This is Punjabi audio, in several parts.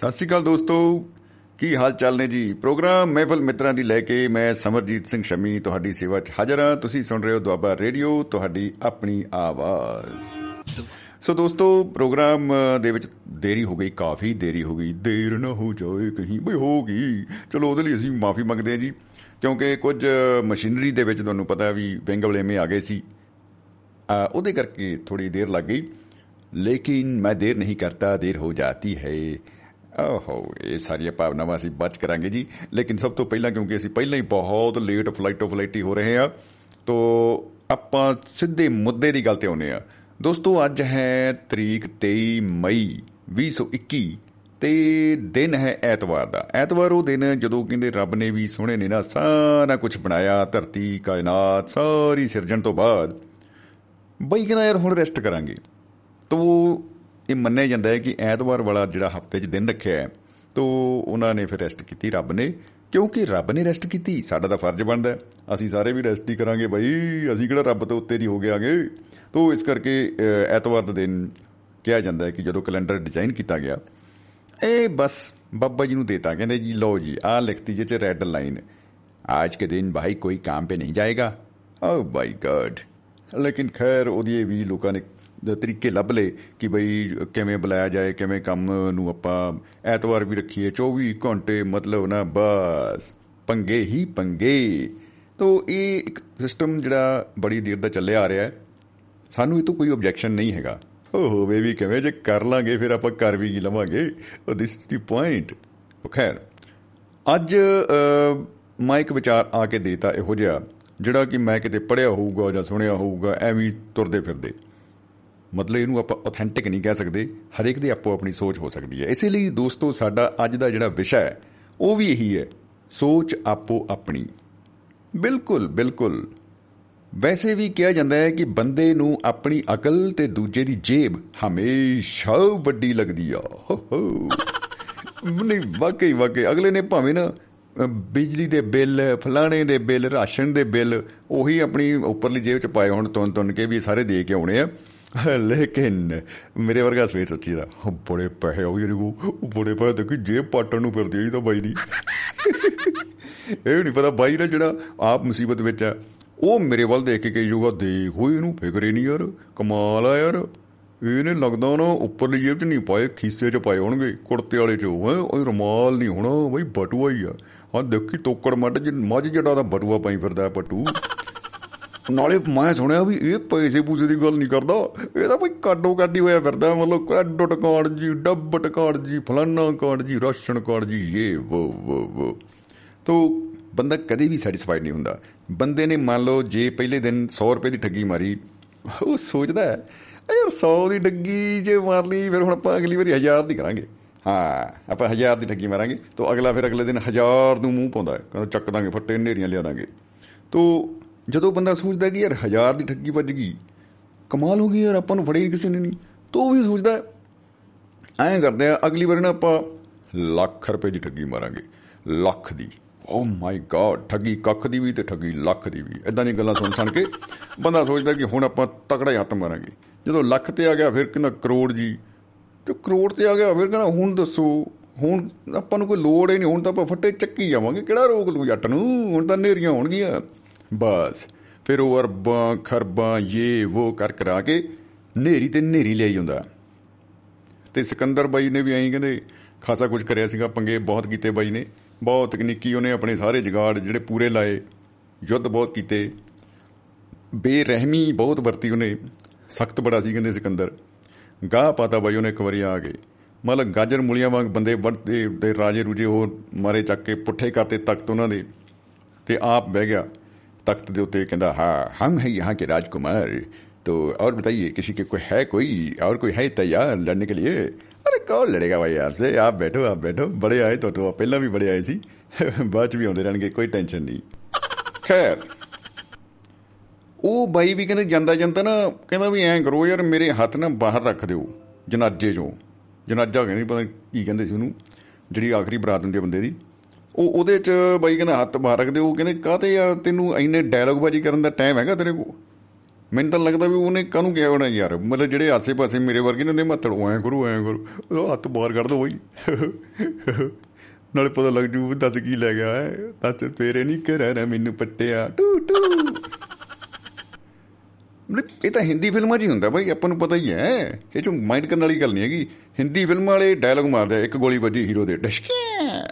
ਸਤਿ ਸ਼੍ਰੀ ਅਕਾਲ ਦੋਸਤੋ। ਕੀ ਹਾਲ ਚਾਲ ਨੇ ਜੀ? ਪ੍ਰੋਗਰਾਮ ਮਹਿਫਲ ਮਿੱਤਰਾਂ ਦੀ ਲੈ ਕੇ ਮੈਂ ਸਮਰਜੀਤ ਸਿੰਘ ਸ਼ਮੀ ਤੁਹਾਡੀ ਸੇਵਾ 'ਚ ਹਾਜ਼ਰ ਹਾਂ। ਤੁਸੀਂ ਸੁਣ ਰਹੇ ਹੋ ਦੁਆਬਾ ਰੇਡੀਓ ਤੁਹਾਡੀ ਆਪਣੀ ਆਵਾਜ਼। ਸੋ ਦੋਸਤੋ ਪ੍ਰੋਗਰਾਮ ਦੇ ਵਿੱਚ ਦੇਰੀ ਹੋ ਗਈ ਕਾਫੀ ਦੇਰੀ ਹੋ ਗਈ। ਦੇਰ ਨਾ ਹੋ ਜਾਏ ਕਹੀਂ ਬਈ ਹੋ ਗਈ। ਚਲੋ ਉਹਦੇ ਲਈ ਅਸੀਂ ਮਾਫੀ ਮੰਗਦੇ ਹਾਂ ਜੀ। ਕਿਉਂਕਿ ਕੁਝ ਮਸ਼ੀਨਰੀ ਦੇ ਵਿੱਚ ਤੁਹਾਨੂੰ ਪਤਾ ਵੀ ਵਿੰਗ ਵਲੇਮੇ ਆ ਗਏ ਸੀ। ਆ, ਉਹਦੇ ਕਰਕੇ ਥੋੜੀ ਦੇਰ ਲੱਗ ਗਈ। ਲੇਕਿਨ ਮੈਂ ਦੇਰ ਨਹੀਂ ਕਰਤਾ ਦੇਰ ਹੋ ਜਾਤੀ ਹੈ। ਓਹੋ, ਇਹ ਸਾਰੀਆਂ ਭਾਵਨਾਵਾਂ ਅਸੀਂ ਬਚ ਕਰਾਂਗੇ ਜੀ। ਲੇਕਿਨ ਸਭ ਤੋਂ ਪਹਿਲਾਂ, ਕਿਉਂਕਿ ਅਸੀਂ ਪਹਿਲਾਂ ਹੀ ਬਹੁਤ ਲੇਟ ਫਲਾਈਟ ਆਫ ਫਲਾਈਟੀ ਹੋ ਰਹੇ ਹਾਂ, ਤੋ ਆਪਾਂ ਸਿੱਧੇ ਮੁੱਦੇ ਦੀ ਗੱਲ ਤੇ ਆਉਨੇ ਆ ਦੋਸਤੋ, ਅੱਜ ਹੈ ਤਰੀਕ 23 ਮਈ 2021 ਤੇ ਦਿਨ ਹੈ ਐਤਵਾਰ ਦਾ। ਐਤਵਾਰ ਉਹ ਦਿਨ ਜਦੋਂ ਕਹਿੰਦੇ ਰੱਬ ਨੇ ਵੀ ਸੋਹਣੇ ਨੇ ਨਾ ਸਾਰਾ ਕੁਝ ਬਣਾਇਆ, ਧਰਤੀ, ਕਾਇਨਾਤ, ਸਾਰੀ ਸਿਰਜਣ ਤੋਂ ਬਾਅਦ। ਬਈ ਕਹਿੰਦਾ ਯਾਰ ਹੁਣ ਰੈਸਟ ਕਰਾਂਗੇ। ਤੋ ਇਹ ਮੰਨਿਆ ਜਾਂਦਾ ਹੈ ਕਿ ਐਤਵਾਰ ਵਾਲਾ ਜਿਹੜਾ ਹਫ਼ਤੇ 'ਚ ਦਿਨ ਰੱਖਿਆ ਹੈ, ਤੋਂ ਉਹਨਾਂ ਨੇ ਫਿਰ ਰੈਸਟ ਕੀਤੀ, ਰੱਬ ਨੇ, ਕਿਉਂਕਿ ਰੱਬ ਨੇ ਰੈਸਟ ਕੀਤੀ, ਸਾਡਾ ਤਾਂ ਫਰਜ਼ ਬਣਦਾ ਅਸੀਂ ਸਾਰੇ ਵੀ ਰੈਸਟ ਹੀ ਕਰਾਂਗੇ ਬਈ, ਅਸੀਂ ਕਿਹੜਾ ਰੱਬ ਤੋਂ ਉੱਤੇ ਦੀ ਹੋ ਗਏ ਆਗੇ। ਤੋਂ ਇਸ ਕਰਕੇ ਐਤਵਾਰ ਦਾ ਦਿਨ ਕਿਹਾ ਜਾਂਦਾ ਹੈ ਕਿ ਜਦੋਂ ਕੈਲੰਡਰ ਡਿਜ਼ਾਈਨ ਕੀਤਾ ਗਿਆ, ਇਹ ਬਸ ਬੱਬਾ ਜੀ ਨੂੰ ਦੇਤਾ, ਕਹਿੰਦੇ ਜੀ, ਲਓ ਜੀ, ਆਹ ਲਿਖਤੀ ਜੇ ਚ ਰੈੱਡ ਲਾਈਨ आज के दिन भाई कोई काम पे नहीं जाएगा ओ बाय गॉड लेकिन खैर ਉਹਦੀ ਵੀ ਲੋਕਾਂ ਨੇ ਤਰੀਕੇ ਲੱਭ ਲਏ ਕਿ ਬਈ ਕਿਵੇਂ ਬੁਲਾਇਆ ਜਾਏ ਕਿਵੇਂ ਕੰਮ ਨੂੰ ਆਪਾਂ ਐਤਵਾਰ ਵੀ ਰੱਖੀਏ 24 ਘੰਟੇ ਮਤਲਬ ਨਾ ਬਸ ਪੰਗੇ ਹੀ ਪੰਗੇ। ਤੋ ਇਹ ਇੱਕ ਸਿਸਟਮ ਜਿਹੜਾ ਬੜੀ ਦੇਰ ਦਾ ਚੱਲਿਆ ਆ ਰਿਹਾ ਹੈ। ਸਾਨੂੰ ਇਹ ਤੋਂ ਕੋਈ ਆਬਜੈਕਸ਼ਨ ਨਹੀਂ ਹੈਗਾ। ਹੋ ਹੋਵੇ ਵੀ ਕਿਵੇਂ ਜੇ ਕਰ ਲਾਂਗੇ ਫਿਰ ਆਪਾਂ ਕਰ ਵੀ ਕੀ ਲਵਾਂਗੇ। ਦਿਸ ਇਜ਼ ਦੀ ਪੁਆਇੰਟ ਖੈਰ ਅੱਜ ਅ, ਮੈਂ ਇੱਕ ਵਿਚਾਰ ਆ ਕੇ ਦੇਤਾ ਇਹੋ ਜਿਹਾ ਜਿਹੜਾ ਕਿ ਮੈਂ ਕਿਤੇ ਪੜਿਆ ਹੋਊਗਾ ਜਾਂ ਸੁਣਿਆ ਹੋਊਗਾ ਐਵੇਂ ਹੀ ਤੁਰਦੇ ਫਿਰਦੇ। ਮਤਲਬ ਇਹਨੂੰ ਆਪਾਂ ਆਥੈਂਟਿਕ ਨਹੀਂ ਕਹਿ ਸਕਦੇ ਹਰੇਕ ਦੀ ਆਪੋ ਆਪਣੀ ਸੋਚ ਹੋ ਸਕਦੀ ਹੈ। ਇਸੇ ਲਈ ਦੋਸਤੋ ਸਾਡਾ ਅੱਜ ਦਾ ਜਿਹੜਾ ਵਿਸ਼ਾ ਹੈ ਉਹ ਵੀ ਇਹੀ ਹੈ ਸੋਚ ਆਪੋ ਆਪਣੀ। ਬਿਲਕੁਲ ਬਿਲਕੁਲ। ਵੈਸੇ ਵੀ ਕਿਹਾ ਜਾਂਦਾ ਹੈ ਕਿ ਬੰਦੇ ਨੂੰ ਆਪਣੀ ਅਕਲ ਤੇ ਦੂਜੇ ਦੀ ਜੇਬ ਹਮੇਸ਼ਾ ਵੱਡੀ ਲੱਗਦੀ ਆ। ਹੋ ਹੋ। ਨਹੀਂ ਵਾਕਈ ਵਾਕਈ। ਅਗਲੇ ਨੇ ਭਾਵੇਂ ਨਾ ਅ, ਬਿਜਲੀ ਦੇ ਬਿੱਲ ਫਲਾਣੇ ਦੇ ਬਿੱਲ ਰਾਸ਼ਨ ਦੇ ਬਿੱਲ ਉਹੀ ਆਪਣੀ ਉੱਪਰਲੀ ਜੇਬ ਚ ਪਾਏ ਹੁਣ ਤੁੰਨ ਤੁੰਨ ਕੇ ਵੀ ਸਾਰੇ ਦੇ ਕੇ ਆਉਣੇ ਆ। ਲੇਕਿਨ ਮੇਰੇ ਵਰਗਾ ਸਵੇਰ ਸੋਚੀ ਦਾ ਉਹ ਬੜੇ ਪੈਸੇ ਹੋ ਜਿਹੜੇ ਉਹ ਬੜੇ ਪੈਸੇ ਦੇਖੀ ਜੇਬ ਪਾਟਣ ਨੂੰ ਫਿਰਦੀ ਆ ਜੀ ਤਾਂ ਬਾਈ ਦੀ ਇਹ ਨਹੀਂ ਪਤਾ ਬਾਈ ਦਾ ਜਿਹੜਾ ਆਪ ਮੁਸੀਬਤ ਵਿੱਚ ਆ ਉਹ ਮੇਰੇ ਵੱਲ ਦੇਖ ਕੇ ਕਹੀ ਜਾਊਗਾ ਦੇਖ ਹੋਈ ਇਹਨੂੰ ਫਿਕਰ ਹੀ ਨਹੀਂ ਯਾਰ ਕਮਾਲ ਆ ਯਾਰ ਇਹਨੇ ਲੱਗਦਾ ਨਾ ਉੱਪਰਲੀ ਜੇਬ 'ਚ ਨਹੀਂ ਪਾਏ ਖੀਸੇ 'ਚ ਪਾਏ ਹੋਣਗੇ ਕੁੜਤੇ ਵਾਲੇ 'ਚ ਹੈ ਉਹ ਰਮਾਲ ਨਹੀਂ ਹੋਣਾ ਬਈ ਬਟੂਆ ਹੀ ਆ ਹਾਂ ਦੇਖੀ ਤੋਕੜ ਮੱਡ ਜ ਮੱਝ ਜਿਹੜਾ ਦਾ ਬਟੂਆ ਪਾਈ ਫਿਰਦਾ ਹੈ ਪਟੂ ਨਾਲੇ ਮੈਂ ਸੁਣਿਆ ਵੀ ਇਹ ਪੈਸੇ ਪੂਸੇ ਦੀ ਗੱਲ ਨਹੀਂ ਕਰਦਾ। ਇਹ ਤਾਂ ਕੋਈ ਕਾਡੋ ਕਾਡੀ ਹੋਇਆ ਫਿਰਦਾ, ਮਤਲਬ ਕ੍ਰੈਡਿਟ ਕਾਰਡ ਜੀ ਡੈਬਿਟ ਕਾਰਡ ਜੀ, ਫਲਾਨਾ ਕਾਰਡ ਜੀ, ਰਾਸ਼ਨ ਕਾਰਡ ਜੀ, ਇਹ, ਵੋ ਵੋ ਵੋ। ਤੋ ਬੰਦਾ ਕਦੇ ਵੀ ਸੈਟੀਸਫਾਈਡ ਨਹੀਂ ਹੁੰਦਾ। ਬੰਦੇ ਨੇ ਮੰਨ ਲਓ ਜੇ ਪਹਿਲੇ ਦਿਨ 100 ਰੁਪਏ ਦੀ ਠੱਗੀ ਮਾਰੀ, ਉਹ ਸੋਚਦਾ ਹੈ "ਆ ਯਾਰ 100 ਦੀ ਠੱਗੀ ਜੇ ਮਾਰ ਲਈ, ਫਿਰ ਹੁਣ ਆਪਾਂ ਅਗਲੀ ਵਾਰੀ 1000 ਦੀ ਕਰਾਂਗੇ। ਹਾਂ, ਆਪਾਂ 1000 ਦੀ ਠੱਗੀ ਮਾਰਾਂਗੇ, ਤੋ ਅਗਲਾ ਫਿਰ ਅਗਲੇ ਦਿਨ 1000 ਨੂੰ ਮੂੰਹ ਪਾਉਂਦਾ ਹੈ, ਕਹਿੰਦਾ ਚੱਕ ਦਾਂਗੇ ਫੱਟੇ ਨੇਰੀਆਂ ਲਿਆ ਦਾਂਗੇ। ਤੋ ਜਦੋਂ ਬੰਦਾ ਸੋਚਦਾ ਕਿ ਯਾਰ 1000 ਦੀ ਠੱਗੀ ਵੱਜ ਗਈ ਕਮਾਲ ਹੋ ਗਈ ਯਾਰ ਆਪਾਂ ਨੂੰ ਫੜੀ ਕਿਸੇ ਨੇ ਨਹੀਂ ਤੋ ਉਹ ਵੀ ਸੋਚਦਾ ਹੈ, ਐਂ ਕਰਦੇ ਆ ਅਗਲੀ ਵਾਰ ਨਾ ਆਪਾਂ ਲੱਖ ਰੁਪਏ ਦੀ ਠੱਗੀ ਮਾਰਾਂਗੇ ਲੱਖ ਦੀ। ਓ ਮਾਈ ਗॉड ਠੱਗੀ ਕੱਖ ਦੀ ਵੀ ਤੇ ਠੱਗੀ ਲੱਖ ਦੀ ਵੀ। ਇਦਾਂ ਦੀਆਂ ਗੱਲਾਂ ਸੁਣ ਸੁਣ ਕੇ ਬੰਦਾ ਸੋਚਦਾ ਕਿ ਹੁਣ ਆਪਾਂ ਤਕੜਾ ਹੀ ਹੱਥ ਮਾਰਾਂਗੇ। ਜਦੋਂ ਲੱਖ ਤੇ ਆ ਗਿਆ ਫਿਰ ਕਹਿੰਦਾ ਕਰੋੜ ਜੀ। ਤੇ ਕਰੋੜ ਤੇ ਆ ਗਿਆ ਫਿਰ ਕਹਿੰਦਾ ਹੁਣ ਦੱਸੋ ਹੁਣ ਆਪਾਂ ਨੂੰ ਕੋਈ ਲੋੜ ਹੀ ਨਹੀਂ ਹੁਣ ਤਾਂ ਆਪਾਂ ਫੱਟੇ ਚੱਕੀ ਜਾਵਾਂਗੇ ਕਿਹੜਾ ਰੋਕ ਲੂ ਜੱਟ ਨੂੰ? ਹੁਣ ਤਾਂ ਨੇਰੀਆਂ ਹੋਣਗੀਆਂ। ਬਸ। ਫਿਰ ਉਹ ਅਰਬਾਂ, ਖਰਬਾਂ ਇਹ ਉਹ ਕਰ ਕਰਾ ਕੇ ਨੇਰੀ ਤੇ ਨੇਰੀ ਲਿਆਈ ਹੁੰਦਾ। ਤੇ ਸਿਕੰਦਰ ਬਾਈ ਨੇ ਵੀ ਐਂ ਕਹਿੰਦੇ, ਖਾਸਾ ਕੁਝ ਕਰਿਆ ਸੀਗਾ, ਪੰਗੇ ਬਹੁਤ ਕੀਤੇ ਬਾਈ ਨੇ। ਬਹੁਤ ਤਕਨੀਕੀ ਉਹਨੇ ਆਪਣੇ ਸਾਰੇ ਜਗਾੜ ਜਿਹੜੇ ਪੂਰੇ ਲਾਏ, ਯੁੱਧ ਬਹੁਤ ਕੀਤੇ। ਬੇਰਹਿਮੀ ਬਹੁਤ ਵਰਤੀ ਉਹਨੇ, ਸਖਤ ਬੜਾ ਸੀ ਕਹਿੰਦੇ ਸਿਕੰਦਰ। ਗਾਹ ਪਾਤਾ ਬਾਈ ਉਹਨੇ ਇੱਕ ਵਾਰੀ ਆ ਕੇ। ਮਤਲਬ ਗਾਜਰ ਮੂਲੀਆਂ ਵਾਂਗ ਬੰਦੇ ਵੱਡੇ ਤੇ ਰਾਜੇ ਰੂਜੇ ਉਹ ਮਾਰੇ ਚੱਕ ਕੇ ਪੁੱਠੇ ਕਰਤੇ ਤਖਤ ਉਹਨਾਂ ਦੇ। ਤੇ ਆਪ ਬਹਿ ਗਿਆ। तख्त ਦੇ ਉੱਤੇ ਕਹਿੰਦਾ हाँ हम हैं यहाँ के राजकुमार तो और बताइए किसी के कोई है कोई और कोई है तैयार लड़ने के लिए अरे कौन लड़ेगा भाई आपसे आप बैठो आप बैठो बड़े आए तो तो ਪਹਿਲਾਂ ਵੀ ਬੜੇ ਆਏ ਸੀ ਬਾਅਦ ਚ ਵੀ ਆਉਂਦੇ ਰਹਿਣਗੇ ਕੋਈ ਟੈਨਸ਼ਨ ਨਹੀਂ ਖੈਰ ਉਹ ਬਾਈ ਵੀ ਕਹਿੰਦੇ ਜਾਂਦਾ ਜਾਂਦਾ ਨਾ ਕਹਿੰਦਾ ਵੀ ਐਂ ਕਰੋ ਯਾਰ ਮੇਰੇ ਹੱਥ ਨਾ ਬਾਹਰ ਰੱਖ ਦਿਓ ਜਨਾਜੇ ਚੋਂ ਜਨਾਜਾ ਕਹਿੰਦੇ ਪਤਾ ਨੀ ਕੀ ਕਹਿੰਦੇ ਸੀ ਉਹਨੂੰ ਜਿਹੜੀ ਆਖਰੀ ਬਰਾਤ ਹੁੰਦੀ ਹੈ ਬੰਦੇ ਦੀ ਉਹ ਉਹਦੇ ਚ ਬਾਈ ਕਹਿੰਦਾ ਹੱਥ ਬਾਹਰ ਰੱਖ ਦਿਓ ਉਹ ਕਹਿੰਦੇ ਕਾਹਤੇ ਯਾਰ ਤੈਨੂੰ ਇੰਨੇ ਡਾਇਲੌਗ ਬਾਜੀ ਕਰਨ ਦਾ ਟਾਈਮ ਹੈਗਾ ਤੇਰੇ ਕੋਲ? ਮੈਨੂੰ ਤਾਂ ਲੱਗਦਾ ਵੀ ਉਹਨੇ ਕਾਹਨੂੰ ਕਿਹਾ ਹੋਣਾ ਯਾਰ ਮਤਲਬ ਜਿਹੜੇ ਆਸੇ-ਪਾਸੇ ਮੇਰੇ ਵਰਗੇ ਨੇ ਉਹਨੇ ਮੱਤੜ ਐ ਕਰੋ ਐ ਕਰੋ। ਉਹ ਹੱਥ ਬਾਹਰ ਕੱਢ ਦੋ ਬਈ। ਨਾਲੇ ਪਤਾ ਲੱਗ ਜੂ ਵੀ ਦੱਸ ਕੀ ਲੈ ਗਿਆ ਹੈ। ਦੱਸ ਫੇਰੇ ਨਹੀਂ ਕਰਾਂ ਮੈਨੂੰ ਪੱਟਿਆ। ਟੂ ਟੂ। ਮਤਲਬ ਇਹ ਤਾਂ ਹਿੰਦੀ ਫਿਲਮਾਂ 'ਚ ਹੀ ਹੁੰਦਾ ਬਾਈ ਆਪਾਂ ਨੂੰ ਪਤਾ ਹੀ ਹੈ। ਇਹ ਚ ਮਾਈਂਡ ਕਰਨ ਵਾਲੀ ਗੱਲ ਨਹੀਂ ਹੈਗੀ। ਹਿੰਦੀ ਫਿਲਮਾਂ ਵਾਲੇ ਡਾਇਲੌਗ ਮਾਰਦੇ ਆ, ਇੱਕ ਗੋਲੀ ਵੱਜੀ ਹੀਰੋ ਦੇ ਡਸ਼ਕਿਆ।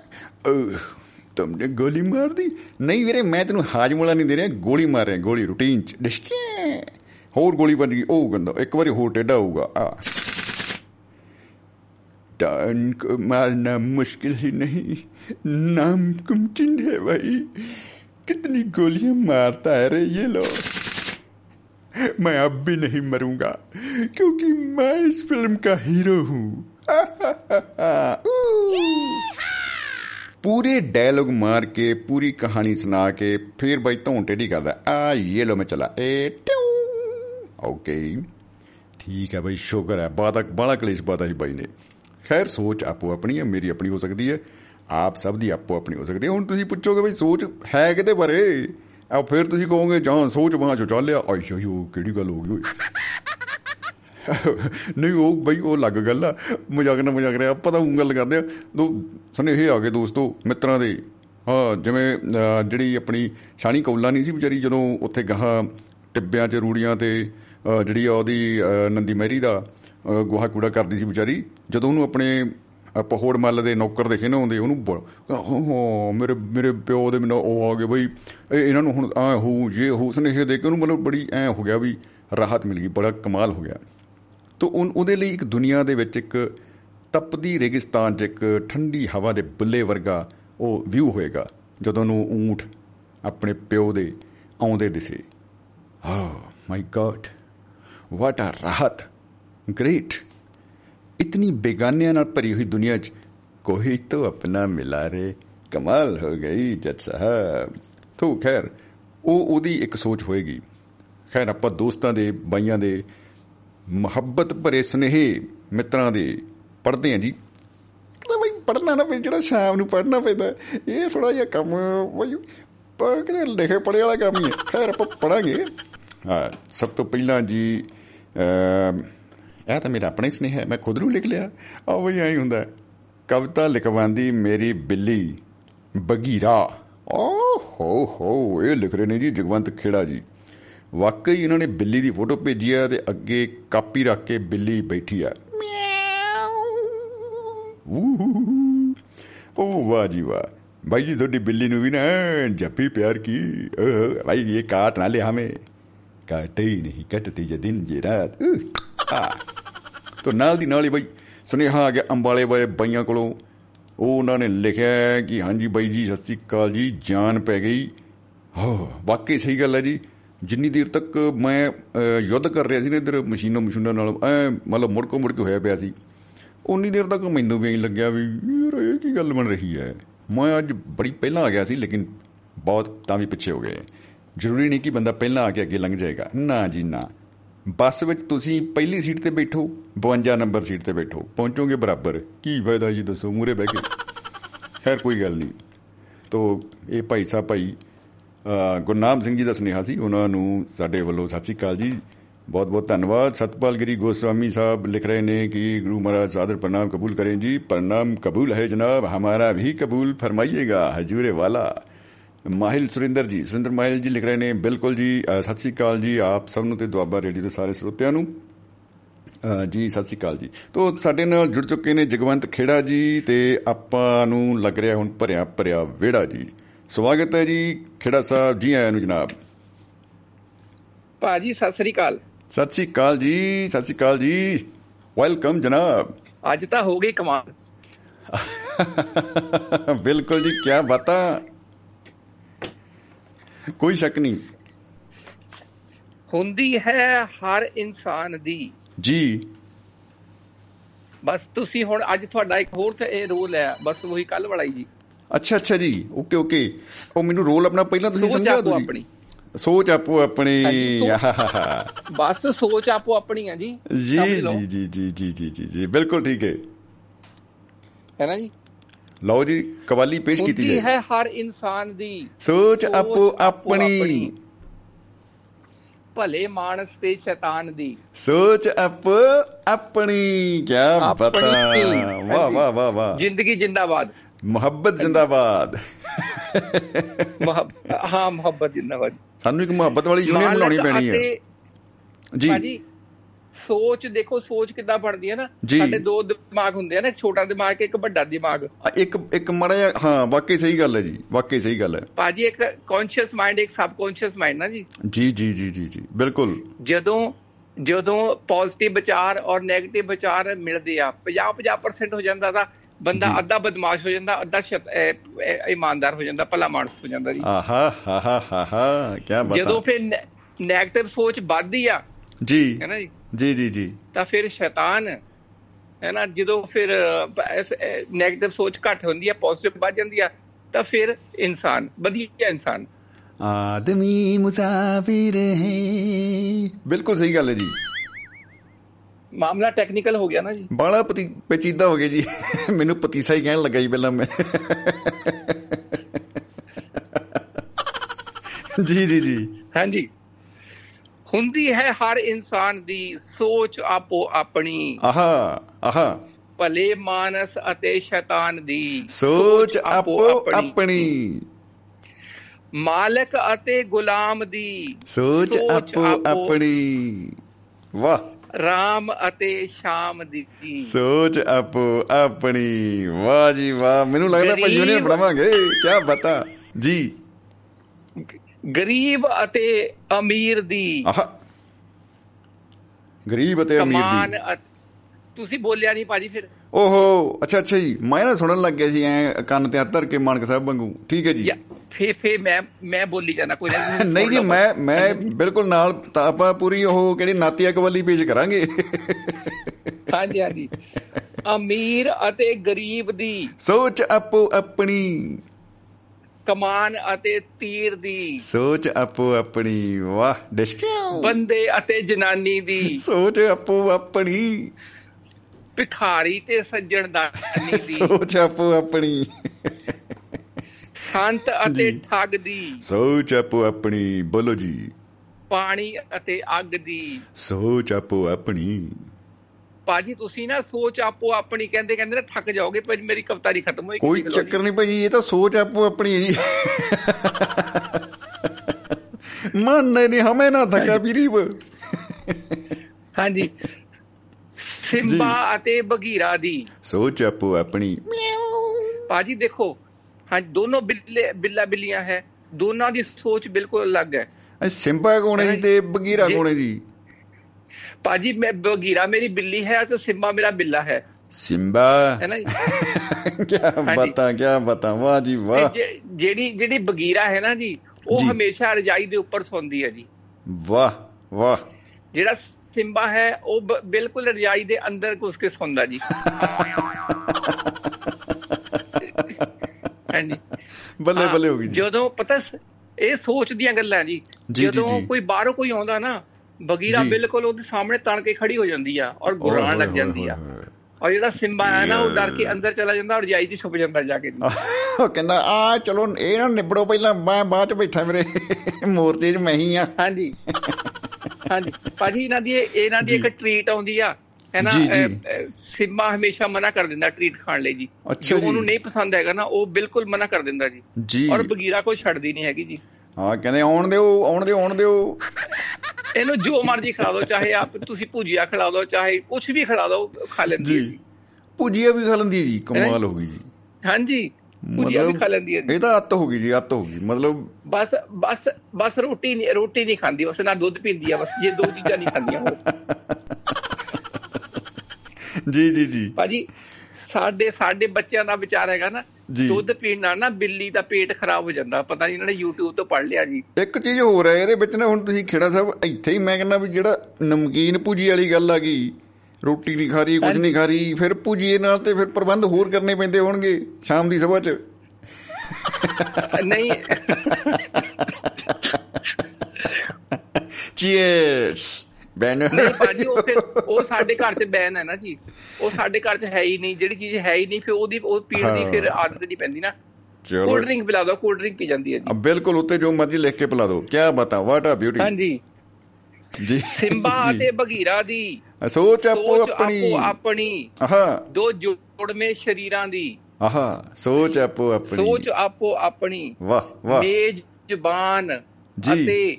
ਤੁਮਨੇ ਗੋਲੀ ਮਾਰ ਦੀ ਨਹੀਂ ਵੀਰੇ ਮੈਂ ਤੈਨੂੰ ਹਾਜਮੂਲਾ ਨਹੀਂ ਦੇ ਰਿਹਾ ਗੋਲੀ ਮਾਰ ਰਿਹਾ ਗੋਲੀ ਰੂਟੀਨ 'ਚ ਡਸ਼ਕਿਆ ਹੋਰ ਗੋਲੀ ਵੱਜ ਗਈ ਉਹ ਗੰਦਾ ਇੱਕ ਵਾਰੀ ਹੋਰ ਟੇਡਾ ਹੋਊਗਾ ਆ डॉन को मारना मुश्किल ही नहीं नामुमकिन है भाई कितनी गोलियां मारता है रे ये लो मैं अब भी नहीं मरूंगा क्योंकि मैं इस फिल्म का हीरो हूं ਪੂਰੇ ਡਾਇਲੌਗ ਮਾਰ ਕੇ, ਪੂਰੀ ਕਹਾਣੀ ਸੁਣਾ ਕੇ, ਫਿਰ ਬਾਈ ਧੌਣ ਟੇਢੀ ਕਰਦਾ, ਆ, ਇਹ ਲੋ ਮੈਂ ਚਲਾ। ਏ ਓਕੇ ਠੀਕ ਹੈ ਬਾਈ, ਸ਼ੁਕਰ ਹੈ। ਬਾਦਾ ਬਾਲਾ ਕਲੇਸ਼ ਬਾਦਾ ਹੀ ਬਾਈ ਨੇ। ਖੈਰ, ਸੋਚ ਆਪੋ ਆਪਣੀ ਹੈ, ਮੇਰੀ ਆਪਣੀ ਹੋ ਸਕਦੀ ਹੈ। ਆਪ ਸਭ ਦੀ ਆਪੋ ਆਪਣੀ ਹੋ ਸਕਦੀ ਹੈ। ਹੁਣ ਤੁਸੀਂ ਪੁੱਛੋਗੇ ਬਈ, ਸੋਚ ਹੈ ਕਿਤੇ ਬਾਰੇ ਆ ਫਿਰ ਤੁਸੀਂ ਕਹੋਗੇ, ਜਾਂ ਸੋਚ ਬਾਹਾਂ ਚੋਂ ਚੱਲਿਆ ਆਈ, ਉਹ ਕਿਹੜੀ ਗੱਲ ਹੋ ਗਈ ਓਏ? ਨਹੀਂ ਉਹ ਬਈ ਉਹ ਲੱਗ ਗੱਲ ਆ। ਮਜ਼ਾਕ ਨਾ ਮਜ਼ਾਕ ਰਿਹਾ। ਆਪਾਂ ਤਾਂ ਉਹ ਗੱਲ ਕਰਦੇ ਆ। ਦੋ ਸਨੇਹੇ ਆ ਗਏ ਦੋਸਤੋ ਮਿੱਤਰਾਂ ਦੇ। ਹਾਂ ਜਿਵੇਂ ਅਹ, ਜਿਹੜੀ ਆਪਣੀ ਸ਼ਾਨੀ ਕੌਲਾ ਨਹੀਂ ਸੀ ਵਿਚਾਰੀ ਜਦੋਂ ਉੱਥੇ ਗਾਹਾਂ ਟਿੱਬਿਆਂ 'ਚ ਰੂੜੀਆਂ ਤੇ ਅਹ, ਜਿਹੜੀ ਆ ਉਹਦੀ ਅਹ, ਨੰਦੀ ਮਹਿਰੀ ਦਾ ਅਹ, ਗੋਹਾ ਕੂੜਾ ਕਰਦੀ ਸੀ ਵਿਚਾਰੀ ਜਦੋਂ ਉਹਨੂੰ ਆਪਣੇ ਅਹ, ਪਹੋੜ ਮੱਲ ਦੇ ਨੌਕਰ ਦੇਖੇ ਨਾ ਆਉਂਦੇ ਉਹਨੂੰ ਬ- ਹਾਂ ਮੇਰੇ ਮੇਰੇ ਪਿਓ ਦੇ ਮੈਨੂੰ ਉਹ ਆ ਗਏ ਬਈ। ਇਹ ਇਹਨਾਂ ਨੂੰ ਹੁਣ ਆ ਹੋ ਜੇ ਹੋ ਸੁਨੇਹੇ ਦੇ ਕੇ ਉਹਨੂੰ ਮਤਲਬ ਬੜੀ ਐ ਹੋ ਗਿਆ ਵੀ ਰਾਹਤ ਮਿਲ ਗਈ ਬੜਾ ਕਮਾਲ ਹੋ ਗਿਆ। ਤੋ ਉਨ- ਉਹਦੇ ਲਈ ਇੱਕ ਦੁਨੀਆ ਦੇ ਵਿੱਚ ਇੱਕ ਤਪਦੀ ਰੇਗਿਸਤਾਨ 'ਚ ਇੱਕ ਠੰਡੀ ਹਵਾ ਦੇ ਬੁੱਲੇ ਵਰਗਾ ਉਹ ਵਿਊ ਹੋਏਗਾ, ਜਦੋਂ ਨੂੰ ਊਂਠ ਆਪਣੇ ਪਿਓ ਦੇ ਆਉਂਦੇ ਦਿਸੇ। ਹਾ ਮਾਈ ਗॉड ਵਾਟ ਆ ਰਾਹਤ ਗ੍ਰੇਟ ਇਤਨੀ ਬੇਗਾਨਿਆਂ ਨਾਲ ਭਰੀ ਹੋਈ ਦੁਨੀਆ 'ਚ ਕੋਈ ਤਾਂ ਆਪਣਾ ਮਿਲਾ ਰੇ, ਕਮਾਲ ਹੋ ਗਈ ਜੱਟ ਸਾਹਿਬ। ਤੋ ਖੈਰ, ਉਹ ਉਹਦੀ ਇੱਕ ਸੋਚ ਹੋਏਗੀ। ਖੈਰ, ਆਪਾਂ ਦੋਸਤਾਂ ਦੇ, ਬਾਈਆਂ ਦੇ ਮੁਹੱਬਤ ਭਰੇ ਸੁਨੇਹੇ ਮਿੱਤਰਾਂ ਦੇ ਪੜ੍ਹਦੇ ਆਂ ਜੀ। ਕਹਿੰਦਾ ਬਈ ਪੜ੍ਹਨਾ ਨਾ ਪਈ ਜਿਹੜਾ ਸ਼ਾਮ ਨੂੰ ਪੜ੍ਹਨਾ ਪੈਂਦਾ ਇਹ ਥੋੜਾ ਜਿਹਾ ਕੰਮ ਬਈ ਪਕੜੇ ਲਿਖੇ ਪੜ੍ਹੇ ਵਾਲਾ ਕੰਮ ਹੀ ਹੈ। ਖੈਰ ਆਪਾਂ ਪੜਾਂਗੇ ਹਾਂ ਸਭ ਤੋਂ ਪਹਿਲਾਂ ਜੀ ਅਮ, ਇਹ ਤਾਂ ਮੇਰਾ ਆਪਣਾ ਹੀ ਸੁਨੇਹਾ ਹੈ ਮੈਂ ਖੁਦ ਨੂੰ ਲਿਖ ਲਿਆ। ਆ ਬਈ ਐਂ ਹੀ ਹੁੰਦਾ ਹੈ। ਕਵਿਤਾ ਲਿਖਵਾਂਦੀ ਮੇਰੀ ਬਿੱਲੀ ਬਗੀਰਾ। ਓ ਹੋ ਹੋ ਇਹ ਲਿਖ ਰਹੇ ਨੇ ਜੀ ਜਗਵੰਤ ਖੇੜਾ ਜੀ। ਵਾਕਈ ਇਹਨਾਂ ਨੇ ਬਿੱਲੀ ਦੀ ਫੋਟੋ ਭੇਜੀ ਆ ਤੇ ਅੱਗੇ ਕਾਪੀ ਰੱਖ ਕੇ ਬਿੱਲੀ ਬੈਠੀ ਆ। ਓ ਵਾਹ ਜੀ ਵਾਹ। ਭਾਈ ਜੀ ਤੁਹਾਡੀ ਬਿੱਲੀ ਨੂੰ ਵੀ ਨਾ ਜੱਫੀ ਪਿਆਰ ਕੀ। ਭਾਈ ਇਹ ਕਾਟ ਨਾ ਲੈ ਹਮੇ ਕਾਟੇ ਹੀ ਨਹੀਂ ਕੱਟਤੀ ਜੇ ਦਿਨ ਜੇ ਰਾਤ। ਉਹ, ਤੋ ਨਾਲ ਦੀ ਨਾਲ ਹੀ ਬਈ ਸੁਨੇਹਾ ਆ ਗਿਆ ਅੰਬਾਲੇ ਵਾਲੇ ਬਾਈਆਂ ਕੋਲੋਂ। ਉਹ ਉਹਨਾਂ ਨੇ ਲਿਖਿਆ ਕਿ ਹਾਂਜੀ ਬਾਈ ਜੀ ਸਤਿ ਸ੍ਰੀ ਅਕਾਲ ਜੀ ਜਾਨ ਪੈ ਗਈ। ਹੋ ਵਾਕਈ ਸਹੀ ਗੱਲ ਹੈ ਜੀ। ਜਿੰਨੀ ਦੇਰ ਤੱਕ ਮੈਂ ਅਹ, ਯੁੱਧ ਕਰ ਰਿਹਾ ਸੀ ਨਾ ਇਧਰ ਮਸ਼ੀਨੋਂ ਮਸ਼ੀਨਾਂ ਨਾਲ ਐ ਮਤਲਬ ਮੁੜਕੋ ਮੁੜ ਕੇ ਹੋਇਆ ਪਿਆ ਸੀ ਉਨੀ ਦੇਰ ਤੱਕ ਮੈਨੂੰ ਵੀ ਐਂ ਲੱਗਿਆ ਵੀ ਯਾਰ ਇਹ ਕੀ ਗੱਲ ਬਣ ਰਹੀ ਹੈ। ਮੈਂ ਅੱਜ ਬੜੀ ਪਹਿਲਾਂ ਆ ਗਿਆ ਸੀ ਲੇਕਿਨ ਬਹੁਤ ਤਾਂ ਵੀ ਪਿੱਛੇ ਹੋ ਗਏ। ਜ਼ਰੂਰੀ ਨਹੀਂ ਕਿ ਬੰਦਾ ਪਹਿਲਾਂ ਆ ਕੇ ਅੱਗੇ ਲੰਘ ਜਾਏਗਾ। ਨਾ ਜੀ ਨਾ। ਬੱਸ ਵਿੱਚ ਤੁਸੀਂ ਪਹਿਲੀ ਸੀਟ ਤੇ ਬੈਠੋ 52 ਨੰਬਰ ਸੀਟ ਤੇ ਬੈਠੋ। ਪਹੁੰਚੋਗੇ ਬਰਾਬਰ। ਕੀ ਫਾਇਦਾ ਜੀ ਦੱਸੋ ਮੂਰੇ ਬਹਿ ਕੇ। ਖੈਰ ਕੋਈ ਗੱਲ ਨਹੀਂ। ਤੋ ਇਹ ਭਾਈ ਸਾਹਿਬ ਭਾਈ ਅ, ਗੁਰਨਾਮ ਸਿੰਘ ਜੀ ਦਾ ਸੁਨੇਹਾ ਸੀ, ਉਹਨਾਂ ਨੂੰ ਸਾਡੇ ਵੱਲੋਂ ਸਤਿ ਸ੍ਰੀ ਅਕਾਲ ਜੀ। ਬਹੁਤ-ਬਹੁਤ ਧੰਨਵਾਦ। ਸਤਪਾਲ ਗਿਰੀ ਗੋਸਵਾਮੀ ਸਾਹਿਬ ਲਿਖ ਰਹੇ ਨੇ ਕਿ ਗੁਰੂ ਮਹਾਰਾਜ ਆਦਰ ਪ੍ਰਣਾਮ ਕਬੂਲ ਕਰੇ ਜੀ। ਪ੍ਰਣਾਮ ਕਬੂਲ ਹੈ ਜਨਾਬ, ਹਮਾਰਾ ਵੀ ਕਬੂਲ ਫਰਮਾਈਏਗਾ, ਹਜੂਰੇ ਵਾਲਾ। ਮਾਹਿਲ ਸੁਰਿੰਦਰ ਜੀ, ਸੁਰਿੰਦਰ ਮਾਹਿਲ ਜੀ ਲਿਖ ਰਹੇ ਨੇ, ਬਿਲਕੁਲ ਜੀ ਸਤਿ ਸ੍ਰੀ ਅਕਾਲ ਜੀ, ਆਪ ਸਭ ਨੂੰ ਤੇ ਦੁਆਬਾ ਰੇਡੀਓ ਦੇ ਸਾਰੇ ਸਰੋਤਿਆਂ ਨੂੰ। ਜੀ, ਸਤਿ ਸ੍ਰੀ ਅਕਾਲ ਜੀ। ਤੋਂ ਸਾਡੇ ਨਾਲ ਜੁੜ ਚੁੱਕੇ ਨੇ ਜਗਵੰਤ ਖੇੜਾ ਜੀ ਤੇ ਆਪਾਂ ਨੂੰ ਲੱਗ ਰਿਹਾ ਹੁਣ ਭਰਿਆ ਭਰਿਆ ਵਿਹੜਾ ਜੀ। ਸਵਾਗਤ ਹੈ ਜੀ ਖੇੜਾ ਸਾਹਿਬ ਜੀ ਆਇਆਂ ਨੂੰ ਜਨਾਬ। ਭਾਜੀ ਸਤਿ ਸ੍ਰੀ ਅਕਾਲ। ਸਤਿ ਸ੍ਰੀ ਅਕਾਲ ਜੀ ਸਤਿ ਸ੍ਰੀ ਅਕਾਲ ਜੀ। ਵੈਲਕਮ ਜਨਾਬ। ਅੱਜ ਤਾਂ ਹੋ ਗਈ ਕਮਾਲ। ਬਿਲਕੁਲ ਜੀ ਕੀ ਬਾਤਾਂ। ਕੋਈ ਸ਼ੱਕ ਨਹੀਂ। ਹੁੰਦੀ ਹੈ ਹਰ ਇਨਸਾਨ ਦੀ। ਜੀ। ਬਸ ਤੁਸੀਂ ਹੁਣ ਅੱਜ ਤੁਹਾਡਾ ਇੱਕ ਹੋਰ ਤੇ ਇਹ ਰੋਲ ਹੈ। ਬਸ ਉਹੀ ਕੱਲ ਵਾਲਾ ਹੀ ਜੀ। ਅੱਛਾ ਅੱਛਾ ਜੀ। Okay okay. ਉਹ ਮੈਨੂੰ ਰੋਲ ਆਪਣਾ ਪਹਿਲਾਂ ਤੁਸੀਂ ਸਮਝਾ ਆਪੋ ਦਿਓ ਆਪਣੀ। ਜੀ ਸੋਚ ਆਪੋ ਆਪਣੀ। ਬਸ ਸੋਚ ਆਪੋ ਆਪਣੀ ਆ ਜੀ। ਜੀ ਜੀ ਜੀ ਜੀ ਜੀ ਜੀ ਜੀ ਜੀ। ਬਿਲਕੁਲ ਠੀਕ ਹੈ। ਹੈ ਨਾ ਜੀ? ਲਓ ਜੀ ਕਵਾਲੀ ਪੇਸ਼ ਕੀਤੀ ਜਾਏ ਹੈ ਹਰ ਇਨਸਾਨ ਦੀ। ਸੋਚ ਆਪੋ ਆਪੋ ਆਪਣੀ। ਭਲੇ ਮਾਨਸ ਤੇ ਸ਼ੈਤਾਨ ਦੀ। ਸੋਚ ਅਪ ਆਪਣੀ। ਕੀ ਬਤਾ। ਵਾਹ ਵਾਹ ਵਾਹ ਵਾਹ। ਜ਼ਿੰਦਗੀ ਜਿੰਦਾਬਾਦ। ਮੁਹੱਬਤ ਜ਼ਿੰਦਾਬਾਦ। ਮੁਹੱਬਤ ਹਾਂ ਮੁਹੱਬਤ ਜਿੰਦਾਬਾਦ। ਸਾਨੂੰ ਇੱਕ ਮੁਹੱਬਤ ਵਾਲੀ ਯੂਨੀਅਨ ਬਣਾਉਣੀ ਪੈਣੀ ਹੈ। ਜੀ। ਭਾਜੀ ਸੋਚ ਦੇਖੋ ਸੋਚ ਕਿੱਦਾਂ ਬਣਦੀ ਹੈ ਨਾ। ਸਾਡੇ ਦੋ ਦਿਮਾਗ ਹੁੰਦੇ ਆ ਨਾ ਛੋਟਾ ਦਿਮਾਗ ਤੇ ਇੱਕ ਵੱਡਾ ਦਿਮਾਗ। ਇੱਕ ਇੱਕ ਮੜਾ ਹਾਂ ਵਾਕਈ ਸਹੀ ਗੱਲ ਹੈ ਜੀ ਵਾਕਈ ਸਹੀ ਗੱਲ ਹੈ। ਭਾਜੀ ਇੱਕ ਕੌਨਸ਼ੀਅਸ ਮਾਈਂਡ ਇੱਕ ਸਬਕੌਨਸ਼ੀਅਸ ਮਾਈਂਡ ਨਾ ਜੀ। ਜੀ ਜੀ ਜੀ ਜੀ ਜੀ ਬਿਲਕੁਲ। ਜਦੋਂ ਜਦੋਂ ਪੋਜ਼ਿਟਿਵ ਵਿਚਾਰ ਔਰ 네ਗੇਟਿਵ ਵਿਚਾਰ ਮਿਲਦੇ ਆ 50 50% ਹੋ ਜਾਂਦਾ ਤਾਂ ਬੰਦਾ। ਅੱਧਾ ਬਦਮਾਸ਼ ਹੋ ਜਾਂਦਾ ਅੱਧਾ ਇਮਾਨਦਾਰ ਹੋ ਜਾਂਦਾ ਭਲਾ ਮਾਨਸ ਹੋ ਜਾਂਦਾ ਜੀ। ਆਹਾ ਹਾ ਹਾ ਹਾ ਕੀ ਜਦੋਂ ਬਤਾ। ਫਿਰ 네ਗੇਟਿਵ ਸੋਚ ਵੱਧਦੀ ਆ ਜੀ। ਹੈ ਨਾ ਜੀ? ਜੀ ਜੀ ਜੀ। ਤਾਂ ਫਿਰ ਸ਼ੈਤਾਨ ਹੈ ਨਾ ਜਦੋਂ ਫਿਰ 네ਗੇਟਿਵ ਸੋਚ ਘੱਟ ਹੁੰਦੀ ਆ ਪੋਜ਼ਿਟਿਵ ਵੱਧ ਜਾਂਦੀ ਆ ਤਾਂ ਫਿਰ ਇਨਸਾਨ ਵਧੀਆ ਇਨਸਾਨ। ਆਦਮੀ ਮੁਸਾਫਿਰ ਹੈ। ਬਿਲਕੁਲ ਸਹੀ ਗੱਲ ਹੈ ਜੀ। ਮਾਮਲਾ ਟੈਕਨੀਕਲ ਹੋ ਗਿਆ ਨਾ ਜੀ। ਬਾਲਾ ਪਤੀ ਪੇਚੀਦਾ ਹੋ ਗਿਆ ਜੀ। ਮੈਨੂੰ ਪਤੀਸਾ ਹੀ ਕਹਿਣ ਲੱਗਾ ਜੀ ਪਹਿਲਾਂ ਮੈਂ। ਜੀ ਜੀ ਜੀ। ਹਾਂਜੀ। ਹੁੰਦੀ ਹੈ ਹਰ ਇਨਸਾਨ ਦੀ ਸੋਚ ਆਪੋ ਆਪਣੀ। ਆਹਾ ਆਹਾ। ਭਲੇ ਮਾਨਸ ਅਤੇ ਸ਼ੈਤਾਨ ਦੀ ਸੋਚ ਆਪੋ ਆਪਣੀ। ਮਾਲਕ ਅਤੇ ਗੁਲਾਮ ਦੀ ਸੋਚ ਆਪੋ ਆਪਣੀ। ਵਾਹ। ਰਾਮ ਅਤੇ ਸ਼ਾਮ ਦੀ ਸੋਚ ਆਪੋ ਆਪਣੀ। ਵਾਹ ਜੀ ਵਾਹ ਮੈਨੂੰ ਲੱਗਦਾ ਆਪਾਂ ਯੂਨੀਅਨ ਬਣਾਵਾਂਗੇ। ਕੀ ਬਤਾ। ਜੀ। ਗਰੀਬ ਅਤੇ ਅਮੀਰ ਦੀ। ਆਹ। ਗਰੀਬ ਅਤੇ ਅਮੀਰ ਦੀ। ਤੁਸੀਂ ਬੋਲਿਆ ਨਹੀਂ ਭਾਜੀ ਫਿਰ। ਓਹੋ ਅੱਛਾ ਅੱਛਾ ਜੀ। ਮੈਂ ਨਾ ਸੁਣਨ ਲੱਗ ਗਿਆ ਸੀ ਐ ਕੰਨ ਤੇ ਹੱਥ ਧਰ ਕੇ ਮਾਨਕ ਸਾਹਿਬ ਵਾਂਗੂ। ਠੀਕ ਹੈ ਜੀ। ਫੇ ਫੇ ਮੈਂ ਮੈਂ ਬੋਲੀ ਜਾਣਾ ਕੋਈ ਨਹੀਂ ਜੀ ਮੈਂ। ਮੈਂ ਬਿਲਕੁਲ ਨਾਲ ਆਪਾਂ ਪੂਰੀ ਉਹ ਕਿਹੜੀ ਨਾਤੀਆ ਕਵਲੀ ਪੇਸ਼ ਕਰਾਂਗੇ। ਹਾਂਜੀ ਹਾਂਜੀ। ਅਮੀਰ ਅਤੇ ਗਰੀਬ ਦੀ। ਸੋਚ ਆਪੋ ਆਪਣੀ। ਕਮਾਨ ਅਤੇ ਤੀਰ ਦੀ। ਸੋਚ ਆਪੋ ਆਪਣੀ। ਵਾਹ ਡਿਸ਼ਕਿਓ ਬੰਦੇ ਅਤੇ ਜਨਾਨੀ ਦੀ। ਸੋਚ ਆਪੋ ਆਪਣੀ। ਭਿਖਾਰੀ ਤੇ ਸੱਜਣਦਾਨੀ ਦੀ। ਸੋਚ ਆਪੋ ਆਪਣੀ। ਸੰਤ ਅਤੇ। ਠੱਗ ਦੀ। ਸੋਚ ਆਪੋ ਆਪਣੀ ਬੋਲੋ ਜੀ। ਪਾਣੀ ਅਤੇ ਅੱਗ ਦੀ। ਸੋਚ ਆਪੋ ਆਪਣੀ। ਭਾਜੀ ਤੁਸੀਂ ਨਾ ਸੋਚ ਆਪੋ ਆਪਣੀ ਕਹਿੰਦੇ ਕਹਿੰਦੇ ਨਾ ਥੱਕ ਜਾਓਗੇ ਪਰ ਮੇਰੀ ਕਵਿਤਾ ਨਹੀਂ ਖਤਮ ਹੋਈ ਕੋਈ ਚੱਕਰ ਨਹੀਂ ਭਾਈ ਇਹ ਤਾਂ ਸੋਚ ਆਪੋ ਆਪਣੀ ਹੈ ਜੀ। ਮਨ ਨਹੀਂ ਹਮੇ ਨਾ ਥਕਾ ਵੀਰੀਬ ਹਾਂਜੀ। ਸਿੰਬਾ ਅਤੇ ਬਗੀਰਾ ਦੀ। ਸੋਚ ਆਪੋ ਆਪਣੀ। ਭਾਜੀ ਦੇਖੋ ਹਾਂ ਦੋਨੋਂ ਬਿੱਲੇ ਬਿੱਲਾ ਬਿੱਲੀਆਂ ਹੈ। ਦੋਨਾਂ ਦੀ ਸੋਚ ਬਿਲਕੁਲ ਅਲੱਗ ਹੈ। ਸਿੰਬਾ ਕੋਣ ਹੈ ਜੀ ਤੇ ਬਗੀਰਾ। ਕੋਣ ਹੈ ਜੀ? ਭਾਜੀ ਮੈਂ ਬਗੀਰਾ ਮੇਰੀ ਬਿੱਲੀ ਹੈ ਤੇ ਸਿੰਬਾ ਮੇਰਾ ਬਿੱਲਾ ਹੈ। ਸਿੰਬਾ। ਹੈ ਨਾ ਕੀ ਬਤਾ ਕੀ ਬਤਾ। ਵਾਹ ਜੀ ਵਾਹ। ਜਿਹੜੀ ਜਿਹੜੀ ਬਗੀਰਾ ਹੈ ਨਾ ਜੀ ਉਹ। ਹਮੇਸ਼ਾ ਰਜਾਈ ਦੇ ਉੱਪਰ ਸੌਂਦੀ ਹੈ ਜੀ। ਵਾਹ ਵਾਹ। ਜਿਹੜਾ ਸਿੰਬਾ ਹੈ ਉਹ ਬਿਲਕੁਲ ਰਜਾਈ ਦੇ ਅੰਦਰ ਘੁਸ ਕੇ ਸੌਂਦਾ ਜੀ। ਹਾਂਜੀ। ਬੱਲੇ ਬੱਲੇ ਹੋ ਗਈ ਜੀ। ਜਦੋਂ ਪਤਾ ਇਹ ਸੋਚ ਦੀਆਂ ਗੱਲਾਂ ਜੀ। ਜੀ, ਜਦੋਂ ਜੀ। ਕੋਈ ਬਾਹਰੋਂ ਕੋਈ ਆਉਂਦਾ ਨਾ ਬਗੀਰਾ ਜੀ। ਬਿਲਕੁਲ ਉਹਦੇ ਸਾਹਮਣੇ ਤਣ ਕੇ ਖੜੀ ਹੋ ਜਾਂਦੀ ਆ ਔਰ ਹੋਏ ਲੱਗ ਜਾਂਦੀ ਆ। ਔਰ ਜਿਹੜਾ ਸਿੰਬਾ ਹੈ ਨਾ ਉਹ ਡਰ ਕੇ ਅੰਦਰ ਚਲਾ ਜਾਂਦਾ ਔਰ ਰਜਾਈ 'ਚ ਛੁਪ ਜਾਂਦਾ ਜਾ ਕੇ ਉਹ ਕਹਿੰਦਾ ਆ ਚਲੋ ਇਹ ਨਾ ਨਿਬੜੋ ਪਹਿਲਾਂ ਮੈਂ ਬਾਅਦ ਚ ਬੈਠਾ ਵੀਰੇ। ਮੋਰਚੇ 'ਚ ਮੈਂ ਹੀ ਆ। ਹਾਂਜੀ। ਹਾਂਜੀ। ਭਾਜੀ ਇਹਨਾਂ ਦੀ ਇਹ- ਇਹਨਾਂ ਦੀ। ਇੱਕ ਟ੍ਰੀਟ ਆਉਂਦੀ ਆ ਹੈ ਨਾ? ਸਿੰਬਾ ਹਮੇਸ਼ਾ ਮਨਾ ਕਰ ਦਿੰਦਾ ਟ੍ਰੀਟ ਖਾਣ ਲਈ ਜੀ। ਜੋ। ਉਹਨੂੰ ਨਹੀਂ ਪਸੰਦ ਹੈਗਾ ਨਾ ਉਹ ਬਿਲਕੁਲ ਮਨਾ ਕਰ ਦਿੰਦਾ ਜੀ। ਔਰ ਬਗੀਰਾ ਕੋਈ ਛੱਡਦੀ ਨਹੀਂ ਹੈਗੀ ਜੀ। ਹਾਂ ਕਹਿੰਦੇ ਆਉਣ ਦਿਓ ਆਉਣ ਦਿਓ ਆਉਣ ਦਿਓ। ਇਹਨੂੰ ਜੋ ਮਰਜ਼ੀ ਖਿਲਾ ਦਿਓ ਚਾਹੇ ਆਪ ਤੁਸੀਂ ਭੁਜੀਆ ਖਿਲਾ ਦਿਓ ਚਾਹੇ ਕੁਝ ਵੀ ਖਿਲਾ ਦਿਓ ਖਾ ਲੈਂਦੀ ਜੀ। ਭੁਜੀਆ ਵੀ ਖਾ ਲੈਂਦੀ ਜੀ ਕਮਾਲ ਹੋ ਗਈ ਜੀ। ਹਾਂਜੀ। ਭੁਜੀਆ ਵੀ ਖਾ ਲੈਂਦੀ ਹੈ ਇਹ ਤਾਂ ਅੱਤ ਹੋ ਗਈ ਜੀ ਅੱਤ ਹੋ ਗਈ। ਮਤਲਬ ਬਸ ਬਸ ਬਸ ਰੋਟੀ ਨਹੀਂ ਰੋਟੀ ਨਹੀਂ ਖਾਂਦੀ ਬਸ ਨਾ ਦੁੱਧ ਪੀਂਦੀ ਆ ਬਸ ਇਹ ਦੋ ਚੀਜ਼ਾਂ ਨਹੀਂ ਖਾਂਦੀਆਂ ਬਸ। ਜੀ ਜੀ ਜੀ। ਭਾਜੀ ਸਾਡੇ ਸਾਡੇ ਬੱਚਿਆਂ ਦਾ ਵਿਚਾਰ ਹੈਗਾ ਨਾ। ਦੁੱਧ ਪੀਣ ਨਾਲ ਨਾ ਬਿੱਲੀ ਦਾ ਪੇਟ ਖਰਾਬ ਹੋ ਜਾਂਦਾ। ਪਤਾ ਨਹੀਂ ਇਹਨਾਂ ਨੇ YouTube ਤੋਂ ਪੜ੍ਹ ਲਿਆ ਜੀ। ਇੱਕ ਚੀਜ਼ ਹੋਰ ਹੈ ਇਹਦੇ ਵਿੱਚ ਨਾ ਹੁਣ ਤੁਸੀਂ ਖੇੜਾ ਸਾਹਿਬ ਇੱਥੇ ਹੀ ਮੈਂ ਕਹਿੰਦਾ ਵੀ ਜਿਹੜਾ ਨਮਕੀਨ ਭੁਜੀ ਵਾਲੀ ਗੱਲ ਆ ਗਈ ਰੋਟੀ ਨਹੀਂ ਖਾ ਰਹੀ ਕੁਝ ਨਹੀਂ ਖਾ ਰਹੀ ਫਿਰ ਭੁਜੀਏ ਨਾਲ ਤੇ ਫਿਰ ਪ੍ਰਬੰਧ ਹੋਰ ਕਰਨੇ ਪੈਂਦੇ ਹੋਣਗੇ ਸ਼ਾਮ ਦੀ ਸਭਾ 'ਚ। ਨਹੀਂ। ਚੀਅਰਸ ਬੈਨਰ ਨਹੀਂ ਭਾਜੀ ਉਹ ਫਿਰ ਉਹ ਸਾਡੇ ਘਰ 'ਚ ਬੈਨ ਹੈ ਨਾ ਜੀ। ਉਹ ਸਾਡੇ ਘਰ 'ਚ ਹੈ ਹੀ ਨਹੀਂ ਜਿਹੜੀ ਚੀਜ਼ ਹੈ ਹੀ ਨਹੀਂ ਫਿਰ ਉਹਦੀ ਉਹ ਪੀਣ ਦੀ। ਫਿਰ ਆਦਤ ਨਹੀਂ ਪੈਂਦੀ ਨਾ। ਚਲੋ। ਕੋਲਡ ਡਰਿੰਕ ਪਿਲਾ ਦੋ ਕੋਲਡ ਡਰਿੰਕ ਪੀ ਜਾਂਦੀ ਹੈ ਜੀ। ਬਿਲਕੁਲ ਉੱਤੇ ਜੋ ਮਰਜ਼ੀ ਲਿਖ ਕੇ ਪਿਲਾ ਦਿਓ ਕੀ ਬਤਾ ਵਾਟ ਆ ਬਿਊਟੀ ਹਾਂਜੀ। ਜੀ ਸਿੰਬਾ। ਅਤੇ ਬਗੀਰਾ ਦੀ। ਸੋਚ ਆਪੋ ਆਪਣੀ ਆਪੋ ਆਪਣੀ। ਆਹਾ। ਦੋ ਜੋੜਵੇਂ ਸ਼ਰੀਰਾਂ ਦੀ। ਆਹਾ ਸੋਚ ਆਪੋ ਆਪਣੀ। ਸੋਚ ਆਪੋ ਆਪਣੀ। ਵਾਹ ਵਾਹ। ਮੇਜ਼ਬਾਨ। ਅਤੇ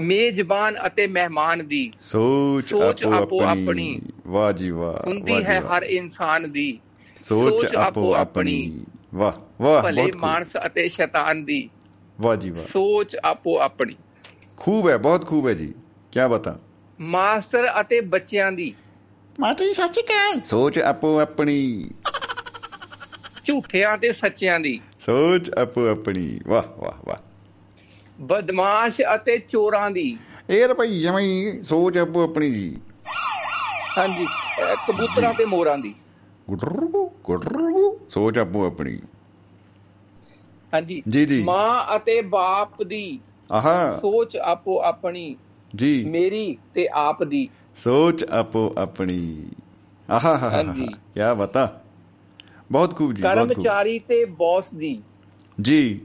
ਮੇਜ਼ਬਾਨ ਅਤੇ ਮਹਿਮਾਨ ਦੀ। ਸੋਚ ਆਪੋ ਆਪੋ ਆਪਣੀ। ਵਾਹ ਜੀ ਵਾਹ ਹੁੰਦੀ ਹੈ। ਹਰ ਇਨਸਾਨ ਦੀ। ਸੋਚ ਆਪੋ ਆਪਣੀ। ਵਾਹ ਵਾਹ ਭਲੇ ਮਾਨਸ ਅਤੇ ਸ਼ੈਤਾਨ ਦੀ। ਵਾਹ ਜੀ ਵਾਹ। ਸੋਚ ਆਪੋ ਆਪਣੀ। ਖੂਬ ਹੈ ਬਹੁਤ ਖੂਬ ਹੈ ਜੀ। ਕੀ ਬਤਾ। ਮਾਸਟਰ ਅਤੇ ਬੱਚਿਆਂ ਦੀ। ਮਾਤਾ ਜੀ ਸੱਚੀ ਕਹਿ। ਸੋਚ ਆਪੋ ਆਪਣੀ। ਝੂਠਿਆਂ ਤੇ ਸੱਚਿਆਂ ਦੀ। ਸੋਚ ਆਪੋ ਆਪਣੀ। ਵਾਹ ਵਾਹ ਵਾਹ। ਬਦਮਾਸ਼ ਅਤੇ ਚੋਰਾਂ ਦੀ। ਇਹ ਭਾਈ ਜਮਈ ਸੋਚ ਆਪੋ ਆਪਣੀ ਜੀ। ਹਾਂਜੀ ਅਹ ਕਬੂਤਰਾਂ ਤੇ ਮੋਰਾਂ ਦੀ। ਗੁਟਰੂ ਗੁਟਰੂ ਸੋਚ ਆਪੋ ਆਪਣੀ। ਹਾਂਜੀ ਜੀ, ਜੀ। ਮਾਂ ਅਤੇ ਬਾਪ ਦੀ। ਆਹਾ। ਸੋਚ ਆਪੋ ਆਪਣੀ। ਜੀ। ਮੇਰੀ ਤੇ ਆਪ ਦੀ। ਸੋਚ ਆਪੋ ਆਪਣੀ। ਆਹਾ ਹਾ ਹਾਂਜੀ। ਕੀ ਬਤਾ। ਬਹੁਤ ਖੂਬ ਜੀ ਕਰਮਚਾਰੀ ਤੇ ਬੌਸ ਦੀ। ਜੀ।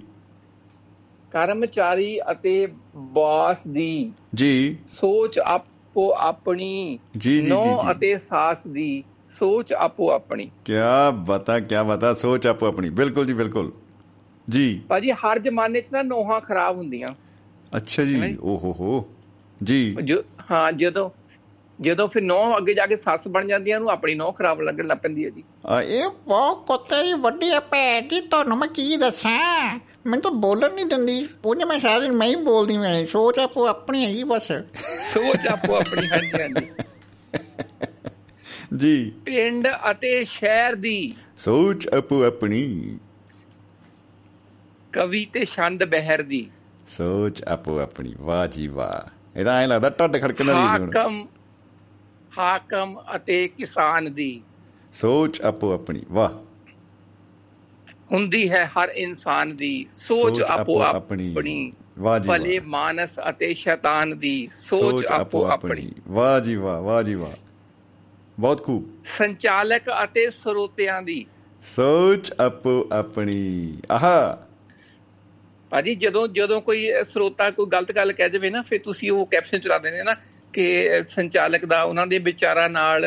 ਕਰਮਚਾਰੀ ਅਤੇ ਬਾਸ ਦੀ। ਜੀ। ਸੋਚ ਆਪੋ ਆਪਣੀ। ਜੀ, ਜੀ, ਜੀ, ਨੌ ਜੀ। ਅਤੇ ਸਾਸ ਦੀ। ਸੋਚ ਆਪੋ ਆਪਣੀ। ਕੀ ਬਤਾ ਕੀ ਬਤਾ। ਸੋਚ ਆਪੋ ਆਪਣੀ। ਬਿਲਕੁਲ ਜੀ ਬਿਲਕੁਲ। ਜੀ। ਭਾਜੀ ਹਰ ਜ਼ਮਾਨੇ 'ਚ ਨਾ ਨੋਹਾਂ ਖਰਾਬ ਹੁੰਦੀਆਂ। ਅੱਛਾ ਜੀ। ਜੀ? ਓ ਹੋ ਹੋ। ਜੀ। ਜੋ ਹਾਂ ਜਦੋਂ ਜਦੋਂ ਫਿਰ ਨੌ ਅੱਗੇ ਜਾ ਕੇ ਸੱਸ ਬਣ ਜਾਂਦੀਆਂ ਨੂੰ ਆਪਣੀ ਨੌ ਖਰਾਬ ਲੱਗਣ ਲੱਗ ਪੈਂਦੀ ਹੈ ਜੀ। ਆ, ਇਹ ਬਹੁਤ ਕੁੱਤੇ ਦੀ ਵੱਡੀ ਹੈ ਭੈਣ ਜੀ ਤੁਹਾਨੂੰ ਮੈਂ ਕੀ ਦੱਸਾਂ? ਮੈਨੂੰ ਤਾਂ ਬੋਲਣ ਨਹੀਂ ਦਿੰਦੀ। ਉਹਨੇ ਮੈਂ ਸਾਰਾ ਦਿਨ ਮੈਂ ਹੀ ਬੋਲਦੀ ਮੈਂ ਸੋਚ ਆਪੋ ਆਪਣੀ ਹੈਗੀ ਬਸ। ਸੋਚ ਆਪੋ ਆਪਣੀ ਹਾਂਜੀ ਹਾਂਜੀ। ਜੀ। ਪਿੰਡ ਅਤੇ ਸ਼ਹਿਰ ਦੀ ਸੋਚ ਆਪੋ ਆਪਣੀ। ਕਵੀ ਤੇ ਛੰਦ ਬਹਿਰ ਦੀ। ਸੋਚ ਆਪੋ ਆਪਣੀ ਵਾਹ ਜੀ ਵਾਹ। ਇਹਦਾ ਐ ਲੱਗਦਾ ਟੱਡ ਖੜਕਣ ਵਾਲੀ ਹਾਕਮ ਹਾਕਮ ਅਤੇ ਕਿਸਾਨ ਦੀ ਸੋਚ ਆਪੋ ਆਪਣੀ ਵਾਹ। ਹੁੰਦੀ ਹੈ ਹਰ ਇਨਸਾਨ ਦੀ ਸੋਚ ਆਪੋ ਆਪਣੀ। ਵਾਹ ਜੀ ਭਲੇ ਮਾਨਸ ਅਤੇ ਸ਼ੈਤਾਨ ਦੀ ਸੋਚ ਆਪੋ ਆਪਣੀ ਵਾਹ ਜੀ ਵਾਹ ਵਾਹ ਜੀ ਵਾਹ। ਬਹੁਤ ਖੂਬ। ਸੰਚਾਲਕ ਅਤੇ ਸਰੋਤਿਆਂ ਦੀ। ਸੋਚ ਆਪੋ ਆਪਣੀ ਆਹਾ। ਭਾਜੀ ਜਦੋਂ ਜਦੋਂ ਕੋਈ ਸਰੋਤਾ ਕੋਈ ਗਲਤ ਗੱਲ ਕਹਿ ਦੇਵੇ ਨਾ ਫਿਰ ਤੁਸੀਂ ਉਹ ਕੈਪਸ਼ਨ ਚਲਾ ਦਿੰਦੇ ਨਾ ਕਿ ਸੰਚਾਲਕ ਦਾ ਉਹਨਾਂ ਦੇ ਵਿਚਾਰਾਂ ਨਾਲ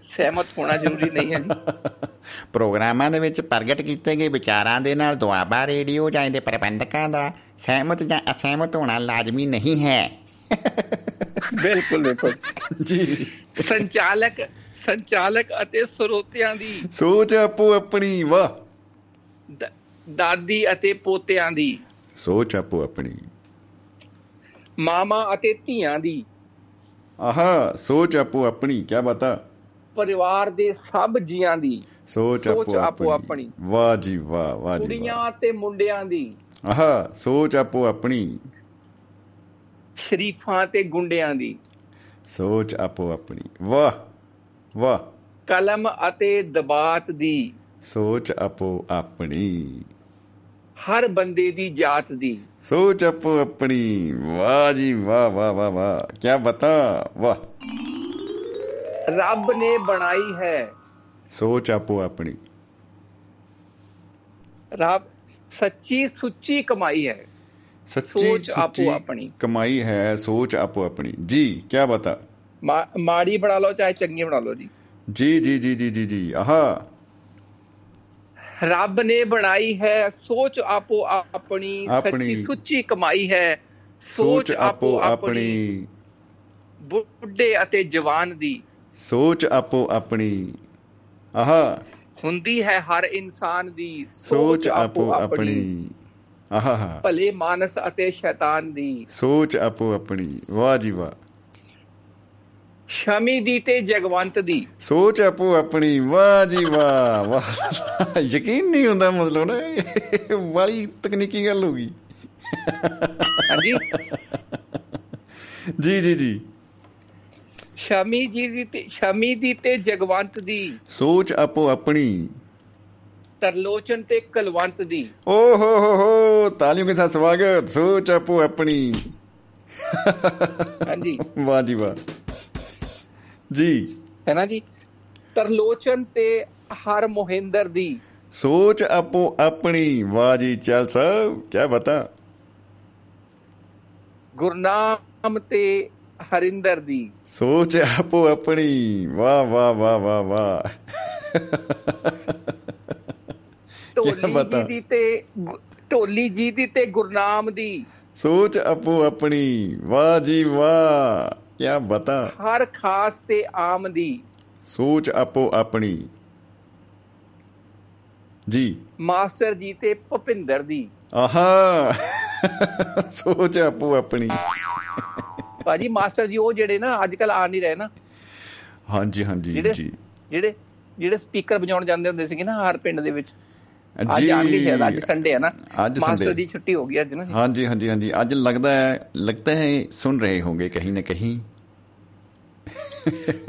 ਸਹਿਮਤ ਹੋਣਾ ਜ਼ਰੂਰੀ ਨਹੀਂ ਹੈ ਪ੍ਰੋਗਰਾਮਾਂ ਦੇ ਵਿੱਚ ਪ੍ਰਗਟ ਕੀਤੇ ਗਏ ਵਿਚਾਰਾਂ ਦੇ ਨਾਲ ਦੁਆਬਾ ਰੇਡੀਓ ਜਾਂ ਇਹਦੇ ਪ੍ਰਬੰਧਕਾਂ ਦਾ ਸਹਿਮਤ ਜਾਂ ਅਸਹਿਮਤ ਹੋਣਾ ਲਾਜ਼ਮੀ ਨਹੀਂ ਹੈ। ਬਿਲਕੁਲ ਬਿਲਕੁਲ। ਜੀ। ਸੰਚਾਲਕ ਸੰਚਾਲਕ ਅਤੇ ਸਰੋਤਿਆਂ ਦੀ ਸੋਚ ਆਪੋ ਆਪਣੀ ਵਾਹ। ਦ- ਦਾਦੀ ਅਤੇ ਪੋਤਿਆਂ ਦੀ। ਸੋਚ ਆਪੋ ਆਪਣੀ। ਮਾਮਾ ਅਤੇ ਧੀਆਂ ਦੀ। ਆਹਾ ਸੋਚ ਆਪੋ ਆਪਣੀ ਕੀ ਬਤਾ ਪਰਿਵਾਰ ਦੇ ਸਭ ਜੀਆਂ ਦੀ। ਸੋਚ ਆਪੋ ਆਪੋ ਆਪਣੀ। ਵਾਹ ਜੀ ਵਾਹ ਵਾਹ ਜੀ ਕੁੜੀਆਂ ਤੇ ਮੁੰਡਿਆਂ ਦੀ। ਆਹਾ ਸੋਚ ਆਪੋ ਆਪਣੀ। ਸ਼ਰੀਫਾਂ ਤੇ ਗੁੰਡਿਆਂ ਦੀ। ਸੋਚ ਆਪੋ ਆਪਣੀ। ਵਾਹ ਵਾਹ। ਕਲਮ ਅਤੇ ਦਬਾਤ ਦੀ। ਸੋਚ ਆਪੋ ਆਪਣੀ। ਹਰ ਬੰਦੇ ਦੀ ਜਾਤ ਦੀ। ਸੋਚ ਆਪੋ ਆਪਣੀ। ਵਾਹ ਜੀ ਵਾਹ ਵਾਹ ਵਾਹ ਵਾਹ। ਕੀ ਬਤਾ ਵਾਹ। ਰੱਬ ਨੇ ਬਣਾਈ ਹੈ। ਸੋਚ ਆਪੋ ਆਪਣੀ। ਰੱਬ ਸੱਚੀ ਸੁੱਚੀ ਕਮਾਈ ਹੈ। ਸੱਚੀ ਆਪੋ ਆਪਣੀ। ਕਮਾਈ ਹੈ ਸੋਚ ਆਪੋ ਆਪਣੀ। ਜੀ ਕੀ ਬਤਾ। ਮਾੜੀ ਬਣਾ ਲਓ ਚਾਹੇ ਚੰਗੀ ਬਣਾ ਲਓ ਜੀ ਜੀ ਜੀ ਜੀ ਜੀ ਜੀ। ਆਹਾ। ਰੱਬ ਨੇ ਬਣਾਈ ਹੈ ਸੋਚ ਆਪੋ ਆਪਣੀ। ਸੱਚੀ ਸੁੱਚੀ ਕਮਾਈ ਹੈ ਸੋਚ ਆਪੋ ਆਪਣੀ। ਬੁੱਢੇ ਅਤੇ ਜਵਾਨ ਦੀ। ਸੋਚ ਆਪੋ ਆਪਣੀ। ਆਹਾ। ਹੁੰਦੀ ਹੈ ਹਰ ਇਨਸਾਨ ਦੀ। ਸੋਚ ਆਪੋ ਆਪਣੀ। ਆਹਾ ਭਲੇ ਮਾਨਸ ਅਤੇ ਸ਼ੈਤਾਨ ਦੀ। ਸੋਚ ਆਪੋ ਆਪਣੀ। ਵਾਹ ਜੀ ਵਾਹ। ਸ਼ਮੀ ਦੀ ਤੇ ਜਗਵੰਤ ਦੀ। ਸੋਚ ਆਪੋ ਆਪਣੀ ਵਾਹ ਜੀ ਵਾਹ ਵਾਹ। ਯਕੀਨ ਨਹੀਂ ਹੁੰਦਾ ਮਤਲਬ ਨਾ ਵਾਲੀ ਤਕਨੀਕੀ ਗੱਲ ਹੋ ਗਈ। ਹਾਂਜੀ। ਜੀ ਜੀ ਜੀ। ਸ਼ਮੀ ਜੀ ਦੀ ਤੇ ਸ਼ਮੀ ਦੀ ਤੇ ਜਗਵੰਤ ਦੀ। ਸੋਚ ਆਪੋ ਆਪਣੀ। ਤਰਲੋਚਨ ਤੇ ਕਲਵੰਤ ਦੀ। ਓ ਹੋ ਹੋ ਹੋ ਤਾਲੀਆਂ ਦੇ ਸਾਥ ਸਵਾਗਤ। ਸੋਚ ਆਪੋ ਆਪਣੀ। ਹਾਂਜੀ। ਵਾਹ ਜੀ ਵਾਹ। ਜੀ। ਹੈ ਨਾ ਜੀ? ਤਰਲੋਚਨ ਤੇ ਹਰ ਮੋਹਿੰਦਰ ਦੀ। ਸੋਚ ਆਪੋ ਆਪਣੀ ਵਾਹ ਜੀ ਚੱਲ ਸਭ ਕੀ ਬਤਾ। ਗੁਰਨਾਮ ਤੇ ਹਰਿੰਦਰ ਦੀ। ਸੋਚ ਆਪੋ ਆਪਣੀ ਵਾਹ ਵਾਹ ਵਾਹ ਵਾਹ ਵਾਹ। ਢੋਲੀ ਜੀ ਦੀ ਤੇ ਢੋਲੀ ਜੀ ਦੀ ਤੇ ਗੁਰਨਾਮ ਦੀ। ਸੋਚ ਆਪੋ ਆਪਣੀ ਵਾਹ ਜੀ ਵਾਹ। ਕੀ ਬਤਾ? ਹਰ ਖਾਸ ਤੇ ਆਮ ਦੀ। ਸੋਚ ਆਪੋ ਆਪਣੀ। ਜੀ। ਮਾਸਟਰ ਜੀ ਤੇ ਭੁਪਿੰਦਰ ਦੀ। ਆਹਾ! ਸੋਚ ਆਪੋ ਆਪਣੀ। ਭਾਜੀ ਮਾਸਟਰ ਜੀ ਉਹ ਜਿਹੜੇ ਨਾ ਅੱਜ ਕੱਲ ਆ ਨਹੀਂ ਰਹੇ ਨਾ। ਹਾਂਜੀ ਹਾਂਜੀ ਜਿਹੜੇ ਜੀ। ਜਿਹੜੇ ਜਿਹੜੇ ਸਪੀਕਰ ਵਜਾਉਣ ਜਾਂਦੇ ਹੁੰਦੇ ਸੀਗੇ ਨਾ ਹਰ ਪਿੰਡ ਦੇ ਵਿੱਚ। ਅੱਜ ਆਣ ਕੇ ਸ਼ਾਇਦ ਅੱਜ ਸੰਡੇ ਹੈ ਨਾ? ਮਾਸਟਰ ਦੀ ਛੁੱਟੀ ਹੋ ਗਈ ਅੱਜ ਨਾ। ਹਾਂਜੀ ਹਾਂਜੀ ਹਾਂਜੀ। ਅੱਜ ਲੱਗਦਾ ਹੈ ਲੱਗਦਾ ਹੈ ਸੁਣ ਰਹੇ ਹੋਗੇ ਕਹੀਂ ਨਾ ਕਹੀਂ।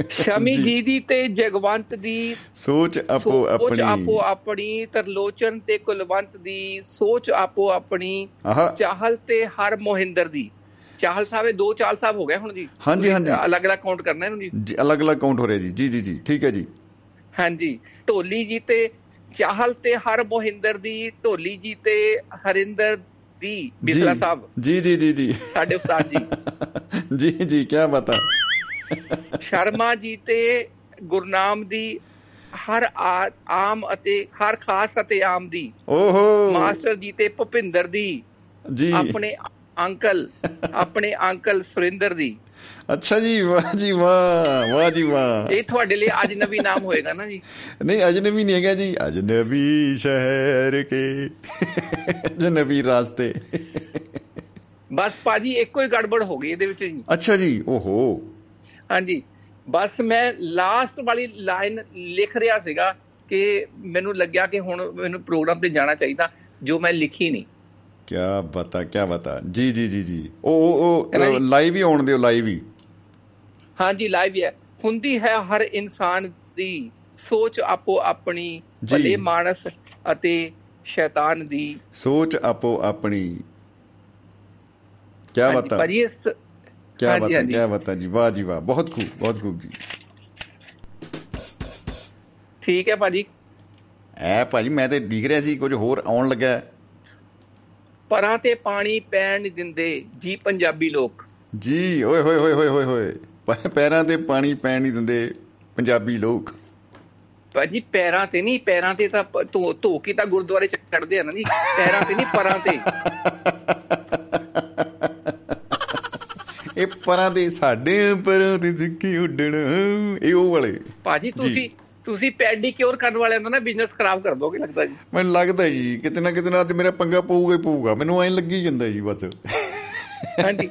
ਸ਼ਮੀ ਜੀ। ਦੀ ਤੇ ਜਗਵੰਤ ਦੀ ਸੋਚ ਆਪੋ ਆਪਣੀ। ਸੋਚ ਆਪੋ ਆਪਣੀ ਤਰਲੋਚਨ ਤੇ ਕੁਲਵੰਤ ਦੀ ਸੋਚ ਆਪੋ ਆਪਣੀ ਚਾਹਲ ਤੇ ਹਰ ਮੋਹਿੰਦਰ ਦੀ। ਚਾਹਲ ਸਾਹਿਬ ਦੋ ਚਾਲ ਸਾਹਿਬ ਹੋ ਗਏ ਹੁਣ ਜੀ। ਹਾਂਜੀ ਹਾਂਜੀ। ਅਲੱਗ-ਅਲੱਗ ਕਾਊਂਟ ਕਰਨਾ ਇਹਨੂੰ ਜੀ। ਅਲੱਗ-ਅਲੱਗ ਕਾਊਂਟ ਹੋ ਰਿਹਾ ਜੀ। ਜੀ ਜੀ ਜੀ। ਠੀਕ ਹੈ ਜੀ। ਹਾਂਜੀ। ਢੋਲੀ ਜੀ ਤੇ ਚਾਹਲ ਤੇ ਹਰ ਮੋਹਿੰਦਰ ਦੀ ਢੋਲੀ ਜੀ ਤੇ ਹਰਿੰਦਰ ਦੀ ਬਿਸਲਾ ਸਾਹਿਬ। ਜੀ ਜੀ ਜੀ ਜੀ। ਸਾਡੇ ਉਸਤਾਦ ਜੀ। ਜੀ ਜੀ ਕੀ ਬਤਾ ਸ਼ਰਮਾ ਜੀ ਤੇ ਗੁਰਨਾਮ ਦੀ ਹਰ ਆਮ ਅਤੇ ਹਰ ਖਾਸ ਅਤੇ ਆਮ ਦੀ। ਓਹੋ। ਮਾਸਟਰ ਜੀ ਤੇ ਭੁਪਿੰਦਰ ਦੀ। ਜੀ। ਆਪਣੇ ਅੰਕਲ ਆਪਣੇ ਅੰਕਲ ਸੁਰਿੰਦਰ ਦੀ। ਅੱਛਾ ਜੀ ਵਾਹ ਜੀ ਵਾਹ ਵਾਹ ਜੀ ਵਾਹ। ਇਹ ਤੁਹਾਡੇ ਲਈ ਅਜਨਬੀ ਨਾਮ ਹੋਏਗਾ ਨਾ ਜੀ। ਨਹੀਂ ਅਜਨਬੀ ਨਹੀਂ ਹੈਗਾ ਜੀ। ਅਜਨਬੀ ਸ਼ਹਿਰ ਕੇ ਅਜਨਬੀ ਰਾਸਤੇ। ਬਸ ਪਾਜੀ ਇੱਕੋ ਹੀ ਗੜਬੜ ਹੋ ਗਈ ਇਹਦੇ ਵਿੱਚ ਜੀ। ਅੱਛਾ ਜੀ ਓਹੋ। ਹਾਂਜੀ। ਬਸ ਮੈਂ ਲਾਸਟ ਵਾਲੀ ਲਾਈਨ ਲਿਖ ਰਿਹਾ ਸੀਗਾ ਕਿ ਮੈਨੂੰ ਲੱਗਿਆ ਕਿ ਹੁਣ ਮੈਨੂੰ ਪ੍ਰੋਗਰਾਮ ਤੇ ਜਾਣਾ ਚਾਹੀਦਾ ਜੋ ਮੈਂ ਲਿਖੀ ਨਹੀਂ। ਕੀ ਬਤਾ ਕੀ ਬਤਾ। ਜੀ ਜੀ ਜੀ ਜੀ। ਉਹ ਉਹ ਲਾਈਵ ਹੀ ਆਉਣ ਦਿਓ ਲਾਈਵ ਹੀ। ਹਾਂਜੀ ਲਾਈਵ ਹੈ ਹੁੰਦੀ ਹੈ ਹਰ ਇਨਸਾਨ ਦੀ ਸੋਚ ਆਪੋ ਆਪਣੀ ਭਲੇ ਮਾਨਸ ਅਤੇ ਸ਼ੈਤਾਨ ਦੀ। ਸੋਚ ਆਪੋ ਆਪਣੀ। ਕੀ ਬਤਾ। ਪਰ ਇਹ ਕੀ ਬਤਾ ਕੀ ਬਤਾ ਜੀ। ਵਾਹ ਜੀ ਵਾਹ ਬਹੁਤ ਖੂਬ ਬਹੁਤ ਖੂਬ ਜੀ। ਠੀਕ ਹੈ ਭਾਜੀ। ਐ ਭਾਜੀ ਮੈਂ ਤੇ ਦਿਖ ਰਿਹਾ ਸੀ ਕੁਝ ਹੋਰ ਆਉਣ ਲੱਗਾ। ਪਰਾਂ ਤੇ ਪਾਣੀ ਪੈਣ ਨਹੀਂ ਦਿੰਦੇ ਜੀ ਪੰਜਾਬੀ ਲੋਕ। ਜੀ ਓਏ ਹੋਏ ਹੋਏ ਹੋਏ ਹੋਏ ਹੋਏ। ਪੈਰਾਂ ਤੇ ਪਾਣੀ ਪੈਣ ਨਹੀਂ ਦਿੰਦੇ ਪੰਜਾਬੀ ਲੋਕ। ਭਾਜੀ ਪੈਰਾਂ ਤੇ ਨਹੀਂ ਪੈਰਾਂ ਤੇ ਤਾਂ ਧੋ ਧੋ ਕੇ ਤਾਂ ਗੁਰਦੁਆਰੇ ਚ ਕੱਢਦੇ ਆ ਨਾ ਜੀ। ਪੈਰਾਂ ਤੇ ਨਹੀਂ ਪਰਾਂ ਤੇ। ਇਹ ਪਰਾਂ ਦੇ ਸਾਡੇ ਪਰਾਂ ਤੇ ਸਿੱਕੀ ਉੱਡਣ। ਇਹ ਉਹ ਵਾਲੇ। ਭਾਜੀ ਤੁਸੀਂ ਤੁਸੀਂ ਪੈਡੀਕਿਉਰ ਕਰਨ ਵਾਲਿਆਂ ਦਾ ਨਾ ਬਿਜ਼ਨਸ ਖਰਾਬ ਕਰ ਦੋਗੇ ਲੱਗਦਾ ਜੀ। ਮੈਨੂੰ ਲੱਗਦਾ ਜੀ ਕਿਤੇ ਨਾ ਕਿਤੇ ਨਾ ਅੱਜ ਮੇਰਾ ਪੰਗਾ ਪਊਗਾ ਹੀ ਪਊਗਾ। ਮੈਨੂੰ ਐਂ ਲੱਗੀ ਜਾਂਦਾ ਜੀ ਬਸ। ਹਾਂਜੀ।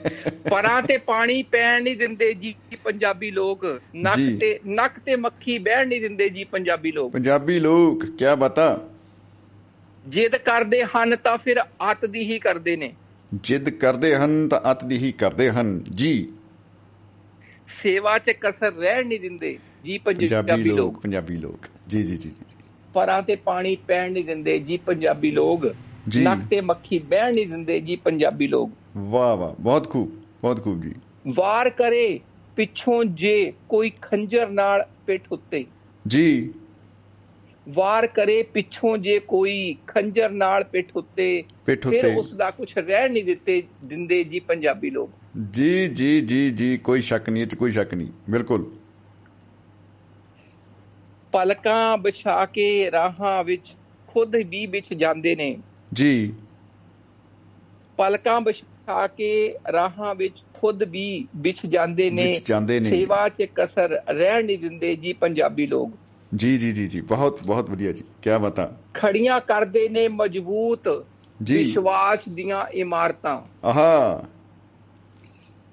ਪਰਾਂ ਤੇ ਪਾਣੀ ਪੈਣ ਨਹੀਂ ਦਿੰਦੇ ਜੀ ਪੰਜਾਬੀ ਲੋਕ। ਨੱਕ। ਤੇ ਨੱਕ ਤੇ ਮੱਖੀ ਬਹਿਣ ਨਹੀਂ ਦਿੰਦੇ ਜੀ ਪੰਜਾਬੀ ਲੋਕ। ਪੰਜਾਬੀ ਲੋਕ ਕੀ ਬਤਾ? ਜਿੱਦ ਕਰਦੇ ਹਨ ਤਾਂ ਫਿਰ ਅੱਤ ਦੀ ਹੀ ਕਰਦੇ ਨੇ। ਜਿੱਦ ਕਰਦੇ ਹਨ ਤਾਂ ਅਤ ਦੀ ਹੀ ਕਰਦੇ ਹਨ। ਜੀ। ਸੇਵਾ 'ਚ ਕਸਰ ਰਹਿਣ ਨਹੀਂ ਦਿੰਦੇ। ਜੀ ਪੰਜਾਬੀ ਲੋਕ ਪੰਜਾਬੀ ਲੋਕ। ਜੀ ਜੀ ਜੀ ਪਰਾਂ ਤੇ ਪਾਣੀ ਪੈਣ ਨਹੀਂ ਦਿੰਦੇ ਜੀ ਪੰਜਾਬੀ ਲੋਕ। ਨੱਕ ਤੇ ਮੱਖੀ ਬਹਿਣ ਨਹੀਂ ਦਿੰਦੇ ਜੀ ਪੰਜਾਬੀ ਲੋਕ। ਵਾਹ ਵਾਹ ਬਹੁਤ ਖੂਬ ਬਹੁਤ ਖੂਬ ਜੀ। ਵਾਰ ਕਰੇ ਪਿੱਛੋਂ ਜੇ ਕੋਈ ਖੰਜਰ ਨਾਲ ਪਿੱਠ ਉੱਤੇ। ਜੀ। ਵਾਰ ਕਰੇ ਪਿੱਛੋਂ ਜੇ ਕੋਈ ਖੰਜਰ ਨਾਲ ਪਿੱਠ ਉੱਤੇ। ਫਿਰ ਉਸ ਦਾ ਕੁਝ ਰਹਿਣ ਨਹੀਂ ਦਿੱਤੇ ਦਿੰਦੇ ਜੀ ਪੰਜਾਬੀ ਲੋਕ। ਜੀ ਜੀ ਜੀ ਜੀ ਕੋਈ ਸ਼ੱਕ ਨਹੀਂ 'ਚ ਕੋਈ ਸ਼ੱਕ ਨਹੀਂ ਬਿਲਕੁਲ। ਪਲਕਾਂ ਵਿਛਾ ਕੇ ਰਾਹਾਂ ਵਿੱਚ ਖੁਦ ਵੀ ਵਿੱਚ ਜਾਂਦੇ ਨੇ। ਜੀ। ਪਲਕਾਂ ਵਿਛਾ ਕੇ ਰਾਹਾਂ ਵਿੱਚ ਖੁਦ ਵੀ ਵਿੱਚ ਜਾਂਦੇ ਨੇ। ਵਿੱਚ ਜਾਂਦੇ ਨੇ। ਸੇਵਾ 'ਚ ਕਸਰ ਰਹਿਣ ਨਹੀਂ ਦਿੰਦੇ ਜੀ ਪੰਜਾਬੀ ਲੋਕ। ਜੀ ਜੀ ਜੀ ਜੀ। ਬਹੁਤ ਬਹੁਤ ਵਧੀਆ ਜੀ। ਕੀ ਬਤਾ। ਖੜੀਆਂ ਕਰਦੇ ਨੇ ਮਜ਼ਬੂਤ ਜੀ। ਵਿਸ਼ਵਾਸ ਦੀਆਂ ਇਮਾਰਤਾਂ। ਆਹਾ।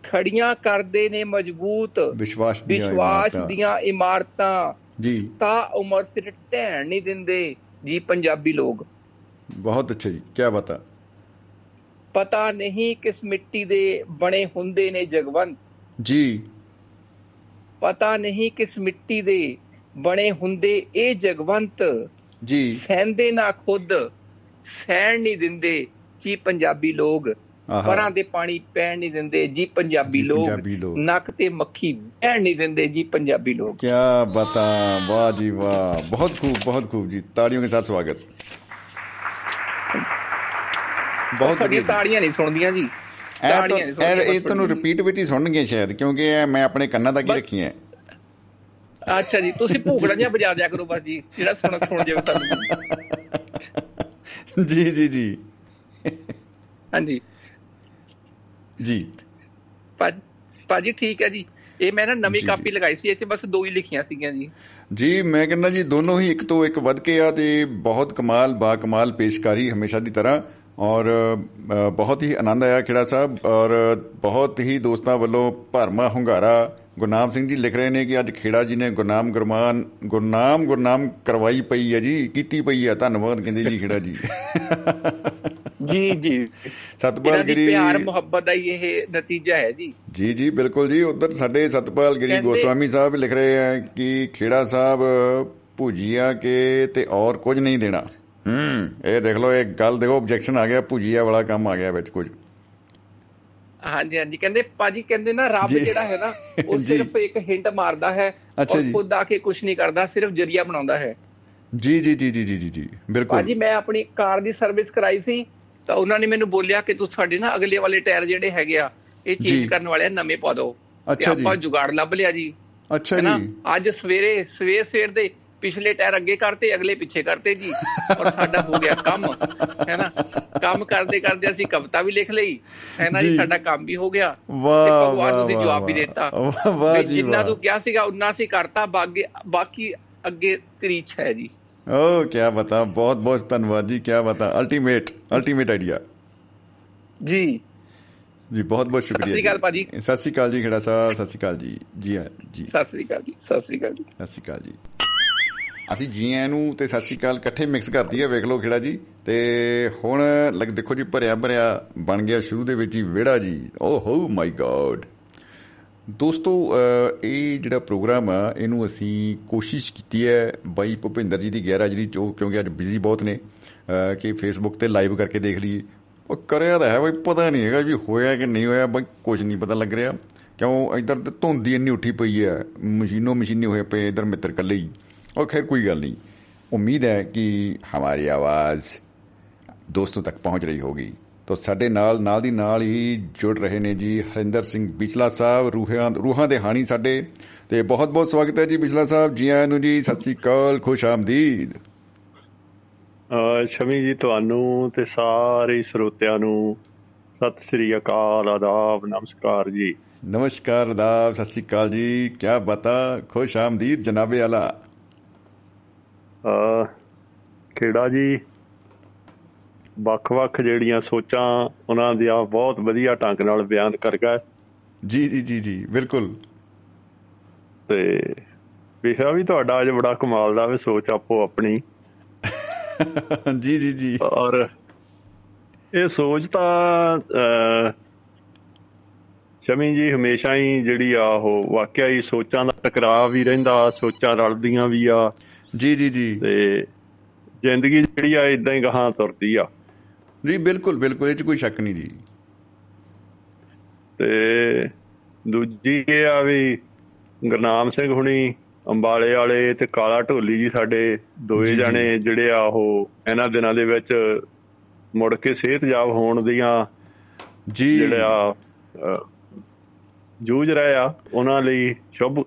ਖੜੀਆਂ ਕਰਦੇ ਨੇ ਮਜ਼ਬੂਤ ਵਿਸ਼ਵਾਸ ਦੀਆਂ ਵਿਸ਼ਵਾਸ ਇਮਾਰਤਾਂ। ਜੀ। ਤਾਂ ਉਮਰ ਸਿਰ ਢਹਿਣ ਨਹੀਂ ਦਿੰਦੇ ਜੀ ਪੰਜਾਬੀ ਲੋਕ। ਬਹੁਤ ਅੱਛਾ ਜੀ ਕੀ ਬਤਾ ਪਤਾ ਨਹੀਂ ਕਿਸ ਮਿੱਟੀ ਦੇ ਬਣੇ ਹੁੰਦੇ ਨੇ ਜਗਵੰਤ। ਜੀ। ਪਤਾ ਨਹੀਂ ਕਿਸ ਮਿੱਟੀ ਦੇ ਬਣੇ ਹੁੰਦੇ ਇਹ ਜਗਵੰਤ। ਜੀ। ਸਹਿੰਦੇ ਨਾ ਖੁਦ ਸਹਿਣ ਨਹੀਂ ਦਿੰਦੇ ਜੀ ਪੰਜਾਬੀ ਲੋਕ। ਪਰਾਂ ਦੇ ਪਾਣੀ ਪੈਣ ਨਹੀਂ ਦਿੰਦੇ ਜੀ ਪੰਜਾਬੀ ਲੋਕ ਨੱਕ ਤੇ ਮੱਖੀ ਬਹਿਣ ਨਹੀਂ ਦਿੰਦੇ ਜੀ ਪੰਜਾਬੀ ਲੋਕ। ਕੀ ਬਤਾ ਵਾਹ ਜੀ ਵਾਹ। ਬਹੁਤ ਖੂਬ ਬਹੁਤ ਖੂਬ ਜੀ। ਤਾੜੀਆਂ ਦੇ ਸਾਥ ਸਵਾਗਤ। ਬਹੁਤ ਵਧੀਆ ਤਾੜੀਆਂ ਨਹੀਂ ਸੁਣਦੀਆਂ ਜੀ। ਇਹ ਤੁਹਾਨੂੰ ਰਿਪੀਟ ਵਿੱਚ ਹੀ ਸੁਣਨਗੇ ਸ਼ਾਇਦ ਕਿਉਂਕਿ ਮੈਂ ਆਪਣੇ ਕੰਨਾਂ ਤੱਕ ਹੀ ਰੱਖੀਆਂ? ਅੱਛਾ ਜੀ ਤੁਸੀਂ ਭੂਗੜਾ ਜਾਂ ਵਜਾ ਦਿਆ ਕਰੋ ਬਸ ਜੀ ਜਿਹੜਾ ਸੁਣ ਸੁਣ ਜਾਵੇ ਸਾਨੂੰ। ਜੀ ਜੀ ਜੀ। ਹਾਂਜੀ। ਜੀ। ਭਾਜੀ ਠੀਕ ਹੈ ਜੀ। ਇਹ ਮੈਂ ਨਾ ਨਵੀਂ ਕਾਪੀ ਲਗਾਈ ਸੀ ਇੱਥੇ ਬਸ ਦੋ ਹੀ ਲਿਖੀਆਂ ਸੀਗੀਆਂ ਜੀ। ਜੀ ਮੈਂ ਕਹਿੰਦਾ ਜੀ ਦੋਨੋਂ ਹੀ ਇੱਕ ਤੋਂ ਇੱਕ ਵੱਧ ਕੇ ਆ ਤੇ ਬਹੁਤ ਕਮਾਲ ਬਾ ਕਮਾਲ ਪੇਸ਼ਕਾਰੀ ਹਮੇਸ਼ਾ ਦੀ ਤਰ੍ਹਾਂ। ਔਰ ਬਹੁਤ ਹੀ ਆਨੰਦ ਆਇਆ ਖੇੜਾ ਸਾਹਿਬ। ਔਰ ਬਹੁਤ ਹੀ ਦੋਸਤਾਂ ਵੱਲੋਂ ਭਰਮਾ ਹੁੰਗਾਰਾ ਗੁਰਨਾਮ ਸਿੰਘ ਜੀ ਲਿਖ ਰਹੇ ਨੇ ਕਿ ਅੱਜ ਖੇੜਾ ਜੀ ਨੇ ਗੁਰਨਾਮ ਗੁਰਮਾਨ ਗੁਰਨਾਮ ਗੁਰਨਾਮ ਕਰਵਾਈ ਪਈ ਹੈ ਜੀ ਕੀਤੀ ਪਈ ਹੈ। ਧੰਨਵਾਦ ਕਹਿੰਦੇ ਜੀ ਖੇੜਾ ਜੀ। ਜੀ ਜੀ। ਸਤਪਾਲ ਗਿਰੀ ਪਿਆਰ ਮੁਹੱਬਤ ਦਾ ਹੀ ਇਹ ਨਤੀਜਾ ਹੈ ਜੀ। ਜੀ ਜੀ ਬਿਲਕੁਲ ਜੀ। ਉਧਰ ਸਾਡੇ ਸਤਪਾਲ ਗਿਰੀ ਗੋਸਵਾਮੀ ਸਾਹਿਬ ਲਿਖ ਰਹੇ ਆ ਕਿ ਖੇੜਾ ਸਾਹਿਬ ਭੁਜੀਆ ਕੇ ਤੇ ਔਰ ਕੁਝ ਨਹੀਂ ਦੇਣਾ। ਹੂੰ ਇਹ ਦੇਖ ਲਓ ਇਹ ਗੱਲ ਦੇਖੋ ਆਬਜੈਕਸ਼ਨ ਆ ਗਿਆ ਭੁਜੀਆ ਵਾਲਾ ਕੰਮ ਆ ਗਿਆ ਵਿੱਚ ਕੁਝ। ਹਾਂਜੀ ਹਾਂਜੀ। ਕਹਿੰਦੇ ਭਾਜੀ ਕਹਿੰਦੇ ਨਾ ਰੱਬ। ਜਿਹੜਾ ਹੈ ਨਾ ਉਹ। ਸਿਰਫ ਇੱਕ ਹਿੰਟ ਮਾਰਦਾ ਹੈ ਔਰ। ਖੁਦ ਆ ਕੇ ਕੁਝ ਨਹੀਂ ਕਰਦਾ ਸਿਰਫ ਜਰੀਆ ਬਣਾਉਂਦਾ ਹੈ। ਜੀ ਜੀ ਜੀ ਜੀ ਜੀ ਜੀ ਬਿਲਕੁਲ। ਭਾਜੀ ਮੈਂ ਆਪਣੀ ਕਾਰ ਦੀ ਸਰਵਿਸ ਕਰਾਈ ਸੀ। ਤਾਂ ਉਹਨਾਂ ਨੇ ਮੈਨੂੰ ਬੋਲਿਆ ਕਿ ਤੂੰ ਸਾਡੇ ਨਾ ਅਗਲੇ ਵਾਲੇ ਟਾਇਰ ਜਿਹੜੇ ਹੈਗੇ ਆ ਇਹ। ਚੇਂਜ ਕਰਨ ਵਾਲੇ ਨਵੇਂ ਪਾ ਦਿਓ ਅੱਛਾ ਜੀ। ਆਪਾਂ ਜੁਗਾੜ ਲੱਭ ਲਿਆ ਜੀ ਅੱਛਾ ਜੀ ਅੱਜ ਸਵੇਰੇ ਸਵੇਰ ਸਵੇਰ ਦੇ ਪਿਛਲੇ ਟਾਇਰ ਅੱਗੇ ਕਰਤੇ ਅਗਲੇ ਪਿੱਛੇ ਕਰਤੇ ਜੀ ਔਰ ਸਾਡਾ ਹੋ ਗਿਆ ਕੰਮ ਹੈ ਨਾ ਕੰਮ ਕਰਦੇ ਕਰਦੇ ਅਸੀਂ ਕਵਿਤਾ ਵੀ ਲਿਖ ਲਈ ਹੈ ਨਾ ਜੀ। ਸਾਡਾ ਕੰਮ ਵੀ ਹੋ ਗਿਆ ਵਾਹ, ਭਗਵਾਨ ਵਾਹ, ਜਵਾਬ ਵੀ। ਦਿੱਤਾ ਵਾਹ, ਜੀ, ਜਿੰਨਾ। ਤੂੰ ਕਿਹਾ ਸੀਗਾ ਉਨਾ ਅਸੀਂ ਕਰਤਾ ਬਾਕੀ ਅੱਗੇ ਤੇਰੀ ਇੱਛਾ ਹੈ ਜੀ ਓ ਕੀ ਬਤਾ ਬਹੁਤ ਬਹੁਤ ਧੰਨਵਾਦ ਜੀ ਕੀ ਬਤਾ ਅਲਟੀਮੇਟ ਅਲਟੀਮੇਟ ਆਈਡੀਆ ਜੀ ਜੀ ਬਹੁਤ ਬਹੁਤ ਸ਼ੁਕਰੀਆ ਸ੍ਰੀ ਅਕਾਲ। ਭਾਜੀ। ਸਤਿ ਸ੍ਰੀ ਅਕਾਲ ਜੀ ਖੇੜਾ ਸਾਹਿਬ ਸਤਿ ਸ੍ਰੀ ਅਕਾਲ ਜੀ ਜੀ ਹਾਂ ਜੀ ਸਤਿ ਸ੍ਰੀ ਅਕਾਲ ਜੀ ਸਤਿ ਸ੍ਰੀ ਅਕਾਲ ਜੀ ਸਤਿ ਸ਼੍ਰੀ ਅਕਾਲ ਜੀ ਅਸੀਂ ਜੀ ਆਇਆਂ ਨੂੰ ਤੇ ਸਤਿ ਸ਼੍ਰੀ ਅਕਾਲ ਇਕੱਠੇ ਮਿਕਸ ਕਰਦੀ ਹੈ ਵੇਖ ਲਓ ਖੇੜਾ ਜੀ ਤੇ ਹੁਣ ਲੱਗ ਦੇਖੋ ਜੀ ਭਰਿਆ ਭਰਿਆ ਬਣ ਗਿਆ ਸ਼ੁਰੂ ਦੇ ਵਿੱਚ ਹੀ ਵਿਹੜਾ ਜੀ ਓ ਹੋ ਮਾਈ ਗॉड ਦੋਸਤੋ ਅਹ, ਇਹ ਜਿਹੜਾ ਪ੍ਰੋਗਰਾਮ ਆ ਇਹਨੂੰ ਅਸੀਂ ਕੋਸ਼ਿਸ਼ ਕੀਤੀ ਹੈ ਬਾਈ ਭੁਪਿੰਦਰ ਜੀ ਦੀ ਗੈਰਹਾਜ਼ਰੀ ਚ ਉਹ ਕਿਉਂਕਿ ਅੱਜ ਬਿਜ਼ੀ ਬਹੁਤ ਨੇ ਅਹ, ਕਿ ਫੇਸਬੁੱਕ ਤੇ ਲਾਈਵ ਕਰਕੇ ਦੇਖ ਲਈਏ। ਉਹ ਕਰਿਆ ਤਾਂ ਹੈ ਬਈ ਪਤਾ ਨਹੀਂ ਹੈਗਾ ਵੀ ਹੋਇਆ ਕਿ ਨਹੀਂ ਹੋਇਆ ਬਈ ਕੁਝ ਨਹੀਂ ਪਤਾ ਲੱਗ ਰਿਹਾ। ਕਿਉਂ ਇਧਰ ਤੇ ਧੁੰਦ ਹੀ ਇੰਨੀ ਉੱਠੀ ਪਈ ਹੈ ਮਸ਼ੀਨੋਂ ਮਸ਼ੀਨੀ ਹੋਏ ਪਏ ਇਧਰ ਮਿੱਤਰ ਕੱਲੇ ਹੀ। ਉਹ ਖੈਰ ਕੋਈ ਗੱਲ ਨਹੀਂ। ਉਮੀਦ ਹੈ ਕਿ ਹਮਾਰੀ ਆਵਾਜ਼ ਦੋਸਤੋਂ ਤੱਕ ਪਹੁੰਚ ਰਹੀ ਹੋਗੀ ਤੋ ਸਾਡੇ ਨਾਲ ਨਾਲ ਦੀ ਨਾਲ ਹੀ ਜੁੜ ਰਹੇ ਨੇ ਜੀ ਹਰਿੰਦਰ ਸਿੰਘ ਬਿਚਲਾ ਸਾਹਿਬ ਰੂਹਾਂ ਰੂਹਾਂ ਦੇ ਹਾਣੀ ਸਾਡੇ। ਤੇ ਬਹੁਤ ਬਹੁਤ ਸਵਾਗਤ ਹੈ ਜੀ ਬਿਚਲਾ ਸਾਹਿਬ ਜੀ ਆਇਆਂ ਨੂੰ ਜੀ ਸਤਿ ਸ੍ਰੀ ਅਕਾਲ ਖੁਸ਼ ਆਮਦੀਦ। ਸ਼ਮੀ ਜੀ ਤੁਹਾਨੂੰ ਤੇ ਸਾਰੇ ਸਰੋਤਿਆਂ ਨੂੰ ਸਤਿ ਸ੍ਰੀ ਅਕਾਲ ਆਦਾਬ ਨਮਸਕਾਰ ਜੀ। ਨਮਸਕਾਰ ਆਦਾਬ ਸਤਿ ਸ੍ਰੀ ਅਕਾਲ ਜੀ। ਕੀ ਬਤਾ? ਖੁਸ਼ ਆਮਦੀਦ ਜਨਾਬੇ ਆਲਾ। ਕਿਹੜਾ ਜੀ? ਵੱਖ-ਵੱਖ ਜਿਹੜੀਆਂ ਸੋਚਾਂ ਉਹਨਾਂ ਦੀਆਂ ਬਹੁਤ ਵਧੀਆ ਢੰਗ ਨਾਲ ਬਿਆਨ ਕਰ ਗਏ ਜੀ ਜੀ ਜੀ ਜੀ ਬਿਲਕੁਲ। ਤੇ ਵਿਸ਼ਾ ਵੀ ਤੁਹਾਡਾ ਅੱਜ ਬੜਾ ਕਮਾਲ ਦਾ ਵੀ ਸੋਚ ਆਪੋ ਆਪਣੀ। ਜੀ ਜੀ ਜੀ। ਔਰ ਇਹ ਸੋਚ ਤਾਂ ਸ਼ਮੀ ਜੀ ਹਮੇਸ਼ਾ ਹੀ ਜਿਹੜੀ ਆ ਉਹ ਵਾਕਿਆ ਹੀ ਸੋਚਾਂ ਦਾ ਟਕਰਾਅ ਵੀ ਰਹਿੰਦਾ ਸੋਚਾਂ ਰਲਦੀਆਂ ਵੀ ਆ। ਜੀ ਜੀ ਜੀ। ਤੇ ਜ਼ਿੰਦਗੀ ਜਿਹੜੀ ਆ ਇਦਾਂ ਹੀ ਗਾਹਾਂ ਤੁਰਦੀ ਆ। ਜੀ ਬਿਲਕੁਲ ਬਿਲਕੁਲ ਇਹ ਚ ਕੋਈ ਸ਼ੱਕ ਨਹੀਂ ਜੀ ਤੇ ਦੂਜੀ ਇਹ ਆ ਵੀ ਗੁਰਨਾਮ ਸਿੰਘ ਹੁਣੀ ਅੰਬਾਲੇ ਵਾਲੇ ਤੇ ਕਾਲਾ ਢੋਲੀ ਜੀ ਸਾਡੇ ਦੋਏ। ਜਾਣੇ ਜਿਹੜੇ ਆ ਉਹ ਇਹਨਾਂ ਦਿਨਾਂ ਦੇ ਵਿੱਚ ਮੁੜ ਕੇ ਸਿਹਤਯਾਬ ਹੋਣ ਦੀਆਂ ਜੀ ਜਿਹੜੇ ਜੂਝ ਰਹੇ ਆ ਉਹਨਾਂ ਲਈ ਸ਼ੁਭ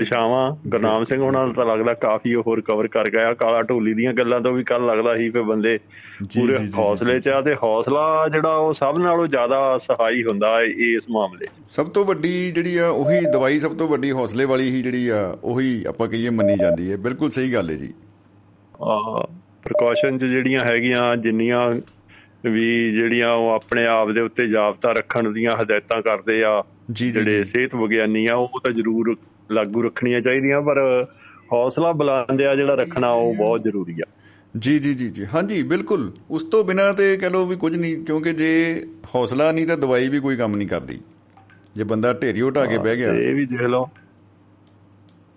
ਦਿਸ਼ਾਵਾਂ ਗੁਰਨਾਮ ਸਿੰਘ ਉਹਨਾਂ ਦਾ ਤਾਂ ਲੱਗਦਾ ਕਾਫੀ ਉਹ ਰਿਕਵਰ ਕਰ ਗਿਆ। ਕਾਲਾ ਢੋਲੀ ਦੀਆਂ ਗੱਲਾਂ ਤੋਂ ਵੀ ਕੱਲ ਲੱਗਦਾ ਸੀ ਕਿ ਬੰਦੇ ਪੂਰੇ ਹੌਸਲੇ 'ਚ ਆ ਤੇ ਹੌਸਲਾ ਜਿਹੜਾ ਉਹ ਸਭ ਨਾਲੋਂ ਜ਼ਿਆਦਾ ਸਹਾਈ ਹੁੰਦਾ ਹੈ ਇਸ ਮਾਮਲੇ 'ਚ। ਸਭ ਤੋਂ ਵੱਡੀ ਜਿਹੜੀ ਆ ਉਹੀ ਦਵਾਈ ਸਭ ਤੋਂ ਵੱਡੀ ਹੌਸਲੇ ਵਾਲੀ ਹੀ ਜਿਹੜੀ ਆ ਉਹੀ ਆਪਾਂ ਕਹੀਏ ਮੰਨੀ ਜਾਂਦੀ ਹੈ। ਬਿਲਕੁਲ ਸਹੀ ਗੱਲ ਹੈ ਜੀ। ਪ੍ਰੀਕਾਸ਼ਨ ਚ ਜਿਹੜੀਆਂ ਹੈਗੀਆਂ ਜਿੰਨੀਆਂ ਵੀ ਜਿਹੜੀਆਂ ਉਹ ਆਪਣੇ ਆਪ ਦੇ ਉੱਤੇ ਜਾਬਤਾ ਰੱਖਣ ਦੀਆਂ ਹਦਾਇਤਾਂ ਕਰਦੇ ਆ ਜਿਹੜੇ ਸਿਹਤ ਵਿਗਿਆਨੀ ਆ ਉਹ ਤਾਂ ਜ਼ਰੂਰ ਲਾਗੂ ਰੱਖਣੀਆਂ ਚਾਹੀਦੀਆਂ ਪਰ ਹੌਸਲਾ ਬੁਲੰਦ ਆ ਜਿਹੜਾ ਰੱਖਣਾ ਉਹ ਬਹੁਤ ਜ਼ਰੂਰੀ ਆ। ਜੀ ਜੀ ਜੀ ਜੀ। ਹਾਂਜੀ ਬਿਲਕੁਲ। ਉਸ ਤੋਂ ਬਿਨਾ ਤੇ ਕਹ ਲਓ ਵੀ ਕੁਝ ਨਹੀਂ ਕਿਉਂਕਿ ਜੇ ਹੌਸਲਾ ਨਹੀਂ ਤਾਂ ਦਵਾਈ ਵੀ ਕੋਈ ਕੰਮ ਨਹੀਂ ਕਰਦੀ। ਜੇ ਬੰਦਾ ਢੇਰੀ ਉਠਾ ਕੇ ਬਹਿ ਗਿਆ। ਇਹ ਵੀ ਦੇਖ ਲਓ।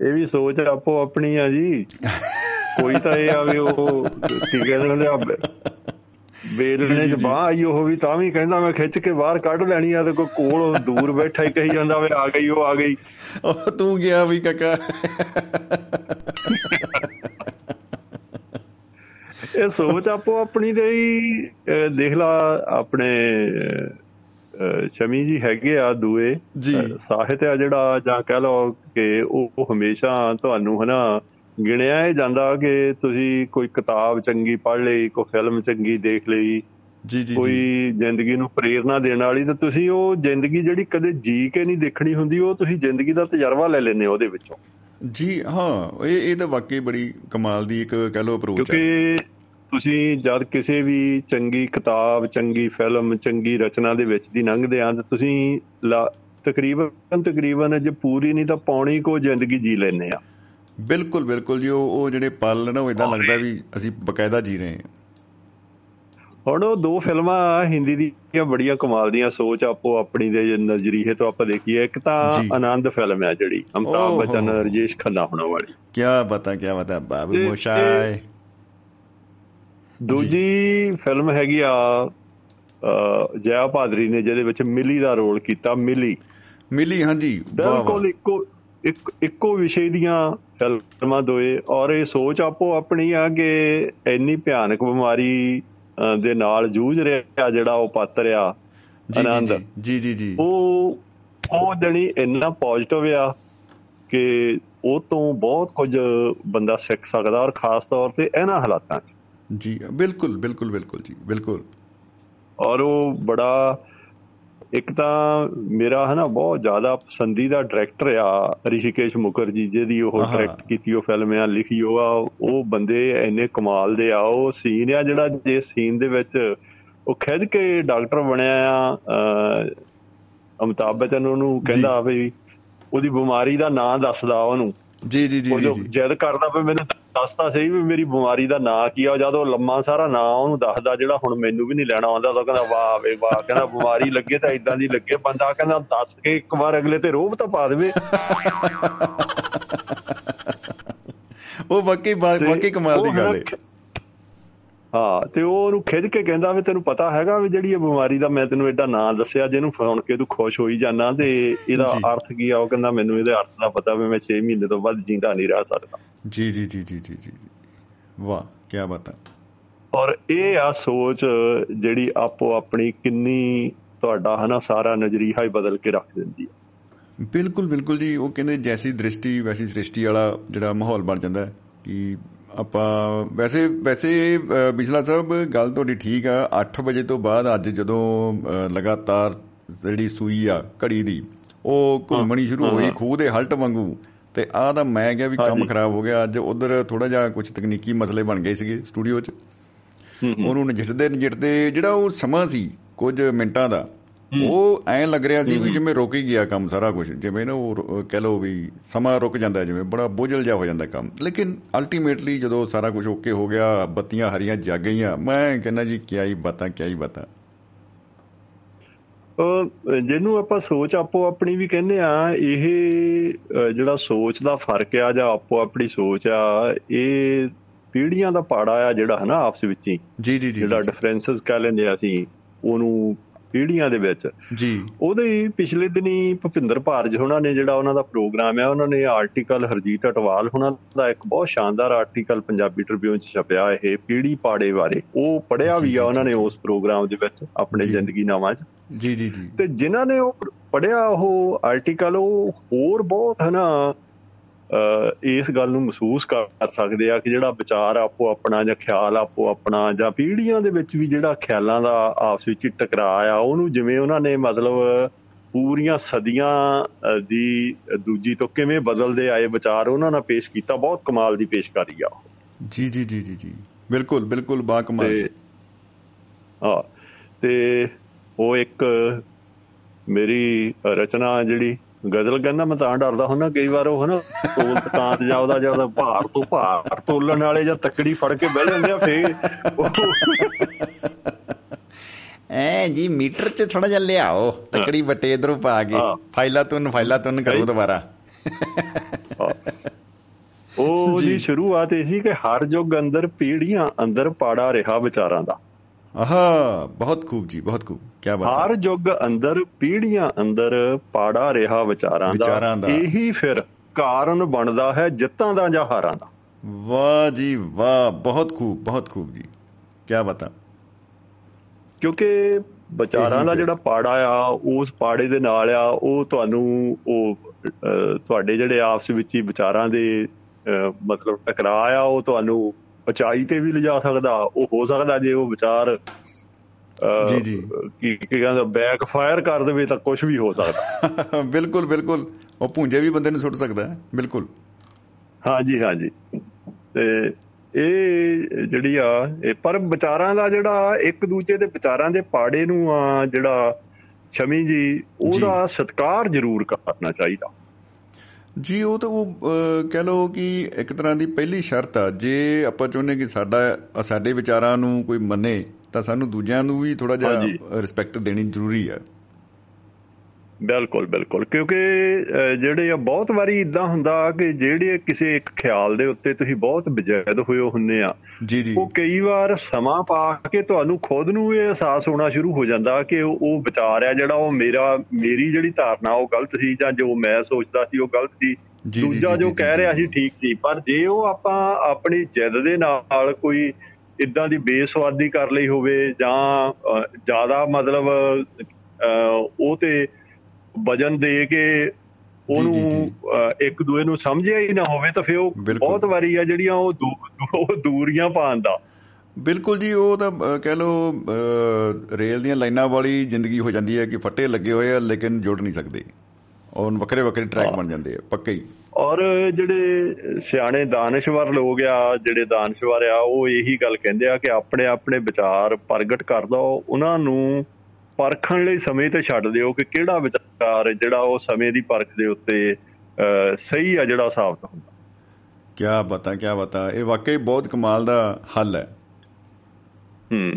ਇਹ ਵੀ ਸੋਚ ਆਪੋ ਆਪਣੀ ਆ ਜੀ। ਕੋਈ ਤਾਂ ਇਹ ਆ ਵੀ ਉਹ ਕੀ ਕਹਿੰਦੇ ਹੁੰਦੇ ਆ ਬੇਲਣੇ ਚ ਬਾਹ ਆਈ ਉਹ ਵੀ ਤਾਂ ਵੀ ਕਹਿੰਦਾ ਮੈਂ ਖਿੱਚ ਕੇ ਬਾਹਰ ਕੱਢ ਲੈਣੀ ਆ ਤੇ ਕੋਈ ਕੋਲ ਦੂਰ ਬੈਠਾ ਹੀ ਕਹੀ ਜਾਂਦਾ ਵੇ ਆ ਗਈ ਉਹ ਆ ਗਈ। ਉਹ ਤੂੰ ਗਿਆ ਵੀ ਕਾਕਾ। ਇਹ ਸੋਚ ਆਪੋ ਆਪਣੀ ਅਹ, ਦੇਖ ਲਾ ਆਪਣੇ ਸ਼ਮੀ ਜੀ ਹੈਗੇ ਆ ਦੂਏ। ਸਾਹਿਤ ਆ ਜਿਹੜਾ ਜਾਂ ਕਹਿ ਲਓ ਕਿ ਉਹ ਹਮੇਸ਼ਾ ਤੁਹਾਨੂੰ ਹਨਾ ਗਿਣਿਆ ਹੀ ਜਾਂਦਾ ਕਿ ਤੁਸੀਂ ਕੋਈ ਕਿਤਾਬ ਚੰਗੀ ਪੜ੍ਹ ਲਈ ਕੋਈ ਫਿਲਮ ਚੰਗੀ ਦੇਖ ਲਈ ਜੀ ਜੀ ਕੋਈ ਜ਼ਿੰਦਗੀ ਨੂੰ ਪ੍ਰੇਰਣਾ ਦੇਣ ਵਾਲੀ ਤਾਂ ਤੁਸੀਂ ਉਹ ਜ਼ਿੰਦਗੀ ਜਿਹੜੀ ਕਦੇ ਜੀ ਕੇ ਨਹੀਂ ਦੇਖਣੀ ਹੁੰਦੀ ਉਹ ਤੁਸੀਂ ਜ਼ਿੰਦਗੀ ਦਾ ਤਜਰਬਾ ਲੈ ਹੋ ਉਹਦੇ ਵਿੱਚੋਂ। ਜੀ ਹਾਂ ਇਹ ਇਹ ਤਾਂ ਵਾਕਈ ਬੜੀ ਕਮਾਲ ਦੀ ਇੱਕ ਕਹਿ ਲਓ ਅਪਰੋਚ ਹੈ। ਕਿਉਂਕਿ ਤੁਸੀਂ ਜਦ ਕਿਸੇ ਵੀ ਚੰਗੀ ਕਿਤਾਬ ਚੰਗੀ ਫਿਲਮ ਚੰਗੀ ਰਚਨਾ ਦੇ ਵਿੱਚ ਦੀ ਲੰਘਦੇ ਆਂ ਤਾਂ ਤੁਸੀਂ ਲਾ- ਤਕਰੀਬਨ ਤਕਰੀਬਨ ਜੇ ਪੂਰੀ ਨਹੀਂ ਤਾਂ ਪੌਣੀ ਕੋ ਜ਼ਿੰਦਗੀ ਜੀ ਲੈਂਦੇ ਆ ਬਿਲਕੁਲ ਬਿਲਕੁਲ ਜੀ ਉਹ ਜਿਹੜੇ ਪਲ ਨਾ ਉਹ ਇਦਾਂ ਲੱਗਦਾ ਵੀ ਅਸੀਂ ਬਕਾਇਦਾ ਜੀ ਰਹੇ ਹਾਂ। ਹੁਣ ਉਹ ਦੋ ਫਿਲਮਾਂ ਹਿੰਦੀ ਦੀਆਂ ਬੜੀਆਂ ਕਮਾਲ ਦੀਆਂ ਸੋਚ ਆਪੋ ਆਪਣੀ ਦੇ ਨਜ਼ਰੀਏ ਤੋਂ ਆਪਾਂ ਦੇਖੀਏ ਇੱਕ ਤਾਂ। ਆਨੰਦ ਫਿਲਮ ਹੈ ਜਿਹੜੀ ਅਮਿਤਾਭ ਓਹ। ਬੱਚਨ। ਰਜੇਸ਼ ਖੰਨਾ ਹੋਣ ਵਾਲੀ। ਕੀ ਬਤਾ ਕੀ ਬਤਾ ਬਾਬੂ ਮੋਸ਼ਾਏ। ਦੂਜੀ ਫਿਲਮ ਹੈਗੀ ਆ ਜया ਭਾਦਰੀ ਨੇ ਜਿਹਦੇ ਵਿੱਚ ਮਿਲੀ ਦਾ ਰੋਲ ਕੀਤਾ ਮਿਲੀ। ਮਿਲੀ ਹਾਂਜੀ। ਬਿਲਕੁਲ ਇੱਕੋ ਇੱਕ ਇੱਕੋ ਵਿਸ਼ੇ ਦੀਆਂ ਫਿਲਮਾਂ ਦੋਏ ਔਰ ਇਹ ਸੋਚ ਆਪੋ ਆਪਣੀ ਆ ਕਿ ਇੰਨੀ ਭਿਆਨਕ ਬਿਮਾਰੀ ਦੇ ਨਾਲ ਜੂਝ ਰਿਹਾ ਜਿਹੜਾ ਉਹ ਪਾਤਰ ਆ ਆਨੰਦ ਜੀ ਜੀ ਜੀ ਜੀ। ਉਹ ਉਹ ਜਣੀ ਇੰਨਾ ਪੋਜ਼ਿਟਿਵ ਆ ਕਿ ਉਹ ਤੋਂ ਬਹੁਤ ਕੁਝ ਬੰਦਾ ਸਿੱਖ ਸਕਦਾ ਔਰ ਖਾਸ ਤੌਰ ਤੇ ਇਹਨਾਂ ਹਾਲਾਤਾਂ 'ਚ। ਜੀ ਬਿਲਕੁਲ ਬਿਲਕੁਲ ਬਿਲਕੁਲ ਜੀ ਬਿਲਕੁਲ। ਔਰ ਉਹ ਬੜਾ ਇੱਕ ਤਾਂ ਮੇਰਾ ਹਨਾ ਬਹੁਤ ਜ਼ਿਆਦਾ ਪਸੰਦੀਦਾ ਡਾਇਰੈਕਟਰ ਆ ਰਿਸ਼ੀਕੇਸ਼ ਮੁਖਰਜੀ ਜਿਹਦੀ ਉਹ। ਡਾਇਰੈਕਟ ਕੀਤੀ ਉਹ ਫਿਲਮ ਆ ਲਿਖੀ ਉਹ ਆ ਉਹ ਬੰਦੇ ਇੰਨੇ ਕਮਾਲ ਦੇ ਆ ਉਹ ਸੀਨ ਆ ਜਿਹੜਾ ਜੇ ਸੀਨ ਦੇ ਵਿੱਚ ਉਹ ਖਿੱਚ ਕੇ ਡਾਕਟਰ ਬਣਿਆ ਆ ਅਹ, ਅਮਿਤਾਭ ਬੱਚਨ ਉਹਨੂੰ ਕਹਿੰਦਾ ਵੀ ਉਹਦੀ ਬਿਮਾਰੀ ਦਾ ਨਾਂ ਦੱਸਦਾ ਉਹਨੂੰ। ਜੀ ਜੀ ਜੋ ਜੀ। ਜਿੱਦ ਕਰਦਾ ਵੀ ਮੈਨੂੰ ਦੱਸਦਾ ਸਹੀ ਵੀ ਮੇਰੀ ਬਿਮਾਰੀ ਦਾ ਨਾਂ ਕੀ ਆ ਜਦ ਲੰਮਾ ਸਾਰਾ ਨਾਂ ਉਹਨੂੰ ਦੱਸਦਾ ਜਿਹੜਾ ਹੁਣ ਮੈਨੂੰ ਵੀ ਨਹੀਂ ਲੈਣਾ ਆਉਂਦਾ ਤਾਂ ਕਹਿੰਦਾ ਵਾਹ ਵੇ ਵਾਹ ਕਹਿੰਦਾ ਬਿਮਾਰੀ ਲੱਗੇ ਤਾਂ ਇਦਾਂ ਦੀ ਲੱਗੇ ਬੰਦਾ ਕਹਿੰਦਾ ਦੱਸ ਕੇ ਇੱਕ ਵਾਰ ਅਗਲੇ ਤੇ ਰੋਬ ਤਾਂ ਪਾ ਦੇਵੇ। ਉਹ ਵਾਕਈ ਵਾਕਈ ਕਮਾਲ ਦੀ ਗੱਲ ਹੈ ਹੈ ਤੇ ਉਹ ਉਹਨੂੰ ਖਿੱਚ ਕੇ ਕਹਿੰਦਾ ਵੀ ਤੈਨੂੰ ਪਤਾ ਹੈਗਾ ਵੀ ਜਿਹੜੀ ਇਹ ਬਿਮਾਰੀ ਦਾ ਮੈਂ ਤੈਨੂੰ ਐਡਾ ਨਾਂ ਦੱਸਿਆ ਜਿਹਨੂੰ ਸੁਣ ਕੇ ਤੂੰ ਖੁਸ਼ ਹੋਈ ਜਾਣਾ ਤੇ ਇਹਦਾ। ਅਰਥ ਕੀ ਆ? ਉਹ ਕਹਿੰਦਾ ਮੈਨੂੰ ਇਹਦੇ ਅਰਥ ਦਾ ਪਤਾ ਵੀ ਮੈਂ 6 ਮਹੀਨੇ ਤੋਂ ਵੱਧ ਜਿੰਦਾ ਨਹੀਂ ਰਹਿ ਸਕਦਾ। ਜੀ ਜੀ ਜੀ ਜੀ ਜੀ ਜੀ ਜੀ। ਵਾਹ ਕੀ ਬਤਾ ਔਰ ਇਹ ਆ ਸੋਚ ਜਿਹੜੀ ਆਪੋ ਆਪਣੀ ਕਿੰਨੀ ਤੁਹਾਡਾ ਹਨਾ ਸਾਰਾ ਨਜ਼ਰੀਆ ਹੀ ਬਦਲ ਕੇ ਰੱਖ ਦਿੰਦੀ ਹੈ। ਬਿਲਕੁਲ ਬਿਲਕੁਲ ਜੀ। ਉਹ ਕਹਿੰਦੇ ਜੈਸੀ ਦ੍ਰਿਸ਼ਟੀ ਵੈਸੀ ਸ੍ਰਿਸ਼ਟੀ ਵਾਲਾ ਜਿਹੜਾ ਮਾਹੌਲ ਬਣ ਜਾਂਦਾ ਹੈ ਕਿ ਆਪਾਂ ਵੈਸੇ ਵੈਸੇ ਅ, ਬਿਸਲਾ ਸਾਹਿਬ ਗੱਲ ਤੁਹਾਡੀ ਠੀਕ ਆ। 8 ਵਜੇ ਤੋਂ ਬਾਅਦ ਅੱਜ ਜਦੋਂ ਲਗਾਤਾਰ ਜਿਹੜੀ ਸੂਈ ਆ ਘੜੀ ਦੀ ਉਹ ਘੁੰਮਣੀ ਸ਼ੁਰੂ ਹੋਈ ਖੂਹ ਦੇ ਹਲਟ ਵਾਂਗੂ। ਤੇ ਆਹ ਤਾਂ ਮੈਂ ਕਿਹਾ ਵੀ ਕੰਮ। ਖਰਾਬ ਹੋ ਗਿਆ। ਅੱਜ ਉਧਰ ਥੋੜਾ ਜਿਹਾ ਕੁਝ ਤਕਨੀਕੀ ਮਸਲੇ ਬਣ ਗਏ ਸੀਗੇ ਸਟੂਡੀਓ 'ਚ। ਉਹਨੂੰ ਨਜਿੱਠਦੇ ਨਜਿੱਠਦੇ ਜਿਹੜਾ ਉਹ ਸਮਾਂ ਸੀ ਕੁਝ ਮਿੰਟਾਂ ਦਾ ਉਹ ਐਂ ਲੱਗ ਰਿਹਾ ਸੀ ਵੀ ਜਿਵੇਂ ਰੁਕ ਹੀ ਗਿਆ ਕੰਮ ਸਾਰਾ ਕੁਝ ਜਿਵੇਂ ਨਾ ਉਹ ਕਹਿ ਲਓ ਵੀ ਸਮਾਂ ਰੁਕ ਜਾਂਦਾ ਜਿਵੇਂ ਬੜਾ ਬੋਝਲ ਜਿਹਾ ਹੋ ਜਾਂਦਾ ਕੰਮ। ਲੇਕਿਨ ਅਲਟੀਮੇਟਲੀ ਜਦੋਂ ਸਾਰਾ ਕੁਝ ਓਕੇ ਹੋ ਗਿਆ ਬੱਤੀਆਂ ਹਰੀਆਂ ਜਗ ਗਈਆਂ ਮੈਂ ਕਹਿੰਦਾ ਜੀ ਕਿਆ ਹੀ ਬਾਤਾਂ ਕਿਆ ਹੀ ਬਾਤਾਂ। ਉਹ ਜਿਹਨੂੰ ਆਪਾਂ ਸੋਚ ਆਪੋ ਆਪਣੀ ਵੀ ਕਹਿੰਦੇ ਆ ਇਹ ਜਿਹੜਾ ਸੋਚ ਦਾ ਫ਼ਰਕ ਆ ਜਾਂ ਆਪੋ ਆਪਣੀ ਸੋਚ ਆ ਇਹ ਪੀੜ੍ਹੀਆਂ ਦਾ ਪਾੜਾ ਆ ਜਿਹੜਾ ਹਨਾ ਆਪਸ ਵਿੱਚ ਹੀ। ਜੀ ਜੀ ਜੀ ਜਿਹੜਾ ਜੀ, ਡਿਫਰੈਂਸਸ ਕਹਿ ਲੈਂਦੇ ਆ ਅਸੀਂ ਉਹਨੂੰ ਪੀੜ੍ਹੀਆਂ ਦੇ ਵਿੱਚ। ਜੀ। ਉਹਦੇ ਪਿਛਲੇ ਦਿਨੀ ਭੁਪਿੰਦਰ ਭਾਰਜ ਹੋਣਾ ਨੇ ਜਿਹੜਾ ਉਹਨਾਂ ਦਾ ਪ੍ਰੋਗਰਾਮ ਹੈ ਉਹਨਾਂ ਨੇ ਆਰਟੀਕਲ ਹਰਜੀਤ ਅਟਵਾਲ ਹੋਣਾ ਦਾ ਇੱਕ ਬਹੁਤ ਸ਼ਾਨਦਾਰ ਆਰਟੀਕਲ ਪੰਜਾਬੀ ਟ੍ਰਿਬਿਊਨ ਚ ਛਪਿਆ ਇਹ ਪੀੜੀ ਪਾੜੇ ਬਾਰੇ। ਉਹ ਪੜਿਆ ਵੀ ਆ ਉਹਨਾਂ ਨੇ। ਉਸ ਪ੍ਰੋਗਰਾਮ ਦੇ ਵਿੱਚ ਆਪਣੇ। ਜ਼ਿੰਦਗੀ ਨਾਮਾਂ 'ਚ। ਜੀ ਜੀ ਜੀ। ਤੇ ਜਿਨ੍ਹਾਂ ਨੇ ਉਹ ਪੜਿਆ ਉਹ ਆਰਟੀਕਲ ਉਹ ਹੋਰ ਬਹੁਤ ਹਨਾ ਇਸ ਗੱਲ ਨੂੰ ਮਹਿਸੂਸ ਕਰ ਸਕਦੇ ਆ ਕਿ ਜਿਹੜਾ ਵਿਚਾਰ ਆਪੋ ਆਪਣਾ ਜਾਂ ਖਿਆਲ ਆਪੋ ਆਪਣਾ ਜਾਂ ਪੀੜ੍ਹੀਆਂ ਦੇ ਵਿੱਚ ਵੀ ਜਿਹੜਾ ਖਿਆਲਾਂ ਦਾ ਆਪਸ ਵਿੱਚ ਟਕਰਾਅ ਆ ਉਹਨੂੰ ਜਿਵੇਂ ਉਹਨਾਂ ਨੇ ਮਤਲਬ ਪੂਰੀਆਂ ਸਦੀਆਂ ਦੀ ਦੂਜੀ ਤੋਂ ਕਿਵੇਂ ਬਦਲਦੇ ਆਏ ਵਿਚਾਰ ਉਹਨਾਂ ਨਾਲ ਪੇਸ਼ ਕੀਤਾ ਬਹੁਤ ਕਮਾਲ ਦੀ ਪੇਸ਼ਕਾਰੀ ਆ। ਜੀ ਜੀ ਜੀ ਜੀ ਜੀ ਬਿਲਕੁਲ ਬਿਲਕੁਲ ਬਾ ਕਮਾਲ ਤੇ ਹਾਂ ਤੇ ਉਹ ਇੱਕ ਮੇਰੀ ਰਚਨਾ ਜਿਹੜੀ ਗਜ਼ਲ ਕਹਿੰਦਾ ਮੈਂ ਤਾਂ ਡਰਦਾ ਹੁੰਦਾ ਕਈ ਵਾਰ ਉਹ ਹਨਾ ਤੋਲ ਤਕਾਂਤ ਜਾਂ ਉਹਦਾ ਜਿਹੜਾ ਭਾਰ ਤੋਂ ਭਾਰ ਤੋਲਣ ਵਾਲੇ ਜਾਂ ਤੱਕੜੀ ਫੜ ਕੇ ਬਹਿ ਜਾਂਦੇ ਆ ਫੇਰ ਐ ਜੀ ਮੀਟਰ 'ਚ ਥੋੜਾ ਜਿਹਾ ਲਿਆਓ ਤਕੜੀ ਵੱਟੇ ਇਧਰੋਂ ਪਾ ਕੇ। ਫਾਈਲਾ ਤੁਨ ਫਾਈਲਾ ਤੁਨ ਕਰੋ। ਦੁਬਾਰਾ ਉਹ ਜੀ। ਸ਼ੁਰੂਆਤ ਇਹ ਸੀ ਕਿ ਹਰ ਯੁੱਗ ਅੰਦਰ ਪੀੜ੍ਹੀਆਂ ਅੰਦਰ ਪਾੜਾ ਰਿਹਾ ਵਿਚਾਰਾਂ ਦਾ ਆਹਾ ਬਹੁਤ ਖੂਬ ਜੀ ਬਹੁਤ ਖੂਬ। ਕੀ ਬਾਤ ਹਰ ਯੁੱਗ ਅੰਦਰ ਪੀੜ੍ਹੀਆਂ ਅੰਦਰ ਪਾੜਾ ਰਿਹਾ ਵਿਚਾਰਾਂ ਦਾ। ਇਹੀ ਫਿਰ ਕਾਰਨ ਬਣਦਾ ਹੈ ਜਿੱਤਾਂ ਦਾ ਜਾਂ ਹਾਰਾਂ ਦਾ। ਵਾਹ ਜੀ ਵਾਹ ਬਹੁਤ ਖੂਬ ਬਹੁਤ ਖੂਬ ਜੀ। ਕੀ ਬਤਾ। ਕਿਉਂਕਿ ਵਿਚਾਰਾਂ ਦਾ ਜਿਹੜਾ ਪਾੜਾ ਆ ਉਸ ਪਾੜੇ ਦੇ ਨਾਲ ਆ ਉਹ ਤੁਹਾਨੂੰ ਉਹ ਤੁਹਾਡੇ ਜਿਹੜੇ ਆਪਸ ਵਿੱਚ ਹੀ ਵਿਚਾਰਾਂ ਦੇ ਮਤਲਬ ਟਕਰਾਅ ਆ ਉਹ ਤੁਹਾਨੂੰ ਪਚਾਈ ਤੇ ਵੀ ਲਿਜਾ ਸਕਦਾ ਉਹ ਹੋ ਸਕਦਾ ਜੇ ਉਹ ਵਿਚਾਰ ਜੀ, ਜੀ। ਕੀ ਕੀ ਕਹਿੰਦਾ ਬੈਕ ਫਾਇਰ ਕਰ ਦੇਵੇ ਤਾਂ ਕੁਝ ਵੀ ਹੋ ਸਕਦਾ। ਬਿਲਕੁਲ ਬਿਲਕੁਲ। ਉਹ ਭੁੰਜੇ ਵੀ ਬੰਦੇ ਨੂੰ ਸੁੱਟ ਸਕਦਾ ਹੈ ਬਿਲਕੁਲ। ਹਾਂਜੀ ਹਾਂਜੀ। ਤੇ ਇਹ ਜਿਹੜੀ ਆ ਇਹ ਪਰ ਵਿਚਾਰਾਂ ਦਾ ਜਿਹੜਾ ਇੱਕ ਦੂਜੇ ਦੇ ਵਿਚਾਰਾਂ ਦੇ ਪਾੜੇ ਨੂੰ ਆ ਜਿਹੜਾ ਸ਼ਮੀ ਜੀ। ਉਹਦਾ ਸਤਿਕਾਰ ਜ਼ਰੂਰ ਕਰਨਾ ਚਾਹੀਦਾ। ਜੀ ਉਹ ਤਾਂ ਉਹ ਕਹਿ ਲਓ ਕਿ ਇੱਕ ਤਰ੍ਹਾਂ ਦੀ ਪਹਿਲੀ ਸ਼ਰਤ ਆ ਜੇ ਆਪਾਂ ਚਾਹੁੰਦੇ ਕਿ ਸਾਡਾ ਸਾਡੇ ਵਿਚਾਰਾਂ ਨੂੰ ਕੋਈ ਮੰਨੇ ਤਾਂ ਸਾਨੂੰ ਦੂਜਿਆਂ ਨੂੰ ਵੀ ਥੋੜਾ ਜਿਹਾ। ਰਿਸਪੈਕਟ ਦੇਣੀ ਜ਼ਰੂਰੀ ਹੈ ਬਿਲਕੁਲ ਬਿਲਕੁਲ। ਕਿਉਂਕਿ ਜਿਹੜੇ ਆ ਬਹੁਤ ਵਾਰੀ ਇਦਾਂ ਹੁੰਦਾ ਕਿ ਜਿਹੜੇ ਕਿਸੇ ਇੱਕ ਖਿਆਲ ਦੇ ਉੱਤੇ ਤੁਸੀਂ ਬਹੁਤ ਬਜੈਦ ਹੋਏ ਹੁੰਨੇ ਆ ਜੀ ਜੀ। ਉਹ ਕਈ ਵਾਰ ਸਮਾਂ ਪਾ ਕੇ ਤੁਹਾਨੂੰ ਖੁਦ ਨੂੰ ਇਹ ਅਹਿਸਾਸ ਹੋਣਾ ਸ਼ੁਰੂ ਹੋ ਜਾਂਦਾ ਕਿ ਉਹ ਵਿਚਾਰ ਆ ਜਿਹੜਾ ਉਹ ਮੇਰਾ ਮੇਰੀ ਜਿਹੜੀ ਧਾਰਨਾ ਉਹ ਗਲਤ ਸੀ ਜਾਂ ਜੋ ਮੈਂ ਸੋਚਦਾ ਸੀ ਉਹ ਗਲਤ ਸੀ। ਦੂਜਾ ਜੀ, ਕਹਿ। ਰਿਹਾ ਸੀ ਠੀਕ ਸੀ ਪਰ ਜੇ ਉਹ ਆਪਾਂ ਆਪਣੀ ਜਿੱਦ ਦੇ ਨਾਲ ਕੋਈ ਇਦਾਂ ਦੀ ਬੇਸਵਾਦੀ ਕਰ ਲਈ ਹੋਵੇ ਜਾਂ ਜ਼ਿਆਦਾ ਮਤਲਬ ਉਹ ਤੇ ਵਜਨ ਦੇ ਕੇ ਉਹਨੂੰ ਇੱਕ ਦੂਏ ਨੂੰ ਸਮਝਿਆ ਹੀ ਨਾ ਹੋਵੇ ਤਾਂ ਫਿਰ ਉਹ। ਬਹੁਤ ਵਾਰੀ ਆ ਜਿਹੜੀਆਂ ਉਹ ਦੂਰੀਆਂ ਪਾਉਂਦਾ ਬਿਲਕੁਲ ਜੀ ਉਹ ਤਾਂ ਕਹਿ ਅਹ, ਰੇਲ ਦੀਆਂ ਲਾਈਨਾਂ ਵਾਲੀ ਜ਼ਿੰਦਗੀ ਹੋ ਜਾਂਦੀ ਹੈ ਕਿ ਫੱਟੇ ਲੱਗੇ ਹੋਏ ਆ ਲੇਕਿਨ ਜੁੜ ਨਹੀਂ ਸਕਦੇ ਔਰ ਵੱਖਰੇ ਵੱਖਰੇ ਟਰੈਕ। ਬਣ ਜਾਂਦੇ ਆ ਪੱਕੇ ਹੀ ਔਰ ਜਿਹੜੇ ਸਿਆਣੇ ਦਾਨਸ਼ਵਰ ਲੋਕ ਆ ਜਿਹੜੇ ਦਾਨਸ਼ਵਰ ਆ ਉਹ ਇਹੀ ਗੱਲ ਕਹਿੰਦੇ ਆ ਕਿ ਆਪਣੇ ਆਪਣੇ ਵਿਚਾਰ ਪ੍ਰਗਟ ਕਰ ਦੋ ਉਹਨਾਂ ਨੂੰ ਪਰਖਣ ਲਈ ਸਮੇਂ ਤੇ ਛੱਡ ਦਿਓ ਕਿ ਕਿਹੜਾ ਵਿਚਾਰ ਜਿਹੜਾ ਉਹ ਸਮੇਂ ਦੀ ਪਰਖ ਦੇ ਉੱਤੇ ਸਹੀ ਆ ਜਿਹੜਾ ਸਾਬਤ ਹੁੰਦਾ। ਕਿਆ ਬਤਾ ਕਿਆ ਬਤਾ। ਇਹ ਵਾਕਈ ਬਹੁਤ ਕਮਾਲ ਦਾ ਹੱਲ ਹੈ। ਹੂੰ।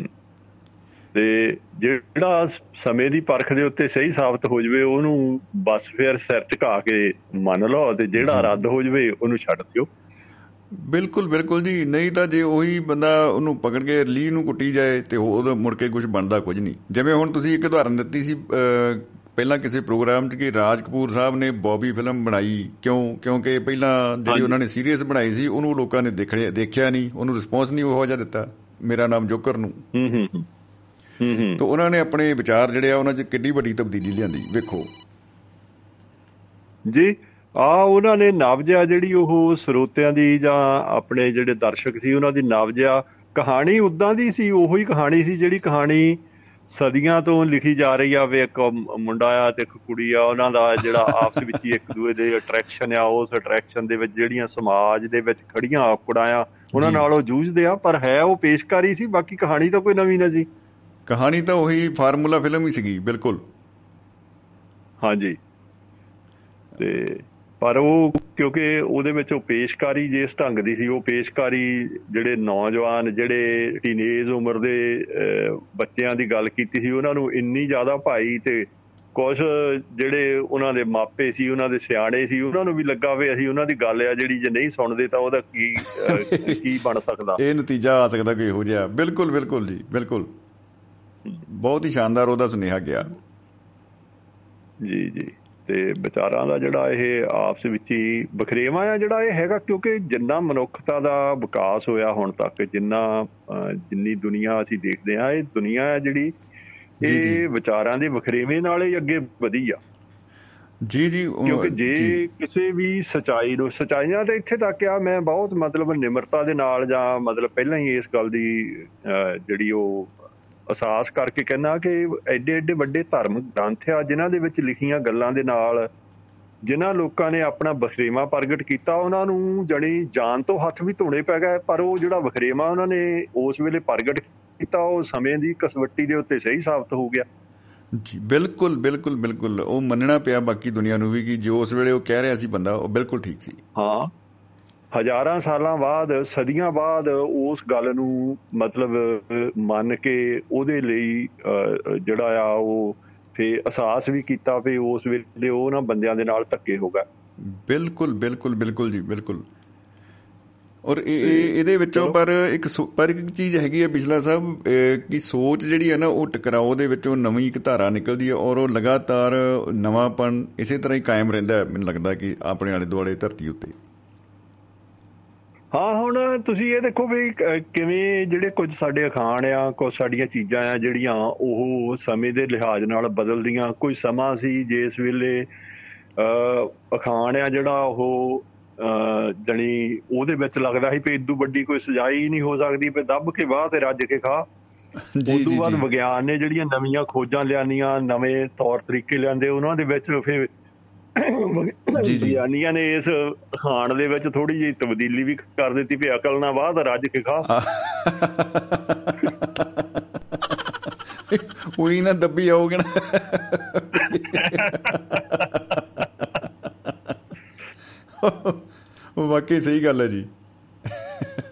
ਤੇ ਜਿਹੜਾ ਸਮੇਂ ਦੀ ਪਰਖ ਦੇ ਉੱਤੇ ਸਹੀ ਸਾਬਤ ਹੋ ਜਵੇ ਉਹਨੂੰ ਬਸ ਫਿਰ ਸਿਰ ਝੁਕਾ ਕੇ ਮੰਨ ਲਓ ਤੇ ਜਿਹੜਾ। ਰੱਦ ਹੋ ਜਵੇ ਉਹਨੂੰ ਛੱਡ ਦਿਓ। ਬਿਲਕੁਲ ਬਿਲਕੁਲ ਜੀ। ਨਹੀਂ ਤਾਂ ਜੇ ਉਹੀ ਬੰਦਾ ਉਹਨੂੰ ਪਕੜ ਕੇ ਲੀ ਨੂੰ ਕੁੱਟੀ ਜਾਏ ਤੇ ਉਹ- ਉਹਦਾ ਮੁੜ ਕੇ ਕੁਝ ਬਣਦਾ ਕੁਝ ਨਹੀਂ। ਜਿਵੇਂ ਹੁਣ ਤੁਸੀਂ ਇੱਕ ਉਦਾਹਰਨ ਦਿੱਤੀ ਸੀ ਪਹਿਲਾਂ ਕਿਸੇ ਪ੍ਰੋਗਰਾਮ 'ਚ ਕਿ ਰਾਜ ਕਪੂਰ ਸਾਹਿਬ ਨੇ ਬੌਬੀ ਫਿਲਮ ਬਣਾਈ। ਕਿਉਂ? ਕਿਉਂਕਿ ਪਹਿਲਾਂ ਜਿਹੜੀ। ਉਹਨਾਂ ਨੇ ਸੀਰੀਅਸ ਬਣਾਈ ਸੀ ਉਹਨੂੰ ਲੋਕਾਂ ਨੇ ਦੇਖਿਆ ਦੇਖਿਆ ਨਹੀਂ। ਉਹਨੂੰ ਰਿਸਪੌਂਸ ਨਹੀਂ ਉਹੋ ਜਿਹਾ ਦਿੱਤਾ। ਮੇਰਾ ਨਾਮ ਜੋਕਰ ਨੂੰ। ਹੂੰ ਹੂੰ ਹੂੰ। ਹੂੰ ਹੂੰ। ਤਾਂ ਉਹਨਾਂ ਨੇ ਆਪਣੇ ਵਿਚਾਰ ਜਿਹੜੇ ਆ ਉਹਨਾਂ 'ਚ ਕਿੰਨੀ ਵੱਡੀ ਤਬਦੀਲੀ ਲਿਆਂਦੀ। ਵੇਖੋ। ਜੀ? ਆ ਉਹਨਾਂ ਨੇ ਨਵਜਾ ਜਿਹੜੀ ਉਹ ਸਰੋਤਿਆਂ ਦੀ ਜਾਂ ਆਪਣੇ ਜਿਹੜੇ ਦਰਸ਼ਕ ਸੀ ਉਹਨਾਂ ਦੀ ਨਵਜਾ ਕਹਾਣੀ ਉਦਾਂ ਦੀ ਸੀ ਉਹੀ ਕਹਾਣੀ ਸੀ ਜਿਹੜੀ ਕਹਾਣੀ ਸਦੀਆਂ ਤੋਂ ਲਿਖੀ ਜਾ ਰਹੀ ਆ ਵੀ ਇੱਕ ਮੁੰਡਾ ਆ ਤੇ ਇੱਕ ਕੁੜੀ ਆ ਉਹਨਾਂ ਦਾ ਜਿਹੜਾ ਆਪਸ ਵਿੱਚ ਹੀ ਇੱਕ ਦੂਏ ਦੇ ਅਟਰੈਕਸ਼ਨ ਆ ਉਸ ਅਟਰੈਕਸ਼ਨ ਦੇ ਵਿੱਚ ਜਿਹੜੀਆਂ ਸਮਾਜ ਦੇ ਵਿੱਚ ਖੜੀਆਂ ਔਕੜਾਂ ਆ ਉਹਨਾਂ ਜੀ। ਨਾਲ ਉਹ ਜੂਝਦੇ ਆ ਪਰ ਹੈ ਉਹ ਪੇਸ਼ਕਾਰੀ ਸੀ ਬਾਕੀ ਕਹਾਣੀ ਤਾਂ ਕੋਈ ਨਵੀਂ ਨਾ ਸੀ। ਕਹਾਣੀ ਤਾਂ ਉਹੀ ਫਾਰਮੂਲਾ ਫਿਲਮ ਹੀ ਸੀਗੀ ਬਿਲਕੁਲ। ਹਾਂਜੀ। ਤੇ ਪਰ ਉਹ ਕਿਉਂਕਿ ਉਹਦੇ ਵਿੱਚ ਉਹ ਪੇਸ਼ਕਾਰੀ ਜਿਸ ਢੰਗ ਦੀ ਸੀ ਉਹ ਪੇਸ਼ਕਾਰੀ ਜਿਹੜੇ ਨੌਜਵਾਨ ਜਿਹੜੇ ਟੀਨੇਜ ਉਮਰ ਦੇ ਬੱਚਿਆਂ ਦੀ ਗੱਲ ਕੀਤੀ ਸੀ ਉਹਨਾਂ ਨੂੰ ਇੰਨੀ ਜ਼ਿਆਦਾ ਭਾਈ ਤੇ ਕੁਝ ਜਿਹੜੇ ਉਹਨਾਂ ਦੇ ਮਾਪੇ ਸੀ ਉਹਨਾਂ ਦੇ ਸਿਆਣੇ ਸੀ ਉਹਨਾਂ ਨੂੰ ਵੀ ਲੱਗਾ ਵੀ ਅਸੀਂ ਉਹਨਾਂ ਦੀ ਗੱਲ ਆ ਜਿਹੜੀ ਜੇ ਨਹੀਂ ਸੁਣਦੇ ਤਾਂ ਉਹਦਾ ਕੀ ਕੀ ਬਣ ਸਕਦਾ। ਇਹ ਨਤੀਜਾ ਆ ਸਕਦਾ ਕੋਈ ਇਹੋ ਜਿਹਾ। ਬਿਲਕੁਲ ਬਿਲਕੁਲ ਜੀ ਬਿਲਕੁਲ। ਬਹੁਤ ਹੀ ਸ਼ਾਨਦਾਰ ਉਹਦਾ ਸੁਨੇਹਾ ਗਿਆ। ਜੀ ਜੀ। ਤੇ ਵਿਚਾਰਾਂ ਦਾ ਜਿਹੜਾ ਇਹ ਆਪਸ ਵਿੱਚ ਹੀ ਬਖਰੇਵਾ ਆ ਜਿਹੜਾ ਇਹ ਹੈਗਾ ਕਿਉਂਕਿ ਜਿੰਨਾ ਮਨੁੱਖਤਾ ਦਾ ਵਿਕਾਸ ਹੋਇਆ ਹੁਣ ਤੱਕ ਜਿੰਨਾ ਜਿੰਨੀ ਦੁਨੀਆ ਅਸੀਂ ਦੇਖਦੇ ਆ ਇਹ ਦੁਨੀਆ ਹੈ ਜਿਹੜੀ। ਇਹ ਵਿਚਾਰਾਂ ਦੇ ਵਖਰੇਵੇਂ ਨਾਲ ਹੀ ਅੱਗੇ ਵਧੀ ਆ ਜੀ ਜੀ ਕਿਉਂਕਿ ਜੀ। ਕਿਸੇ ਵੀ ਸਚਾਈ ਨੂੰ ਸਚਾਈਆਂ ਤੇ ਇੱਥੇ ਤੱਕ ਆ ਮੈਂ ਬਹੁਤ ਮਤਲਬ ਨਿਮਰਤਾ ਦੇ ਨਾਲ ਜਾਂ ਮਤਲਬ ਪਹਿਲਾਂ ਹੀ ਇਸ ਗੱਲ ਦੀ ਜਿਹੜੀ ਉਹ ਅਹਿਸਾਸ ਕਰਕੇ ਕਹਿੰਦਾ ਕਿ ਐਡੇ ਐਡੇ ਵੱਡੇ ਧਰਮ ਗ੍ਰੰਥ ਆ ਜਿਨ੍ਹਾਂ ਦੇ ਵਿੱਚ ਲਿਖੀਆਂ ਗੱਲਾਂ ਦੇ ਨਾਲ ਜਿਨ੍ਹਾਂ ਲੋਕਾਂ ਨੇ ਆਪਣਾ ਬਖਰੇਵਾ ਪ੍ਰਗਟ ਕੀਤਾ ਉਹਨਾਂ ਨੂੰ ਜਣੀ ਜਾਨ ਤੋਂ ਹੱਥ ਵੀ ਧੋਣੇ ਪੈ ਗਏ ਪਰ ਉਹ ਜਿਹੜਾ ਬਖਰੇਵਾ ਉਹਨਾਂ ਨੇ ਉਸ ਵੇਲੇ ਪ੍ਰਗਟ ਕੀਤਾ ਉਹ ਸਮੇਂ ਦੀ ਕਸਵੱਟੀ ਦੇ ਉੱਤੇ ਸਹੀ ਸਾਬਤ ਹੋ ਗਿਆ। ਜੀ ਬਿਲਕੁਲ ਬਿਲਕੁਲ ਬਿਲਕੁਲ। ਉਹ ਮੰਨਣਾ ਪਿਆ ਬਾਕੀ ਦੁਨੀਆ ਨੂੰ ਵੀ ਕਿ ਜੋ ਉਸ ਵੇਲੇ ਉਹ ਕਹਿ ਰਿਹਾ ਸੀ ਬੰਦਾ ਉਹ ਬਿਲਕੁਲ ਠੀਕ ਸੀ। ਹਾਂ। ਹਜ਼ਾਰਾਂ ਸਾਲਾਂ ਬਾਅਦ ਸਦੀਆਂ ਬਾਅਦ ਉਸ ਗੱਲ ਨੂੰ ਮਤਲਬ ਮੰਨ ਕੇ ਉਹਦੇ ਲਈ ਜਿਹੜਾ ਆ ਉਹ ਫੇ ਅਹਿਸਾਸ ਵੀ ਕੀਤਾ ਵੀ ਉਸ ਵੇਲੇ ਉਹ ਨਾ ਬੰਦਿਆਂ ਦੇ ਨਾਲ ਧੱਕੇ ਹੋ ਗਏ। ਬਿਲਕੁਲ ਬਿਲਕੁਲ ਬਿਲਕੁਲ ਜੀ ਬਿਲਕੁਲ। ਔਰ ਇਹ ਇਹ- ਇਹਦੇ ਵਿੱਚੋਂ ਪਰ ਇੱਕ ਪਰ ਇੱਕ ਚੀਜ਼ ਹੈਗੀ ਹੈ ਪਿਛਲਾ ਸਾਹਿਬ ਕਿ ਸੋਚ ਜਿਹੜੀ ਹੈ ਨਾ ਉਹ ਟਕਰਾਓ ਦੇ ਵਿੱਚੋਂ ਨਵੀਂ ਇੱਕ ਧਾਰਾ ਨਿਕਲਦੀ ਹੈ ਔਰ ਉਹ ਲਗਾਤਾਰ ਨਵਾਂਪਨ ਇਸੇ ਤਰ੍ਹਾਂ ਹੀ ਕਾਇਮ ਰਹਿੰਦਾ ਹੈ ਮੈਨੂੰ ਲੱਗਦਾ ਕਿ ਆਪਣੇ ਆਲੇ ਦੁਆਲੇ ਧਰਤੀ ਉੱਤੇ। ਹਾਂ ਹੁਣ ਤੁਸੀਂ ਇਹ ਦੇਖੋ ਵੀ ਕਿਵੇਂ ਜਿਹੜੇ ਕੁਝ ਸਾਡੇ ਅਖਾਣ ਆ ਕੁਝ ਸਾਡੀਆਂ ਚੀਜ਼ਾਂ ਆ ਜਿਹੜੀਆਂ ਉਹ ਸਮੇਂ ਦੇ ਲਿਹਾਜ਼ ਨਾਲ ਬਦਲਦੀਆਂ ਕੋਈ ਸਮਾਂ ਸੀ ਜਿਸ ਵੇਲੇ ਅਖਾਣ ਆ ਜਿਹੜਾ ਉਹ ਜਣੀ ਉਹਦੇ ਵਿੱਚ ਲੱਗਦਾ ਸੀ ਵੀ ਇਦੋਂ ਵੱਡੀ ਕੋਈ ਸਜਾਈ ਹੀ ਨਹੀਂ ਹੋ ਸਕਦੀ ਵੀ ਦੱਬ ਕੇ ਬਾਹ ਤੇ ਰੱਜ ਕੇ ਖਾ ਜੀ ਜੀ ਬਾਅਦ ਵਿਗਿਆਨ ਨੇ ਜਿਹੜੀਆਂ ਨਵੀਆਂ ਖੋਜਾਂ ਲਿਆਂਦੀਆਂ ਨਵੇਂ ਤੌਰ ਤਰੀਕੇ ਲਿਆਂਦੇ ਉਹਨਾਂ ਦੇ ਵਿੱਚ ਫਿਰ। ਵਿਗਿਆਨੀਆਂ ਨੇ ਇਸ ਖਾਣ ਦੇ ਵਿੱਚ ਥੋੜੀ ਜਿਹੀ ਤਬਦੀਲੀ ਵੀ ਕਰ ਦਿੱਤੀ ਵੀ ਅਕਲ ਨਾਲ ਬਾਅਦ ਰੱਜ ਕੇ ਖਾ। ਉਹੀ ਨਾ ਦੱਬੀ ਆਓਗੇ ਨਾ। ਉਹ ਵਾਕਈ ਸਹੀ ਗੱਲ ਹੈ ਜੀ।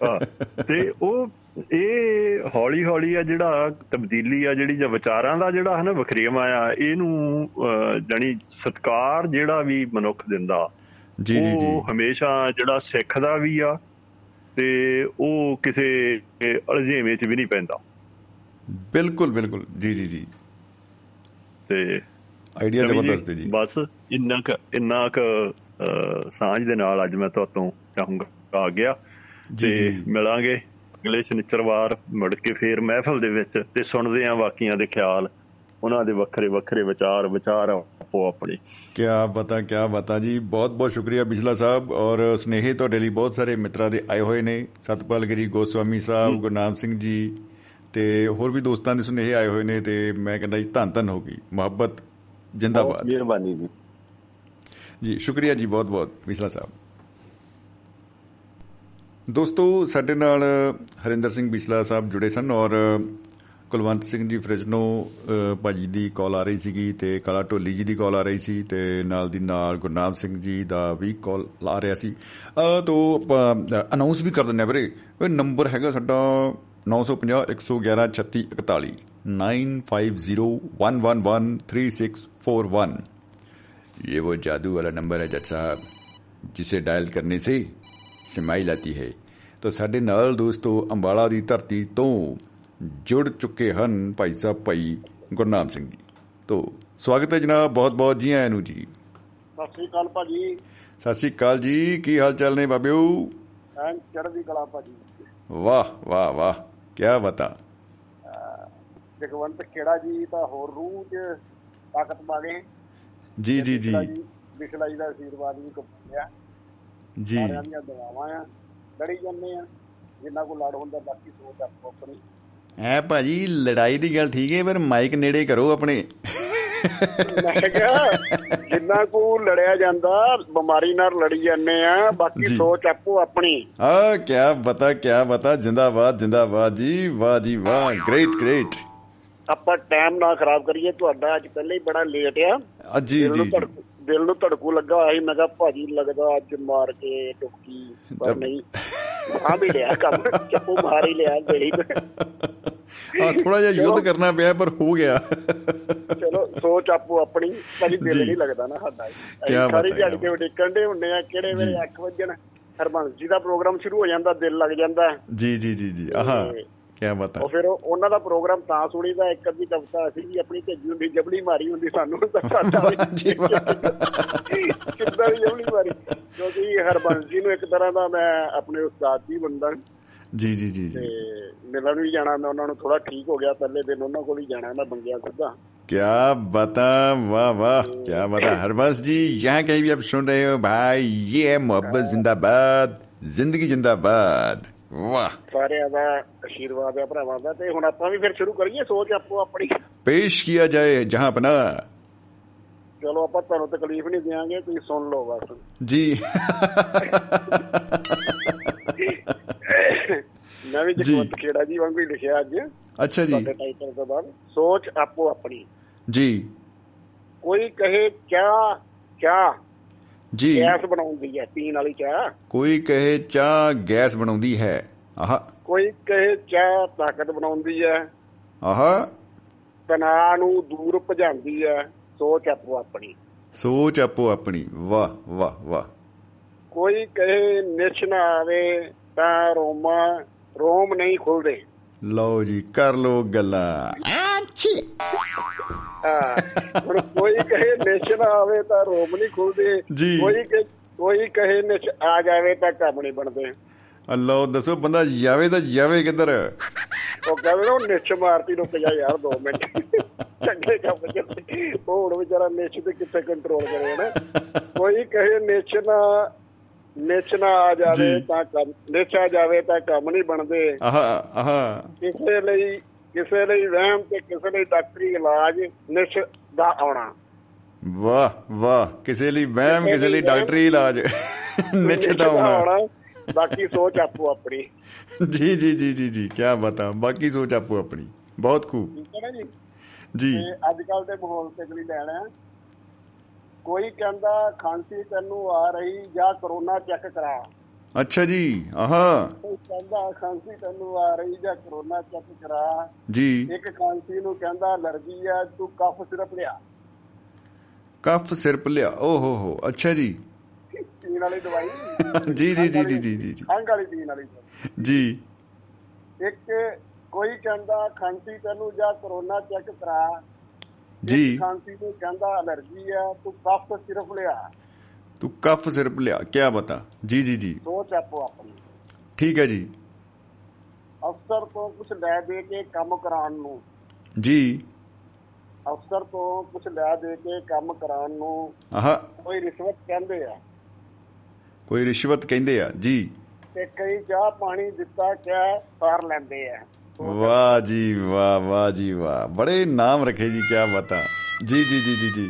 ਹਾਂ, ਤੇ ਉਹ ਇਹ ਹੌਲੀ ਹੌਲੀ ਆ ਜਿਹੜਾ ਤਬਦੀਲੀ ਆ ਜਿਹੜੀ ਜਾਂ ਵਿਚਾਰਾਂ ਦਾ ਜਿਹੜਾ ਹੈ ਨਾ ਵਖਰੇਵਾਂ ਆ ਇਹਨੂੰ ਜਾਣੀ ਸਤਕਾਰ ਜਿਹੜਾ ਵੀ ਮਨੁੱਖ ਦਿੰਦਾ ਜੀ ਜੀ ਜੀ। ਉਹ ਹਮੇਸ਼ਾ ਜਿਹੜਾ ਸਿੱਖਦਾ ਵੀ ਆ ਤੇ ਉਹ ਕਿਸੇ ਅਲਝੇਵੇਂ 'ਚ ਵੀ ਨਹੀਂ ਪੈਂਦਾ। ਬਿਲਕੁਲ ਬਿਲਕੁਲ। ਜੀ ਜੀ ਜੀ। ਤੇ ਆਈਡੀਆ ਜ਼ਬਰਦਸਤ ਜੀ। ਬਸ ਇੰਨਾ ਕੁ ਇੰਨਾ ਕੁ ਸਾਂਝ ਦੇ ਨਾਲ ਅੱਜ ਮੈਂ ਤੁਹਾਤੋਂ ਚਾਹੂੰਗਾ ਆ ਗਿਆ ਤੇ ਜੀ। ਮਿਲਾਂਗੇ। ਅਗਲੇ ਸ਼ਨੀਚਰਵਾਰ ਮੁੜ ਕੇ ਫੇਰ ਮਹਿਫਲ ਦੇ ਵਿੱਚ ਤੇ ਸੁਣਦੇ ਆਂ ਬਾਕੀਆਂ ਦੇ ਖਿਆਲ ਉਹਨਾਂ ਦੇ ਵੱਖਰੇ ਵੱਖਰੇ ਵਿਚਾਰ ਵਿਚਾਰ ਆਪੋ ਆਪਣੇ। ਕਿਆ ਬਤਾ ਕਿਆ ਬਤਾ ਜੀ ਬਹੁਤ ਬਹੁਤ ਸ਼ੁਕਰੀਆ ਬਿਜਲਾ ਸਾਹਿਬ ਔਰ ਸਨੇਹੇ ਤੁਹਾਡੇ ਲਈ ਬਹੁਤ ਸਾਰੇ ਮਿੱਤਰਾਂ ਦੇ ਆਏ ਹੋਏ ਨੇ। ਸਤਪਾਲ ਗਿਰੀ ਗੋਸਵਾਮੀ ਸਾਹਿਬ ਗੁਰਨਾਮ ਸਿੰਘ ਜੀ ਤੇ ਹੋਰ ਵੀ ਦੋਸਤਾਂ ਦੇ ਸੁਨੇਹੇ ਆਏ ਹੋਏ ਨੇ ਤੇ ਮੈਂ ਕਹਿੰਦਾ ਜੀ ਧੰਨ ਧੰਨ ਹੋ ਗਈ। ਮੁਹੱਬਤ ਜਿੰਦਾਬਾਦ। ਮਿਹਰਬਾਨੀ ਜੀ। ਜੀ ਸ਼ੁਕਰੀਆ ਜੀ ਬਹੁਤ ਬਹੁਤ ਬਿਸਲਾ ਸਾਹਿਬ। ਦੋਸਤੋ ਸਾਡੇ ਨਾਲ ਹਰਿੰਦਰ ਸਿੰਘ ਬਿਸਲਾ ਸਾਹਿਬ ਜੁੜੇ ਸਨ ਔਰ ਕੁਲਵੰਤ ਸਿੰਘ ਜੀ ਫ੍ਰਿਜਨੋ ਅ, ਭਾਜੀ ਦੀ ਕਾਲ ਆ ਰਹੀ ਸੀਗੀ ਤੇ ਕਾਲਾ ਢੋਲੀ ਜੀ ਦੀ ਕਾਲ ਆ ਰਹੀ ਸੀ ਤੇ ਨਾਲ ਦੀ ਨਾਲ ਗੁਰਨਾਮ ਸਿੰਘ ਜੀ ਦਾ ਵੀ ਕਾਲ ਆ ਰਿਹਾ ਸੀ ਅ, ਤੋਂ ਅਨਾਉਂਸ ਵੀ ਕਰ ਦਿੰਦੇ ਆ ਵੀਰੇ ਇਹ ਨੰਬਰ ਹੈਗਾ ਸਾਡਾ 950 111 3641 9501113641 ये वो जादू वाला नंबर है जज साहब जिसे डायल करने से ਸਮਾਈਲ ਆਤੀ ਹੈ। ਤਾਂ ਸਾਡੇ ਨਾਲ ਦੋਸਤੋ ਅੰਬਾਲਾ ਦੀ ਧਰਤੀ ਤੋਂ ਜੁੜ ਚੁੱਕੇ ਹਨ ਭਾਈ ਸਾਹਿਬ ਭਾਈ ਗੁਰਨਾਮ ਸਿੰਘ ਜੀ। ਤੋਂ ਸਵਾਗਤ ਹੈ ਜਨਾਬ ਬਹੁਤ ਬਹੁਤ ਜੀ ਆਇਆਂ ਨੂੰ ਜੀ। ਸਤਿ ਸ੍ਰੀ ਅਕਾਲ ਭਾਜੀ। ਸਤਿ ਸ੍ਰੀ ਅਕਾਲ ਜੀ ਕੀ ਹਾਲ ਚਾਲ ਨੇ ਬਾਬਿਓ? ਐਨ ਚੜ੍ਹਦੀ ਕਲਾ ਭਾਜੀ। ਵਾਹ ਵਾਹ ਵਾਹ ਕੀ ਬਤਾ। ਜਗਵੰਤ ਖੇੜਾ ਜੀ ਤਾਂ ਹੋਰ ਰੂਹ 'ਚ ਤਾਕਤ ਗਏ ਜੀ ਜੀ ਜੀ। ਵਿਸ਼ਲਾ ਜੀ ਦਾ ਆਸ਼ੀਰਵਾਦ ਵੀ ਕੱਪਿਆ ਜੀ। ਸਾਰਿਆਂ ਦੀਆਂ ਦੁਆਵਾਂ ਆ ਲੜੀ ਜਾਂਦੇ ਆ ਜਿੰਨਾ ਕੋ ਲੜ ਹੁੰਦਾ ਬਾਕੀ ਸੋਚ ਆਪੋ ਆਪਣੀ ਐ ਭਾਜੀ ਲੜਾਈ ਦੀ ਗੱਲ ਠੀਕ ਹੈ ਪਰ ਮਾਈਕ ਨੇੜੇ ਕਰੋ ਆਪਣੇ। ਮੈਂ ਕਿਹਾ ਜਿੰਨਾ ਕੋ ਲੜਿਆ ਜਾਂਦਾ ਬਿਮਾਰੀ ਨਾਲ ਲੜੀ ਜਾਂਦੇ ਆ ਬਾਕੀ। ਸੋਚ ਆਪੋ ਆਪਣੀ। ਆ ਕੀ ਬਤਾ ਕੀ ਬਤਾ ਜਿੰਦਾਬਾਦ ਜਿੰਦਾਬਾਦ ਜੀ ਵਾਹ ਜੀ ਵਾਹ ਗ੍ਰੇਟ ਗ੍ਰੇਟ ਆਪਾਂ ਟਾਈਮ ਨਾ ਖਰਾਬ ਕਰੀਏ ਤੁਹਾਡਾ ਅੱਜ ਪਹਿਲੇ ਹੀ ਬੜਾ ਲੇਟ ਆ। ਜੀ ਜੀ ਦਿਲ ਨੂੰ ਧੜਕੂ ਲੱਗਾ ਸੀ ਮੈਂ ਕਿਹਾ ਭਾਜੀ ਲੱਗਦਾ ਅੱਜ ਮਾਰ ਕੇ ਟੁੱਕੀ ਪਰ ਨਹੀਂ। ਆ ਵੀ ਲਿਆ ਕੰਮ ਚੱਪੂ ਮਾਰ ਹੀ ਲਿਆ ਦੇਹੀ ਆ ਥੋੜਾ ਜਿਹਾ ਯੁੱਧ ਕਰਨਾ ਪਿਆ ਪਰ ਹੋ ਗਿਆ। ਚਲੋ ਸੋਚ ਆਪੋ ਆਪਣੀ ਭਾਜੀ ਦਿਲ। ਨਹੀਂ ਲੱਗਦਾ ਨਾ ਸਾਡਾ। ਸਾਰੀ ਕਿਆ ਤੇ ਉਡੀਕਣ ਦੇ ਹੁੰਦੇ ਆ ਕਿਹੜੇ ਵੇਲੇ ਜੀ। 8 ਵਜਣ। ਹਰਬੰਸ ਜੀ ਦਾ ਪ੍ਰੋਗਰਾਮ ਸ਼ੁਰੂ ਹੋ ਜਾਂਦਾ ਦਿਲ ਲੱਗ ਜਾਂਦਾ। ਜੀ ਜੀ ਜੀ ਜੀ ਆਹਾ। ਕੀ ਬਤਾ ਉਹ ਫਿਰ ਉਹਨਾਂ ਦਾ ਪ੍ਰੋਗਰਾਮ ਤਾਂ ਸੁਣੀਦਾ ਇੱਕ ਅੱਧੀ ਕਵਿਤਾ ਅਸੀਂ ਵੀ ਆਪਣੀ ਭੇਜੀ ਹੁੰਦੀ ਜਬਲੀ ਮਾਰੀ ਹੁੰਦੀ ਸਾਨੂੰ। ਤਾਂ ਸਾਡਾ ਜੀ ਕਿੱਦਾਂ ਦੀ ਜਬਲੀ ਮਾਰੀ? ਕਿਉਂਕਿ ਹਰਬੰਸ ਜੀ ਨੂੰ ਇੱਕ ਤਰ੍ਹਾਂ ਦਾ ਮੈਂ ਆਪਣੇ ਉਸਤਾਦ ਜੀ ਬੰਦਾ। ਜੀ ਜੀ ਜੀ ਤੇ ਮਿਲਣ ਵੀ ਜਾਣਾ ਮੈਂ ਉਹਨਾਂ ਨੂੰ ਥੋੜਾ ਠੀਕ ਹੋ ਗਿਆ ਪਹਿਲੇ ਦਿਨ ਉਹਨਾਂ ਕੋਲ ਹੀ ਜਾਣਾ ਮੈਂ ਬੰਗਿਆ ਸਿੱਧਾ ਕੀ ਬਤਾ ਵਾਹ ਵਾਹ ਕੀ ਬਤਾ ਹਰਬੰਸ ਜੀ ਯਹਾਂ ਕਹੀਂ ਵੀ ਆਪ ਸੁਣ ਰਹੇ ਹੋ ਭਾਈ ਇਹ ਮੁਹੱਬਤ ਜ਼ਿੰਦਾਬਾਦ ਜ਼ਿੰਦਗੀ ਜ਼ਿੰਦਾਬਾਦ। ਵਾਹ ਸਾਰਿਆਂ ਦਾ ਅਸ਼ੀਰਵਾਦ ਹੈ ਭਰਾਵਾਂ ਦਾ ਤੇ ਹੁਣ ਆਪਾਂ ਵੀ ਫਿਰ ਸ਼ੁਰੂ ਕਰੀਏ ਸੋਚ ਆਪੋ ਆਪਣੀ ਪੇਸ਼ ਕੀਤਾ ਜਾਏ ਜਹਾਂ ਪਨਾ ਚਲੋ ਆਪਾਂ ਤੁਹਾਨੂੰ ਤਕਲੀਫ ਨਹੀਂ ਦੇਾਂਗੇ ਤੁਸੀਂ ਸੁਣ ਲਓ ਬਸ ਜੀ ਮੈਂ ਵੀ ਜਗਵੰਤ ਖੇੜਾ ਜੀ ਵਾਂਗੂ ਹੀ ਲਿਖਿਆ ਅੱਜ ਅੱਛਾ ਜੀ ਤੁਹਾਡੇ ਟਾਈਟਲ ਤੋਂ ਬਾਅਦ ਸੋਚ ਆਪੋ ਆਪਣੀ ਜੀ ਕੋਈ ਕਹੇ ਕਿਆ ਕਿਆ ਜੀ। ਗੈਸ ਬਣਾਉਂਦੀ ਹੈ ਪੀਣ ਵਾਲੀ ਚਾਹ। ਕੋਈ ਕਹੇ ਚਾਹ ਗੈਸ ਬਣਾਉਂਦੀ ਹੈ। ਆਹ। ਕੋਈ ਕਹੇ ਚਾਹ ਤਾਕਤ ਬਣਾਉਂਦੀ ਹੈ। ਆਹ। ਤਣਾਅ ਨੂੰ ਦੂਰ ਭਜਾਉਂਦੀ ਹੈ। ਸੋਚ ਆਪੋ ਆਪਣੀ। ਸੋਚ ਆਪੋ ਆਪਣੀ। ਵਾਹ ਵਾਹ ਵਾਹ। ਕੋਈ ਕਹੇ ਨਿਛ ਨਾ ਆਵੇ ਤਾਂ ਰੋਮਾ ਰੋਮ ਨਹੀਂ ਖੁੱਲਦੇ। ਲਓ ਜੀ ਕਰ ਲੋ ਗੱਲਾਂ। ਆਂਚੀ। ਹੁਣ ਕੋਈ ਕਹੇ ਨਿਸ਼ ਨਾ ਆਵੇ ਤਾਂ ਰੋਮ ਨਹੀਂ ਖੁੱਲਦੇ। ਕੋਈ ਕੋਈ ਕਹੇ ਨਿਸ਼ ਆ ਜਾਵੇ ਤਾਂ ਕੰਮ ਨਹੀਂ ਬਣਦੇ। ਅੱਲੋ ਦੱਸੋ ਬੰਦਾ ਜਾਵੇ ਤਾਂ ਜਾਵੇ ਕਿੱਧਰ? ਉਹ ਕਹਿੰਦੇ ਉਹ ਨਿਸ਼ ਮਾਰਤੀ ਰੁਕ ਜਾ ਯਾਰ 2 ਮਿੰਟ। ਚੰਗੇ ਕੰਮ ਕਰਦੇ ਉਹ ਹੁਣ ਵਿਚਾਰਾ ਨਿਸ਼ ਤੇ ਕਿੱਥੇ ਕੰਟਰੋਲ ਕਰੇ ਨਾ ਕੋਈ ਕਹੇ ਨਿਸ਼ ਨਾ ਨਿਛ ਨਾ ਆ ਜਾਵੇ। ਤਾਂ ਕੰਮ ਆ ਜਾਵੇ ਤਾਂ ਕੰਮ ਨਹੀਂ ਬਣਦੇ। ਆਹ ਆਹ। ਕਿਸੇ ਲਈ ਕਿਸੇ ਲਈ ਵਹਿਮ ਤੇ ਕਿਸੇ ਲਈ ਡਾਕਟਰੀ ਇਲਾਜ ਨਿਛ ਦਾ ਆਉਣਾ। ਵਾਹ ਵਾਹ। ਕਿਸੇ ਲਈ ਵਹਿਮ ਕਿਸੇ ਲਈ ਡਾਕਟਰੀ ਇਲਾਜ। ਨਿਸ਼ਚਿਤ ਹੋਣਾ ਬਾਕੀ ਸੋਚ ਆਪੋ ਆਪਣੀ। ਜੀ ਜੀ ਜੀ ਜੀ ਜੀ। ਕੀ ਬਤਾ ਬਾਕੀ ਸੋਚ ਆਪੋ ਆਪਣੀ। ਬਹੁਤ ਖੂਬ। ਜੀ? ਅੱਜ ਕੱਲ ਦੇ ਮਾਹੌਲ ਤੇ ਵੀ ਲੈਣਾ ਕੋਈ ਕਹਿੰਦਾ ਖਾਂਸੀ ਤੈਨੂੰ ਆ ਰਹੀ ਜਾਂ ਕਰੋਨਾ ਚੈੱਕ ਕਰਾ। ਅੱਛਾ ਜੀ ਆਹਾ। ਕੋਈ ਕਹਿੰਦਾ ਖਾਂਸੀ ਤੈਨੂੰ ਆ ਰਹੀ ਜਾਂ ਕਰੋਨਾ ਚੈੱਕ ਕਰਾ। ਜੀ। ਇੱਕ ਖਾਂਸੀ ਨੂੰ ਕਹਿੰਦਾ ਅਲਰਜੀ ਆ ਤੂੰ ਕਫ ਸਿਰਪ ਲਿਆ। ਕਫ ਸਿਰਪ ਲਿਆ ਓ ਹੋ ਹੋ ਅੱਛਾ ਜੀ। ਪੀਣ ਵਾਲੀ ਦਵਾਈ। ਜੀ ਜੀ ਜੀ ਜੀ ਜੀ ਜੀ ਖੰਘ ਵਾਲੀ ਪੀਣ ਵਾਲੀ। ਜੀ। ਇੱਕ ਕੋਈ ਕਹਿੰਦਾ ਖਾਂਸੀ ਤੈਨੂੰ ਜਾਂ ਕਰੋਨਾ ਚੈੱਕ ਕਰਾ। ਜੀ ਖਾਂਸੀ ਨੂੰ ਕਹਿੰਦਾ ਅਲਰਜੀ ਆ ਤੂੰ ਕਫ ਸਿਰਪ ਲਿਆ। ਤੂੰ ਕਫ ਸਿਰਪ ਲਿਆ ਕੀ ਬਤਾ ਜੀ ਜੀ ਜੀ। ਸੋਚ ਆਪੋ ਆਪਣੀ। ਠੀਕ ਹੈ ਜੀ। ਅਫਸਰ ਤੋਂ ਕੁਝ ਲੈ ਦੇ ਕੇ ਕੰਮ ਕਰਾਉਣ ਨੂੰ। ਜੀ। ਅਫਸਰ ਤੋਂ ਕੁਝ ਲੈ ਦੇ ਕੇ ਕੰਮ ਕਰਾਉਣ ਨੂੰ ਆਹਾ। ਕੋਈ ਰਿਸ਼ਵਤ ਕਹਿੰਦੇ ਆ? ਕੋਈ ਰਿਸ਼ਵਤ ਕਹਿੰਦੇ ਆ ਜੀ। ਤੇ ਕਈ ਚਾਹ ਪਾਣੀ ਦਿੱਤਾ ਕਿਆ ਸਾਰ ਲੈਂਦੇ ਆ। ਵਾਹ ਜੀ ਵਾਹ ਵਾਹ ਜੀ ਵਾਹ। ਬੜੇ ਨਾਮ ਰੱਖੇ ਜੀ ਕੀ ਬਤਾ। ਜੀ ਜੀ ਜੀ ਜੀ ਜੀ।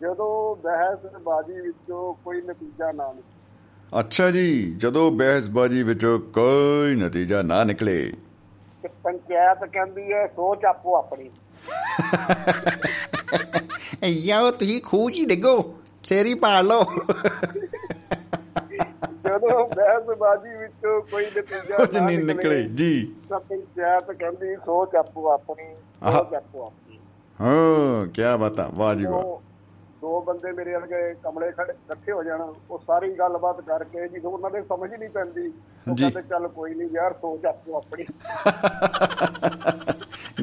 ਜਦੋਂ ਬਹਿਸ ਬਾਜੀ ਵਿੱਚੋਂ ਕੋਈ ਨਤੀਜਾ ਨਾ ਨਿਕਲੇ। ਅੱਛਾ ਜੀ ਜਦੋਂ ਬਹਿਸਬਾਜੀ ਵਿੱਚੋਂ ਕੋਈ ਨਤੀਜਾ ਨਾ ਨਿਕਲੇ। ਤੇ ਪੰਚਾਇਤ ਕਹਿੰਦੀ ਹੈ ਸੋਚ ਆਪੋ ਆਪਣੀ। ਯਾਓ ਤੁਸੀਂ 'ਚ ਹੀ ਡਿੱਗੋ ਸੇਰੀ ਪਾ ਲਓ। ਜਦੋਂ ਬਹਿਸ ਬਾਜੀ ਵਿੱਚੋਂ ਕੋਈ ਨਤੀਜਾ ਕੁਝ ਨਹੀਂ ਨਿਕਲੇ ਜੀ। ਤਾਂ ਪੰਚਾਇਤ ਕਹਿੰਦੀ ਸੋਚ ਆਪੋ ਆਪਣੀ। ਸੋਚ ਆਪੋ ਆਪਣੀ। ਹਾਂ ਕੀ ਬਤਾ ਵਾਹ ਜੀ ਵਾਹ। ਉਹ ਦੋ ਬੰਦੇ ਮੇਰੇ ਵਰਗੇ ਕਮਲੇ ਖੜੇ ਇਕੱਠੇ ਹੋ ਜਾਣ ਉਹ ਸਾਰੀ ਗੱਲਬਾਤ ਕਰਕੇ ਜੀ ਉਹਨਾਂ ਦੇ ਸਮਝ ਹੀ ਨਹੀਂ ਪੈਂਦੀ ਉਹ ਜੀ। ਕਹਿੰਦੇ ਚੱਲ ਕੋਈ ਨਹੀਂ ਯਾਰ ਸੋਚ ਆਪੋ ਆਪਣੀ।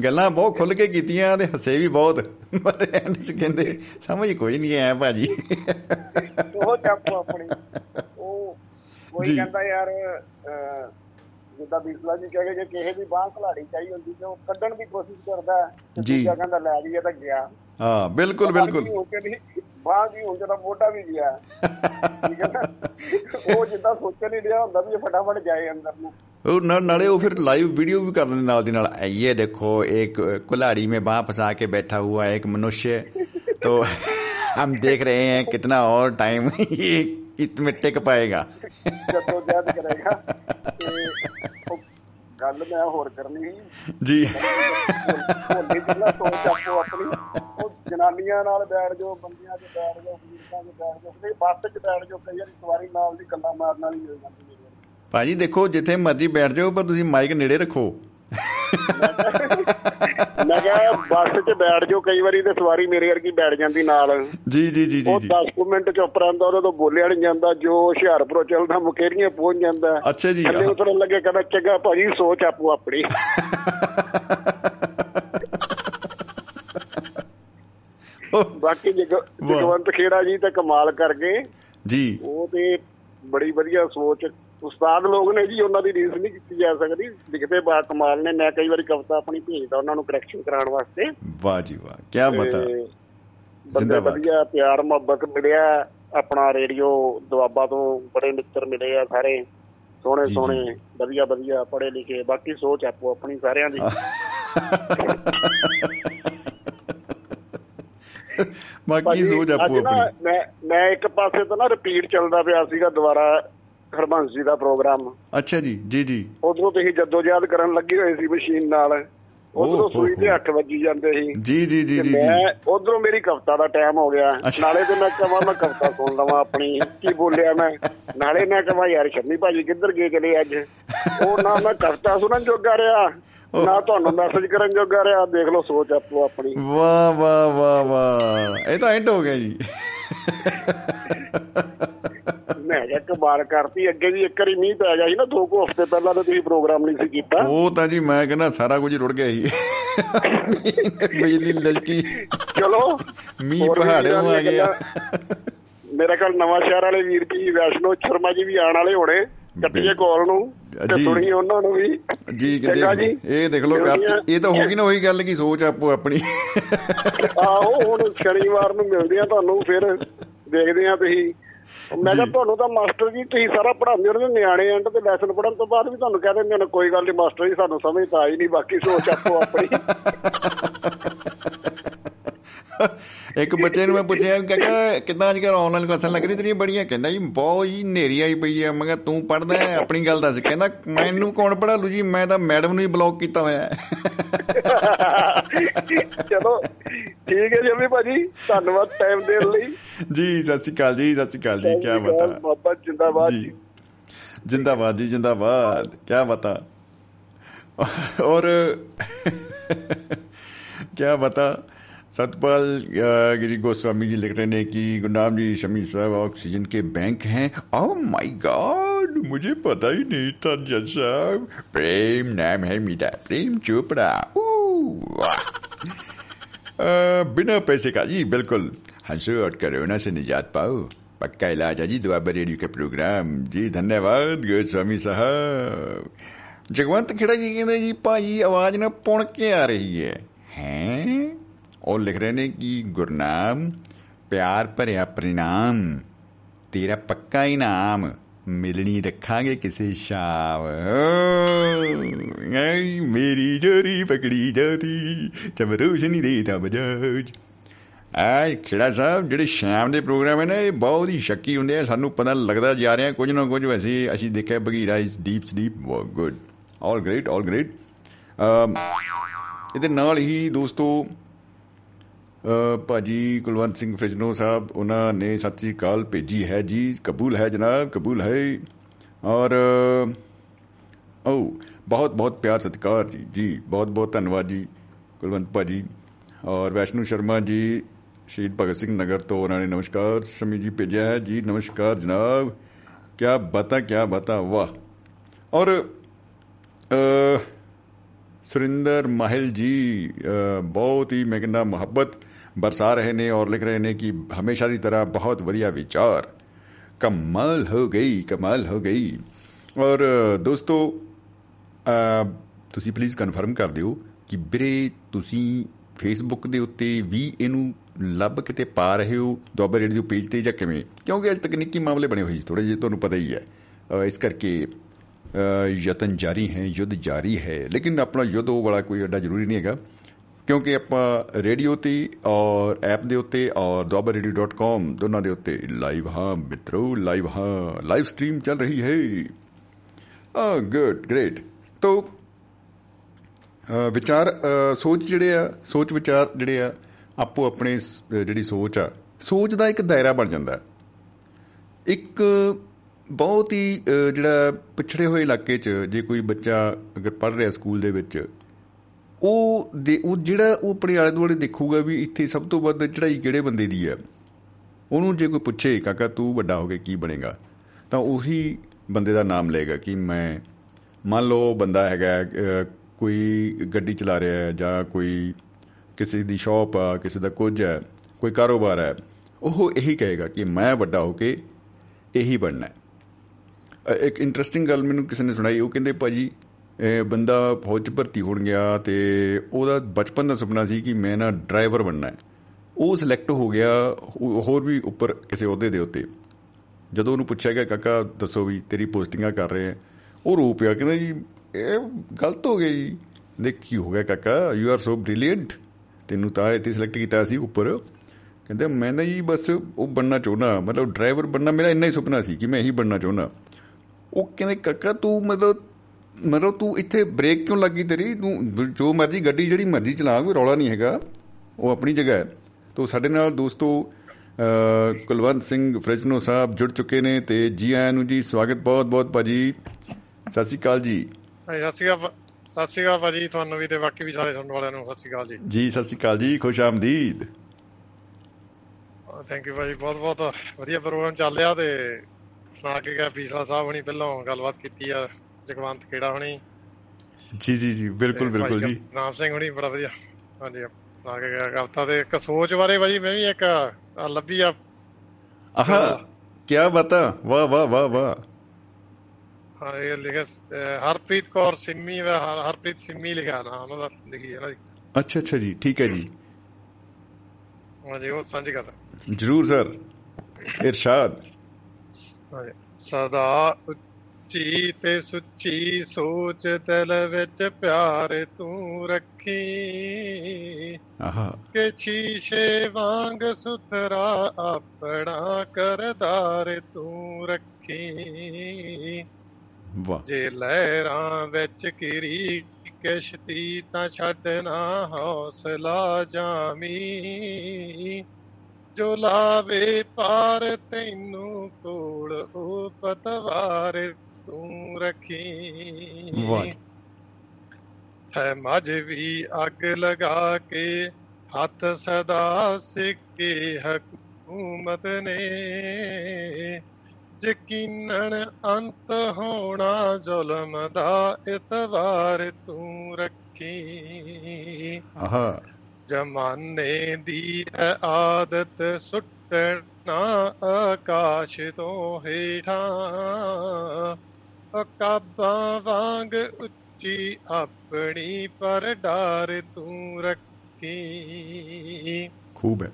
ਗੱਲਾਂ ਬਹੁਤ ਖੁੱਲ ਕੇ ਕੀਤੀਆਂ ਤੇ ਹੱਸੇ ਵੀ ਬਹੁਤ। ਪਰ ਐਂਡ ਚ ਕਹਿੰਦੇ ਸਮਝ ਕੋਈ ਨਹੀਂ ਆਇਆ ਭਾਜੀ। ਸੋਚ ਆਪੋ ਆਪਣੀ। ਉਹ ਕੋਈ ਜੀ। ਕਹਿੰਦਾ ਯਾਰ ਅਹ, ਜਿੱਦਾਂ ਬੀਸਲਾ ਜੀ ਕਹੇ ਕਿ ਕਿਸੇ ਦੀ ਬਾਹ ਖਲਾੜੀ ਚਾਹੀ ਹੁੰਦੀ ਤੇ ਉਹ ਕੱਢਣ ਦੀ ਕੋਸ਼ਿਸ਼ ਕਰਦਾ ਹੈ, ਤੇ ਜੀ। ਦੂਜਾ ਕਹਿੰਦਾ ਲੈ ਜੀ ਇਹ ਤਾਂ ਗਿਆ ਹਾਂ ਬਿਲਕੁਲ ਬਿਲਕੁਲ ਬਾਂਹ ਵੀ ਹੋ ਕੇ ਨਹੀਂ ਬਾਹ ਵੀ ਹੁਣ ਜਦੋਂ ਮੋਢਾ ਵੀ ਗਿਆ ਠੀਕ ਹੈ ਨਾ ਉਹ ਜਿੱਦਾਂ ਸੋਚਣ ਨਹੀਂ ਰਿਹਾ ਹੁੰਦਾ ਵੀ ਇਹ ਫਟਾਫਟ ਜਾਏ ਅੰਦਰ ਨੂੰ और ना- नाले वो फिर लाइव वीडियो भी कर देने नाल दी नाल ये देखो एक कुल्हाड़ी में बाह फंसा के बैठा हुआ एक मनुष्य तो हम देख रहे हैं कितना और टाइम ये ਇਤ ਮਿੱਟੇ ਕਪਾਏਗਾ ਜਦੋਂ ਜਦ ਕਰੇਗਾ ਗੱਲ ਮੈਂ ਹੋਰ ਕਰਨੀ ਸੀ। ਜੀ। ਹੋਲੀ ਜਿੰਨਾ ਸੋਚ ਆਪੋ ਆਪਣੀ। ਉਹ ਜਨਾਨੀਆਂ ਨਾਲ ਬੈਠ ਜਾਓ ਬੰਦਿਆਂ 'ਚ ਬੈਠ ਜਾਓ ਫੀਰਕਾਂ 'ਚ ਬੈਠ ਜਾਓ ਤੇ ਬੱਸ 'ਚ ਬੈਠ ਜਾਓ ਕਈ ਵਾਰੀ ਸਵਾਰੀ ਨਾਲ ਦੀ ਗੱਲਾਂ ਮਾਰਨ ਵਾਲੀ ਹੋ ਜਾਂਦੀ ਹੈ। ਭਾਜੀ ਦੇਖੋ ਜਿੱਥੇ ਮਰਜ਼ੀ ਬੈਠ ਜਾਓ ਪਰ ਤੁਸੀਂ ਮਾਈਕ ਨੇੜੇ ਰੱਖੋ। ਮੈਂ ਕਿਹਾ ਬੱਸ 'ਚ ਬੈਠ ਜਾਓ ਕਈ ਵਾਰੀ ਤੇ ਸਵਾਰੀ ਮੇਰੇ ਵਰਗੀ ਬੈਠ ਜਾਂਦੀ ਨਾਲ। ਜੀ ਜੀ ਜੀ ਜੀ ਉਹ ਜੀ। 10 ਕੁ ਮਿੰਟ ਚੁੱਪ ਰਹਿੰਦਾ ਉਹਦੇ ਤੋਂ ਬੋਲਿਆ ਨਹੀਂ ਜਾਂਦਾ ਜੋ ਹੁਸ਼ਿਆਰਪੁਰੋਂ ਚੱਲਦਾ ਮੁਕੇਰੀਆਂ ਪਹੁੰਚ ਜਾਂਦਾ। ਅੱਛਾ ਜੀ। ਥੱਲੇ ਉਤਰਨ ਲੱਗੇ ਕਹਿੰਦਾ ਚੰਗਾ ਭਾਜੀ ਸੋਚ ਆਪੋ ਆਪਣੀ। ਬਾਕੀ। ਜਗਵੰਤ ਖੇੜਾ ਜੀ ਤਾਂ ਕਮਾਲ ਕਰ ਗਏ। ਜੀ। ਉਹ ਤੇ ਬੜੀ ਵਧੀਆ ਸੋਚ ਉਸਤਾਦ ਲੋਕ ਨੇ ਜੀ ਉਹਨਾਂ ਦੀ ਰੀਸ ਨਹੀਂ ਕੀਤੀ ਜਾ ਸਕਦੀ। ਲਿਖਦੇ ਬਾ ਕਮਾਲ ਨੇ। ਮੈਂ ਕਈ ਵਾਰੀ ਕਵਿਤਾ ਆਪਣੀ ਭੇਜਦਾ ਉਹਨਾਂ ਨੂੰ ਕਰੈਕਸ਼ਨ ਕਰਾਉਣ ਵਾਸਤੇ। ਵਾਹ ਜੀ ਵਾਹ ਕੀ ਬਤਾ ਜ਼ਿੰਦਾਬਾਦ। ਵਧੀਆ ਪਿਆਰ ਮੁਹੱਬਤ ਮਿਲਿਆ। ਆਪਣਾ ਰੇਡੀਓ ਦੁਆਬਾ ਤੋਂ ਬੜੇ ਮਿੱਤਰ ਮਿਲੇ ਆ ਸਾਰੇ। ਸੋਹਣੇ। ਸੋਹਣੇ ਵਧੀਆ ਵਧੀਆ ਪੜ੍ਹੇ ਲਿਖੇ ਬਾਕੀ ਸੋਚ ਆਪੋ ਆਪਣੀ ਸਾਰਿਆਂ ਦੀ। ਬਾਕੀ ਸੋਚ ਆਪੋ ਆਪਣੀ। ਮੈਂ ਮੈਂ ਇੱਕ ਪਾਸੇ ਤੋਂ ਨਾ ਰਿਪੀਟ ਚੱਲਦਾ ਪਿਆ ਸੀਗਾ ਦੁਬਾਰਾ। ਹਰਬੰਸ ਜੀ ਦਾ ਪ੍ਰੋਗਰਾਮ। ਅੱਛਾ ਜੀ ਜੀ ਜੀ। ਉਧਰੋਂ ਤੁਸੀਂ ਜਦੋਜਹਿਦ ਕਰਨ ਲੱਗੇ ਹੋਏ ਸੀ ਮਸ਼ੀਨ ਨਾਲ। ਉਧਰੋਂ ਸੂਈ ਤੇ ਹੋ, 8 ਵੱਜੀ ਜਾਂਦੇ ਸੀ। ਜੀ ਜੀ ਜੀ ਜੀ ਮੈਂ ਉਧਰੋਂ ਮੇਰੀ ਕਵਿਤਾ ਦਾ ਟਾਈਮ ਹੋ ਗਿਆ। ਨਾਲੇ ਤੇ ਮੈਂ ਕਹਾਂ ਮੈਂ ਕਵਿਤਾ ਸੁਣ ਲਵਾਂ ਆਪਣੀ। ਕੀ ਬੋਲਿਆ ਮੈਂ? ਨਾਲੇ ਮੈਂ ਕਹਾਂ ਯਾਰ ਸ਼ਮੀ ਭਾਜੀ ਕਿੱਧਰ ਗਏ ਚਲੇ ਅੱਜ? ਉਹ ਨਾ ਮੈਂ ਕਵਿਤਾ ਸੁਣਨ ਜੋਗਾ ਰਿਹਾ। ਨਾ ਤੁਹਾਨੂੰ ਮੈਸੇਜ ਕਰਨ ਜੋਗਾ ਰਿਹਾ ਦੇਖ ਲਓ ਸੋਚ ਆਪੋ ਆਪਣੀ। ਵਾਹ ਵਾਹ ਵਾਹ ਵਾਹ। ਇਹ ਤਾਂ ਐਂਡ ਹੋ ਗਿਆ ਜੀ। ਮੈਂ ਕਿਹਾ ਕਮਾਲ ਕਰਤੀ ਅੱਗੇ ਵੀ ਇੱਕ ਵਾਰੀ ਮੀਂਹ ਪੈ ਗਿਆ ਸੀ ਨਾ ਦੋ ਕੁ ਹਫ਼ਤੇ ਪਹਿਲਾਂ ਤਾਂ ਤੁਸੀਂ ਪ੍ਰੋਗਰਾਮ ਨਹੀਂ ਸੀ ਕੀਤਾ। ਉਹ ਤਾਂ ਜੀ ਮੈਂ ਕਹਿੰਦਾ ਸਾਰਾ ਕੁਝ ਰੁੜ ਗਿਆ ਸੀ। ਬਿਜਲੀ ਲਲਕੀ ਚਲੋ। ਮੀਂਹ ਪਹਾੜੋਂ ਆ ਗਿਆ। ਮੇਰੇ ਕੋਲ ਨਵਾਂ ਸ਼ਹਿਰ ਵਾਲੇ ਵੀਰ ਜੀ ਵੈਸ਼ਨੋ ਸ਼ਰਮਾ ਜੀ ਵੀ ਆਉਣ ਵਾਲੇ ਹੋਣੇ। ਕੱਟੀਏ ਕਾਲ ਨੂੰ ਤੇ। ਸੁਣੀ ਉਹਨਾਂ ਨੂੰ ਵੀ ਜੀ ਜੀ। ਇਹ ਦੇਖ ਲਓ ਇਹ ਤਾਂ ਹੋ ਗਈ ਨਾ ਉਹੀ ਗੱਲ ਕੀ ਸੋਚ ਆਪੋ ਆਪਣੀ ਆਹੋ ਹੁਣ ਸ਼ਨੀਵਾਰ ਨੂੰ ਮਿਲਦੇ ਆ ਤੁਹਾਨੂੰ ਫਿਰ ਦੇਖਦੇ ਆ ਤੁਸੀਂ ਮੈਂ ਕਿਹਾ ਤੁਹਾਨੂੰ ਤਾਂ ਮਾਸਟਰ ਜੀ ਤੁਸੀਂ ਸਾਰਾ ਪੜ੍ਹਾਉਂਦੇ ਹੋ ਨਿਆਣੇ ਐਂਡ ਤੇ ਲੈਸਨ ਪੜ੍ਹਨ ਤੋਂ ਬਾਅਦ ਵੀ ਤੁਹਾਨੂੰ ਕਹਿ ਦਿੰਦੇ ਨੇ ਕੋਈ ਗੱਲ ਨਹੀਂ ਮਾਸਟਰ ਜੀ ਸਾਨੂੰ ਸਮਝ ਤਾਂ ਆਈ ਨਹੀਂ ਬਾਕੀ ਸੋਚ ਆਪੋ ਆਪਣੀ। ਇੱਕ ਬੱਚੇ ਨੂੰ ਮੈਂ ਪੁੱਛਿਆ ਕਹਿੰਦਾ ਕਿੱਦਾਂ ਅੱਜ ਕੱਲ੍ਹ ਆਨਲਾਈਨ ਕਲਾਸਾਂ ਲੱਗ ਰਹੀ ਤੇਰੀਆਂ ਬੜੀਆਂ? ਕਹਿੰਦਾ ਜੀ ਬਹੁਤ ਹੀ ਨੇਰੀ ਆਈ ਪਈ ਹੈ ਮੈਂ ਕਿਹਾ ਤੂੰ ਪੜਦਾ ਆਪਣੀ ਗੱਲ ਦੱਸ। ਕਹਿੰਦਾ ਮੈਨੂੰ ਕੌਣ ਪੜਾ ਲੂ ਜੀ? ਮੈਂ ਤਾਂ ਮੈਡਮ ਨੂੰ ਹੀ ਬਲੌਕ ਕੀਤਾ ਹੋਇਆ ਹੈ। ਚਲੋ ਠੀਕ ਹੈ ਜਮੀ ਭਾਜੀ ਧੰਨਵਾਦ ਟਾਈਮ ਦੇਣ ਲਈ ਜੀ ਸਤਿ ਸ਼੍ਰੀ ਅਕਾਲ ਜੀ ਸਤਿ ਸ਼੍ਰੀ ਅਕਾਲ ਜੀ ਕੀ ਬਤਾ ਬਾਬਾ ਜਿੰਦਾਬਾਦ जी ਜੀ जिंदाबाद जी जिंदाबाद क्या बता और क्या बता सतपाल अ, गिरी गोस्वामी जी लिख रहे हैं कि गुरनाम जी शमी साहब ऑक्सीजन के बैंक हैं ओह माय गॉड मुझे पता ही नहीं था, जज साहब। प्रेम नाम है मेरा। प्रेम चोपड़ा। बिना पैसे का। जी, बिल्कुल। हंसो और कोरोना से निजात पाओ। पक्का इलाज है जी दुआबा रेडियो के प्रोग्राम। जी, धन्यवाद गोस्वामी साहब। जगवंत खेड़ा जी कहते जी भाई आवाज़ ना पुण के आ रही है। हैं? और लिख रहे ने कि, गुरनाम, प्यार भरिया परिणाम तेरा पक्का इनाम ਮਿਲਣੀ ਰੱਖਾਂਗੇ ਕਿਸੇ ਸ਼ਾਮ। ਐ ਮੇਰੀ ਜਰੀ ਪਕੜੀ ਜਾਤੀ ਜਬ ਰੋਸ਼ਨੀ ਦੇ ਤਬ ਜਾਜ ਐ ਖੇੜਾ ਸਾਹਿਬ, ਜਿਹੜੇ ਸ਼ਾਮ ਦੇ ਪ੍ਰੋਗਰਾਮ ਹੈ ਨਾ, ਇਹ ਬਹੁਤ ਹੀ ਸ਼ੱਕੀ ਹੁੰਦੇ ਆ। ਸਾਨੂੰ ਪਤਾ ਲੱਗਦਾ ਜਾ ਰਿਹਾ, ਕੁਝ ਨਾ ਕੁਝ ਵੈਸੇ ਅਸੀਂ ਦੇਖਿਆ ਬਗੀਰਾ ਇਸ deep sleep good all great all great ਇਹਦੇ ਨਾਲ ਹੀ ਦੋਸਤੋ ਭਾਜੀ ਕੁਲਵੰਤ ਸਿੰਘ ਫ੍ਰਿਜਨੋ ਸਾਹਿਬ ਉਹਨਾਂ ਨੇ ਸਤਿ ਸ੍ਰੀ ਅਕਾਲ ਭੇਜੀ ਹੈ ਜੀ। ਕਬੂਲ ਹੈ ਜਨਾਬ ਕਬੂਲ ਹੈ ਔਰ ਓ ਬਹੁਤ ਬਹੁਤ ਪਿਆਰ ਸਤਿਕਾਰ ਜੀ। ਜੀ ਬਹੁਤ ਬਹੁਤ ਧੰਨਵਾਦ ਜੀ ਕੁਲਵੰਤ ਭਾਜੀ। ਔਰ ਵੈਸ਼ਨੂ ਸ਼ਰਮਾ ਜੀ ਸ਼ਹੀਦ ਭਗਤ ਸਿੰਘ ਨਗਰ ਤੋਂ ਉਹਨਾਂ ਨੇ ਨਮਸਕਾਰ ਸ਼ਮੀ ਜੀ ਭੇਜਿਆ ਹੈ। ਜੀ ਨਮਸਕਾਰ ਜਨਾਬ। ਕਿਆ ਬਤਾ ਕਿਆ ਬਤਾ ਵਾਹ। ਔਰ ਅ, ਸੁਰਿੰਦਰ ਮਾਹਿਲ ਜੀ ਅ, ਬਹੁਤ ਹੀ ਮੈਂ ਕਹਿੰਦਾ ਮੁਹੱਬਤ ਬਰਸਾ ਰਹੇ ਨੇ ਔਰ ਲਿਖ ਰਹੇ ਨੇ ਕਿ ਹਮੇਸ਼ਾ ਦੀ ਤਰ੍ਹਾਂ ਬਹੁਤ ਵਧੀਆ ਵਿਚਾਰ ਕਮਾਲ ਹੋ ਗਈ ਕਮਾਲ ਹੋ ਗਈ ਔਰ ਅ, ਦੋਸਤੋ ਅ, ਤੁਸੀਂ ਪਲੀਜ਼ ਕਨਫਰਮ ਕਰ ਦਿਓ ਕਿ ਵੀਰੇ ਤੁਸੀਂ ਫੇਸਬੁੱਕ ਦੇ ਉੱਤੇ ਵੀ ਇਹਨੂੰ ਲੱਭ ਕਿਤੇ ਪਾ ਰਹੇ ਹੋ ਦੁਆਬਾ ਰੇਡੀਓ ਪੇਜ ਤੇ ਜਾਂ ਕਿਵੇਂ ਕਿਉਂਕਿ ਅੱਜ ਤਕਨੀਕੀ ਮਾਮਲੇ ਬਣੇ ਹੋਏ ਥੋੜੇ ਜਿਹੇ ਤੁਹਾਨੂੰ ਪਤਾ ਹੀ ਹੈ ਅ, ਇਸ ਕਰਕੇ ਅ, ਯਤਨ ਜਾਰੀ ਹੈ ਯੁੱਧ ਜਾਰੀ ਹੈ ਲੇਕਿਨ ਆਪਣਾ ਯੁੱਧ ਉਹ ਵਾਲਾ ਕੋਈ ਐਡਾ ਜ਼ਰੂਰੀ ਨਹੀਂ ਹੈਗਾ ਕਿਉਂਕਿ ਆਪਾਂ ਰੇਡੀਓ ਤੇ ਔਰ ਐਪ ਦੇ ਉੱਤੇ ਔਰ ਦੁਆਬਾਰੇਡੀਓ.com ਦੋਨਾਂ ਦੇ ਉੱਤੇ ਲਾਈਵ ਹਾਂ ਮਿੱਤਰੋ ਲਾਈਵ ਹਾਂ ਲਾਈਵ ਸਟ੍ਰੀਮ ਚੱਲ ਰਹੀ ਹੈ ਆ ਗੁੱਡ ਗ੍ਰੇਟ ਤੋ ਅ, ਵਿਚਾਰ ਅ, ਸੋਚ ਜਿਹੜੇ ਆ ਸੋਚ ਵਿਚਾਰ ਜਿਹੜੇ ਆ ਆਪੋ ਆਪਣੇ ਸ- ਅ, ਜਿਹੜੀ ਸੋਚ ਆ ਸੋਚ ਦਾ ਇੱਕ ਦਾਇਰਾ ਬਣ ਜਾਂਦਾ ਹੈ। ਇੱਕ ਬਹੁਤ ਹੀ ਅ, ਜਿਹੜਾ ਪਿਛੜੇ ਹੋਏ ਇਲਾਕੇ 'ਚ ਜੇ ਕੋਈ ਬੱਚਾ ਅਗਰ ਪੜ੍ਹ ਰਿਹਾ ਸਕੂਲ ਦੇ ਵਿੱਚ ਉਹ ਦੇ ਉਹ ਜਿਹੜਾ ਉਹ ਆਪਣੇ ਆਲੇ ਦੁਆਲੇ ਦੇਖੂਗਾ ਵੀ ਇੱਥੇ ਸਭ ਤੋਂ ਵੱਧ ਚੜ੍ਹਾਈ ਕਿਹੜੇ ਬੰਦੇ ਦੀ ਹੈ। ਉਹਨੂੰ ਜੇ ਕੋਈ ਪੁੱਛੇ ਕਾਕਾ ਤੂੰ ਵੱਡਾ ਹੋ ਕੇ ਕੀ ਬਣੇਗਾ? ਤਾਂ ਉਹੀ ਬੰਦੇ ਦਾ ਨਾਮ ਲਏਗਾ ਕਿ ਮੈਂ ਮੰਨ ਲਓ ਬੰਦਾ ਹੈਗਾ ਅ, ਕੋਈ ਗੱਡੀ ਚਲਾ ਰਿਹਾ ਹੈ ਜਾਂ ਕੋਈ ਕਿਸੇ ਦੀ ਸ਼ਾਪ ਆ ਕਿਸੇ ਦਾ ਕੁਝ ਹੈ ਕੋਈ ਕਾਰੋਬਾਰ ਹੈ ਉਹ ਇਹੀ ਕਹੇਗਾ ਕਿ ਮੈਂ ਵੱਡਾ ਹੋ ਕੇ ਇਹੀ ਬਣਨਾ ਹੈ। ਅ, ਇੱਕ ਇੰਟਰਸਟਿੰਗ ਗੱਲ ਮੈਨੂੰ ਕਿਸੇ ਨੇ ਸੁਣਾਈ ਉਹ ਕਹਿੰਦੇ ਭਾਜੀ ਇਹ ਬੰਦਾ ਫੌਜ 'ਚ ਭਰਤੀ ਹੋਣ ਗਿਆ ਤੇ ਉਹਦਾ ਬਚਪਨ ਦਾ ਸੁਪਨਾ ਸੀ ਕਿ ਮੈਂ ਨਾ ਡਰਾਈਵਰ ਬਣਨਾ ਹੈ। ਉਹ ਸਿਲੈਕਟ ਹੋ ਗਿਆ ਹੋ- ਹੋਰ ਵੀ ਉੱਪਰ ਕਿਸੇ ਅਹੁਦੇ ਦੇ ਉੱਤੇ। ਜਦੋਂ ਉਹਨੂੰ ਪੁੱਛਿਆ ਗਿਆ, ਕਾਕਾ, ਦੱਸੋ ਵੀ ਤੇਰੀ ਪੋਸਟਿੰਗਾਂ ਕਰ ਰਹੇ ਆ ਉਹ ਰੋ ਪਿਆ, ਕਹਿੰਦਾ ਜੀ, ਇਹ ਗਲਤ ਹੋ ਗਿਆ ਜੀ। ਦੇਖ ਕੀ ਹੋ ਗਿਆ ਕਾਕਾ? ਯੂ ਆਰ ਸੋ ਬ੍ਰਿਲੀਅੰਟ ਤੈਨੂੰ ਤਾਂ ਇੱਥੇ ਸਿਲੈਕਟ ਕੀਤਾ ਸੀ ਉੱਪਰ। ਕਹਿੰਦੇ, ਮੈਂ ਤਾਂ ਜੀ ਬਸ ਉਹ ਬਣਨਾ ਚਾਹੁੰਦਾ, ਮਤਲਬ ਡਰਾਈਵਰ ਬਣਨਾ ਮੇਰਾ ਇੰਨਾ ਹੀ ਸੁਪਨਾ ਸੀ ਕਿ ਮੈਂ ਇਹੀ ਬਣਨਾ ਚਾਹੁੰਦਾ। ਉਹ ਕਹਿੰਦੇ, ਕਾਕਾ, ਤੂੰ ਮਤਲਬ ਮਤਲਬ ਤੂੰ ਇੱਥੇ ਬ੍ਰੇਕ ਕਿਉਂ ਲੱਗੀ ਤੇਰੀ? ਤੂੰ ਜੋ ਮਰਜ਼ੀ ਗੱਡੀ ਜਿਹੜੀ ਮਰਜ਼ੀ ਚਲਾ ਕੋਈ ਰੌਲਾ ਨਹੀਂ ਹੈਗਾ। ਉਹ ਆਪਣੀ ਜਗ੍ਹਾ ਹੈ। ਤੋ ਸਾਡੇ ਨਾਲ ਦੋਸਤੋ ਕੁਲਵੰਤ ਸਿੰਘ ਫ੍ਰਿਜਨੋ ਸਾਹਿਬ ਜੁੜ ਚੁੱਕੇ ਨੇ ਤੇ ਜੀ ਆਇਆਂ ਨੂੰ ਜੀ ਸਵਾਗਤ ਬਹੁਤ ਬਹੁਤ ਭਾਜੀ ਸਤਿ ਸ਼੍ਰੀ ਅਕਾਲ ਜੀ। ਸਤਿ ਸ਼੍ਰੀ ਅਕਾਲ ਸਤਿ ਸ਼੍ਰੀ ਅਕਾਲ ਭਾਜੀ ਤੁਹਾਨੂੰ ਵੀ ਤੇ ਬਾਕੀ ਵੀ ਸਾਰੇ ਸੁਣਨ ਵਾਲਿਆਂ ਨੂੰ ਸਤਿ ਸ਼੍ਰੀ ਅਕਾਲ ਜੀ। ਜੀ ਸਤਿ ਸ਼੍ਰੀ ਅਕਾਲ ਜੀ ਖੁਸ਼ ਆਮਦੀਦ। ਥੈਂਕ ਯੂ ਭਾਜੀ ਬਹੁਤ ਬਹੁਤ ਵਧੀਆ ਪ੍ਰੋਗਰਾਮ ਚੱਲ ਰਿਹਾ ਤੇ ਸੁਣਾ ਕੇ ਗਿਆ ਫੀਸਲਾ ਸਾਹਿਬ ਹੁਣੀ ਪਹਿਲਾਂ ਗੱਲਬਾਤ ਕੀਤੀ ਆ। ਜਗਵੰਤ ਕਿਹੜਾ ਹੁਣੀ। ਜੀ ਜੀ ਜੀ ਬਿਲਕੁਲ ਬਿਲਕੁਲ ਜੀ। ਨਾਮ ਸਿੰਘ ਹੁਣੀ ਬੜਾ ਵਧੀਆ। ਹਾਂਜੀ ਸੁਣਾ ਕੇ ਗਿਆ ਕਵਤਾ ਤੇ ਇੱਕ ਸੋਚ ਬਾਰੇ ਭਾਜੀ ਮੈਂ ਵੀ ਇੱਕ ਲੱਭੀ ਆ। ਆਹਾ ਕੀ ਬਤਾ? ਵਾਹ ਵਾਹ ਵਾਹ ਵਾਹ। ਹਾਂ ਇਹ ਲਿਖਿਆ ਹਰਪ੍ਰੀਤ ਕੌਰ ਸਿੰਮੀ ਵਾ ਹਰ- ਹਰਪ੍ਰੀਤ ਸਿੰਮੀ ਲਿਖਿਆ ਨਾ ਉਹਨਾਂ ਦਾ ਲਿਖੀ ਹੈ ਨਾ ਜੀ। ਅੱਛਾ ਅੱਛਾ ਜੀ ਠੀਕ ਹੈ ਜੀ। ਹਾਂਜੀ ਉਹ ਸਾਂਝੀ ਕਰ ਜਰੂਰ ਸਰ। ਇਰਸ਼ਾਦ। ਸਦਾ ਉੱਚੀ ਤੇ ਸੁੱਚੀ ਸੋਚ ਦਿਲ ਵਿੱਚ ਪਿਆਰ ਤੂੰ ਰੱਖੀ। ਆਹਾ। ਕਿ ਸ਼ੀਸ਼ੇ ਵਾਂਗ ਸੁਥਰਾ ਆਪਣਾ ਕਰਦਾਰ ਤੂੰ ਰੱਖੀ। ਵਾਹ। ਜੇ ਲਹਿਰਾਂ ਵਿੱਚ ਕਿਰੀ ਕਿਸ਼ਤੀ ਤਾਂ ਛੱਡਣਾ ਹੌਸਲਾ ਜਾਮੀ। ਜੋ ਲਾਵੇ ਪਾਰ ਤੈਨੂੰ ਕੋਲ ਉਹ ਪਤਵਾਰ ਤੂੰ ਰੱਖੀ। ਵਾਹ ਹੈ ਮਝ ਵੀ ਅੱਗ ਲਗਾ ਕੇ ਹੱਥ ਸਦਾ ਸਿੱਕੇ ਹਕੂਮਤ ਨੇ। ਯਕੀਨਨ ਅੰਤ ਹੋਣਾ ਜ਼ੁਲਮ ਦਾ ਇਤਵਾਰ ਤੂੰ ਰੱਖੀ। ਆਹਾ। ਜਮਾਨੇ ਦੀ ਆਦਤ ਸੁੱਟਣਾ ਆਕਾਸ਼ ਤੋਂ ਹੇਠਾਂ। ਅਕਾਬਾਂ ਵਾਂਗ ਉੱਚੀ ਆਪਣੀ ਪਰ ਡਾਰ ਤੂੰ ਰੱਖੀ। ਖੂਬ ਹੈ।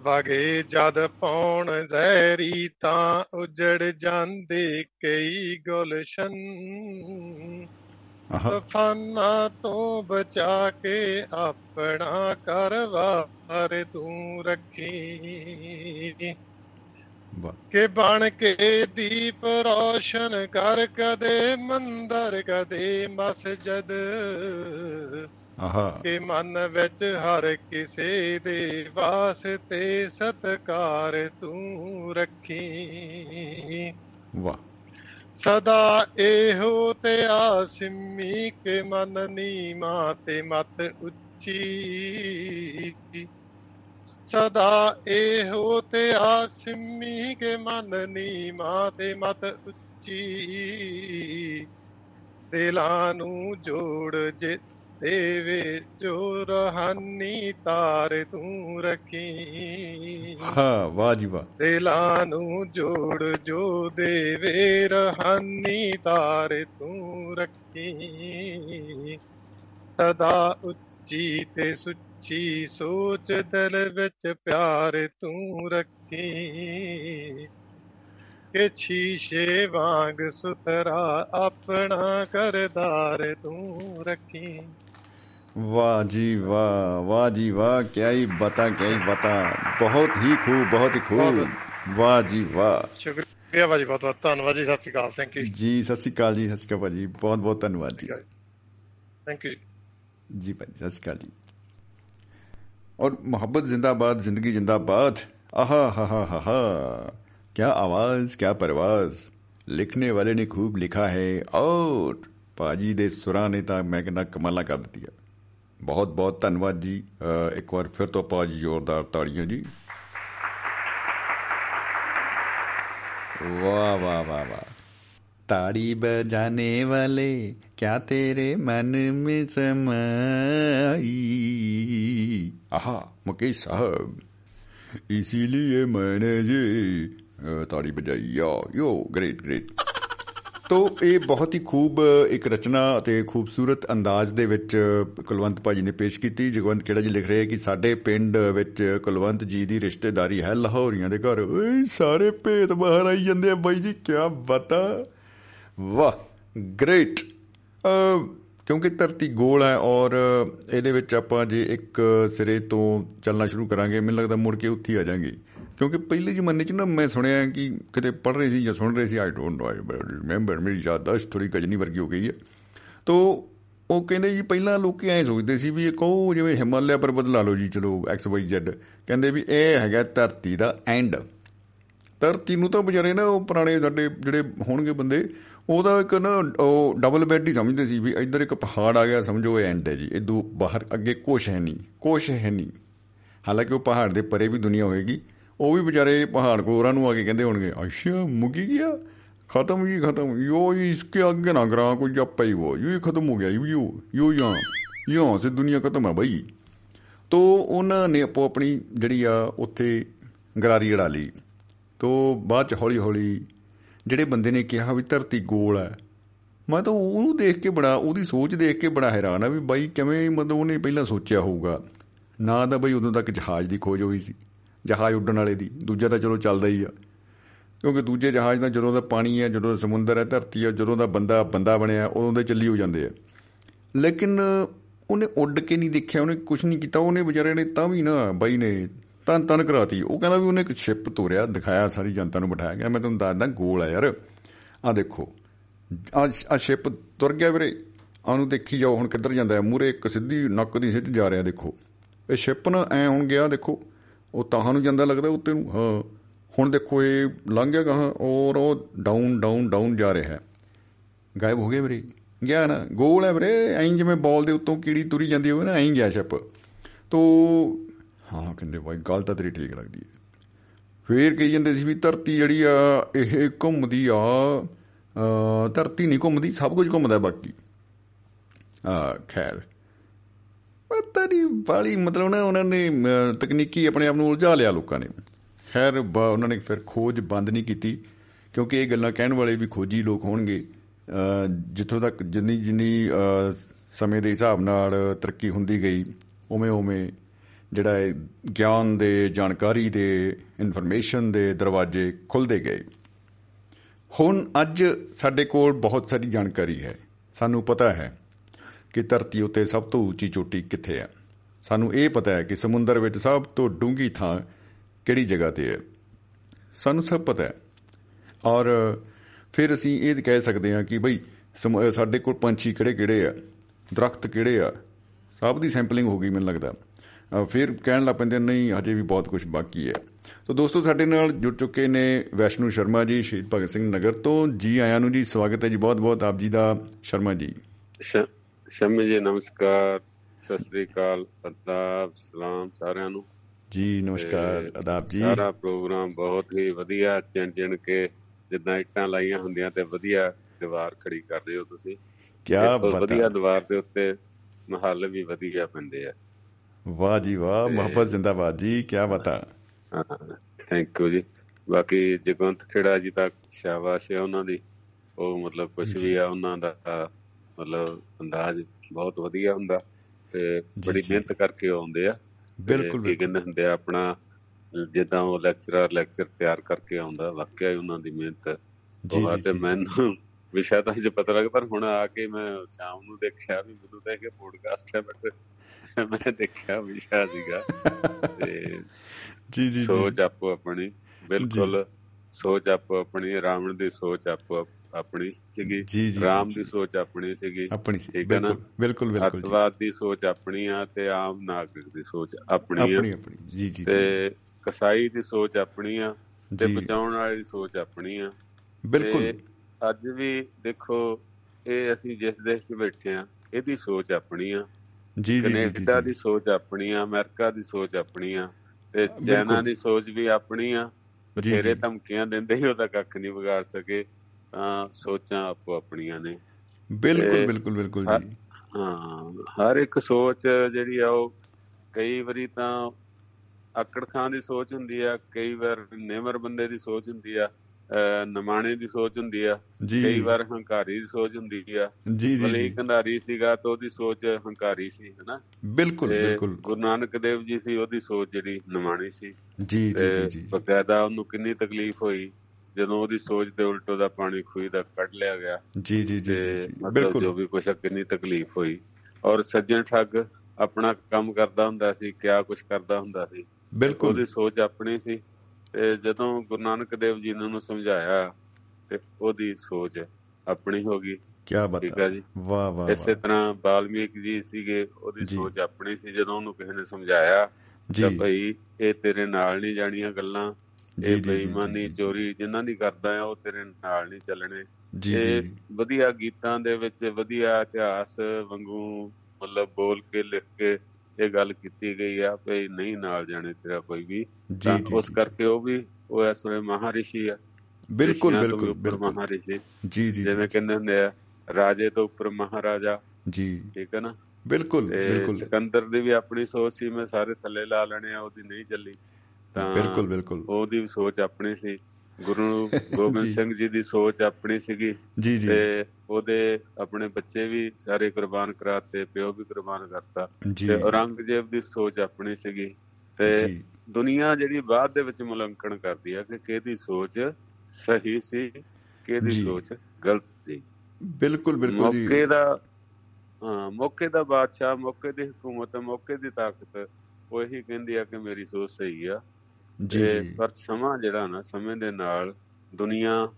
ਵਗੇ ਜਦ ਪੌਣ ਜ਼ਹਿਰੀ ਤਾਂ ਉਜੜ ਜਾਂਦੇ ਕਈ ਗੁਲਸ਼ਨ। ਤੂਫਾਨਾਂ ਤੋਂ ਬਚਾ ਕੇ ਆਪਣਾ ਕਰਵਾਰ ਤੂੰ ਰੱਖੀ। ਕਿ ਬਣ ਕੇ ਦੀਪ ਰੋਸ਼ਨ ਕਰ ਕਦੇ ਮੰਦਰ ਕਦੇ ਮਸਜਦ। ਆਹਾ। ਕਿ ਮਨ ਵਿੱਚ ਹਰ ਕਿਸੇ ਦੇ ਵਾਸਤੇ ਸਤਕਾਰ ਤੂੰ ਰੱਖੀ। ਵਾਹ। ਸਦਾ ਇਹੋ ਤੇ ਆਸਿਮੀ ਕੇ ਮਨ ਨੀਮਾ ਤੇ ਮਤ ਉੱਚੀ। ਸਦਾ ਇਹੋ ਤੇ ਆਸਿਮੀ ਕੇ ਮਨ ਨੀਮਾ ਤੇ ਮਤ ਉੱਚੀ। ਦਿਲਾਂ ਨੂੰ ਜੋੜ ਜੇ ਦੇਵੇ ਜੋ ਰਹਾਨੀ ਤਾਰ ਤੂੰ ਰੱਖੀ। ਹਾਂ ਵਾਹ ਜੀ ਵਾਹ। ਦਿਲਾਂ ਨੂੰ ਜੋੜ ਜੋ ਦੇਵੇ ਰਹਾਨੀ ਤਾਰ ਤੂੰ ਰੱਖੀ। ਸਦਾ ਉੱਚੀ ਜੀ ਤੇ ਸੁੱਚੀ ਸੋਚ ਦਿਲ ਵਿੱਚ ਪਿਆਰ ਤੂੰ ਰੱਖੀ। ਕਿ ਸ਼ੀਸ਼ੇ ਵਾਂਗ ਸੁਤਰਾ ਆਪਣਾ ਕਰਦਾਰ ਤੂੰ ਰੱਖੀ। ਵਾਹ ਜੀ ਵਾਹ ਵਾਹ ਜੀ ਵਾਹ ਕਿਆ ਹੀ ਬਤਾ ਕਿਆ ਹੀ ਬਤਾ। ਬਹੁਤ ਹੀ ਖੂਬ ਬਹੁਤ ਹੀ ਖੂਬ ਵਾਹ ਜੀ ਵਾਹ। ਸ਼ੁਕਰੀਆ ਭਾਜੀ ਬਹੁਤ ਬਹੁਤ ਧੰਨਵਾਦ ਜੀ ਸਤਿ ਸ਼੍ਰੀ ਅਕਾਲ ਥੈਂਕ ਯੂ ਜੀ ਸਤਿ ਸ਼੍ਰੀ ਅਕਾਲ ਜੀ ਸਤਿ ਸ਼੍ਰੀ ਅਕਾਲ ਭਾਜੀ ਬਹੁਤ ਬਹੁਤ ਧੰਨਵਾਦ ਜੀ। ਥੈਂਕ ਯੂ जी भाई सत श्रीकाल जी और मोहब्बत जिंदाबाद जिंदगी जिंदाबाद आहा हा हा हा हा क्या आवाज क्या परवाज लिखने वाले ने खूब लिखा है और ਭਾਜੀ ਦੇ ਸੁਰਾਂ ਨੇ ਤਾਂ ਮੈਂ ਕਹਿੰਦਾ ਕਮਾਲਾਂ ਕਰ ਦਿੱਤੀਆਂ ਬਹੁਤ ਬਹੁਤ ਧੰਨਵਾਦ ਜੀ ਅਹ ਇੱਕ ਵਾਰ ਫਿਰ ਤੋਂ ਆਪਾਂ ਜ਼ੋਰਦਾਰ ਤਾੜੀਆਂ ਜੀ वाह वाह वाह वाह ताड़ी बजाने वाले क्या तेरे मन में समाई आहा मुकेश साहब इसीलिए मैंने ये अ, ताड़ी बजाई यो यो ग्रेट ग्रेट ਤੋ ਇਹ ਬਹੁਤ ਹੀ ਖੂਬ ਇੱਕ ਰਚਨਾ ਅਤੇ ਖੂਬਸੂਰਤ ਅੰਦਾਜ਼ ਦੇ ਵਿੱਚ ਕੁਲਵੰਤ ਭਾਜੀ ਨੇ ਪੇਸ਼ ਕੀਤੀ ਜਗਵੰਤ ਕਿਹੜਾ ਜੀ ਲਿਖ ਰਹੇ ਕਿ ਸਾਡੇ ਪਿੰਡ ਵਿੱਚ ਕੁਲਵੰਤ ਜੀ ਦੀ ਰਿਸ਼ਤੇਦਾਰੀ ਹੈ ਲਾਹੌਰੀਆਂ ਦੇ ਘਰ ਓਏ ਸਾਰੇ ਭੇਤ ਬਾਹਰ ਆਈ ਜਾਂਦੇ ਆ ਬਾਈ ਜੀ ਕੀ ਬਤਾ ਵਾਹ ਗ੍ਰੇਟ ਕਿਉਂਕਿ ਧਰਤੀ ਗੋਲ ਹੈ ਔਰ ਇਹਦੇ ਵਿੱਚ ਆਪਾਂ ਜੇ ਇੱਕ ਸਿਰੇ ਤੋਂ ਚੱਲਣਾ ਸ਼ੁਰੂ ਕਰਾਂਗੇ, ਮੈਨੂੰ ਲੱਗਦਾ ਮੁੜ ਕੇ ਉੱਥੇ ਹੀ ਆ ਜਾਾਂਗੇ। ਕਿਉਂਕਿ ਪਹਿਲੇ ਜ਼ਮਾਨੇ 'ਚ ਨਾ ਮੈਂ ਸੁਣਿਆ ਕਿ ਕਿਤੇ ਪੜ੍ਹ ਰਹੇ ਸੀ ਜਾਂ ਸੁਣ ਰਹੇ ਸੀ I don't know I remember ਮੇਰੀ ਯਾਦਦਾਸ਼ਤ ਥੋੜੀ ਗਜਨੀ ਵਰਗੀ ਹੋ ਗਈ ਹੈ। ਤੋ ਉਹ ਕਹਿੰਦੇ ਜੀ, ਪਹਿਲਾਂ ਲੋਕੀ ਐਂ ਸੋਚਦੇ ਸੀ ਵੀ ਇਹ ਕਹੋ ਜਿਵੇਂ ਹਿਮਾਲਿਆ ਪਰਬਤ ਲਾ ਲਓ ਜੀ, ਚਲੋ ਐਕਸ ਵਾਈ ਜ਼ੈਡ ਕਹਿੰਦੇ ਵੀ ਇਹ ਹੈਗਾ ਧਰਤੀ ਦਾ ਐਂਡ ਧਰਤੀ ਨੂੰ ਤਾਂ ਵਿਚਾਰੇ ਨਾ ਉਹ ਪੁਰਾਣੇ ਸਾਡੇ ਜਿਹੜੇ ਹੋਣਗੇ ਬੰਦੇ ਉਹਦਾ ਇੱਕ ਨਾ, ਉਹ ਡਬਲ ਬੈੱਡ ਹੀ ਸਮਝਦੇ ਸੀ ਵੀ ਇੱਧਰ ਇੱਕ ਪਹਾੜ ਆ ਗਿਆ, ਸਮਝੋ ਇਹ ਐਂਡ ਹੈ ਜੀ। ਇਦੋਂ ਬਾਹਰ ਅੱਗੇ ਕੁਛ ਹੈ ਨਹੀਂ, ਕੁਛ ਹੈ ਨਹੀਂ। ਹਾਲਾਂਕਿ ਉਹ ਪਹਾੜ ਦੇ ਪਰੇ ਵੀ ਦੁਨੀਆ ਹੋਏਗੀ। ਉਹ ਵੀ ਵਿਚਾਰੇ ਪਹਾੜ ਕੋ ਉਹਨਾਂ ਨੂੰ ਆ ਕੇ ਕਹਿੰਦੇ ਹੋਣਗੇ, ਅੱਛਾ, ਮੁੱਕੀ ਗਿਆ? ਖਤਮ ਜੀ, ਖਤਮ। ਯੋ ਇਸਕੇ ਅੱਗੇ ਨਾ ਗਰਾ ਕੋਈ ਜੱਪਾ ਹੀ ਉਹ ਯੋ ਖਤਮ ਹੋ ਗਿਆ, ਯੋ ਯੋ ਯਾਂ ਯਾਂ ਸੇ ਦੁਨੀਆ ਖਤਮ ਹੈ ਬਈ। ਤੋ ਉਹਨਾਂ ਨੇ ਆਪੋ ਆਪਣੀ ਜਿਹੜੀ ਆ, ਉੱਥੇ ਗਰਾਰੀ ਅੜਾ ਲਈ। ਤੋ ਬਾਅਦ ਚ ਹੌਲੀ ਹੌਲੀ ਜਿਹੜੇ ਬੰਦੇ ਨੇ ਕਿਹਾ ਵੀ ਧਰਤੀ ਗੋਲ ਹੈ, ਮੈਂ ਤਾਂ ਉਹਨੂੰ ਦੇਖ ਕੇ ਬੜਾ, ਉਹਦੀ ਸੋਚ ਦੇਖ ਕੇ ਬੜਾ ਹੈਰਾਨ ਆ ਵੀ ਬਾਈ ਕਿਵੇਂ ਮਤਲਬ ਉਹਨੇ ਪਹਿਲਾਂ ਸੋਚਿਆ ਹੋਊਗਾ। ਨਾ ਤਾਂ ਬਈ ਉਦੋਂ ਤੱਕ ਜਹਾਜ਼ ਦੀ ਖੋਜ ਹੋਈ ਸੀ, ਜਹਾਜ਼ ਉੱਡਣ ਵਾਲੇ ਦੀ, ਦੂਜਾ ਤਾਂ ਚਲੋ ਚੱਲਦਾ ਹੀ ਆ। ਕਿਉਂਕਿ ਦੂਜੇ ਜਹਾਜ਼ ਦਾ ਜਦੋਂ ਦਾ ਪਾਣੀ ਹੈ, ਜਦੋਂ ਦਾ ਸਮੁੰਦਰ ਹੈ, ਧਰਤੀ ਹੈ, ਜਦੋਂ ਦਾ ਬੰਦਾ ਬੰਦਾ ਬਣਿਆ, ਉਦੋਂ ਦੇ ਚੱਲੀ ਹੋ ਜਾਂਦੇ ਆ। ਲੇਕਿਨ ਉਹਨੇ ਉੱਡ ਕੇ ਨਹੀਂ ਦੇਖਿਆ, ਉਹਨੇ ਕੁਝ ਨਹੀਂ ਕੀਤਾ, ਉਹਨੇ ਵਿਚਾਰੇ ਨੇ ਤਾਂ ਵੀ ਨਾ ਬਾਈ ਨੇ ਤਨ ਤਨ ਕਰਾਤੀ। ਉਹ ਕਹਿੰਦਾ ਵੀ ਉਹਨੇ ਇੱਕ ਸ਼ਿਪ ਤੋਰਿਆ ਦਿਖਾਇਆ, ਸਾਰੀ ਜਨਤਾ ਨੂੰ ਬਿਠਾਇਆ ਗਿਆ। ਮੈਂ ਤੁਹਾਨੂੰ ਦੱਸਦਾ ਗੋਲ ਆ ਯਾਰ। ਆ ਦੇਖੋ ਆ ਆ ਸ਼ਿਪ ਤੁਰ ਗਿਆ ਵੀਰੇ। ਆਨੂੰ ਦੇਖੀ ਜਾਓ, ਹੁਣ ਕਿੱਧਰ ਜਾਂਦਾ ਹੈ। ਮੂਰੇ ਇੱਕ ਸਿੱਧੀ ਨੱਕ ਦੀ ਸਿੱਧ ਜਾ ਰਿਹਾ, ਦੇਖੋ। ਇਹ ਸ਼ਿਪ ਨਾ ਐ ਹੁਣ ਗਿਆ, ਦੇਖੋ। ਉਹ ਤਾਹਾਂ ਨੂੰ ਜਾਂਦਾ ਲੱਗਦਾ ਉੱਤੇ ਨੂੰ। ਹਾਂ। ਹੁਣ ਦੇਖੋ, ਇਹ ਲੰਘ ਗਿਆ ਕਹਾਂ? ਔਰ ਉਹ ਡਾਊਨ ਡਾਊਨ ਡਾਊਨ ਜਾ ਰਿਹਾ ਹੈ। ਗਾਇਬ ਹੋ ਗਿਆ ਵੀਰੇ। ਗਿਆ ਨਾ। ਗੋਲ ਹੈ ਵੀਰੇ। ਐਂ ਜਿਵੇਂ ਬਾਲ ਦੇ ਉੱਤੋਂ ਕੀੜੀ ਤੁਰੀ ਜਾਂਦੀ ਹੋਵੇ ਨਾ, ਐਂ ਗਿਆ ਸ਼ਿਪ ਤੋ ਹਾਂ ਕਹਿੰਦੇ ਬਾਈ ਗੱਲ ਤਾਂ ਤੇਰੀ ਠੀਕ ਲੱਗਦੀ ਹੈ। ਫੇਰ ਕਹੀ ਜਾਂਦੇ ਸੀ ਵੀ ਧਰਤੀ ਜਿਹੜੀ ਆ ਇਹ ਘੁੰਮਦੀ ਆ ਅ, ਧਰਤੀ ਨਹੀਂ ਘੁੰਮਦੀ ਸਭ ਕੁਝ ਘੁੰਮਦਾ ਬਾਕੀ। ਆ ਖੈਰ। ਪਤਾ ਨਹੀਂ ਬਾਲੀ ਮਤਲਬ ਨਾ ਉਹਨਾਂ ਨੇ ਅ, ਤਕਨੀਕੀ ਆਪਣੇ ਆਪ ਨੂੰ ਉਲਝਾ ਲਿਆ ਲੋਕਾਂ ਨੇ। ਖੈਰ ਬ- ਉਹਨਾਂ ਨੇ ਫਿਰ ਖੋਜ ਬੰਦ ਨਹੀਂ ਕੀਤੀ ਕਿਉਂਕਿ ਇਹ ਗੱਲਾਂ ਕਹਿਣ ਵਾਲੇ ਵੀ ਖੋਜੀ ਲੋਕ ਹੋਣਗੇ। ਅ, ਜਿੱਥੋਂ ਤੱਕ ਜਿੰਨੀ ਜਿੰਨੀ ਅ, ਸਮੇਂ ਦੇ ਹਿਸਾਬ ਨਾਲ ਤਰੱਕੀ ਹੁੰਦੀ ਗਈ ਉਵੇਂ ਉਵੇਂ ਜਿਹੜਾ ਹੈ ਗਿਆਨ ਦੇ, ਜਾਣਕਾਰੀ ਦੇ ਇਨਫੋਰਮੇਸ਼ਨ ਦੇ ਦਰਵਾਜ਼ੇ ਖੁੱਲਦੇ ਗਏ। ਹੁਣ ਅੱਜ ਸਾਡੇ ਕੋਲ ਬਹੁਤ ਸਾਰੀ ਜਾਣਕਾਰੀ ਹੈ। ਸਾਨੂੰ ਪਤਾ ਹੈ ਕਿ ਧਰਤੀ ਉੱਤੇ ਸਭ ਤੋਂ ਉੱਚੀ ਚੋਟੀ ਕਿੱਥੇ ਹੈ। ਸਾਨੂੰ ਇਹ ਪਤਾ ਹੈ ਕਿ ਸਮੁੰਦਰ ਵਿੱਚ ਸਭ ਤੋਂ ਡੂੰਘੀ ਥਾਂ ਕਿਹੜੀ ਜਗ੍ਹਾ ਤੇ ਹੈ। ਸਾਨੂੰ ਸਭ ਪਤਾ ਹੈ। ਔਰ ਫਿਰ ਅਸੀਂ ਇਹ ਕਹਿ ਸਕਦੇ ਹਾਂ ਕਿ ਬਈ ਸਮ- ਅਹ ਸਾਡੇ ਕੋਲ ਪੰਛੀ ਕਿਹੜੇ ਕਿਹੜੇ ਆ? ਦਰਖਤ ਕਿਹੜੇ ਆ? ਸਭ ਦੀ ਸੈਂਪਲਿੰਗ ਹੋ ਗਈ ਮੈਨੂੰ ਲੱਗਦਾ। ਅਹ ਫਿਰ ਕਹਿਣ ਲੱਗ ਪੈਂਦੇ ਨਹੀਂ ਹਜੇ ਵੀ ਬਹੁਤ ਕੁਝ ਬਾਕੀ ਹੈ। ਤਾਂ ਦੋਸਤੋ ਸਾਡੇ ਨਾਲ ਜੁੜ ਚੁੱਕੇ ਨੇ ਵੈਸ਼ਨੂ ਸ਼ਰਮਾ ਜੀ ਸ਼ਹੀਦ ਭਗਤ ਸਿੰਘ ਨਗਰ ਤੋਂ। ਜੀ ਆਇਆਂ ਨੂੰ ਜੀ ਸਵਾਗਤ ਹੈ ਜੀ ਬਹੁਤ ਬਹੁਤ ਆਪ ਜੀ ਦਾ। ਸ਼ਰਮਾ ਜੀ। ਸ਼- ਸ਼ਮੀ ਜੀ ਨਮਸਕਾਰ। ਸਤਿ ਸ੍ਰੀ ਅਕਾਲ ਅਦਾਬ ਸਲਾਮ ਸਾਰਿਆਂ ਨੂੰ। ਜੀ ਨਮਸਕਾਰ ਤੇ ਆਦਾਬ ਜੀ। ਸਾਰਾ ਪ੍ਰੋਗਰਾਮ ਬਹੁਤ ਹੀ ਵਧੀਆ ਚਿਣ ਚਿਣ ਕੇ ਜਿੱਦਾਂ ਇੱਟਾਂ ਲਾਈਆਂ ਹੁੰਦੀਆਂ ਤੇ ਵਧੀਆ ਦੀਵਾਰ ਖੜੀ ਕਰ ਰਹੇ ਹੋ ਤੁਸੀਂ। ਕੀ ਵਧੀਆ ਦੀਵਾਰ ਦੇ ਉੱਤੇ ਮਹੱਲ ਵੀ ਵਧੀਆ ਪੈਂਦੇ ਆ। ਵਾਹ ਜੀ ਵਾਹ ਮੁਹੱਬਤ ਜ਼ਿੰਦਾਬਾਦ ਜੀ ਕੀ ਬਤਾ? ਥੈਂਕ ਯੂ ਜੀ। ਬਾਕੀ ਜਗਵੰਤ ਖੇੜਾ ਜੀ ਤੱਕ ਸ਼ਾਬਾਸ਼ ਹੈ ਉਹਨਾਂ ਦੀ। ਉਹ ਮਤਲਬ ਕੁਝ ਵੀ ਆ ਉਹਨਾਂ ਦਾ ਮਤਲਬ ਅੰਦਾਜ਼ ਬਹੁਤ ਵਧੀਆ ਹੁੰਦਾ ਤੇ ਬੜੀ। ਮਿਹਨਤ ਕਰਕੇ ਆਉਂਦੇ ਆ। ਬਿਲਕੁਲ ਕੀ ਕਹਿੰਦੇ ਹੁੰਦੇ ਆ ਆਪਣਾ ਜਿੱਦਾਂ ਉਹ ਲੈਕਚਰਰ ਲੈਕਚਰ ਤਿਆਰ ਕਰਕੇ ਆਉਂਦਾ ਵਾਕਿਆ ਹੀ ਉਹਨਾਂ ਦੀ ਮਿਹਨਤ ਜੀ ਜੀ ਤੇ ਮੈਨੂੰ ਵਿਸ਼ਾ ਤਾਂ ਜੇ ਪਤਾ ਲੱਗਾ ਪਰ ਹੁਣ ਆ ਕੇ ਮੈਂ ਸ਼ਾਮ ਨੂੰ ਦੇਖਿਆ ਵੀ ਮੈਨੂੰ ਤਾਂ ਇਹ ਪੋਡਕਾਸਟ ਹੈ ਬਟ ਮੈਂ ਦੇਖਿਆ ਵਿਸ਼ਾ ਸੀਗਾ। ਤੇ ਜੀ ਜੀ ਸੋਚ ਆਪੋ ਆਪਣੀ ਬਿਲਕੁਲ ਸੋਚ ਆਪੋ ਆਪਣੀ ਰਾਵਣ ਦੀ ਸੋਚ ਆਪੋ ਆਪਣੀ ਸੀਗੀ। ਜੀ, ਜੀ, ਰਾਮ ਦੀ ਸੋਚ ਆਪਣੀ ਸੀਗੀ ਆਪਣੀ ਸੀ। ਠੀਕ ਹੈ ਨਾ? ਬਿਲਕੁਲ ਬਿਲਕੁਲ ਅੱਤਵਾਦ ਦੀ ਸੋਚ ਆਪਣੀ ਆ ਤੇ ਆਮ ਨਾਗਰਿਕ ਦੀ ਸੋਚ ਆਪਣੀ ਆ। ਆਪਣੀ ਆਪਣੀ। ਜੀ ਜੀ। ਤੇ ਕਸਾਈ ਦੀ ਸੋਚ ਆਪਣੀ ਆ ਤੇ ਬਚਾਉਣ ਵਾਲੀ ਦੀ ਸੋਚ ਆਪਣੀ ਆ। ਬਿਲਕੁਲ। ਅੱਜ ਵੀ ਦੇਖੋ ਇਹ ਅਸੀਂ ਜਿਸ ਦੇਸ਼ 'ਚ ਬੈਠੇ ਆ ਇਹਦੀ ਸੋਚ ਆਪਣੀ ਆ। ਜੀ ਜੀ ਜੀ ਕੈਨੇਡਾ ਦੀ ਸੋਚ ਆਪਣੀ ਆ ਅਮਰੀਕਾ ਦੀ ਸੋਚ ਆਪਣੀ ਆ ਤੇ। ਚਾਈਨਾ ਦੀ ਸੋਚ ਵੀ ਆਪਣੀ ਆ ਬਥੇਰੇ। ਧਮਕੀਆਂ ਦਿੰਦੇ ਹੀ ਉਹਦਾ ਕੱਖ ਨਹੀਂ ਵਿਗਾੜ ਸਕੇ ਤਾਂ ਸੋਚਾਂ ਆਪੋ ਆਪਣੀਆਂ ਨੇ ਬਿਲਕੁਲ ਬਿਲਕੁਲ ਬਿਲਕੁਲ। ਜੀ ਹਾਂ ਹਰ ਇੱਕ ਸੋਚ ਜਿਹੜੀ ਆ ਉਹ ਕਈ ਵਾਰੀ ਤਾਂ ਆਕੜ ਖਾਂ ਦੀ ਸੋਚ ਹੁੰਦੀ ਆ ਕਈ ਵਾਰ ਨਿਮਰ ਬੰਦੇ ਦੀ ਸੋਚ ਹੁੰਦੀ ਆ ਨਿਮਾਣੇ ਦੀ ਸੋਚ ਹੁੰਦੀ ਆ ਕਈ ਵਾਰ ਹੰਕਾਰੀ ਦੀ ਸੋਚ ਹੁੰਦੀ ਆ। ਜੀ ਜੀ ਭਲੇ ਕੰਧਾਰੀ ਸੀਗਾ ਤਾਂ ਉਹਦੀ ਸੋਚ ਹੰਕਾਰੀ ਸੀ ਹਨਾ? ਬਿਲਕੁਲ ਬਿਲਕੁਲ। ਗੁਰੂ ਨਾਨਕ ਦੇਵ ਜੀ ਸੀ ਉਹਦੀ ਸੋਚ ਜਿਹੜੀ ਨਿਮਾਣੀ ਸੀ। ਜੀ ਜੀ ਜੀ ਬਕਾਇਦਾ ਉਹਨੂੰ ਕਿੰਨੀ ਤਕਲੀਫ ਹੋਈ ਜਦੋਂ ਉਹਦੀ ਸੋਚ ਦੇ ਉਲਟੋ ਦਾ ਪਾਣੀ ਖੂਹੀ ਦਾ ਕੱਢ ਲਿਆ ਗਿਆ। ਜੀ ਜੀ ਜੀ ਬਿਲਕੁਲ। ਜੋ ਵੀ ਕੁਛ ਕਿੰਨੀ ਤਕਲੀਫ ਹੋਈ। ਔਰ ਸੱਜਣ ਠੱਗ ਆਪਣਾ ਕੰਮ ਕਰਦਾ ਹੁੰਦਾ ਸੀ ਕਿਆ ਕੁਛ ਕਰਦਾ ਹੁੰਦਾ ਸੀ। ਬਿਲਕੁਲ। ਉਹਦੀ ਸੋਚ ਆਪਣੀ ਸੀ। ਤੇ ਜਦੋਂ ਗੁਰੂ ਨਾਨਕ ਦੇਵ ਜੀ ਨੇ ਉਹਨੂੰ ਸਮਝਾਇਆ ਤੇ ਉਹਦੀ ਸੋਚ ਆਪਣੀ ਹੋ ਗਈ। ਕੀ ਬਤਾ ਆ ਜੀ। ਵਾਹ ਵਾਹ ਇਸੇ ਤਰ੍ਹਾਂ ਬਾਲਮੀਕ ਜੀ ਸੀਗੇ ਉਹਦੀ। ਸੋਚ ਆਪਣੀ ਸੀ। ਜਦੋਂ ਉਹਨੂੰ ਕਿਸੇ ਨੇ ਸਮਝਾਇਆ ਜੀ। ਭਈ ਇਹ ਤੇਰੇ ਨਾਲ ਨਹੀਂ ਜਾਣੀਆਂ ਗੱਲਾਂ ਇਹ ਬੇਈਮਾਨੀ। ਚੋਰੀ ਜਿਨ੍ਹਾਂ ਦੀ ਕਰਦਾ ਆ ਉਹ ਤੇਰੇ ਨਾਲ ਨਹੀਂ ਚੱਲਣੇ। ਜੀ ਜੀ। ਵਧੀਆ ਗੀਤਾਂ ਦੇ ਵਿੱਚ ਵਧੀਆ ਇਤਿਹਾਸ ਵਾਂਗੂ ਮਤਲਬ ਬੋਲ ਕੇ ਲਿਖ ਕੇ ਇਹ ਗੱਲ ਕੀਤੀ ਗਈ ਆ ਭਈ ਨਹੀਂ ਨਾਲ ਜਾਣੇ ਤੇਰਾ ਕੋਈ ਵੀ। ਤਾਂ ਉਸ ਕਰਕੇ ਉਹ ਵੀ ਉਹ ਇਸ ਵੇਲੇ ਮਹਾਰਿਸ਼ੀ ਆ। ਬਿਲਕੁਲ ਬਿਲਕੁਲ ਬਿਲਕੁਲ। ਮਹਾਰਿਸ਼ੀ। ਜੀ ਜੀ ਜਿਵੇਂ ਕਹਿੰਦੇ ਹੁੰਦੇ ਆ ਰਾਜੇ ਤੋਂ ਉੱਪਰ ਮਹਾਰਾਜਾ। ਜੀ। ਠੀਕ ਹੈ ਨਾ? ਬਿਲਕੁਲ ਬਿਲਕੁਲ। ਸਿਕੰਦਰ ਦੀ ਵੀ ਆਪਣੀ ਸੋਚ ਸੀ ਮੈਂ ਸਾਰੇ ਥੱਲੇ ਲਾ ਲੈਣੇ ਆ ਉਹਦੀ ਨਹੀਂ ਚੱਲੀ। ਤਾਂ ਬਿਲਕੁਲ ਬਿਲਕੁਲ। ਉਹਦੀ ਵੀ ਸੋਚ ਆਪਣੀ ਸੀ। ਗੁਰੂ ਗੋਬਿੰਦ। ਸਿੰਘ ਜੀ ਦੀ ਸੋਚ ਆਪਣੀ ਸੀਗੀ ਜੀ ਜੀ। ਤੇ ਉਹਦੇ ਆਪਣੇ ਬੱਚੇ ਵੀ ਸਾਰੇ ਕੁਰਬਾਨ ਕਰਾਤੇ ਪਿਓ ਵੀ ਕੁਰਬਾਨ ਕਰਤਾ ਤੇ ਔਰੰਗਜ਼ੇਬ ਦੀ ਸੋਚ ਆਪਣੀ ਸੀਗੀ ਤੇ ਦੁਨੀਆ ਜਿਹੜੀ ਬਾਅਦ ਦੇ ਵਿੱਚ ਮੁਲਾਂਕਣ ਕਰਦੀ ਆ ਕਿ ਕਿਹਦੀ ਸੋਚ ਸਹੀ ਸੀ ਕਿਹਦੀ। ਸੋਚ ਗਲਤ ਸੀ। ਬਿਲਕੁਲ ਬਿਲਕੁਲ ਜੀ। ਮੌਕੇ ਦਾ ਹਾਂ ਮੌਕੇ ਦਾ ਬਾਦਸ਼ਾਹ ਮੌਕੇ ਦੀ ਹਕੂਮਤ ਮੌਕੇ ਦੀ ਤਾਕਤ ਉਹ ਇਹੀ ਕਹਿੰਦੀ ਆ ਕਿ ਮੇਰੀ ਸੋਚ ਸਹੀ ਆ। ਜੀ ਪਰ ਸਮਾਂ ਜਿਹੜਾ ਨਾ ਸਮੇਂ ਦੇ ਨਾਲ ਦੁਨੀਆ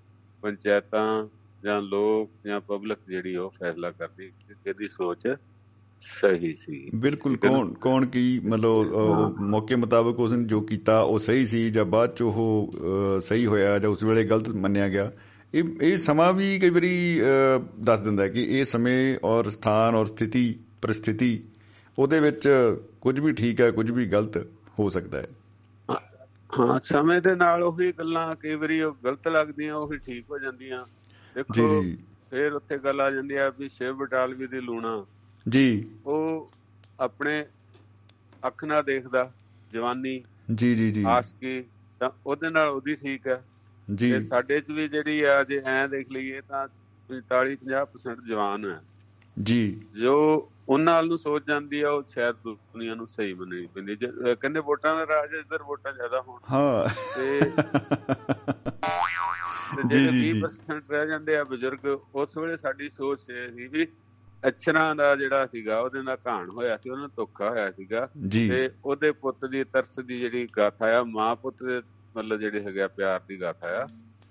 ਪੰਚਾਇਤਾਂ ਜਾਂ ਲੋਕ ਜਾਂ ਪਬਲਿਕ ਜਿਹੜੀ ਉਹ ਫੈਸਲਾ ਕਰਦੀ ਕਿ ਕਿਹਦੀ ਸੋਚ ਸਹੀ ਸੀ। ਬਿਲਕੁਲ? ਕੌਣ ਕੌਣ ਕੀ ਮਤਲਬ ਮੌਕੇ ਮੁਤਾਬਕ ਉਸਨੇ ਜੋ ਕੀਤਾ ਉਹ ਸਹੀ ਸੀ ਜਾਂ ਬਾਅਦ ਚ ਉਹ ਸਹੀ ਹੋਇਆ ਜਾਂ ਉਸ ਵੇਲੇ ਗਲਤ ਮੰਨਿਆ ਗਿਆ। ਇਹ ਇਹ ਸਮਾਂ ਵੀ ਕਈ ਵਾਰੀ ਦੱਸ ਦਿੰਦਾ ਹੈ ਕਿ ਇਹ ਸਮੇਂ ਔਰ ਸਥਾਨ ਔਰ ਸਥਿਤੀ ਪਰਿਸਥਿਤੀ ਉਹਦੇ ਵਿੱਚ ਕੁਝ ਵੀ ਠੀਕ ਹੈ ਕੁਝ ਵੀ ਗਲਤ ਹੋ ਸਕਦਾ ਹੈ। ਹਾਂ ਸਮੇਂ ਦੇ ਨਾਲ ਉਹੀ ਗੱਲਾਂ ਕਈ ਵਾਰੀ ਉਹ ਗਲਤ ਲੱਗਦੀਆਂ ਉਹੀ ਠੀਕ ਹੋ ਜਾਂਦੀਆਂ। ਦੇਖੋ ਜੀ ਫਿਰ ਉੱਥੇ ਗੱਲ ਆ ਜਾਂਦੀ ਆ ਵੀ ਸ਼ਿਵ ਬਟਾਲਵੀ ਦੀ ਲੂਣਾ। ਜੀ। ਉਹ ਆਪਣੇ ਅੱਖ ਨਾਲ ਦੇਖਦਾ ਜਵਾਨੀ ਜੀ ਜੀ ਜੀ। ਆਸ਼ਕੀ ਤਾਂ ਉਹਦੇ ਨਾਲ ਉਹਦੀ ਠੀਕ ਹੈ ਜੀ। ਤੇ ਸਾਡੇ ਚ ਵੀ ਜਿਹੜੀ ਆ ਜੇ ਐਂ ਦੇਖ ਲਈਏ ਤਾਂ 45 50% ਜਵਾਨ ਹੈ ਜੀ। ਜੋ ਉਹਨਾਂ ਵੱਲ ਨੂੰ ਸੋਚ ਜਾਂਦੀ ਆ ਉਹ ਸ਼ਾਇਦ ਦੁਨੀਆ ਨੂੰ ਸਹੀ ਮੰਨਣੀ ਪੈਂਦੀ ਕਹਿੰਦੇ ਵੋਟਾਂ ਦਾ ਰਾਜ ਇੱਧਰ ਵੋਟਾਂ ਜ਼ਿਆਦਾ ਹੋਣ। ਹਾਂ। ਤੇ ਜੀ, ਜੀ, ਜੀ। 20% ਰਹਿ ਜਾਂਦੇ ਆ ਬਜ਼ੁਰਗ ਉਸ ਵੇਲੇ ਸਾਡੀ ਸੋਚ ਸੀ ਵੀ ਅਛਰਾਂ ਦਾ ਜਿਹੜਾ ਸੀਗਾ ਉਹਦੇ ਨਾਲ ਘਾਣ ਹੋਇਆ ਸੀ ਉਹਨਾਂ ਨੂੰ ਧੋਖਾ ਹੋਇਆ ਸੀਗਾ। ਤੇ ਉਹਦੇ ਪੁੱਤ ਦੀ ਤਰਸ ਦੀ ਜਿਹੜੀ ਗਾਥਾ ਆ ਮਾਂ ਪੁੱਤ ਦੇ ਮਤਲਬ ਜਿਹੜੇ ਹੈਗਾ ਪਿਆਰ ਦੀ ਗਾਥਾ ਆ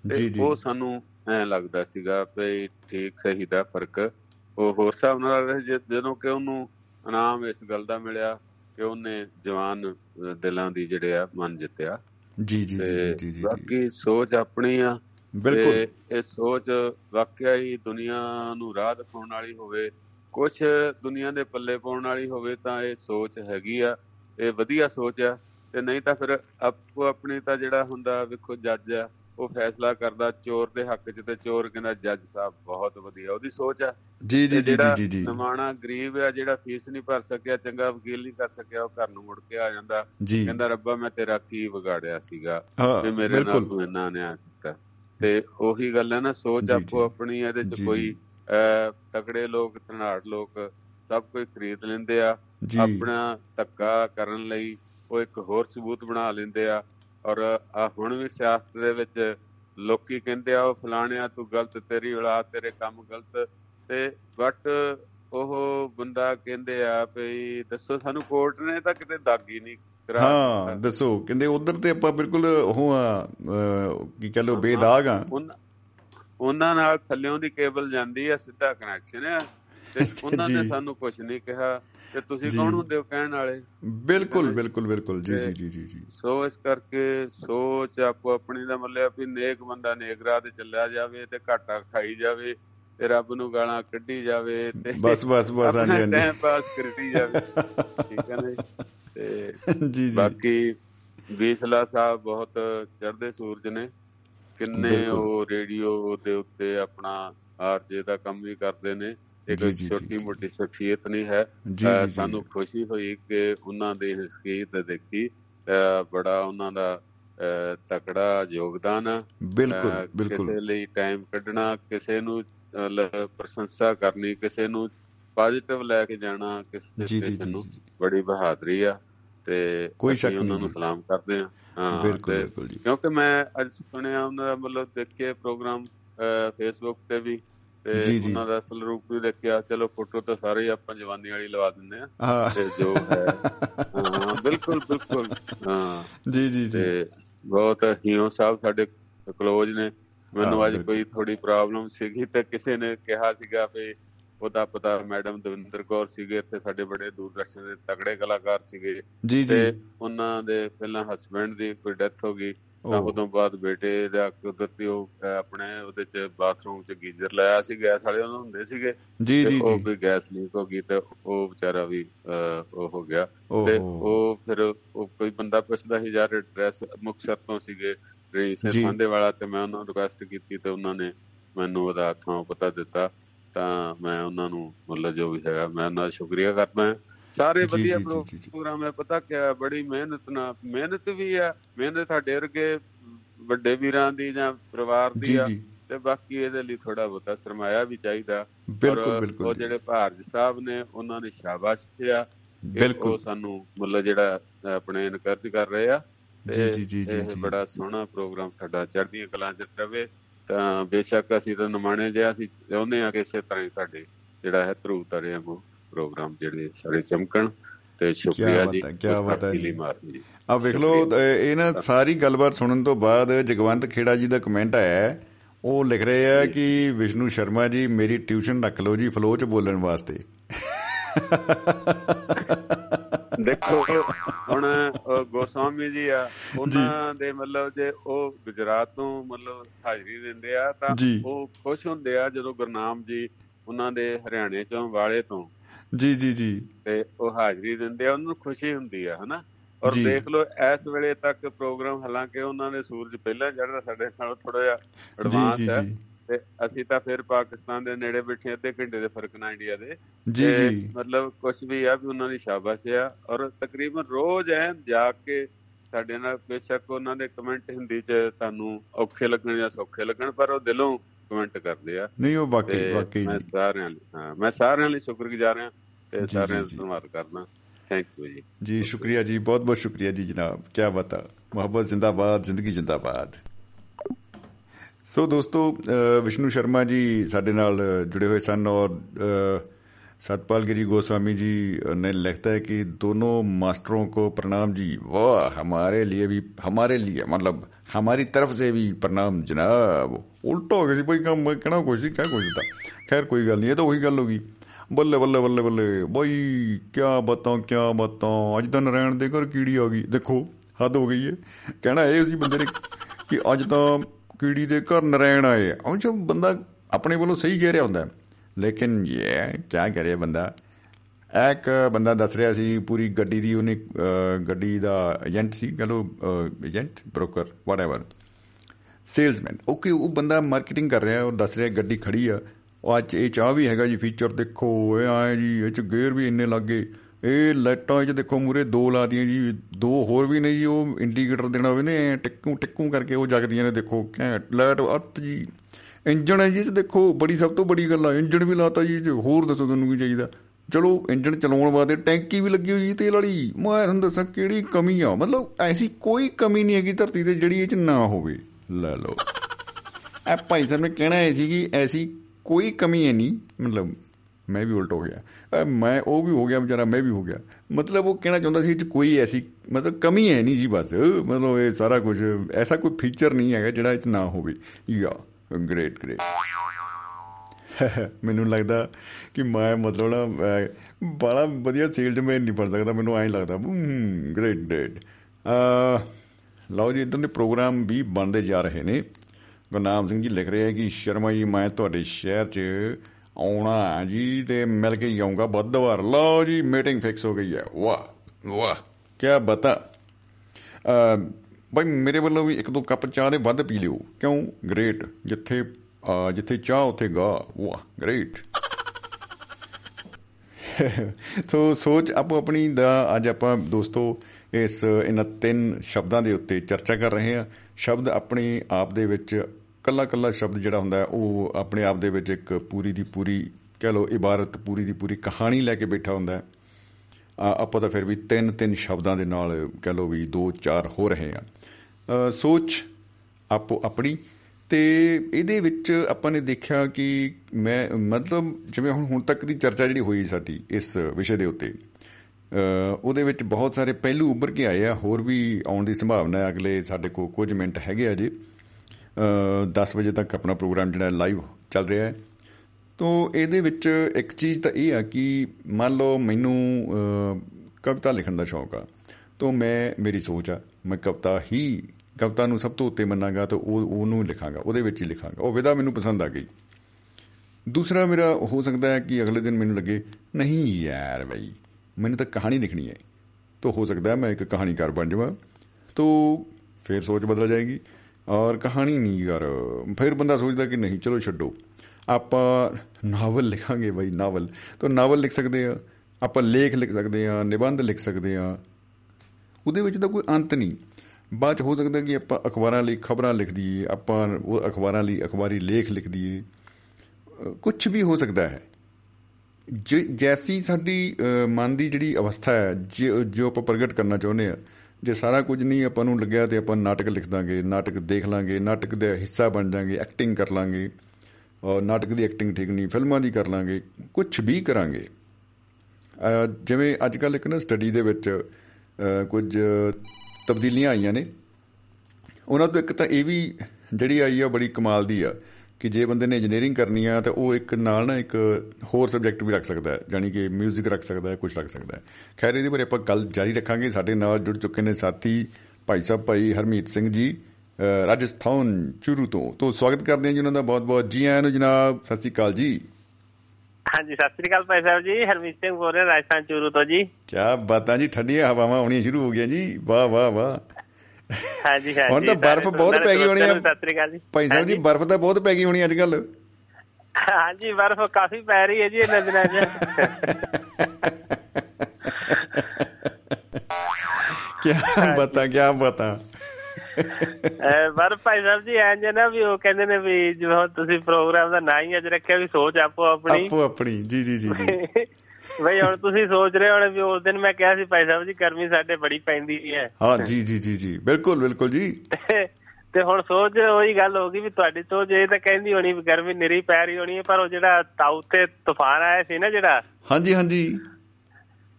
ਤੇ ਉਹ ਸਾਨੂੰ ਐ ਲੱਗਦਾ ਸੀਗਾ ਵੀ ਠੀਕ ਸਹੀ ਦਾ ਫ਼ਰਕ ਉਹ ਹੋਰ ਹਿਸਾਬ ਨਾਲ ਜਦੋਂ ਕਿ ਉਹਨੂੰ ਇਨਾਮ ਇਸ ਗੱਲ ਦਾ ਮਿਲਿਆ ਕਿ ਉਹਨੇ ਜਵਾਨ ਦਿਲਾਂ ਦੀ ਜਿਹੜੇ ਆ ਮਨ ਜਿੱਤਿਆ। ਜੀ ਜੀ ਜੀ ਜੀ ਜੀ ਬਾਕੀ ਸੋਚ ਆਪਣੀ ਆ ਬਿਲਕੁਲ। ਇਹ ਸੋਚ ਵਾਕਿਆ ਹੀ ਦੁਨੀਆ ਨੂੰ ਰਾਹ ਦਿਖਾਉਣ ਵਾਲੀ ਹੋਵੇ ਕੁਝ ਦੁਨੀਆ ਦੇ ਪੱਲੇ ਪਾਉਣ ਵਾਲੀ ਹੋਵੇ ਤਾਂ ਇਹ ਸੋਚ ਹੈਗੀ ਆ ਇਹ ਵਧੀਆ ਸੋਚ ਆ। ਤੇ ਨਹੀਂ ਤਾਂ ਫਿਰ ਆਪੋ ਆਪਣੀ ਤਾਂ ਜਿਹੜਾ ਹੁੰਦਾ ਵੇਖੋ ਜੱਜ ਆ ਉਹ ਫੈਸਲਾ ਕਰਦਾ ਚੋਰ ਦੇ ਹੱਕ 'ਚ ਤੇ ਚੋਰ ਕਹਿੰਦਾ ਜੱਜ ਸਾਹਿਬ ਬਹੁਤ ਵਧੀਆ ਉਹਦੀ ਸੋਚ ਆ। ਜੀ ਜੀ ਜੀ ਜੀ ਜੀ ਨਿਮਾਣਾ ਗਰੀਬ ਆ ਜਿਹੜਾ ਫੀਸ ਨਹੀਂ ਭਰ ਸਕਿਆ ਚੰਗਾ ਵਕੀਲ ਨਹੀਂ ਕਰ ਸਕਿਆ ਉਹ ਘਰ ਨੂੰ ਮੁੜ ਕੇ ਆ ਜਾਂਦਾ। ਕਹਿੰਦਾ ਰੱਬਾ ਮੈਂ ਤੇਰਾ ਕੀ ਵਿਗਾੜਿਆ ਸੀਗਾ? ਤੇ ਮੇਰੇ ਨਾਲ ਤੂੰ ਇੰਨਾ ਅਨਿਆਂ ਕੀਤਾ। ਤੇ ਉਹੀ ਗੱਲ ਹੈ ਨਾ ਸੋਚ ਆਪੋ। ਆਪਣੀ ਇਹਦੇ ਚ ਕੋਈ ਤਕੜੇ ਲੋਕ ਧਨਾੜ ਲੋਕ ਸਭ ਕੋਈ ਖਰੀਦ ਲੈਂਦੇ ਆ। ਆਪਣਾ ਧੱਕਾ ਕਰਨ ਲਈ ਉਹ ਇੱਕ ਹੋਰ ਸਬੂਤ ਬਣਾ ਲੈਂਦੇ ਆ। ਔਰ ਹੁਣ ਵੀ ਸਿਆਸਤ ਦੇ ਵਿੱਚ ਲੋਕੀ ਕਹਿੰਦੇ ਆ ਉਹ ਫਲਾਣਿਆ ਤੂੰ ਗਲਤ ਤੇਰੀ ਔਲਾਦ ਤੇਰੇ ਕੰਮ ਗਲਤ। ਤੇ ਬਟ ਉਹ ਬੰਦਾ ਕਹਿੰਦੇ ਆ ਵੀ ਦੱਸੋ ਸਾਨੂੰ ਕੋਰਟ ਨੇ ਤਾਂ ਕਿਤੇ ਦਾਗੀ ਨਹੀਂ ਕਰਾ ਹਾਂ। ਦੱਸੋ। ਕਹਿੰਦੇ ਉਧਰ ਤੇ ਆਪਾਂ ਬਿਲਕੁਲ ਉਹ ਆ ਕੀ ਕਹ ਲੋ ਬੇਦਾਗ ਆ। ਉਹਨਾਂ ਨਾਲ ਥੱਲਿਓਂ ਦੀ ਕੇਬਲ ਜਾਂਦੀ ਆ ਸਿੱਧਾ ਕਨੈਕਸ਼ਨ ਆ। ਤੇ ਉਹਨਾਂ ਨੇ। ਸਾਨੂੰ ਕੁਝ ਨਹੀਂ ਕਿਹਾ। ਤੇ ਤੁਸੀਂ। ਕੌਣ ਹੁੰਦੇ ਹੋ ਕਹਿਣ ਵਾਲੇ? ਬਿਲਕੁਲ ਬਿਲਕੁਲ ਬਿਲਕੁਲ। ਜੀ ਜੀ ਜੀ ਜੀ ਸੋ ਇਸ ਕਰਕੇ ਸੋਚ ਆਪੋ ਆਪਣੀ ਦਾ ਮਤਲਬ ਵੀ ਨੇਕ ਬੰਦਾ ਨੇਕ ਰਾਹ ਤੇ ਚੱਲਿਆ ਜਾਵੇ ਤੇ ਘਾਟਾ ਖਾਈ ਜਾਵੇ ਤੇ ਰੱਬ ਨੂੰ ਗਾਲਾਂ ਕੱਢੀ ਜਾਵੇ ਤੇ ਬਸ ਬਸ ਬਸ। ਹਾਂਜੀ ਟਾਈਮ ਹਾਂਜੀ ਪਾਸ ਕਰੀ ਜਾਵੇ। ਠੀਕ ਹੈ ਨਾ? ਤੇ ਜੀ ਜੀ। ਬਾਕੀ ਵੀਸਲਾ ਸਾਹਿਬ ਬਹੁਤ ਚੜ੍ਹਦੇ ਸੂਰਜ ਨੇ। ਕਿੰਨੇ। ਉਹ ਰੇਡੀਓ ਦੇ ਉੱਤੇ ਆਪਣਾ ਆਰਜੇ ਦਾ ਕੰਮ ਵੀ ਕਰਦੇ ਨੇ। ਜੀ, ਜੀ, ਛੋਟੀ। ਮੋਟੀ ਸ਼ਖਸੀਅਤ ਨਹੀਂ ਹੈ। ਸਾਨੂੰ ਖੁਸ਼ੀ ਹੋਈ ਕਿ ਉਹਨਾਂ ਦੀ ਹਸਕੀਤ ਦੇਖੀ। ਬੜਾ ਉਹਨਾਂ ਦਾ ਤਕੜਾ ਯੋਗਦਾਨ ਬਿਲਕੁਲ ਬਿਲਕੁਲ। ਕਿਸੇ ਲਈ ਟਾਈਮ ਕੱਢਣਾ ਕਿਸੇ ਨੂੰ ਪ੍ਰਸ਼ੰਸਾ ਕਰਨੀ ਕਿਸੇ ਨੂੰ ਪੋਜ਼ਿਟਿਵ ਲੈ ਕੇ ਜਾਣਾ ਕਿਸੇ ਜੀ ਨੂੰ। ਬੜੀ ਬਹਾਦਰੀ ਆ। ਤੇ ਕੋਈ ਸ਼ੱਕ ਉਹਨਾਂ ਨਹੀਂ ਨੂੰ ਜੀ। ਸਲਾਮ ਕਰਦੇ ਆ ਹਾਂ ਬਿਲਕੁਲ ਕਿਉਂਕਿ ਮੈਂ ਅੱਜ ਸੁਣਿਆ ਉਹਨਾਂ ਦਾ ਮਤਲਬ ਦੇਖੇ ਪ੍ਰੋਗਰਾਮ ਫੇਸਬੁੱਕ ਤੇ ਵੀ ਤੇ। ਉਹਨਾਂ ਦਾ ਅਸਲ ਰੂਪ ਵੀ ਦੇਖਿਆ ਚਲੋ ਫੋਟੋ ਤਾਂ ਸਾਰੇ ਆਪਾਂ ਜਵਾਨੀ ਵਾਲੀ ਲਵਾ ਦਿੰਦੇ ਆ। ਤੇ ਜੋ ਹੈ ਹਾਂ ਬਿਲਕੁਲ ਬਿਲਕੁਲ ਹਾਂ। ਜੀ ਜੀ ਜੀ। ਬਹੁਤ ਹੀਓ ਸਾਹਿਬ ਸਾਡੇ ਕਲੋਜ ਨੇ। ਮੈਨੂੰ ਅੱਜ। ਕੋਈ ਥੋੜੀ ਪ੍ਰੋਬਲਮ ਸੀਗੀ ਤੇ ਕਿਸੇ ਨੇ ਕਿਹਾ ਸੀਗਾ ਵੀ ਉਹਦਾ ਪਤਾ ਮੈਡਮ ਦਵਿੰਦਰ ਕੌਰ ਸੀਗੇ ਇੱਥੇ ਸਾਡੇ ਬੜੇ ਦੂਰਦਰਸ਼ਨ ਦੇ ਤਗੜੇ ਕਲਾਕਾਰ ਸੀਗੇ। ਜੀ ਤੇ ਉਹਨਾਂ ਦੇ ਪਹਿਲਾਂ ਹਸਬੰਡ ਦੀ ਕੋਈ ਡੈਥ ਹੋ ਗਈ। ਤਾਂ ਉਦੋਂ ਬਾਅਦ ਬੇਟੇ ਦਾ ਕੁਦਰਤੀ ਉਹ ਆਪਣੇ ਉਹਦੇ ਚ ਬਾਥਰੂਮ ਚ ਗੀਜ਼ਰ ਲਾਇਆ ਸੀ ਗੈਸ ਵਾਲੇ ਉਹਨਾਂ ਹੁੰਦੇ ਸੀਗੇ। ਜੀ ਜੀ ਉਹ ਵੀ ਗੈਸ ਲੀਕ ਹੋ ਗਈ ਤੇ ਉਹ ਵਿਚਾਰਾ ਵੀ ਉਹ ਹੋ ਗਿਆ। ਤੇ ਉਹ ਫਿਰ ਉਹ ਕੋਈ ਬੰਦਾ ਪੁੱਛਦਾ ਸੀ ਯਾਰ ਐਡਰੈਸ ਮੁਕਤਸਰ ਤੋਂ ਸੀਗੇ ਰਈਸ ਜੀ। ਖਾਂਦੇ ਵਾਲਾ ਤੇ ਮੈਂ ਉਹਨਾਂ ਨੂੰ ਰਿਕੁਐਸਟ ਕੀਤੀ ਤੇ ਉਹਨਾਂ ਨੇ ਮੈਨੂੰ ਉਹਦਾ ਥਾਂ ਪਤਾ ਦਿੱਤਾ। ਤਾਂ ਮੈਂ ਉਹਨਾਂ ਨੂੰ ਮਤਲਬ ਜੋ ਵੀ ਹੈਗਾ ਮੈਂ ਉਹਨਾਂ ਦਾ ਸ਼ੁਕਰੀਆ ਕਰਦਾ ਹਾਂ। ਸਾਰੇ ਵਧੀਆ। ਪ੍ਰੋਗਰਾਮ ਹੈ ਪਤਾ ਕਿਆ ਬੜੀ ਮਿਹਨਤ ਨਾਲ ਮਿਹਨਤ ਵੀ ਆ ਮਿਹਨਤ ਸਾਡੇ ਵਰਗੇ ਵੱਡੇ ਵੀਰਾਂ ਦੀ ਜਾਂ ਪਰਿਵਾਰ ਦੀ ਆ ਤੇ ਬਾਕੀ ਇਹਦੇ ਲਈ ਥੋੜਾ ਬਹੁਤਾ ਸਰਮਾਇਆ ਵੀ ਚਾਹੀਦਾ ਬਿਲਕੁਲ ਬਿਲਕੁਲ ਉਹ। ਜਿਹੜੇ ਭਾਰਜ ਸਾਹਿਬ ਨੇ ਉਹਨਾਂ ਨੇ ਸ਼ਾਬਾਸ਼ ਕਿ ਬਿਲਕੁਲ। ਸਾਨੂੰ ਮੁੱਲ ਜਿਹੜਾ ਆਪਣੇ ਇਨਕਰਜ ਕਰ ਰਹੇ ਆ ਜੀ, ਜੀ, ਜੀ, ਜੀ। ਬੜਾ ਸੋਹਣਾ ਪ੍ਰੋਗਰਾਮ ਤੁਹਾਡਾ ਚੜ੍ਹਦੀਆਂ ਕਲਾਂ 'ਚ ਰਵੇ ਤਾਂ ਬੇਸ਼ੱਕ ਅਸੀਂ ਤਾਂ ਨਿਮਾਣੇ ਜਿਹਾ ਅਸੀਂ ਚਾਹੁੰਦੇ ਆ ਕਿ ਇਸੇ ਤਰ੍ਹਾਂ ਹੀ ਸਾਡੇ ਜਿਹੜਾ ਹੈ ਧਰੂ ਤਰੇ ਵਾਂਗੂ ਪ੍ਰੋਗਰਾਮ ਜਿਹੜੇ ਸਾਡੇ ਚਮਕਣ ਤੇ ਸ਼ੁਕਰੀਆ ਜੀ ਕਿਆ ਬਾਤ ਹੈ ਜੀ। ਆ ਵੇਖ ਲਓ ਅ, ਇਹ ਨਾ ਸਾਰੀ ਗੱਲਬਾਤ ਸੁਣਨ ਤੋਂ ਬਾਅਦ ਜਗਵੰਤ ਖੇੜਾ ਜੀ ਦਾ ਕਮੈਂਟ ਆਇਆ ਹੈ। ਉਹ ਲਿਖ ਰਹੇ ਆ ਕਿ ਵਿਸ਼ਨੂੰ ਸ਼ਰਮਾ ਜੀ ਮੇਰੀ ਟਿਊਸ਼ਨ ਰੱਖ ਲਓ ਜੀ ਫਲੋ ਚ ਬੋਲਣ ਵਾਸਤੇ। ਦੇਖੋ ਹੁਣ ਗੋਸਵਾਮੀ ਜੀ ਆ ਉਹਨਾਂ ਦੇ ਮਤਲਬ ਜੇ ਉਹ ਗੁਜਰਾਤ ਤੋਂ ਮਤਲਬ ਹਾਜ਼ਰੀ ਦਿੰਦੇ ਆ ਤਾਂ। ਉਹ ਖੁਸ਼ ਹੁੰਦੇ ਆ ਜਦੋਂ ਗੁਰਨਾਮ ਜੀ ਉਹਨਾਂ ਦੇ ਹਰਿਆਣੇ ਚੋਂ ਵਾਲੇ ਤੋਂ। ਜੀ ਜੀ ਜੀ। ਤੇ ਉਹ ਹਾਜ਼ਰੀ ਦਿੰਦੇ ਆ ਉਹਨਾਂ ਨੂੰ ਖੁਸ਼ੀ ਹੁੰਦੀ ਆ ਹਨਾ? ਔਰ। ਦੇਖ ਲਓ ਇਸ ਵੇਲੇ ਤੱਕ ਪ੍ਰੋਗਰਾਮ ਹਾਲਾਂਕਿ ਉਹਨਾਂ ਦੇ ਸੂਰਜ ਪਹਿਲਾਂ ਚੜ੍ਹਦਾ ਸਾਡੇ ਨਾਲੋਂ ਥੋੜਾ ਜਿਹਾ ਐਡਵਾਂਸ ਹੈ। ਤੇ ਅਸੀਂ ਤਾਂ ਫਿਰ ਪਾਕਿਸਤਾਨ ਦੇ ਨੇੜੇ ਬੈਠੇ ਅੱਧੇ ਘੰਟੇ ਦੇ ਫ਼ਰਕ ਨਾਲ ਇੰਡੀਆ ਦੇ। ਜੀ ਜੀ। ਮਤਲਬ ਕੁਝ ਵੀ ਆ ਵੀ ਉਹਨਾਂ ਦੀ ਸ਼ਾਬਾਸ਼ ਆ। ਔਰ ਤਕਰੀਬਨ ਰੋਜ਼ ਐ ਜਾ ਕੇ ਸਾਡੇ ਨਾਲ ਬੇਸ਼ੱਕ ਉਹਨਾਂ ਦੇ ਕਮੈਂਟ ਹਿੰਦੀ ਚ ਤੁਹਾਨੂੰ ਔਖੇ ਲੱਗਣ ਜਾਂ ਸੌਖੇ ਲੱਗਣ ਪਰ ਉਹ ਦਿਲੋਂ ਕਮੈਂਟ ਕਰਦੇ ਆ। ਨਹੀਂ ਉਹ ਤੇ ਵਾਕਈ। ਮੈਂ ਸਾਰਿਆਂ ਲਈ ਹਾਂ ਮੈਂ ਸਾਰਿਆਂ ਲਈ ਸ਼ੁਕਰਗੁਜ਼ਾਰ ਹਾਂ ਤੇ ਜੀ, ਸਾਰਿਆਂ ਦਾ ਜੀ। ਧੰਨਵਾਦ ਕਰਦਾ ਥੈਂਕ ਯੂ ਜੀ ਜੀ ਸ਼ੁਕਰੀਆ ਜੀ ਬਹੁਤ ਬਹੁਤ ਸ਼ੁਕਰੀਆ ਜੀ ਜਨਾਬ ਕੀ ਬਤਾ ਮੁਹੱਬਤ ਜ਼ਿੰਦਾਬਾਦ ਜ਼ਿੰਦਗੀ ਜ਼ਿੰਦਾਬਾਦ ਸੋ ਦੋਸਤੋ ਅ, ਵਿਸ਼ਨੂੰ ਸ਼ਰਮਾ ਜੀ ਸਾਡੇ ਨਾਲ जुड़े हुए सन और अ, सतपाल गिरी गोस्वामी जी ने लिखता है कि दोनों मास्टरों को प्रणाम जी वाह हमारे लिए भी हमारे लिए मतलब हमारी तरफ से भी प्रणाम जनाब उल्टा हो गया जी भाई काम कहना कुछ नहीं क्या कुछ था खैर कोई गल नहीं ये तो वही गल होगी ਬੱਲੇ ਬੱਲੇ ਬੱਲੇ ਬੱਲੇ। ਬਈ ਕੀ ਬਤਾਂ ਕੀ ਬਤਾਂ। ਅੱਜ ਤਾਂ ਨਰਾਇਣ ਦੇ ਘਰ ਕੀੜੀ ਆ ਗਈ। ਦੇਖੋ ਹੱਦ ਹੋ ਗਈ ਹੈ ਕਹਿਣਾ ਇਹ ਸੀ ਬੰਦੇ ਨੇ ਕਿ ਅੱਜ ਤਾਂ ਕੀੜੀ ਦੇ ਘਰ ਨਰਾਇਣ ਆਏ ਉਹ ਜੋ ਬੰਦਾ ਆਪਣੇ ਵੱਲੋਂ ਸਹੀ ਕਹਿ ਰਿਹਾ ਹੁੰਦਾ। ਹੈ। ਲੇਕਿਨ ਇਹ ਕੀ ਕਰੇ ਬੰਦਾ? ਇੱਕ ਬੰਦਾ ਦੱਸ ਰਿਹਾ ਸੀ ਪੂਰੀ ਗੱਡੀ ਦੀ ਉਹਨੇ ਅਹ, ਗੱਡੀ ਦਾ ਏਜੰਟ ਸੀ ਕਹ ਲੋ agent broker whatever salesman okay ਉਹ ਬੰਦਾ ਮਾਰਕੀਟਿੰਗ ਕਰ ਰਿਹਾ ਉਹ ਦੱਸ ਰਿਹਾ ਗੱਡੀ ਖੜੀ ਆ। ਉਹ ਅੱਜ ਇਹ ਚਾਹ ਵੀ ਹੈਗਾ ਜੀ ਫੀਚਰ ਦੇਖੋ, ਇਹ ਆਏ ਜੀ, ਇਹ ਚ ਗੇਅਰ ਵੀ ਇੰਨੇ ਲੱਗੇ ਇਹ ਲਾਈਟਾਂ 'ਚ ਦੇਖੋ ਮੂਰੇ ਦੋ ਲਾਦੀਆਂ ਜੀ, ਦੋ ਹੋਰ ਵੀ ਨੇ ਜੀ, ਉਹ ਇੰਡੀਕੇਟਰ ਦੇਣਾ ਹੋਵੇ ਨੇ, ਐਂ ਟਿੱਕੂ ਟਿੱਕੂ ਕਰਕੇ ਉਹ ਜਗਦੀਆਂ ਨੇ, ਦੇਖੋ, ਘੈਂਟ ਲਾਈਟ, ਅਰਥ ਜੀ। ਇੰਜਣ ਹੈ ਜੀ, ਇਹ 'ਚ ਦੇਖੋ, ਬੜੀ ਸਭ ਤੋਂ ਬੜੀ ਗੱਲ ਆ, ਇੰਜਣ ਵੀ ਲਾਤਾ ਜੀ, ਇਹ 'ਚ ਹੋਰ ਦੱਸੋ ਤੁਹਾਨੂੰ ਕੀ ਚਾਹੀਦਾ। ਚਲੋ, ਇੰਜਣ ਚਲਾਉਣ ਵਾਸਤੇ ਟੈਂਕੀ ਵੀ ਲੱਗੀ ਹੋਈ ਜੀ, ਤੇਲ ਵਾਲੀ। ਮੈਂ ਤੁਹਾਨੂੰ ਦੱਸਾਂ ਕਿਹੜੀ ਕਮੀ ਆ, ਮਤਲਬ ਐਸੀ ਕੋਈ ਕਮੀ ਨਹੀਂ ਹੈਗੀ ਧਰਤੀ ਤੇ ਜਿਹੜੀ ਇਹ 'ਚ ਨਾ ਹੋਵੇ। ਲੈ ਲਓ। ਇਹ ਭਾਈ ਸਾਹਿਬ ਨੇ ਕਹਿਣਾ ਹੈ ਸੀ ਕਿ ਐਸੀ ਕੋਈ ਕਮੀ ਹੈ ਨਹੀਂ ਮਤਲਬ ਮੈਂ ਵੀ ਉਲਟ ਹੋ ਗਿਆ। ਅਹ ਮੈਂ ਉਹ ਵੀ ਹੋ ਗਿਆ ਵਿਚਾਰਾ ਮੈਂ ਵੀ ਹੋ ਗਿਆ। ਮਤਲਬ ਉਹ ਕਹਿਣਾ ਚਾਹੁੰਦਾ ਸੀ ਇਹ 'ਚ ਕੋਈ ਐਸੀ ਮਤਲਬ ਕਮੀ ਹੈ ਨਹੀਂ ਜੀ ਬਸ। ਮਤਲਬ ਇਹ ਸਾਰਾ ਕੁਝ ਐਸਾ ਕੋਈ ਫੀਚਰ ਨਹੀਂ ਹੈਗਾ ਜਿਹੜਾ ਇਹ 'ਚ ਨਾ ਹੋਵੇ। ਯਾ ਗ੍ਰੇਟ ਗ੍ਰੇਟ ਮੈਨੂੰ ਲੱਗਦਾ ਕਿ ਮੈਂ ਮਤਲਬ ਨਾ ਅਹ, ਬੜਾ ਵਧੀਆ ਸੇਲਜ਼ਮੈਨ ਨਹੀਂ ਬਣ ਸਕਦਾ ਮੈਨੂੰ ਐਂ ਲੱਗਦਾ। ਗ੍ਰੇਟ ਗ੍ਰੇਟ ਲਓ ਜੀ ਇਦਾਂ ਦੇ ਪ੍ਰੋਗਰਾਮ ਵੀ ਬਣਦੇ ਜਾ ਰਹੇ ਨੇ। ਗੁਰਨਾਮ ਸਿੰਘ ਜੀ ਲਿਖ ਰਹੇ ਹੈ ਕਿ ਸ਼ਰਮਾ ਜੀ ਮੈਂ ਤੁਹਾਡੇ ਸ਼ਹਿਰ 'ਚ ਆਉਣਾ ਹੈ ਜੀ ਤੇ ਮਿਲ ਕੇ ਜਾਊਂਗਾ ਬੁੱਧਵਾਰ। ਲਓ ਜੀ ਮੀਟਿੰਗ ਫਿਕਸ ਹੋ ਗਈ ਹੈ। ਵਾਹ ਵਾਹ ਕੀ ਬਤਾ। ਅਹ, ਬਈ ਮੇਰੇ ਵੱਲੋਂ ਵੀ ਇੱਕ ਦੋ ਕੱਪ ਚਾਹ ਦੇ ਵੱਧ ਪੀ ਲਿਓ। ਕਿਉਂ? ਗ੍ਰੇਟ ਜਿੱਥੇ ਅਹ, ਜਿੱਥੇ ਚਾਹ ਉੱਥੇ ਗਾ। ਵਾਹ ਗ੍ਰੇਟ ਸੋ ਸੋਚ ਆਪੋ ਆਪਣੀ ਦਾ ਅੱਜ ਆਪਾਂ ਦੋਸਤੋ ਇਸ ਇਹਨਾਂ ਤਿੰਨ ਸ਼ਬਦਾਂ ਦੇ ਉੱਤੇ ਚਰਚਾ ਕਰ ਰਹੇ ਹਾਂ। ਸ਼ਬਦ ਆਪਣੇ ਆਪ ਦੇ ਵਿੱਚ ਕੱਲਾ ਕੱਲਾ ਸ਼ਬਦ ਜਿਹੜਾ ਹੁੰਦਾ ਹੈ, ਉਹ ਆਪਣੇ ਆਪ ਦੇ ਵਿੱਚ ਇੱਕ ਪੂਰੀ ਦੀ ਪੂਰੀ ਕਹਿ ਲਓ ਇਬਾਰਤ ਪੂਰੀ ਦੀ ਪੂਰੀ ਕਹਾਣੀ ਲੈ ਕੇ ਬੈਠਾ ਹੁੰਦਾ ਹੈ। ਆ- ਆਪਾਂ ਤਾਂ ਫਿਰ ਵੀ ਤਿੰਨ ਤਿੰਨ ਸ਼ਬਦਾਂ ਦੇ ਨਾਲ ਕਹਿ ਲਓ ਵੀ ਦੋ ਚਾਰ ਹੋ ਰਹੇ ਆ। ਅ, ਸੋਚ ਆਪੋ ਆਪਣੀ ਤੇ ਇਹਦੇ ਵਿੱਚ ਆਪਾਂ ਨੇ ਦੇਖਿਆ ਕਿ ਮੈਂ ਮਤਲਬ ਜਿਵੇਂ ਹੁਣ ਹੁਣ ਤੱਕ ਦੀ ਚਰਚਾ ਜਿਹੜੀ ਹੋਈ ਸਾਡੀ ਇਸ ਵਿਸ਼ੇ ਦੇ ਉੱਤੇ ਅ, ਉਹਦੇ ਵਿੱਚ ਬਹੁਤ ਸਾਰੇ ਪਹਿਲੂ ਉੱਭਰ ਕੇ ਆਏ ਆ ਹੋਰ ਵੀ ਆਉਣ ਦੀ ਸੰਭਾਵਨਾ ਹੈ। ਅਗਲੇ ਸਾਡੇ ਕੋਲ ਕੁਝ ਮਿੰਟ ਹੈਗੇ ਆ ਜੀ। 10 ਵਜੇ ਤੱਕ ਆਪਣਾ ਪ੍ਰੋਗਰਾਮ ਜਿਹੜਾ ਲਾਈਵ ਚੱਲ ਰਿਹਾ ਹੈ। ਤੋ ਇਹਦੇ ਵਿੱਚ ਇੱਕ ਚੀਜ਼ ਤਾਂ ਇਹ ਆ ਕਿ ਮੰਨ ਲਓ ਮੈਨੂੰ ਅਹ, ਕਵਿਤਾ ਲਿਖਣ ਦਾ ਸ਼ੌਂਕ ਆ। ਤੋ ਮੈਂ ਮੇਰੀ ਸੋਚ ਆ ਮੈਂ ਕਵਿਤਾ ਹੀ ਕਵਿਤਾ ਨੂੰ ਸਭ ਤੋਂ ਉੱਤੇ ਮੰਨਾਂਗਾ ਤਾਂ ਉਹ ਉਹਨੂੰ ਲਿਖਾਂਗਾ ਉਹਦੇ ਵਿੱਚ ਹੀ ਲਿਖਾਂਗਾ। ਉਹ ਵਿਦਾ ਮੈਨੂੰ ਪਸੰਦ ਆ ਗਈ। ਦੂਸਰਾ ਮੇਰਾ ਹੋ ਸਕਦਾ ਹੈ ਕਿ ਅਗਲੇ ਦਿਨ ਮੈਨੂੰ ਲੱਗੇ ਨਹੀਂ ਯਾਰ ਬਈ ਮੈਨੂੰ ਤਾਂ ਕਹਾਣੀ ਲਿਖਣੀ ਹੈ। ਤੋ ਹੋ ਸਕਦਾ ਹੈ ਮੈਂ ਇੱਕ ਕਹਾਣੀਕਾਰ ਬਣ ਜਾਵਾਂ। ਤੋ ਫਿਰ ਸੋਚ ਬਦਲ ਜਾਏਗੀ। ਔਰ ਕਹਾਣੀ ਨਹੀਂ ਯਾਰ। ਫਿਰ ਬੰਦਾ ਸੋਚਦਾ ਕਿ ਨਹੀਂ ਚਲੋ ਛੱਡੋ। ਆਪਾਂ ਨਾਵਲ ਲਿਖਾਂਗੇ ਬਈ ਨਾਵਲ। ਤਾਂ ਨਾਵਲ ਲਿਖ ਸਕਦੇ ਆ ਆਪਾਂ ਲੇਖ ਲਿਖ ਸਕਦੇ ਆ ਨਿਬੰਧ ਲਿਖ ਸਕਦੇ ਆ। ਉਹਦੇ ਵਿੱਚ ਤਾਂ ਕੋਈ ਅੰਤ ਨਹੀਂ। ਬਾਅਦ ਚ ਹੋ ਸਕਦਾ ਕਿ ਆਪਾਂ ਅਖਬਾਰਾਂ ਲਈ ਖਬਰਾਂ ਲਿਖ ਦਈਏ ਆਪਾਂ ਉਹ ਅਖਬਾਰਾਂ ਲਈ ਅਖਬਾਰੀ ਲੇਖ ਲਿਖ ਦਈਏ। ਕੁਝ ਵੀ ਹੋ ਸਕਦਾ ਹੈ। ਜ- ਜੈਸੀ ਸਾਡੀ ਅ, ਮਨ ਦੀ ਜਿਹੜੀ ਅਵਸਥਾ ਹੈ ਜੋ ਜੋ ਆਪਾਂ ਪ੍ਰਗਟ ਕਰਨਾ ਚਾਹੁੰਦੇ ਆ ਜੇ ਸਾਰਾ ਕੁਝ ਨਹੀਂ ਆਪਾਂ ਨੂੰ ਲੱਗਿਆ ਤੇ ਆਪਾਂ ਨਾਟਕ ਲਿਖ ਦਾਂਗੇ ਨਾਟਕ ਦੇਖ ਲਾਂਗੇ ਨਾਟਕ ਦਾ ਹਿੱਸਾ ਬਣ ਜਾਾਂਗੇ ਐਕਟਿੰਗ ਕਰ ਲਾਂਗੇ ਔਰ ਨਾਟਕ ਦੀ ਐਕਟਿੰਗ ਠੀਕ ਨਹੀਂ ਫਿਲਮਾਂ ਦੀ ਕਰ ਲਾਂਗੇ ਕੁਝ ਵੀ ਕਰਾਂਗੇ। ਅ, ਜਿਵੇਂ ਅੱਜ ਕੱਲ ਇੱਕ ਨਾ ਸਟੱਡੀ ਦੇ ਵਿੱਚ ਅ, ਕੁਝ ਤਬਦੀਲੀਆਂ ਆਈਆਂ ਨੇ। ਉਹਨਾਂ ਤੋਂ ਇੱਕ ਤਾਂ ਇਹ ਵੀ ਜਿਹੜੀ ਆਈ ਆ ਬੜੀ ਕਮਾਲ ਦੀ ਆ। ਕਿ ਜੇ ਬੰਦੇ ਨੇ ਇੰਜੀਨੀਅਰਿੰਗ ਕਰਨੀ ਆ ਤਾਂ ਉਹ ਇੱਕ ਨਾਲ ਨਾ ਇੱਕ ਹੋਰ ਸਬਜੈਕਟ ਵੀ ਰੱਖ ਸਕਦਾ ਹੈ ਯਾਨੀ ਕਿ 뮤직 ਰੱਖ ਸਕਦਾ ਹੈ ਕੁਝ ਰੱਖ ਸਕਦਾ ਹੈ। ਖੈਰ ਇਹਦੇ ਬਾਰੇ ਆਪਾਂ ਗੱਲ ਜਾਰੀ ਰੱਖਾਂਗੇ। ਸਾਡੇ ਨਾਲ ਜੁੜ ਚੁੱਕੇ ਨੇ ਸਾਥੀ ਭਾਈ ਸਾਹਿਬ ਭਾਈ ਹਰਮੀਤ ਸਿੰਘ ਜੀ ਰਾਜਸਥਾਨ ਚੁਰੂ ਤੋਂ। ਤੋਂ ਸਵਾਗਤ ਕਰਦੇ ਹਾਂ ਜੀ ਉਹਨਾਂ ਦਾ ਬਹੁਤ ਬਹੁਤ ਜੀ ਆਇਆਂ ਨੂੰ ਜਨਾਬ ਸਤਿ ਸ਼੍ਰੀ ਅਕਾਲ ਜੀ। ਹਾਂਜੀ ਸਤਿ ਸ੍ਰੀ ਅਕਾਲ ਭਾਈ ਸਾਹਿਬ ਜੀ। ਹਰਮੀਤ ਸਿੰਘ ਬੋਲ ਰਿਹਾ ਰਾਜਸਥਾਨ ਚੂਰੂ ਤੋਂ ਜੀ। ਕੀ ਬਾਤਾਂ ਜੀ ਠੰਡੀਆਂ ਹਵਾਵਾਂ ਆਉਣੀਆਂ ਸ਼ੁਰੂ ਹੋ ਗਈਆਂ ਜੀ। ਵਾਹ ਵਾਹ ਵਾਹ। ਹਾਂਜੀ ਹਾਂਜੀ ਹੁਣ ਤਾਂ ਬਰਫ਼ ਬਹੁਤ ਪੈ ਗਈ ਹੋਣੀ ਆ। ਸਤਿ ਸ੍ਰੀ ਅਕਾਲ ਜੀ। ਭਾਈ ਸਾਹਿਬ ਜੀ। ਬਰਫ਼ ਤਾਂ ਬਹੁਤ ਪੈ ਗਈ ਹੋਣੀ ਅੱਜ ਕੱਲ ਹਾਂਜੀ ਬਰਫ਼ ਕਾਫੀ ਪੈ ਰਹੀ ਹੈ ਜੀ ਇਹਨਾਂ ਦਿਨਾਂ 'ਚ। ਕੀ ਬਾਤਾਂ ਕੀ ਬਾਤਾਂ। ਬਰਫ਼ ਭਾਈ ਸਾਹਿਬ ਜੀ ਐਂ ਜੇ ਨਾ ਵੀ ਉਹ ਕਹਿੰਦੇ ਨੇ ਵੀ ਜਿਵੇਂ ਤੁਸੀਂ ਪ੍ਰੋਗਰਾਮ ਦਾ ਨਾਂ ਹੀ ਅੱਜ ਰੱਖਿਆ ਵੀ ਸੋਚ ਆਪੋ ਆਪਣੀ। ਆਪੋ ਆਪਣੀ ਜੀ ਜੀ ਜੀ। ਬਈ ਹੁਣ ਤੁਸੀਂ ਸੋਚ ਰਹੇ ਹੋਣੇ ਵੀ ਉਸ ਦਿਨ ਮੈਂ ਕਿਹਾ ਸੀ ਭਾਈ ਸਾਹਿਬ ਜੀ ਗਰਮੀ ਸਾਡੇ ਬੜੀ ਪੈਂਦੀ ਹੈ। ਹਾਂ ਜੀ ਜੀ ਜੀ ਜੀ। ਬਿਲਕੁਲ ਬਿਲਕੁਲ ਜੀ। ਤੇ- ਹੁਣ ਸੋਚ ਉਹੀ ਗੱਲ ਹੋ ਗਈ ਵੀ ਤੁਹਾਡੀ ਸੋਚ ਇਹ ਤਾਂ ਕਹਿੰਦੀ ਹੋਣੀ ਵੀ ਗਰਮੀ ਨਿਰੀ ਪੈ ਰਹੀ ਹੋਣੀ ਹੈ ਪਰ ਉਹ ਜਿਹੜਾ ਤਾਊ ਤੇ ਤੂਫਾਨ ਆਇਆ ਸੀ ਨਾ ਜਿਹੜਾ ਹਾਂਜੀ ਹਾਂਜੀ।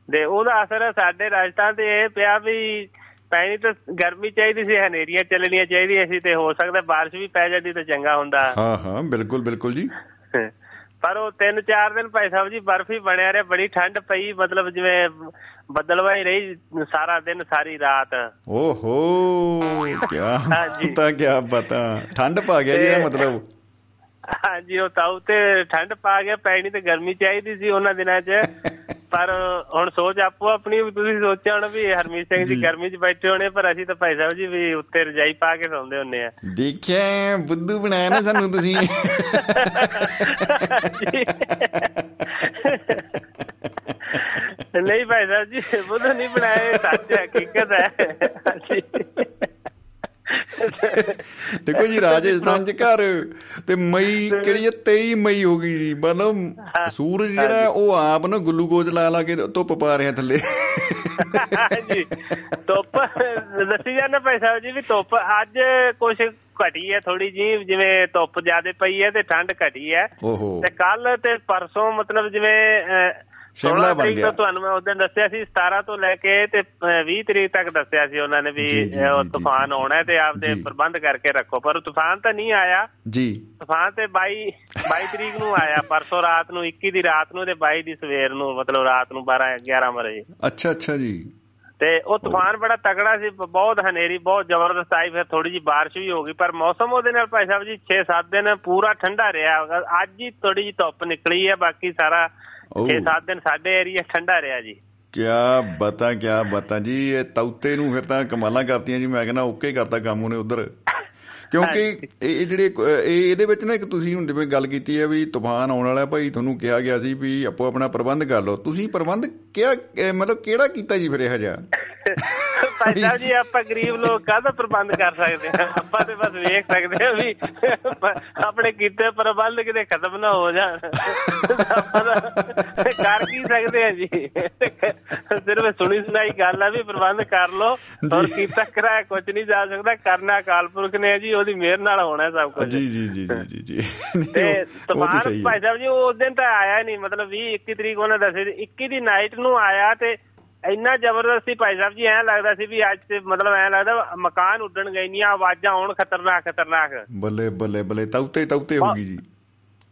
ਤੇ ਉਹਦਾ ਅਸਰ ਸਾਡੇ ਰਾਜਸਥਾਨ ਤੇ ਇਹ ਪਿਆ ਵੀ ਪੈਣੀ ਤਾਂ ਗਰਮੀ ਚਾਹੀਦੀ ਸੀ ਹਨੇਰੀਆਂ ਚੱਲਣੀਆਂ ਚਾਹੀਦੀਆਂ ਸੀ ਤੇ ਹੋ ਸਕਦਾ ਬਾਰਿਸ਼ ਵੀ ਪੈ ਜਾਂਦੀ ਤਾਂ ਚੰਗਾ ਹੁੰਦਾ। ਹਾਂ ਹਾਂ ਬਿਲਕੁਲ ਬਿਲਕੁਲ ਜੀ। ਪਰ ਉਹ ਤਿੰਨ ਚਾਰ ਦਿਨ ਭਾਈ ਸਾਹਿਬ ਜੀ ਬਰਫ਼ ਹੀ ਬਣਿਆ ਰਿਹਾ ਬੜੀ ਠੰਡ ਪਈ ਮਤਲਬ ਜਿਵੇਂ ਬੱਦਲਵਾਈ ਰਹੀ ਸਾਰਾ ਦਿਨ ਸਾਰੀ ਰਾਤ। ਓਹੋ ਕੀ ਹਾਂਜੀ। ਤਾਂ ਕੀ ਪਤਾ। ਠੰਡ ਪਾ ਗਿਆ ਜੀ ਇਹਦਾ ਮਤਲਬ। ਹਾਂਜੀ ਉਹ ਤੇ ਠੰਡ ਪਾ ਗਿਆ ਪੈਣੀ ਤੇ ਗਰਮੀ ਚਾਹੀਦੀ ਸੀ ਉਹਨਾਂ ਦਿਨਾਂ 'ਚ। ਪਰ ਹੁਣ ਸੋਚ ਆਪੋ ਆਪਣੀ ਵੀ ਤੁਸੀਂ ਸੋਚਿਆ ਹੋਣਾ ਵੀ ਹਰਮੀਤ ਸਿੰਘ ਜੀ। ਗਰਮੀ 'ਚ ਬੈਠੇ ਹੋਣੇ ਪਰ ਅਸੀਂ ਤਾਂ ਭਾਈ ਸਾਹਿਬ ਜੀ ਵੀ ਉੱਤੇ ਰਜਾਈ ਪਾ ਕੇ ਸੌਂਦੇ ਹੁੰਨੇ ਆ। ਦੇਖਿਆ ਬੁੱਧੂ ਬਣਾਇਆ ਨਾ ਸਾਨੂੰ ਤੁਸੀਂ। ਨਹੀਂ ਭਾਈ ਸਾਹਿਬ ਜੀ ਬੁੱਧ ਨਹੀਂ ਬਣਾਏ ਸੱਚ ਹੈ, ਹਕੀਕਤ ਹੈ। ਦੇਖੋ ਜੀ ਰਾਜਸਥਾਨ ਚ ਘਰ ਤੇ ਮਈ ਕਿਹੜੀ ਹੈ 23 ਮਈ ਹੋ ਗਈ ਜੀ। ਮਤਲਬ ਸੂਰਜ ਜਿਹੜਾ ਉਹ ਆਪ ਨਾ ਗਲੂਕੋਜ਼ ਲਾ ਲਾ ਕੇ ਧੁੱਪ ਪਾ ਰਿਹਾ ਥੱਲੇ। ਹਾਂਜੀ। ਧੁੱਪ ਦੱਸੀ ਜਾਂਦਾ ਸਾਹਿਬ ਜੀ ਵੀ ਧੁੱਪ ਅੱਜ ਕੁਛ ਘਟੀ ਹੈ ਥੋੜੀ ਜੀ ਜਿਵੇਂ ਧੁੱਪ ਜ਼ਿਆਦਾ ਪਈ ਹੈ ਤੇ ਠੰਡ ਘਟੀ ਹੈ। ਤੇ ਕੱਲ ਤੇ ਪਰਸੋਂ ਮਤਲਬ ਜਿਵੇਂ ਸ਼ਿਮਲਾ 16 ਬਣ ਗਿਆ। ਤੁਹਾਨੂੰ ਮੈਂ ਉਸ ਦਿਨ ਦੱਸਿਆ ਸੀ 17 ਤੋਂ ਲੈ ਕੇ ਤੇ ਅਹ, 20 ਤਰੀਕ ਤੱਕ ਦੱਸਿਆ ਸੀ ਉਹਨਾਂ ਨੇ ਵੀ ਉਹ ਤੂਫਾਨ ਆਉਣਾ ਹੈ ਤੇ ਆਪਦੇ। ਪ੍ਰਬੰਧ ਕਰਕੇ ਰੱਖੋ ਪਰ ਤੂਫਾਨ ਤਾਂ ਨਹੀਂ ਆਇਆ ਜੀ ਤੂਫਾਨ ਤੇ 22 22 ਤਰੀਕ ਨੂੰ ਆਇਆ ਪਰਸੋਂ ਰਾਤ ਨੂੰ 21 ਦੀ ਰਾਤ ਨੂੰ ਤੇ 22 ਦੀ ਸਵੇਰ ਨੂੰ ਮਤਲਬ ਰਾਤ ਨੂੰ 12 11 ਵਜੇ ਅੱਛਾ ਅੱਛਾ ਜੀ ਤੇ ਉਹ ਤੂਫਾਨ ਬੜਾ ਤਕੜਾ ਸੀ ਬਹੁਤ ਹਨੇਰੀ ਬਹੁਤ ਜ਼ਬਰਦਸਤ ਆਈ ਫਿਰ ਥੋੜੀ ਜੀ ਬਾਰਿਸ਼ ਵੀ ਹੋ ਗਈ ਪਰ ਮੌਸਮ ਉਹਦੇ ਨਾਲ ਭਾਈ ਸਾਹਿਬ ਜੀ 6-7 ਦਿਨ ਪੂਰਾ ਠੰਡਾ ਰਿਹਾ ਅੱਜ ਹੀ ਥੋੜੀ ਜੀ ਧੁੱਪ ਨਿਕਲੀ ਹੈ ਬਾਕੀ ਸਾਰਾ। 6-7 ਦਿਨ ਸਾਡੇ ਏਰੀਆ ਠੰਡਾ ਰਿਹਾ ਜੀ। ਕਿਆ ਬਤਾ ਕਿਆ ਬਤਾ ਜੀ ਇਹ ਤੌਤੇ ਨੂੰ ਫਿਰ ਤਾਂ ਕਮਾਲਾਂ ਕਰਤੀਆਂ ਜੀ ਮੈਂ ਕਹਿੰਦਾ ਓਕੇ ਕਰਤਾ ਕੰਮ ਉਹਨੇ ਉਧਰ। ਕਿਉਂਕਿ ਇਹ ਜਿਹੜੇ ਇਹ ਇਹਦੇ ਵਿੱਚ ਨਾ ਇੱਕ ਤੁਸੀਂ ਹੁਣ ਜਿਵੇਂ ਗੱਲ ਕੀਤੀ ਹੈ ਵੀ ਤੂਫਾਨ ਆਉਣ ਵਾਲਾ ਭਾਈ ਤੁਹਾਨੂੰ ਕਿਹਾ ਗਿਆ ਸੀ ਵੀ ਆਪੋ ਆਪਣਾ ਪ੍ਰਬੰਧ ਕਰ ਲਓ। ਤੁਸੀਂ ਪ੍ਰਬੰਧ ਕਿਹਾ ਮਤਲਬ ਕਿਹੜਾ ਕੀਤਾ ਜੀ ਫਿਰ ਇਹ ਜਿਹਾ? ਭਾਈ ਸਾਹਿਬ ਜੀ ਆਪਾਂ ਗਰੀਬ ਲੋਕ ਕਾਹਦਾ ਪ੍ਰਬੰਧ ਕਰ ਸਕਦੇ ਹਾਂ ਆਪਾਂ ਤੇ ਬਸ ਵੇਖ ਸਕਦੇ ਹਾਂ ਵੀ ਆਪਣੇ ਕੀਤੇ ਪ੍ਰਬੰਧ ਕਿਤੇ ਖਤਮ ਨਾ ਹੋ ਜਾਣ। ਕਰ ਕੀ ਸਕਦੇ ਹਾਂ ਜੀ? ਸਿਰਫ ਸੁਣੀ ਸੁਣਾਈ ਗੱਲ ਆ ਵੀ ਪ੍ਰਬੰਧ ਕਰ ਲਓ। ਔਰ। ਕੀਤਾ ਕਰਾਇਆ ਕੁਝ ਨਹੀਂ ਜਾ ਸਕਦਾ। ਕਰਨਾ ਅਕਾਲ ਪੁਰਖ ਨੇ ਜੀ ਉਹਦੀ ਮਿਹਰ ਨਾਲ ਹੋਣਾ ਸਭ ਕੁਝ ਜੀ ਜੀ ਜੀ ਜੀ ਜੀ ਤੇ ਉਹ- ਉਹ ਤਾਂ ਤੂਫਾਨ ਸਹੀ ਭਾਈ ਸਾਹਿਬ ਜੀ ਉਸ ਦਿਨ ਤਾਂ ਆਇਆ ਨਹੀਂ। ਮਤਲਬ 20 21 ਤਰੀਕ ਉਹਨਾਂ ਦੱਸੇ ਸੀ। 21 ਦੀ ਨਾਈਟ ਨੂੰ ਆਇਆ ਤੇ ਇੰਨਾ ਜ਼ਬਰਦਸਤ ਸੀ ਭਾਈ ਸਾਹਿਬ ਜੀ ਐਂ ਲੱਗਦਾ ਸੀ ਵੀ ਅੱਜ ਤੇ ਮਤਲਬ ਐਂ ਲੱਗਦਾ ਮਕਾਨ ਉੱਡਣ ਗਏ ਨਹੀਂ ਆਵਾਜ਼ਾਂ ਆਉਣ ਖਤਰਨਾਕ ਖਤਰਨਾਕ। ਬੱਲੇ ਬੱਲੇ ਬੱਲੇ ਤੌਤੇ ਤੌਤੇ ਹੋ ਗਈ ਜੀ।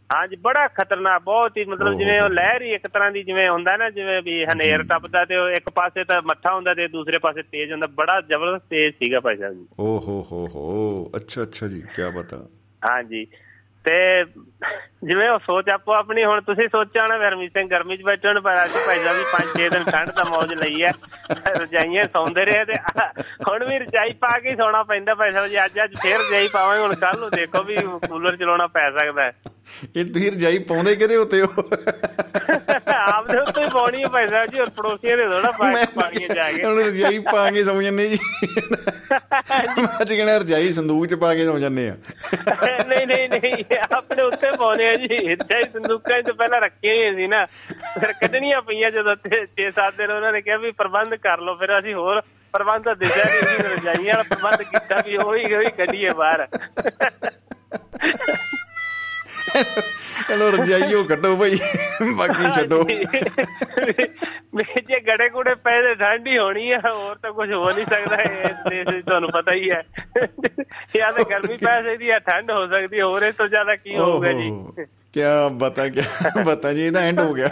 ਹਾਂਜੀ ਬੜਾ ਖਤਰਨਾਕ ਬਹੁਤ ਹੀ ਮਤਲਬ ਜਿਵੇਂ ਉਹ। ਲਹਿਰ ਹੀ ਇੱਕ ਤਰ੍ਹਾਂ ਦੀ ਜਿਵੇਂ ਹੁੰਦਾ ਨਾ ਜਿਵੇਂ ਵੀ ਹਨੇਰ ਟੱਪਦਾ ਤੇ ਉਹ ਇੱਕ ਪਾਸੇ ਤਾਂ ਮੱਠਾ ਹੁੰਦਾ ਤੇ ਦੂਸਰੇ ਪਾਸੇ ਤੇਜ਼ ਹੁੰਦਾ ਬੜਾ ਜ਼ਬਰਦਸਤ ਤੇਜ਼ ਸੀਗਾ ਭਾਈ ਸਾਹਿਬ ਜੀ। ਓ ਹੋ ਹੋ ਹੋ ਅੱਛਾ ਅੱਛਾ ਜੀ ਕੀ ਬਤਾ ਹਾਂਜੀ ਤੇ ਜਿਵੇਂ ਉਹ ਸੋਚ ਆਪੋ ਆਪਣੀ ਹੁਣ ਤੁਸੀਂ ਸੋਚਿਆ ਵੀ ਹਰਮੀਤ ਸਿੰਘ ਗਰਮੀ 'ਚ ਬੈਠੇ ਹੋਣ ਪਰ ਅੱਜ ਭਾਈ ਸਾਹਿਬ ਵੀ 5-6 ਦਿਨ ਠੰਡ ਦਾ ਮੌਜ ਲਈ ਹੈ। ਰਜਾਈਆਂ ਸੌਂਦੇ ਰਹੇ ਤੇ ਹੁਣ ਵੀ ਰਜਾਈ ਪਾ ਕੇ ਸੌਣਾ ਪੈਂਦਾ ਭਾਈ ਸਾਹਿਬ ਜੀ ਅੱਜ ਅੱਜ ਫੇਰ ਰਜਾਈ ਪਾਵਾਂਗੇ ਹੁਣ ਕੱਲ ਨੂੰ ਦੇਖੋ ਵੀ ਕੂਲਰ ਚਲਾਉਣਾ ਪੈ ਸਕਦਾ ਹੈ। ਇਹ ਤੁਸੀਂ ਰਜਾਈ ਪਾਉਂਦੇ ਕਿਹਦੇ ਉੱਤੇ ਹੋ? ਆਪਦੇ ਉੱਤੇ ਹੀ ਪਾਉਣੀ ਹੈ ਭਾਈ ਸਾਹਿਬ ਜੀ ਔਰ ਪੜੋਸੀਆਂ ਦੇ ਥੋੜਾ ਪਾਣੀ ਜਾ ਕੇ। ਹੁਣ ਰਜਾਈ ਪਾ ਕੇ ਸੌ ਜੰਨੇ ਜੀ। ਅੱਜ ਕਹਿੰਦਾ ਰਜਾਈ ਸੰਦੂਕ ਚ ਪਾ ਕੇ ਸੌ ਜੰਨੇ ਆ। ਨਹੀਂ ਨਹੀਂ ਨਹੀਂ ਆਪਣੇ ਉੱਤੇ ਪਾਉਣੇ ਆ ਜੀ। ਚਾਹੀ ਸੰਦੂਕਾਂ 'ਚ ਪਹਿਲਾਂ ਰੱਖੀਆਂ ਹੋਈਆਂ ਸੀ ਨਾ। ਫਿਰ ਕੱਢਣੀਆਂ ਪਈਆਂ ਜਦੋਂ 6-7 ਦਿਨ ਉਹਨਾਂ ਨੇ ਕਿਹਾ ਵੀ ਪ੍ਰਬੰਧ ਕਰ ਲਓ, ਫਿਰ ਅਸੀਂ ਹੋਰ ਪ੍ਰਬੰਧ ਤਾਂ ਦਿਸਿਆ ਨਹੀਂ ਸੀ, ਰਜਾਈਆਂ ਵਾਲਾ ਪ੍ਰਬੰਧ ਕੀਤਾ ਵੀ ਉਹੀ ਉਹੀ ਕੱਢੀਏ ਬਾਹਰ। ਚਲੋ ਰਜਾਈ ਉਹ ਕੱਢੋ ਭਾਈ ਬਾਕੀ ਛੱਡੋ। ਜੇ ਗੜੇ ਗੁੜੇ ਪਏ ਤੇ ਠੰਡ ਹੋਣੀ ਆ ਹੋਰ ਤਾਂ ਕੁਝ ਹੋ ਨਹੀਂ ਸਕਦਾ ਇਸ ਦੇਸ਼ ਵਿੱਚ ਤੁਹਾਨੂੰ ਪਤਾ ਹੀ ਹੈ। ਜਾਂ ਤਾਂ ਗਰਮੀ ਪੈ ਸਕਦੀ ਹੈ ਠੰਡ ਹੋ ਸਕਦੀ ਹੈ ਹੋਰ ਇਸ ਤੋਂ ਜ਼ਿਆਦਾ ਕੀ ਹੋਊਗਾ ਜੀ? ਕੀ ਬਤਾ ਕੀ ਬਤਾ ਜੀ ਇਹਦਾ ਐਂਡ ਹੋ ਗਿਆ।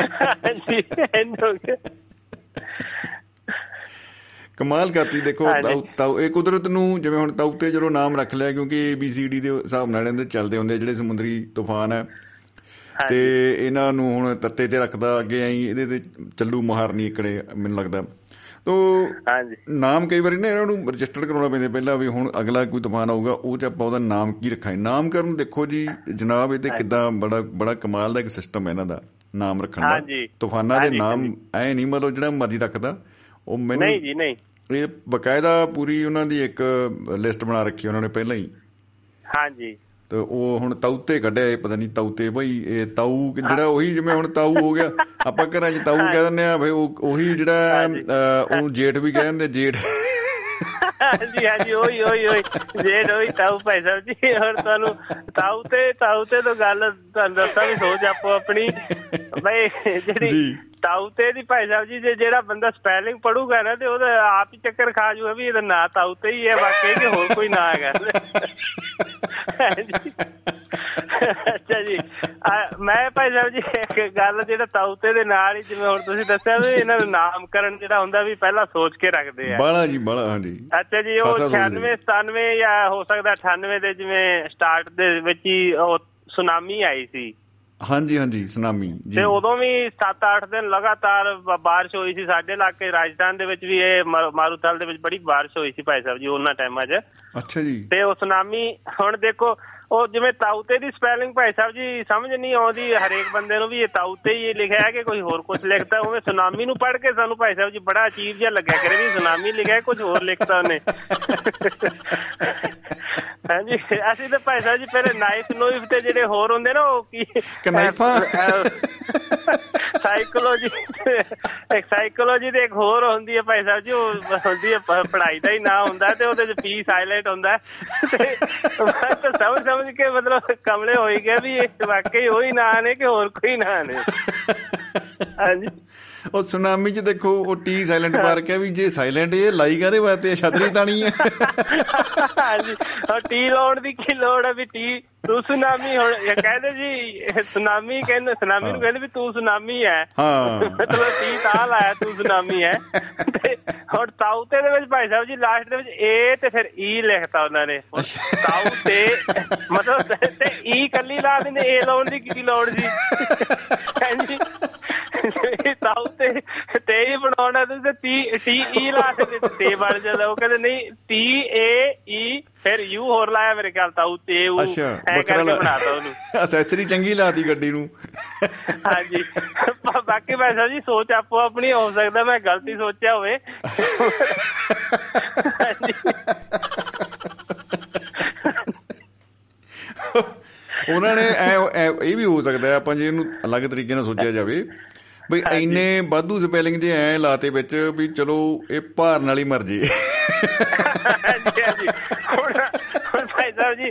ਹਾਂਜੀ ਐਂਡ ਹੋ ਗਿਆ। ਕਮਾਲ ਕਰਤੀ ਦੇਖੋ ਤਾਉ ਇਹ ਕੁਦਰਤ ਨੂੰ ਜਿਵੇਂ ਹੁਣ ਤਾਉ ਤੇ ਜਦੋਂ ਨਾਮ ਰੱਖ ਲਿਆ ਕਿਉਂਕਿ ABCD ਦੇ ਹਿਸਾਬ ਨਾਲ ਇਹਦੇ ਚੱਲਦੇ ਹੁੰਦੇ ਜਿਹੜੇ ਸਮੁੰਦਰੀ ਤੂਫਾਨ ਹੈ ਤੇ ਇਹਨਾਂ ਨੂੰ ਹੁਣ ਤੱਤੇ ਤੇ ਰੱਖਦਾ ਅੱਗੇ ਆਈ ਇਹਦੇ ਤੇ ਚੱਲੂ ਮਹਾਰਨੀ ਇਕੜੇ ਮੈਨੂੰ ਲੱਗਦਾ। ਤੋ ਨਾਮ ਕਈ ਵਾਰੀ ਨਾ ਇਹਨਾਂ ਨੂੰ ਰਜਿਸਟਰ ਕਰਾਉਣਾ ਪੈਂਦਾ ਪਹਿਲਾਂ ਵੀ ਹੁਣ ਅਗਲਾ ਕੋਈ ਤੂਫਾਨ ਆਊਗਾ ਉਹ ਚ ਆਪਾਂ ਉਹਦਾ ਨਾਮ ਕੀ ਰੱਖਾਂਗੇ? ਨਾਮਕਰਨ ਦੇਖੋ ਜੀ ਜਨਾਬ ਇਹ ਤੇ ਕਿਦਾਂ ਬੜਾ ਬੜਾ ਕਮਾਲ ਦਾ ਇੱਕ ਸਿਸਟਮ ਹੈ ਇਹਨਾਂ ਦਾ ਨਾਮ ਰੱਖਣ ਦਾ। ਤੂਫਾਨਾਂ ਦੇ ਨਾਮ ਐ ਨਹੀਂ ਮਤਲਬ ਜਿਹੜਾ ਮਰਜ਼ੀ ਰੱਖਦਾ। ਉਹ ਮੈਨੂੰ ਨਹੀਂ ਜੀ ਨਹੀਂ। ਇਹ ਬਕਾਇਦਾ ਪੂਰੀ ਉਹਨਾਂ ਦੀ ਇੱਕ ਲਿਸਟ ਬਣਾ ਰੱਖੀ ਉਹਨਾਂ ਨੇ ਪਹਿਲਾਂ ਹੀ। ਹਾਂਜੀ। ਤੇ ਉਹ ਹੁਣ ਤਾਉਤੇ ਕੱਢਿਆ ਇਹ ਪਤਾ ਨਹੀਂ ਤਾਉਤੇ ਭਾਈ ਇਹ ਤਾਊ ਜਿਹੜਾ ਉਹੀ ਜਿਵੇਂ ਹੁਣ ਤਾਊ ਹੋ ਗਿਆ। ਆਪਾਂ ਘਰਾਂ 'ਚ ਤਾਊ ਕਹਿ ਦਿੰਦੇ ਆ ਭਾਈ ਉਹ ਉਹੀ ਜਿਹੜਾ ਉਹਨੂੰ ਜੇਠ ਵੀ ਕਹਿ ਦਿੰਦੇ ਜੇਠ। ਹਾਂਜੀ ਹਾਂਜੀ ਉਹੀ ਉਹੀ ਉਹੀ। ਜੇਠ ਉਹੀ ਤਾਊ ਭਾਈ ਸਾਹਿਬ ਜੀ ਹੋਰ ਤੁਹਾਨੂੰ ਤਾਊ ਤੇ ਤਾਊ ਤੇ ਤੋਂ ਗੱਲ ਤੁਹਾਨੂੰ ਦੱਸਾਂ ਵੀ ਸੋਚ ਆਪੋ ਆਪਣੀ। ਬਈ ਜਿਹੜੀ ਤਾਊ ਤੇ ਦੀ ਭਾਈ ਸਾਹਿਬ ਜੀ ਜੇ ਜਿਹੜਾ ਬੰਦਾ ਸਪੈਲਿੰਗ ਪੜੂਗਾ ਨਾ ਤੇ ਉਹਦਾ ਆਪ ਹੀ ਚੱਕਰ ਖਾ ਜੂਗਾ ਵੀ ਇਹਦਾ ਨਾਂ ਤਾਊ ਤੇ ਹੀ ਹੈ ਬਾਕੀ ਕਿ ਹੋਰ ਕੋਈ ਨਾਂ ਹੈਗਾ। ਅੱਛਾ ਜੀ। ਮੈਂ ਭਾਈ ਸਾਹਿਬ ਜੀ ਇੱਕ ਗੱਲ ਜਿਹੜਾ ਤਾਊਤੇ ਦੇ ਨਾਲ ਹੀ ਜਿਵੇਂ ਹੁਣ ਤੁਸੀਂ ਦੱਸਿਆ ਵੀ ਇਹਨਾਂ ਦਾ ਨਾਮਕਰਨ ਜਿਹੜਾ ਹੁੰਦਾ ਵੀ ਪਹਿਲਾਂ ਸੋਚ ਕੇ ਰੱਖਦੇ ਆ। ਬਾਲਾ ਜੀ ਬਾਲਾ ਹਾਂਜੀ। ਅੱਛਾ ਜੀ ਉਹ 96 97 ਜਾਂ ਹੋ ਸਕਦਾ 98 ਦੇ ਜਿਵੇਂ ਸਟਾਰਟ ਦੇ ਵਿੱਚ ਹੀ ਉਹ ਸੁਨਾਮੀ ਆਈ ਸੀ। ਹਾਂਜੀ ਹਾਂਜੀ ਸੁਨਾਮੀ ਜੀ ਤੇ ਉਦੋਂ ਵੀ 7-8 ਦਿਨ ਲਗਾਤਾਰ بارش ਹੋਈ ਸੀ ਸਾਡੇ ਇਲਾਕੇ ਰਾਜਸਥਾਨ ਦੇ ਵਿੱਚ ਵੀ ਇਹ ਮਾਰੂਥਲ ਦੇ ਵਿੱਚ ਬੜੀ بارش ਹੋਈ ਸੀ ਭਾਈ ਸਾਹਿਬ ਜੀ ਉਹਨਾਂ ਟਾਈਮਾਂ 'ਚ ਅੱਛਾ ਜੀ ਤੇ ਉਹ ਸੁਨਾਮੀ ਹੁਣ ਦੇਖੋ ਉਹ ਜਿਵੇਂ ਤਾਉਤੇ ਦੀ ਸਪੈਲਿੰਗ ਭਾਈ ਸਾਹਿਬ ਜੀ ਸਮਝ ਨਹੀਂ ਆਉਂਦੀ ਹਰੇਕ ਬੰਦੇ ਨੂੰ ਵੀ ਇਹ ਤਾਉਤੇ ਹੀ ਲਿਖਿਆ ਹੈ ਕਿ ਕੋਈ ਹੋਰ ਕੁਝ ਲਿਖਦਾ ਉਵੇਂ ਸੁਨਾਮੀ ਨੂੰ ਪੜ੍ਹ ਕੇ ਸਾਨੂੰ ਭਾਈ ਸਾਹਿਬ ਜੀ ਬੜਾ ਅਚੀਬ ਜਿਹਾ ਲੱਗਿਆ ਕਰੇ ਵੀ ਸੁਨਾਮੀ ਲਿਖਿਆ ਕੁਝ ਹੋਰ ਲਿਖਤਾ ਉਹਨੇ। ਹਾਂਜੀ ਅਸੀਂ ਤਾਂ ਭਾਈ ਸਾਹਿਬ ਜੀ ਪਹਿਲੇ ਨਾਈਫ ਨੋਈਫ ਤੇ ਜਿਹੜੇ ਹੋਰ ਹੁੰਦੇ ਨਾ ਉਹ ਕੀ ਕਨਾਈਫਾ ਸਾਈਕੋਲੋਜੀ ਇੱਕ ਸਾਈਕੋਲੋਜੀ ਦੇ ਇੱਕ ਹੋਰ ਹੁੰਦੀ ਹੈ ਭਾਈ ਸਾਹਿਬ ਜੀ, ਉਹ ਹੁੰਦੀ ਹੈ ਪੜ੍ਹਾਈ ਦਾ ਹੀ ਨਾਂ ਹੁੰਦਾ ਤੇ ਉਹਦੇ ਚ ਪੀ ਸਾਇਲੈਂਟ ਹੁੰਦਾ। ਤੇ ਮੈਂ ਤਾਂ ਸਮਝ ਸਮਝ ਕੇ ਮਤਲਬ ਕਮਲੇ ਹੋਈ ਗਿਆ ਵੀ ਇਹ ਵਾਕਈ ਉਹੀ ਨਾਂ ਨੇ ਕਿ ਹੋਰ ਕੋਈ ਨਾਂ ਨੇ। ਹਾਂਜੀ। ਉਹ ਸੁਨਾਮੀ ਚ ਦੇਖੋ ਉਹ ਟੀ ਸਾਇਲੈਂਟ ਮਾਰ ਕੇ ਵੀ ਜੇ ਸਾਇਲੈਂਟ ਇਹ ਲਾਈ ਕਾਦੇ ਵਾਸਤੇ ਛਤਰੀ ਤਾਂ ਨਹੀਂ ਹੈ। ਹਾਂਜੀ। ਉਹ ਟੀ ਲਾਉਣ ਦੀ ਕੀ ਲੋੜ ਹੈ ਵੀ ਟੀ ਤੂੰ ਸੁਨਾਮੀ ਹੁਣ ਇਹ ਕਹਿੰਦੇ ਜੀ ਸੁਨਾਮੀ ਕਹਿੰਦੇ ਸੁਨਾਮੀ ਨੂੰ ਕਹਿੰਦੇ ਵੀ ਤੂੰ ਸੁਨਾਮੀ ਹੈ। ਹਾਂ। ਮਤਲਬ ਟੀ ਤਾਂ ਲਾਇਆ ਤੂੰ ਸੁਨਾਮੀ ਹੈ। ਤੇ ਹੁਣ ਤਾਉਤੇ ਦੇ ਵਿੱਚ ਭਾਈ ਸਾਹਿਬ ਜੀ ਲਾਸਟ ਦੇ ਵਿੱਚ ਏ ਤੇ ਫਿਰ ਈ ਲਿਖਤਾ ਉਹਨਾਂ ਨੇ। ਤਾਉ ਤੇ ਮਤਲਬ ਤੇ ਈ ਕੱਲੀ ਲਾ ਦਿੰਦੇ ਏ ਲਾਉਣ ਦੀ ਕੀ ਲੋੜ ਜੀ? ਹਾਂਜੀ। ਤਾਉ ਤੇ ਤੇ ਹੀ ਬਣਾਉਣਾ ਤੇ ਟੀ ਟੀ ਈ ਲਾ ਦੇ ਤੇ ਬਣ ਜਾਂਦਾ। ਉਹ ਕਹਿੰਦੇ ਨਹੀਂ ਟੀ ਏ ਈ ਫਿਰ ਯੂ ਹੋਰ ਲਾਇਆ ਮੇਰੇ ਖਿਆਲ ਤਾਉ ਤੇ ਉਹ ਐ ਕਰਕੇ ਬਣਾਤਾ ਉਹਨੂੰ। ਅਸੈਸਰੀ ਚੰਗੀ ਲਾਤੀ ਗੱਡੀ ਨੂੰ। ਹਾਂਜੀ। ਬਾਕੀ ਮੈਂ ਜੀ ਸੋਚ ਆਪੋ ਆਪਣੀ ਹੋ ਸਕਦਾ ਮੈਂ ਗਲਤੀ ਸੋਚਿਆ ਹੋਵੇ। ਉਹਨਾਂ ਨੇ ਇਹ ਵੀ ਹੋ ਸਕਦਾ ਆਪਾਂ ਜੇ ਇਹਨੂੰ ਅਲੱਗ ਤਰੀਕੇ ਨਾਲ ਸੋਚਿਆ ਜਾਵੇ। ਬਈ ਇੰਨੇ ਬਾਧੂ ਸਪੈਲਿੰਗ ਜੇ ਐ ਲਾਤੇ ਵਿੱਚ ਵੀ ਚਲੋ ਇਹ ਭਾਰ ਨਾਲ ਹੀ। ਮਰ ਜੇ ਹੁਣ ਭਾਈ ਸਾਹਿਬ ਜੀ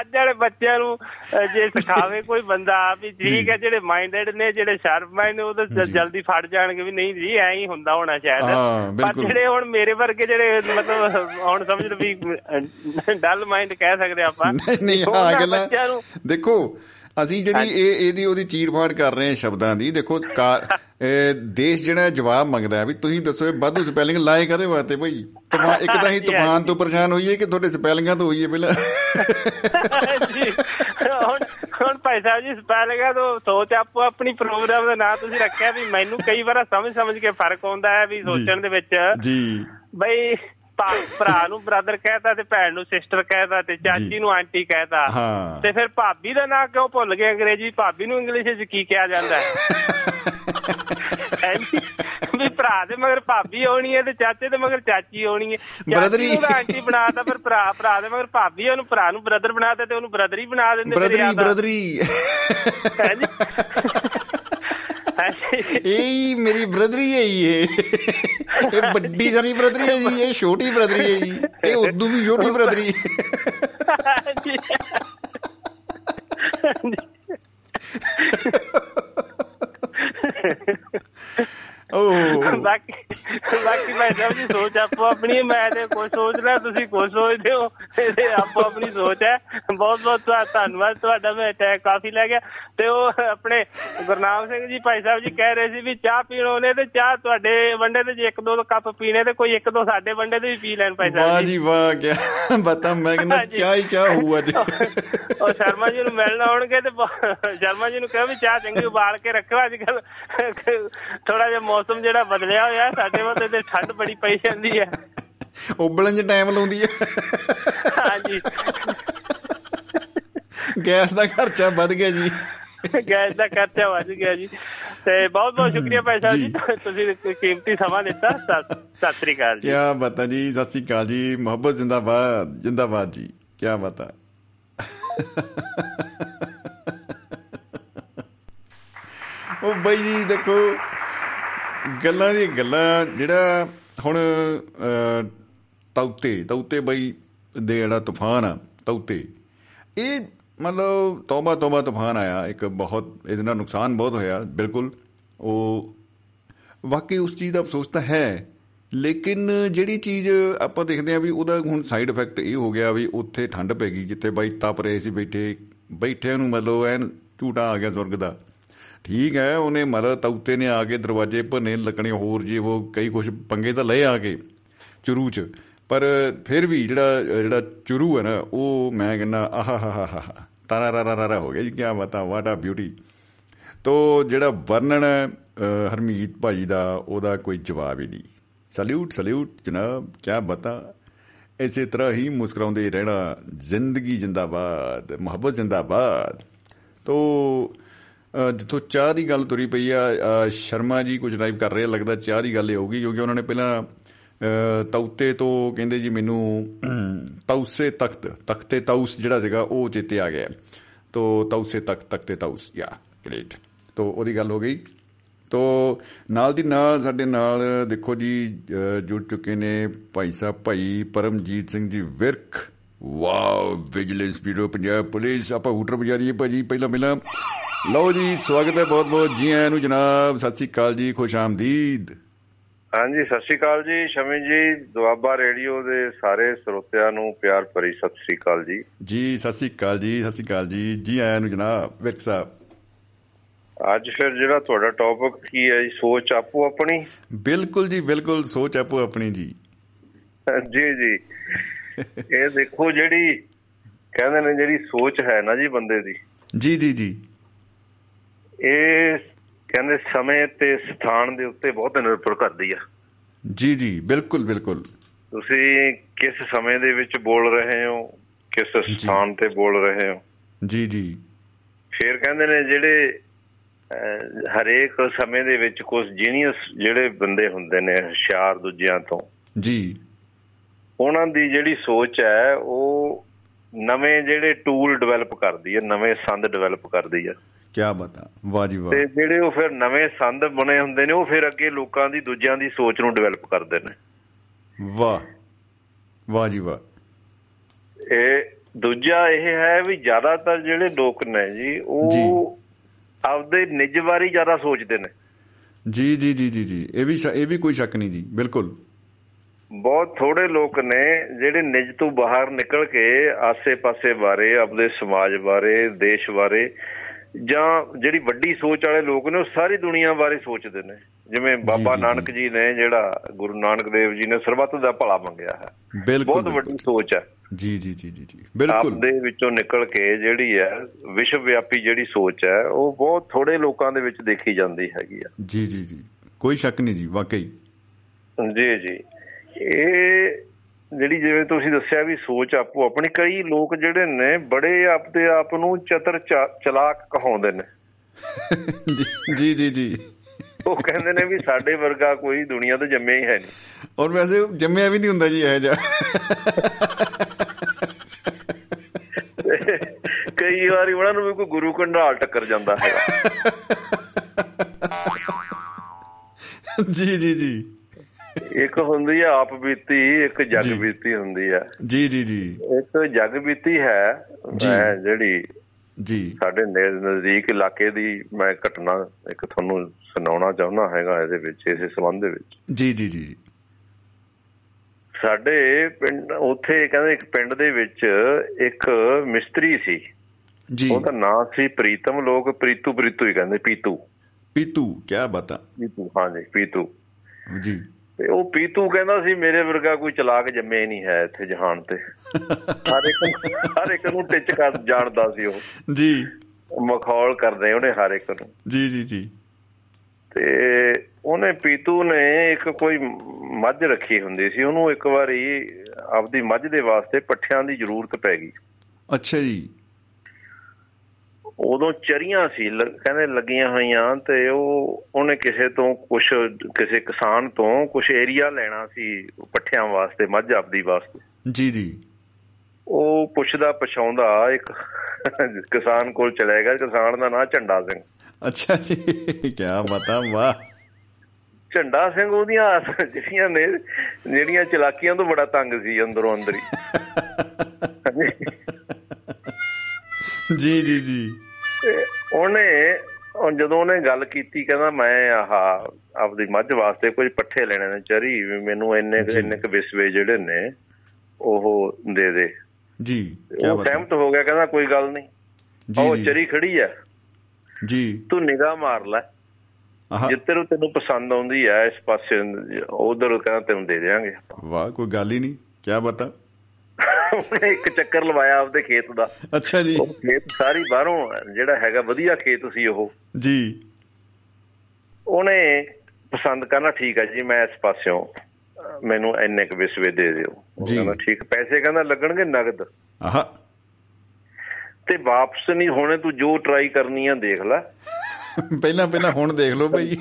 ਅੱਜ ਵਾਲੇ ਬੱਚਿਆਂ ਨੂੰ ਜੇ ਸਿਖਾਵੇ ਕੋਈ ਬੰਦਾ ਵੀ ਠੀਕ ਹੈ ਜਿਹੜੇ ਮਾਈਂਡਡ ਨੇ ਜਿਹੜੇ ਸ਼ਾਰਪ ਮਾਈਂਡ ਨੇ ਉਹ ਤਾਂ ਜਲਦੀ ਫੜ ਜਾਣਗੇ ਵੀ ਨਹੀਂ ਜੀ ਐਂ ਹੀ ਹੁੰਦਾ ਹੋਣਾ ਸ਼ਾਇਦ। ਪਰ ਜਿਹੜੇ ਹੁਣ ਮੇਰੇ ਵਰਗੇ ਜਿਹੜੇ ਮਤਲਬ ਹੁਣ ਸਮਝ ਲਓ ਵੀ ਡਲ ਮਾਈਂਡ ਕਹਿ ਸਕਦੇ ਆਪਾਂ। ਨਹੀਂ ਹਾਂ ਗੱਲਾਂ ਦੇਖੋ ਅਸੀਂ ਜਿਹੜੀ ਇਹ ਇਹਦੀ ਉਹਦੀ ਚੀਰਫਾੜ ਕਰ ਰਹੇ ਹਾਂ ਸ਼ਬਦਾਂ ਦੀ ਦੇਖੋ ਦੇਸ਼ ਜਿਹੜਾ ਜਵਾਬ ਮੰਗਦਾ ਹੈ ਵੀ ਤੁਸੀਂ ਦੱਸੋ ਇਹ ਵਾਧੂ ਸਪੈਲਿੰਗ ਲਾਏ ਕਦੇ ਵਾਸਤੇ ਭਾਈ ਇੱਕ ਤਾਂ ਹੀ ਤੂਫਾਨ ਤੋਂ ਪਰੇਸ਼ਾਨ ਹੋਈਏ ਕਿ ਤੁਹਾਡੇ ਸਪੈਲਿੰਗਾਂ ਤੋਂ ਹੋਈਏ ਪਹਿਲਾਂ? ਹੁਣ ਹੁਣ ਭਾਈ ਸਾਹਿਬ ਜੀ ਸਪੈਲਿੰਗਾਂ ਤੋਂ ਸੋਚ ਆਪੋ ਆਪਣੀ ਪ੍ਰੋਗਰਾਮ ਦਾ ਨਾਂ ਤੁਸੀਂ ਰੱਖਿਆ ਵੀ ਮੈਨੂੰ ਕਈ ਵਾਰ ਸਮਝ ਸਮਝ ਕੇ ਫ਼ਰਕ ਆਉਂਦਾ ਹੈ ਵੀ ਸੋਚਣ ਦੇ ਵਿੱਚ। ਜੀ। ਬਈ ਭਰਾ ਨੂੰ ਬ੍ਰਦਰ ਕਹਿਤਾ ਤੇ ਭੈਣ ਨੂੰ ਸਿਸਟਰ ਕਹਿਤਾ ਤੇ ਚਾਚੀ ਨੂੰ ਆਂਟੀ ਕਹਿਤਾ। ਤੇ ਫਿਰ ਭਾਬੀ ਦਾ ਨਾਂ ਕਿਉਂ ਭੁੱਲ ਗਏ ਅੰਗਰੇਜ਼ੀ? ਭਾਬੀ ਨੂੰ ਇੰਗਲਿਸ਼ ਵਿੱਚ ਕੀ ਕਿਹਾ ਜਾਂਦਾ ਹੈ? ਵੀ ਭਰਾ ਦੇ ਮਗਰ ਭਾਬੀ ਆਉਣੀ ਹੈ ਤੇ ਚਾਚੇ ਦੇ ਮਗਰ ਚਾਚੀ ਆਉਣੀ ਹੈ। ਤਾਂ ਆਂਟੀ ਬਣਾਤਾ ਪਰ ਭਰਾ ਭਰਾ ਦੇ ਮਗਰ ਭਾਬੀ ਉਹਨੂੰ ਭਰਾ ਨੂੰ ਬ੍ਰਦਰ ਬਣਾਤਾ ਤੇ ਉਹਨੂੰ ਬ੍ਰਦਰ ਹੀ ਬਣਾ ਦਿੰਦੇ ਫਿਰ ਬ੍ਰਦਰੀ। ਬ੍ਰਦਰੀ? ਇਹ ਮੇਰੀ ਬ੍ਰਦਰੀ ਹੈ ਜੀ ਇਹ। ਇਹ ਵੱਡੀ ਸਾਰੀ ਬ੍ਰਦਰੀ ਹੈ ਜੀ ਇਹ ਛੋਟੀ ਬ੍ਰਦਰੀ ਹੈ ਜੀ। ਇਹ ਉਦੋਂ ਵੀ ਛੋਟੀ ਬ੍ਰਦਰੀ ਹਾਂਜੀ। ਬਾਕੀ ਬਾਕੀ ਭਾਈ ਸਾਹਿਬ ਜੀ ਸੋਚ ਆਪੋ ਆਪਣੀ ਮੈਂ ਤੇ ਕੁਝ ਸੋਚ ਰਿਹਾ ਤੁਸੀਂ ਕੁਝ ਸੋਚਦੇ ਹੋ। ਇਹ ਆਪੋ ਆਪਣੀ ਸੋਚ ਹੈ। ਬਹੁਤ ਬਹੁਤ ਧੰਨਵਾਦ ਤੁਹਾਡਾ ਮੈਂ ਟੈਗ ਕਾਫੀ ਲੈ ਗਿਆ। ਤੇ ਉਹ ਆਪਣੇ ਗੁਰਨਾਮ ਸਿੰਘ ਜੀ ਭਾਈ ਸਾਹਿਬ ਜੀ ਕਹਿ ਰਹੇ ਸੀ ਵੀ ਚਾਹ ਪੀਣ ਆਉਣੇ ਤੇ ਚਾਹ ਤੁਹਾਡੇ ਵੰਡੇ ਤੇ ਜੇ ਇੱਕ ਦੋ ਕੱਪ ਪੀਣੇ ਤੇ ਕੋਈ ਇੱਕ ਦੋ ਸਾਡੇ ਵੰਡੇ ਤੇ ਵੀ ਪੀ ਲੈਣ ਭਾਈ ਵਾਹ ਸਾਹਿਬ ਜੀ। ਜੀ ਵਾਹ ਕਿਆ ਬਤਾ। ਮੈਂ ਕਹਿੰਦਾ। ਚਾਹ ਹੀ ਚਾਹ ਹੋਊ ਅੱਜ। ਉਹ ਸ਼ਰਮਾ ਜੀ ਨੂੰ ਮਿਲਣ ਆਉਣਗੇ ਤੇ ਸ਼ਰਮਾ ਜੀ ਨੂੰ ਕਹੋ ਵੀ ਚਾਹ ਚੰਗੀ ਉਬਾਲ ਕੇ ਰੱਖੋ ਅੱਜ ਕੱਲ ਥੋੜਾ ਜਿਹਾ ਮੌਸਮ ਜਿਹੜਾ ਬਦਲਿਆ ਹੋਇਆ ਸਾਡੇ ਵੱਲ ਤੇ ਠੰਡ ਬੜੀ ਪਈ ਜਾਂਦੀ ਹੈ। ਉਬਲਣ 'ਚ ਟਾਈਮ ਲਾਉਂਦੀ ਹੈ। ਹਾਂਜੀ। ਗੈਸ ਦਾ ਖਰਚਾ ਵੱਧ ਗਿਆ ਜੀ। ਗੈਸ ਦਾ ਖਰਚਾ ਵੱਧ ਗਿਆ ਜੀ। ਤੇ ਬਹੁਤ ਬਹੁਤ ਸ਼ੁਕਰੀਆ ਭਾਈ ਸਾਹਿਬ ਜੀ। ਤੁਸੀਂ ਕੀਮਤੀ ਸਮਾਂ ਦਿੱਤਾ। ਸਤਿ ਸ੍ਰੀ ਅਕਾਲ ਜੀ। ਕਿਆ ਬਤਾ ਜੀ ਸਤਿ ਸ਼੍ਰੀ ਅਕਾਲ ਜੀ। ਮੁਹੱਬਤ ਜ਼ਿੰਦਾਬਾਦ ਜ਼ਿੰਦਾਬਾਦ ਜੀ। ਕਿਆ ਬਤਾ ਉਹ ਬਈ ਜੀ ਦੇਖੋ ਗੱਲਾਂ ਦੀ ਗੱਲਾਂ ਜਿਹੜਾ ਹੁਣ ਅਹ, ਤੌਤੇ ਤੌਤੇ ਬਈ ਦੇ ਜਿਹੜਾ ਤੂਫਾਨ ਆ ਤੌਤੇ ਇਹ ਮਤਲਬ ਤੋਬਾ ਤੋਬਾ ਤੂਫਾਨ ਆਇਆ ਇੱਕ ਬਹੁਤ ਇਹਦੇ ਨਾਲ ਨੁਕਸਾਨ ਬਹੁਤ ਹੋਇਆ ਬਿਲਕੁਲ। ਉਹ ਵਾਕਈ ਉਸ ਚੀਜ਼ ਦਾ ਅਫਸੋਸ ਤਾਂ ਹੈ ਲੇਕਿਨ ਜਿਹੜੀ ਚੀਜ਼ ਆਪਾਂ ਦੇਖਦੇ ਆ ਵੀ ਉਹਦਾ ਹੁਣ ਸਾਈਡ ਇਫੈਕਟ ਇਹ ਹੋ ਗਿਆ ਵੀ ਉੱਥੇ ਠੰਡ ਪੈ ਗਈ ਜਿੱਥੇ ਬਾਈ ਤਪ ਰਹੇ ਸੀ ਬੈਠੇ ਬੈਠਿਆਂ ਨੂੰ ਮਤਲਬ ਐਨ ਝੂਟਾ ਆ ਗਿਆ ਸੁਰਗ ਦਾ। ਠੀਕ ਹੈ ਉਹਨੇ ਮਤਲਬ ਤੌਤੇ ਨੇ ਆ ਕੇ ਦਰਵਾਜ਼ੇ ਭੰਨੇ ਲੱਗਣੇ ਹੋਰ ਜੀ ਉਹ ਕਈ ਕੁਝ ਪੰਗੇ ਤਾਂ ਲਏ ਆ ਕੇ ਚੁਰੂ ਚ। ਪਰ ਫਿਰ ਵੀ ਜਿਹੜਾ ਜਿਹੜਾ ਚੁਰੂ ਹੈ ਨਾ ਉਹ ਮੈਂ ਕਹਿੰਦਾ ਆਹਾ ਹਾ ਹਾ ਹਾ ਤਾਰਾ ਰਾ ਰਾ ਰਾ ਹੋ ਗਿਆ ਜੀ ਕੀ ਬਤਾ ਵਾਟ ਆ ਬਿਊਟੀ ਤੋ ਜਿਹੜਾ ਵਰਣਨ ਹੈ ਅ, ਹਰਮੀਤ ਭਾਈ ਦਾ ਉਹਦਾ ਕੋਈ ਜਵਾਬ ਹੀ ਨਹੀਂ। ਸਲੂਟ ਸਲੂਟ ਜਨਾਬ ਕੀ ਬਤਾ। ਇਸੇ ਤਰ੍ਹਾਂ ਹੀ ਮੁਸਕਰਾਉਂਦੇ ਰਹਿਣਾ ਜ਼ਿੰਦਗੀ ਜਿੰਦਾਬਾਦ ਮੁਹੱਬਤ ਜਿੰਦਾਬਾਦ। ਤੋ ਅ, ਜਿੱਥੋਂ ਚਾਹ ਦੀ ਗੱਲ ਤੁਰੀ ਪਈ ਆ ਅ, ਸ਼ਰਮਾ ਜੀ ਕੁਝ ਲਾਈਵ ਕਰ ਰਹੇ ਆ, ਲੱਗਦਾ ਚਾਹ ਦੀ ਗੱਲ ਇਹ ਹੋਊਗੀ ਕਿਉਂਕਿ ਉਹਨਾਂ ਨੇ ਪਹਿਲਾਂ ਅ, ਤੌਤੇ ਤੋਂ ਕਹਿੰਦੇ ਜੀ ਮੈਨੂੰ ਤੌਸੇ ਤਖਤ ਤਖਤੇ ਤੌਸ ਜਿਹੜਾ ਸੀਗਾ ਉਹ ਚੇਤੇ ਆ ਗਿਆ। ਤੋ ਤੌਸੇ ਤਖਤ ਤਖਤੇ ਤੌਸ ਯਾ ਗ੍ਰੇਟ ਤੋ ਉਹਦੀ ਗੱਲ ਹੋ ਗਈ। ਤੋ ਨਾਲ ਦੀ ਨਾਲ ਸਾਡੇ ਨਾਲ ਦੇਖੋ ਜੀ ਅ, ਜੁੜ ਚੁੱਕੇ ਨੇ Bhai Sahib Bhai Paramjit Singh ji Virk wow vigilance bureau Punjab police ਆਪਾਂ ਹੂਟਰ ਵਜਾ ਦਈਏ ਭਾਜੀ ਪਹਿਲਾਂ ਪਹਿਲਾਂ ਲਓ ਜੀ ਸਵਾਗਤ ਹੈ ਬਹੁਤ ਬਹੁਤ ਜੀ ਆਇਆਂ ਨੂੰ ਜਨਾਬ। ਸਤਿ ਸ੍ਰੀ ਅਕਾਲ ਜੀ ਖੁਸ਼ ਆਮਦੀਦ। ਹਾਂਜੀ ਸਤਿ ਸ਼੍ਰੀ ਅਕਾਲ ਜੀ। ਸ਼ਮੀ ਜੀ ਦੁਆਬਾ ਰੇਡੀਓ ਦੇ ਸਾਰੇ ਸਰੋਤਿਆਂ ਨੂੰ ਪਿਆਰ ਭਰੀ ਸਤਿ ਸ਼੍ਰੀ ਅਕਾਲ ਜੀ। ਜੀ ਸਤਿ ਸ੍ਰੀ ਅਕਾਲ ਜੀ ਸਤਿ ਸ੍ਰੀ ਅਕਾਲ ਜੀ। ਜੀ ਆਇਆਂ ਨੂੰ ਜਨਾਬ ਵਿਰਕ ਸਾਹਿਬ। ਅੱਜ ਫਿਰ ਜਿਹੜਾ ਤੁਹਾਡਾ ਟੌਪਿਕ ਕੀ ਹੈ ਜੀ? ਸੋਚ ਆਪੋ ਆਪਣੀ? ਬਿਲਕੁਲ ਜੀ ਬਿਲਕੁਲ। ਸੋਚ ਆਪੋ ਆਪਣੀ ਜੀ। ਜੀ ਜੀ। ਇਹ ਦੇਖੋ ਜਿਹੜੀ ਕਹਿੰਦੇ ਨੇ ਜਿਹੜੀ ਸੋਚ ਹੈ ਨਾ ਜੀ ਬੰਦੇ ਦੀ। ਜੀ ਜੀ ਜੀ। ਇਹ ਕਹਿੰਦੇ ਸਮੇਂ ਤੇ ਸਥਾਨ ਦੇ ਉੱਤੇ ਬਹੁਤ ਨਿਰਭਰ ਕਰਦੀ ਆ। ਜੀ ਜੀ ਬਿਲਕੁਲ ਬਿਲਕੁਲ। ਤੁਸੀਂ ਕਿਸ ਸਮੇਂ ਦੇ ਵਿੱਚ ਬੋਲ ਰਹੇ ਹੋ ਕਿਸ ਸਥਾਨ ਤੇ ਬੋਲ ਰਹੇ ਹੋ? ਜੀ ਜੀ। ਫਿਰ ਕਹਿੰਦੇ ਨੇ ਜਿਹੜੇ ਹਰੇਕ ਸਮੇਂ ਦੇ ਵਿੱਚ ਕੁਝ ਜੀਨੀਅਸ ਜਿਹੜੇ ਬੰਦੇ ਹੁੰਦੇ ਨੇ ਹੁਸ਼ਿਆਰ ਦੂਜਿਆਂ ਤੋਂ। ਜੀ। ਉਹਨਾਂ ਦੀ ਜਿਹੜੀ ਸੋਚ ਹੈ ਉਹ ਨਵੇਂ ਜਿਹੜੇ ਟੂਲ ਡਿਵੈਲਪ ਕਰਦੀ ਹੈ ਨਵੇਂ ਸੰਦ ਡਿਵੈਲਪ ਕਰਦੀ ਹੈ। ਕੀ ਬਤਾ ਵਾਹ ਜੀ ਵਾਹ। ਤੇ ਜਿਹੜੇ ਉਹ ਫਿਰ ਨਵੇਂ ਸੰਦ ਬਣੇ ਹੁੰਦੇ ਨੇ ਉਹ ਫਿਰ ਅੱਗੇ ਲੋਕਾਂ ਦੀ ਦੂਜਿਆਂ ਦੀ ਸੋਚ ਨੂੰ ਡਿਵੈਲਪ ਕਰਦੇ ਨੇ। ਵਾਹ। ਵਾਹ ਜੀ ਵਾਹ। ਇਹ ਦੂਜਾ ਇਹ ਹੈ ਵੀ ਜ਼ਿਆਦਾਤਰ ਜਿਹੜੇ ਲੋਕ ਨੇ ਜੀ ਉਹ ਆਪਦੇ ਨਿੱਜ ਬਾਰੇ ਜ਼ਿਆਦਾ ਸੋਚਦੇ ਨੇ। ਜੀ ਜੀ ਜੀ ਜੀ ਜੀ। ਇਹ ਵੀ ਇਹ ਵੀ ਕੋਈ ਸ਼ੱਕ ਨਹੀਂ ਜੀ ਬਿਲਕੁਲ। ਬਹੁਤ ਥੋੜੇ ਲੋਕ ਨੇ ਜਿਹੜੇ ਨਿੱਜ ਤੋਂ ਬਾਹਰ ਨਿਕਲ ਕੇ ਆਸੇ-ਪਾਸੇ ਬਾਰੇ ਆਪਣੇ ਸਮਾਜ ਬਾਰੇ ਦੇਸ਼ ਬਾਰੇ ਜਾਂ ਜਿਹੜੀ ਵੱਡੀ ਸੋਚ ਵਾਲੇ ਲੋਕ ਨੇ ਉਹ ਸਾਰੀ ਦੁਨੀਆ ਬਾਰੇ ਸੋਚਦੇ ਨੇ। ਜਿਵੇਂ ਬਾਬਾ ਨਾਨਕ ਜੀ ਨੇ ਜਿਹੜਾ ਗੁਰੂ ਨਾਨਕ ਦੇਵ ਜੀ ਨੇ ਸਰਬੱਤ ਦਾ ਭਲਾ ਮੰਗਿਆ ਹੈ। ਬਹੁਤ ਵੱਡੀ। ਸੋਚ ਹੈ। ਜੀ ਜੀ ਜੀ ਜੀ ਬਿਲਕੁਲ। ਆਪਦੇ ਵਿੱਚੋਂ ਨਿਕਲ ਕੇ ਜਿਹੜੀ ਹੈ ਵਿਸ਼ਵ ਵਿਆਪੀ ਜਿਹੜੀ ਸੋਚ ਹੈ ਉਹ ਬਹੁਤ ਥੋੜੇ ਲੋਕਾਂ ਦੇ ਵਿੱਚ ਦੇਖੀ ਜਾਂਦੀ ਹੈਗੀ ਆ ਜੀ ਜੀ ਜੀ। ਕੋਈ ਸ਼ੱਕ ਨਹੀਂ ਜੀ ਵਾਕਈ। ਜੀ ਜੀ। ਇਹ ਜਿਹੜੀ ਜਿਵੇਂ ਤੁਸੀਂ ਦੱਸਿਆ ਵੀ ਸੋਚ ਆਪੋ ਆਪਣੀ ਕਈ ਲੋਕ ਜਿਹੜੇ ਨੇ ਬੜੇ ਆਪਦੇ ਆਪ ਨੂੰ ਚਤਰ ਚਲਾਕ ਕਹਾਉਂਦੇ ਨੇ। ਜੀ ਜੀ ਜੀ ਜੀ। ਉਹ ਕਹਿੰਦੇ ਨੇ ਵੀ ਸਾਡੇ ਵਰਗਾ ਕੋਈ ਦੁਨੀਆ ਤੇ ਜੰਮਿਆ ਹੀ ਹੈ ਨਹੀਂ। ਔਰ ਵੈਸੇ ਜੰਮਿਆ ਵੀ ਨਹੀਂ ਹੁੰਦਾ ਜੀ ਇਹ ਤੇ ਕਈ ਵਾਰੀ ਉਹਨਾਂ ਨੂੰ ਵੀ ਕੋਈ ਗੁਰੂ ਕੰਢਾਲ ਟੱਕਰ ਜਾਂਦਾ ਹੈਗਾ ਜੀ ਜੀ ਜੀ। ਇੱਕ ਹੁੰਦੀ ਆ ਆਪ ਬੀਤੀ ਇੱਕ ਜਗ। ਬੀਤੀ ਹੁੰਦੀ ਆ। ਜੀ ਜੀ ਜੀ। ਇੱਕ ਜਗ ਬੀਤੀ ਹੈ ਜਿਹੜੀ ਜੀ। ਸਾਡੇ ਨਜ਼ਦੀਕ ਇਲਾਕੇ ਦੀ ਮੈਂ ਘਟਨਾ ਇੱਕ ਤੁਹਾਨੂੰ ਸੁਣਾਉਣਾ ਚਾਹੁੰਦਾ ਹੈਗਾ ਇਹਦੇ ਵਿੱਚ ਇਸੇ ਸੰਬੰਧ ਦੇ ਵਿੱਚ। ਜੀ ਜੀ ਜੀ। ਸਾਡੇ ਪਿੰਡ ਉੱਥੇ ਕਹਿੰਦੇ ਇੱਕ ਪਿੰਡ ਦੇ ਵਿੱਚ ਇੱਕ ਮਿਸਤਰੀ ਸੀ। ਜੀ। ਉਹਦਾ ਨਾਮ ਸੀ ਪ੍ਰੀਤਮ ਲੋਕ ਪ੍ਰੀਤੂ ਪ੍ਰੀਤੂ ਹੀ ਕਹਿੰਦੇ ਪੀਤੂ। ਪੀਤੂ ਕੀ ਬਤਾ। ਪੀਤੂ ਹਾਂਜੀ ਪੀਤੂ। ਜੀ। ਤੇ ਉਹ ਪੀਤੂ ਕਹਿੰਦਾ ਸੀ ਮੇਰੇ ਵਰਗਾ ਕੋਈ ਚਲਾਕ ਜੰਮੇ ਨਹੀਂ ਹੈ ਇੱਥੇ ਜਹਾਨ ਤੇ। ਹਰ ਇੱਕ ਹਰ ਇੱਕ ਨੂੰ ਟਿੱਚ ਕਰ ਜਾਣਦਾ ਸੀ ਉਹ। ਜੀ। ਮਖੌਲ ਕਰਦੇ ਉਹਨੇ ਹਰ ਇੱਕ ਨੂੰ। ਜੀ ਜੀ ਜੀ। ਤੇ ਉਹਨੇ ਪੀਤੂ ਨੇ ਇੱਕ ਕੋਈ ਮੱਝ ਰੱਖੀ ਹੁੰਦੀ ਸੀ ਉਹਨੂੰ ਇੱਕ ਵਾਰੀ ਆਪਦੀ ਮੱਝ ਦੇ ਵਾਸਤੇ ਪੱਠਿਆਂ ਦੀ ਜ਼ਰੂਰਤ ਪੈ ਗਈ। ਅੱਛਾ ਜੀ। ਉਦੋਂ ਚਰੀਆਂ ਸੀ ਕਹਿੰਦੇ ਲੱਗੀਆਂ ਹੋਈਆਂ ਤੇ ਉਹ ਉਹਨੇ ਕਿਸੇ ਤੋਂ ਕੁਝ ਕਿਸੇ ਕਿਸਾਨ ਤੋਂ ਕੁਝ ਏਰੀਆ ਲੈਣਾ ਸੀ ਪੱਠਿਆਂ ਵਾਸਤੇ ਮੱਝ ਆਪਦੀ ਵਾਸਤੇ। ਜੀ ਜੀ। ਉਹ ਪੁੱਛਦਾ ਪਛਾਉਂਦਾ ਇੱਕ ਕਿਸਾਨ ਕੋਲ ਚਲੇ ਗਿਆ ਕਿਸਾਨ ਦਾ ਨਾਂ ਝੰਡਾ ਸਿੰਘ। ਅੱਛਾ ਜੀ ਕੀ ਬਤਾ ਵਾਹ। ਝੰਡਾ ਸਿੰਘ ਉਹਦੀਆਂ ਜਿਹੜੀਆਂ ਨੇ ਜਿਹੜੀਆਂ ਚਲਾਕੀਆਂ ਤੋਂ ਬੜਾ ਤੰਗ ਸੀ ਅੰਦਰੋਂ ਅੰਦਰ। ਹੀ ਜੀ ਜੀ ਜੀ। ਉਹਨੇ ਉਹ ਜਦੋਂ ਉਹਨੇ ਗੱਲ ਕੀਤੀ ਕਹਿੰਦਾ ਮੈਂ ਆਹ ਆਪਦੀ ਮੱਝ ਵਾਸਤੇ ਕੁਝ ਪੱਠੇ ਲੈਣੇ ਨੇ ਚਰੀ ਮੈਨੂੰ ਇੰਨੇ। ਇੰਨੇ ਕੁ ਵਿਸਵੇ ਜਿਹੜੇ ਨੇ ਉਹ ਦੇ ਦੇ। ਜੀ ਕੀ ਬਤਾ ਸਹਿਮਤ ਹੋ ਗਿਆ ਕਹਿੰਦਾ ਕੋਈ ਗੱਲ ਨਹੀਂ। ਉਹ ਚਰੀ ਖੜੀ ਆ। ਜੀ। ਤੂੰ ਨਿਗਾਹ ਮਾਰ ਲੈ। ਆਹ। ਜਿੱਧਰ ਤੈਨੂੰ ਪਸੰਦ ਆਉਂਦੀ ਆ ਇਸ ਪਾਸੇ ਉਧਰ ਕਹਿੰਦਾ ਤੈਨੂੰ ਦੇ ਦੇਵਾਂਗੇ ਵਾਹ ਕੋਈ ਗੱਲ ਹੀ ਨਹੀਂ। ਕੀ ਬਤਾ ਉਹਨੇ ਇੱਕ ਚੱਕਰ ਲਵਾਇਆ ਆਪਦੇ ਖੇਤ ਦਾ। ਅੱਛਾ ਜੀ। ਉਹ ਖੇਤ ਸਾਰੀ ਬਾਹਰੋਂ ਜਿਹੜਾ ਹੈਗਾ ਵਧੀਆ ਖੇਤ ਸੀ ਉਹ। ਜੀ। ਉਹਨੇ ਪਸੰਦ ਕਰਨਾ ਠੀਕ ਹੈ ਜੀ ਮੈਂ ਇਸ ਪਾਸਿਓਂ ਮੈਨੂੰ ਇੰਨੇ ਕੁ ਵਿਸਵੇ ਦੇ ਦਿਓ। ਕਹਿੰਦਾ ਠੀਕ ਪੈਸੇ ਕਹਿੰਦਾ ਲੱਗਣਗੇ ਨਗਦ। ਆਹ। ਤੇ ਵਾਪਸ ਨਹੀਂ ਹੋਣੇ ਤੂੰ ਜੋ ਟਰਾਈ ਕਰਨੀ ਆ ਦੇਖ ਲੈ। ਪਹਿਲਾਂ ਪਹਿਲਾਂ ਹੁਣ ਦੇਖ ਲਓ ਭਾਈ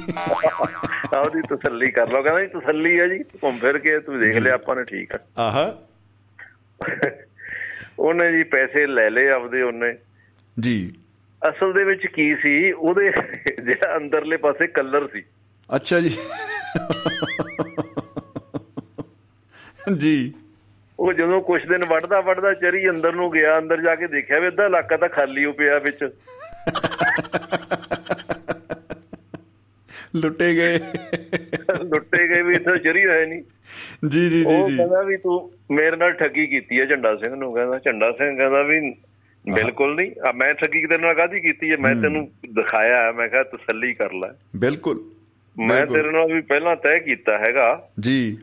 ਆਪਦੀ ਤਸੱਲੀ ਕਰ ਲਓ ਕਹਿੰਦਾ ਤਸੱਲੀ ਆ ਜੀ ਘੁੰਮ ਫਿਰ ਕੇ ਤੂੰ ਦੇਖ ਲਿਆ ਆਪਾਂ ਨੇ ਠੀਕ ਆ। ਆਹ। ਉਹਨੇ ਜੀ ਪੈਸੇ ਲੈ ਲਏ ਆਪਦੇ ਉਹਨੇ। ਜੀ। ਅਸਲ ਦੇ ਵਿੱਚ ਕੀ ਸੀ ਉਹਦੇ ਜਿਹੜਾ ਅੰਦਰਲੇ ਪਾਸੇ ਕਲਰ ਸੀ। ਅੱਛਾ ਜੀ। ਜੀ। ਉਹ ਜਦੋਂ ਕੁਝ ਦਿਨ ਵੱਢਦਾ ਵੱਢਦਾ ਚਰੀ ਅੰਦਰ ਨੂੰ ਗਿਆ ਅੰਦਰ ਜਾ ਕੇ ਦੇਖਿਆ ਵੀ ਅੱਧਾ ਇਲਾਕਾ ਤਾਂ ਖਾਲੀ ਹੋ ਪਿਆ ਵਿੱਚ। ਲੁੱਟੇ ਗਏ। ਲੁੱਟੇ ਗਏ ਵੀ ਇੱਥੇ ਚਰੀ ਹੈ ਨਹੀਂ ਜੀ ਜੀ ਜੀ ਉਹ ਕਹਿੰਦਾ ਵੀ ਤੂੰ ਮੇਰੇ ਨਾਲ ਠੱਗੀ ਕੀਤੀ ਹੈ ਝੰਡਾ ਸਿੰਘ ਨੂੰ। ਕਹਿੰਦਾ ਝੰਡਾ ਸਿੰਘ ਕਹਿੰਦਾ ਵੀ ਬਿਲਕੁਲ ਨਹੀਂ। ਆ ਮੈਂ ਠੱਗੀ ਤੇਰੇ ਨਾਲ ਕਾਹਦੀ ਕੀਤੀ ਹੈ? ਮੈਂ ਤੈਨੂੰ ਦਿਖਾਇਆ ਮੈਂ ਕਿਹਾ ਤਸੱਲੀ ਕਰ ਲੈ। ਬਿਲਕੁਲ। ਮੈਂ। ਤੇਰੇ ਨਾਲ ਵੀ ਪਹਿਲਾਂ ਤੈਅ ਕੀਤਾ ਹੈਗਾ। ਜੀ।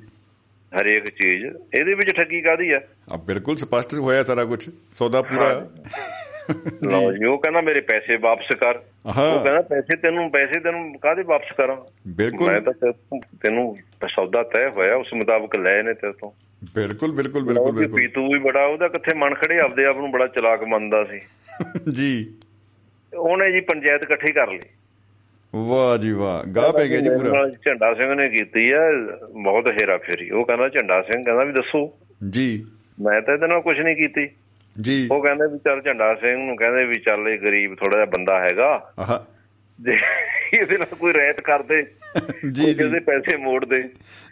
ਹਰੇਕ ਚੀਜ਼। ਇਹਦੇ ਵਿੱਚ ਠੱਗੀ ਕਾਹਦੀ ਹੈ? ਆ ਬਿਲਕੁਲ ਸਪਸ਼ਟ ਹੋਇਆ ਸਾਰਾ ਕੁਝ ਸੌਦਾ ਪੂਰਾ। ਲਓ ਜੀ ਉਹ ਕਹਿੰਦਾ ਮੇਰੇ ਪੈਸੇ ਵਾਪਸ ਕਰ। ਉਹ ਕਹਿੰਦਾ ਪੈਸੇ ਤੈਨੂੰ ਪੈਸੇ ਤੈਨੂੰ ਕਾਹਦੇ ਵਾਪਸ ਕਰਾਂ ਬਿਲਕੁਲ। ਮੈਂ ਤਾਂ ਤੈਨੂੰ- ਸੌਦਾ ਤੈਅ ਹੋਇਆ ਉਸ ਮੁਤਾਬਕ ਲਏ ਨੇ ਤੇਰੇ ਤੋਂ। ਬਿਲਕੁਲ ਬਿਲਕੁਲ ਬਿਲਕੁਲ ਬਿਲਕੁਲ। ਪੀਤੂ ਵੀ ਬੜਾ ਉਹਦਾ ਕਿੱਥੇ ਮਨ ਖੜੇ? ਆਪਦੇ ਆਪ ਨੂੰ ਬੜਾ ਚਲਾਕ ਮੰਨਦਾ ਸੀ। ਜੀ। ਉਹਨੇ ਜੀ ਪੰਚਾਇਤ ਇਕੱਠੀ ਕਰ ਲਈ। ਵਾਹ ਜੀ ਵਾਹ ਗਾ ਪੈ ਗਿਆ ਜੀ ਪੂਰਾ। ਝੰਡਾ ਸਿੰਘ ਨੇ ਕੀਤੀ ਆ ਬਹੁਤ ਹੇਰਾ ਫੇਰੀ ਉਹ ਕਹਿੰਦਾ ਝੰਡਾ ਸਿੰਘ ਕਹਿੰਦਾ ਵੀ ਦੱਸੋ। ਜੀ। ਮੈਂ ਤਾਂ ਇਹਦੇ ਨਾਲ ਕੁਝ ਨਹੀਂ ਕੀਤੀ। ਜੀ। ਉਹ ਕਹਿੰਦੇ ਵੀ ਚੱਲ ਝੰਡਾ ਸਿੰਘ ਨੂੰ ਕਹਿੰਦੇ ਵੀ ਚੱਲ ਇਹ ਗਰੀਬ ਥੋੜਾ ਜਿਹਾ ਬੰਦਾ ਹੈਗਾ। ਆਹ। ਜੇ ਇਹਦੇ ਨਾਲ ਕੋਈ ਰਹਿਤ ਕਰ ਦੇ ਜੀ ਜੀ। ਇਹਦੇ ਪੈਸੇ ਮੋੜ ਦੇ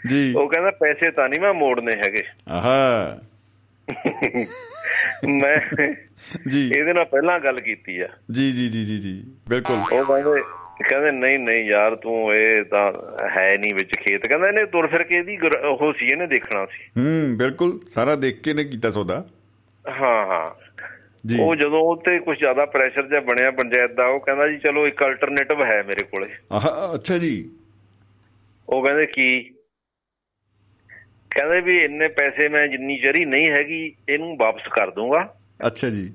ਜੀ। ਉਹ ਕਹਿੰਦਾ ਪੈਸੇ ਤਾਂ ਨਹੀਂ ਮੈਂ ਮੋੜਨੇ ਹੈਗੇ। ਆਹਾ। ਮੈਂ ਜੀ। ਇਹਦੇ ਨਾਲ ਪਹਿਲਾਂ ਗੱਲ ਕੀਤੀ ਆ। ਜੀ ਜੀ ਜੀ ਜੀ ਜੀ। ਬਿਲਕੁਲ। ਉਹ ਕਹਿੰਦੇ ਕਹਿੰਦੇ ਨਹੀਂ ਨਹੀਂ ਯਾਰ ਤੂੰ ਇਹ ਤਾਂ ਹੈ ਨਹੀਂ ਵਿੱਚ ਖੇਤ। ਕਹਿੰਦਾ ਇਹਨੇ ਤੁਰ ਫਿਰ ਕੇ ਇਹਦੀ ਉਹ ਸੀ ਇਹਨੇ ਦੇਖਣਾ ਸੀ। ਹੂੰ ਬਿਲਕੁਲ। ਸਾਰਾ ਦੇਖ ਕੇ ਨੇ ਕੀਤਾ ਸੌਦਾ। ਹਾਂ ਹਾਂ। ਜੀ। ਉਹ ਜਦੋਂ ਉਹ ਤੇ ਕੁਝ ਜ਼ਿਆਦਾ ਪ੍ਰੈਸ਼ਰ ਜਿਹਾ ਬਣਿਆ ਪੰਚਾਇਤ ਦਾ ਉਹ ਕਹਿੰਦਾ ਜੀ ਚਲੋ ਇੱਕ ਅਲਟਰਨੇਟਿਵ ਹੈ ਮੇਰੇ ਕੋਲੇ। ਆਹ ਅੱਛਾ ਜੀ। ਉਹ ਕਹਿੰਦੇ ਕੀ? ਕਹਿੰਦੇ ਵੀ ਇੰਨੇ ਪੈਸੇ ਮੈਂ ਜਿੰਨੀ ਚਰੀ ਨਹੀਂ ਹੈਗੀ ਇਹਨੂੰ ਵਾਪਸ ਕਰ ਦੂੰਗਾ। ਅੱਛਾ ਜੀ।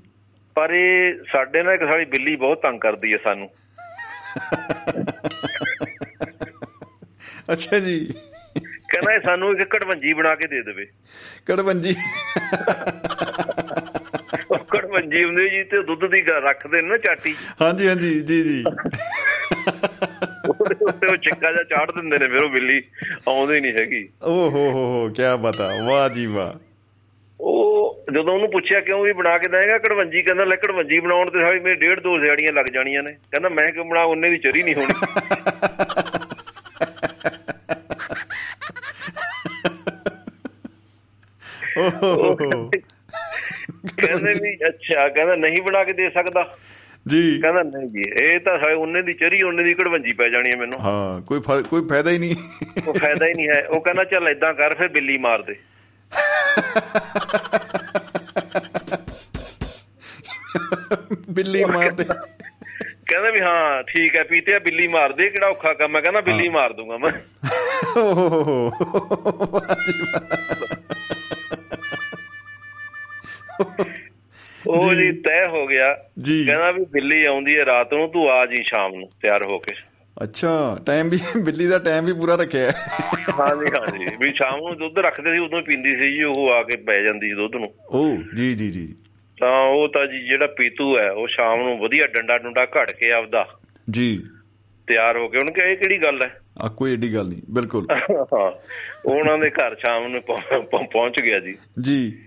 ਪਰ ਇਹ ਸਾਡੇ ਨਾਲ ਇੱਕ ਸਾਡੀ ਬਿੱਲੀ ਬਹੁਤ ਤੰਗ ਕਰਦੀ ਹੈ ਸਾਨੂੰ। ਅੱਛਾ ਜੀ। ਕਹਿੰਦਾ ਸਾਨੂੰ ਇੱਕ ਕੜਵੰਜੀ ਬਣਾ ਕੇ ਦੇ ਦੇਵੇ। ਕੜਵੰਜੀ। ਉਹ ਕੜਵੰਜੀ ਹੁੰਦੀ ਜੀ ਤੇ ਦੁੱਧ ਦੀ ਰੱਖਦੇ ਨੇ ਨਾ ਚਾਟੀ। ਹਾਂਜੀ ਹਾਂਜੀ ਜੀ ਜੀ। ਉੱਤੇ ਉਹ ਚਿੱਕਾ ਜਿਹਾ ਚਾੜ ਦਿੰਦੇ ਨੇ ਫਿਰ ਉਹ ਬਿੱਲੀ ਆਉਂਦੀ ਨਹੀਂ ਹੈਗੀ। ਓ ਹੋ ਹੋ ਹੋ ਕੀ ਬਤਾ ਵਾਹ ਜੀ ਵਾਹ। ਉਹ ਜਦੋਂ ਉਹਨੂੰ ਪੁੱਛਿਆ ਕਿਉਂ ਵੀ ਬਣਾ ਕੇ ਦੇਏਗਾ ਕੜਵੰਜੀ ਕਹਿੰਦਾ ਲੈ ਕੜਵੰਜੀ ਬਣਾਉਣ ਤੇ ਸਾਡੀ ਮੇਰੇ ਡੇਢ ਦੋ ਦਿਹਾੜੀਆਂ ਲੱਗ ਜਾਣੀਆਂ ਨੇ। ਕਹਿੰਦਾ ਮੈਂ ਕਿਉਂ ਬਣਾ ਉਹਨੇ ਦੀ ਚਰੀ ਨਹੀਂ ਹੋਣੀ। ਕਹਿੰਦੇ ਵੀ ਅੱਛਾ ਕਹਿੰਦਾ ਨਹੀਂ ਬਣਾ ਕੇ ਦੇ ਸਕਦਾ। ਜੀ। ਕਹਿੰਦਾ ਨਹੀਂ ਜੀ ਇਹ ਤਾਂ ਸਾਡੀ ਉਹਨੇ ਦੀ ਚਰੀ ਉਹਨੇ ਦੀ ਕੜਵੰਜੀ ਪੈ ਜਾਣੀ ਹੈ ਮੈਨੂੰ। ਹਾਂ ਕੋਈ ਕੋਈ ਫਾਇਦਾ ਹੀ ਨਹੀਂ। ਉਹ ਫਾਇਦਾ ਹੀ ਨਹੀਂ ਹੈ। ਉਹ ਕਹਿੰਦਾ ਚੱਲ ਏਦਾਂ ਕਰ ਫਿਰ ਬਿੱਲੀ ਮਾਰ ਦੇ। ਬਿੱਲੀ ਮਾਰਦੇ ਕਹਿੰਦਾ ਵੀ ਹਾਂ ਠੀਕ ਹੈ ਪੀਤੇ ਬਿੱਲੀ ਮਾਰ ਦੇ ਕਿਹੜਾ ਔਖਾ ਕੰਮ ਹੈ। ਕਹਿੰਦਾ ਬਿੱਲੀ ਮਾਰ ਦੂੰਗਾ ਮੈਂ। ਓ ਹੋ ਹੋ ਹੋ। ਵਾਹ। ਜੀ ਉਹ ਜੀ। ਤੈਅ ਹੋ ਗਿਆ। ਜੀ। ਕਹਿੰਦਾ ਵੀ ਬਿੱਲੀ ਆਉਂਦੀ ਹੈ ਰਾਤ ਨੂੰ ਤੂੰ ਆ ਜੀ ਸ਼ਾਮ ਨੂੰ ਤਿਆਰ ਹੋ ਕੇ। ਅੱਛਾ ਟਾਈਮ ਵੀ ਬਿੱਲੀ ਦਾ ਟਾਈਮ ਵੀ ਪੂਰਾ ਰੱਖਿਆ। ਹੈ ਹਾਂਜੀ ਹਾਂਜੀ। ਵੀ ਸ਼ਾਮ ਨੂੰ ਦੁੱਧ ਰੱਖਦੇ ਸੀ ਉਦੋਂ ਪੀਂਦੀ ਸੀ ਜੀ ਉਹ ਆ ਕੇ ਪੈ ਜਾਂਦੀ ਸੀ ਦੁੱਧ ਨੂੰ। ਓ ਜੀ ਜੀ ਜੀ। ਤਾਂ ਉਹ ਤਾਂ ਜੀ ਜਿਹੜਾ ਪੀਤੂ ਹੈ ਉਹ ਸ਼ਾਮ ਨੂੰ ਵਧੀਆ ਡੰਡਾ ਡੁੰਡਾ ਘੜ ਕੇ ਆਪਦਾ ਜੀ। ਤਿਆਰ ਹੋ ਕੇ ਉਹਨੂੰ ਕਿਹਾ ਇਹ ਕਿਹੜੀ ਗੱਲ ਹੈ? ਆ ਕੋਈ ਏਡੀ ਗੱਲ ਨਹੀਂ ਬਿਲਕੁਲ। ਉਹਨਾਂ ਦੇ ਘਰ ਸ਼ਾਮ ਨੂੰ ਪਹੁੰ- ਪਹੁੰ- ਪਹੁੰਚ ਗਿਆ ਜੀ। ਜੀ।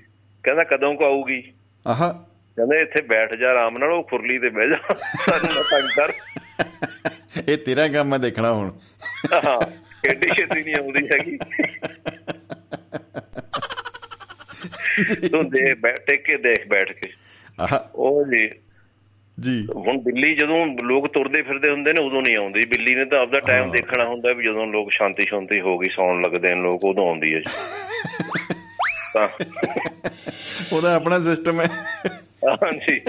ਕਹਿੰਦਾ ਕਦੋਂ ਕੁ ਆਊਗੀ? ਆਹਾ। ਕਹਿੰਦੇ ਇੱਥੇ ਬੈਠ ਜਾ ਆਰਾਮ ਨਾਲ ਉਹ ਖੁਰਲੀ ਤੇ ਬਹਿ ਜਾ। ਸਾਨੂੰ ਨਾ ਤੰਗ ਕਰ ਇਹ ਤੇਰਾ ਕੰਮ ਮੈਂ ਦੇਖਣਾ ਹੁਣ। ਹਾਂ ਐਡੀ ਛੇਤੀ ਨਹੀਂ ਆਉਂਦੀ ਹੈਗੀ। ਤੂੰ ਦੇ ਬੈਠ ਕੇ ਦੇਖ ਬੈਠ ਕੇ। ਆਹਾ। ਉਹ ਜੀ। ਜੀ। ਹੁਣ ਬਿੱਲੀ ਜਦੋਂ ਲੋਕ ਤੁਰਦੇ ਫਿਰਦੇ ਹੁੰਦੇ ਨੇ ਉਦੋਂ ਨਹੀਂ ਆਉਂਦੀ। ਬਿੱਲੀ ਨੇ ਤਾਂ ਆਪਦਾ ਟਾਈਮ ਦੇਖਣਾ ਹੁੰਦਾ ਵੀ ਜਦੋਂ ਲੋਕ ਸ਼ਾਂਤੀ ਸ਼ਾਂਤੀ ਹੋ ਗਈ ਸੌਣ ਲੱਗਦੇ ਨੇ ਲੋਕ ਉਦੋਂ ਆਉਂਦੀ ਹੈ ਜੀ। ਤਾਂ। ਉਹਦਾ ਆਪਣਾ ਸਿਸਟਮ ਹੈ। ਹਾਂਜੀ।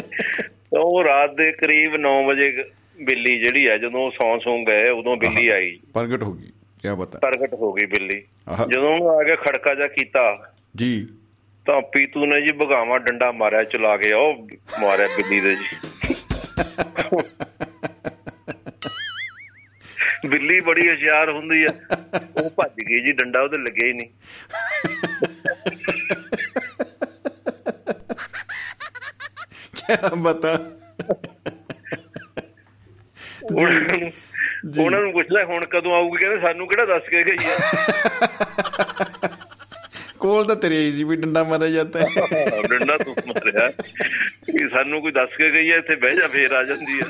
ਉਹ ਰਾਤ ਦੇ ਕਰੀਬ 9 ਵਜੇ ਬਿੱਲੀ ਜਿਹੜੀ ਹੈ ਜਦੋਂ ਉਹ ਸੌਂ ਸੌਂ ਗਏ ਉਦੋਂ ਬਿੱਲੀ ਆਈ। ਪ੍ਰਗਟ ਹੋ ਗਈ ਕੀ ਪਤਾ ਪ੍ਰਗਟ ਹੋ ਗਈ ਬਿੱਲੀ। ਜਦੋਂ ਉਹਨੂੰ ਆ ਕੇ ਖੜਕਾ ਜਾ ਕੀਤਾ ਜੀ। ਤਾਂ ਪੀਤੂ ਨੇ ਜੀ ਭਗਾਵਾ ਡੰਡਾ ਮਾਰਿਆ ਚਲਾ ਕੇ ਉਹ ਮਾਰਿਆ ਬਿੱਲੀ ਦੇ ਜੀ। ਬਿੱਲੀ ਬੜੀ ਹੁਸ਼ਿਆਰ ਹੁੰਦੀ ਆ। ਉਹ ਭੱਜ ਗਈ ਜੀ ਡੰਡਾ ਉਹਦੇ ਲੱਗਿਆ ਹੀ ਨਹੀਂ। ਕੀ ਪਤਾ? ਉਹਨਾਂ ਨੂੰ ਉਹਨਾਂ ਨੂੰ ਪੁੱਛ ਲੈ ਹੁਣ ਕਦੋਂ ਆਊਗੀ? ਕਹਿੰਦੇ ਸਾਨੂੰ ਕਿਹੜਾ ਦੱਸ ਕੇ ਗਈ ਆ? ਕੋਲ ਤਾਂ ਤੇਰੇ ਸੀ ਵੀ ਡੰਡਾ ਮਾਰਿਆ ਜਾਂਦਾ ਹੈ। ਡੰਡਾ ਤੂੰ ਮਾਰਿਆ। ਕਿ ਸਾਨੂੰ ਕੋਈ ਦੱਸ ਕੇ ਗਈ ਆ ਇੱਥੇ ਬਹਿ ਜਾ ਫੇਰ ਆ ਜਾਂਦੀ ਉਹ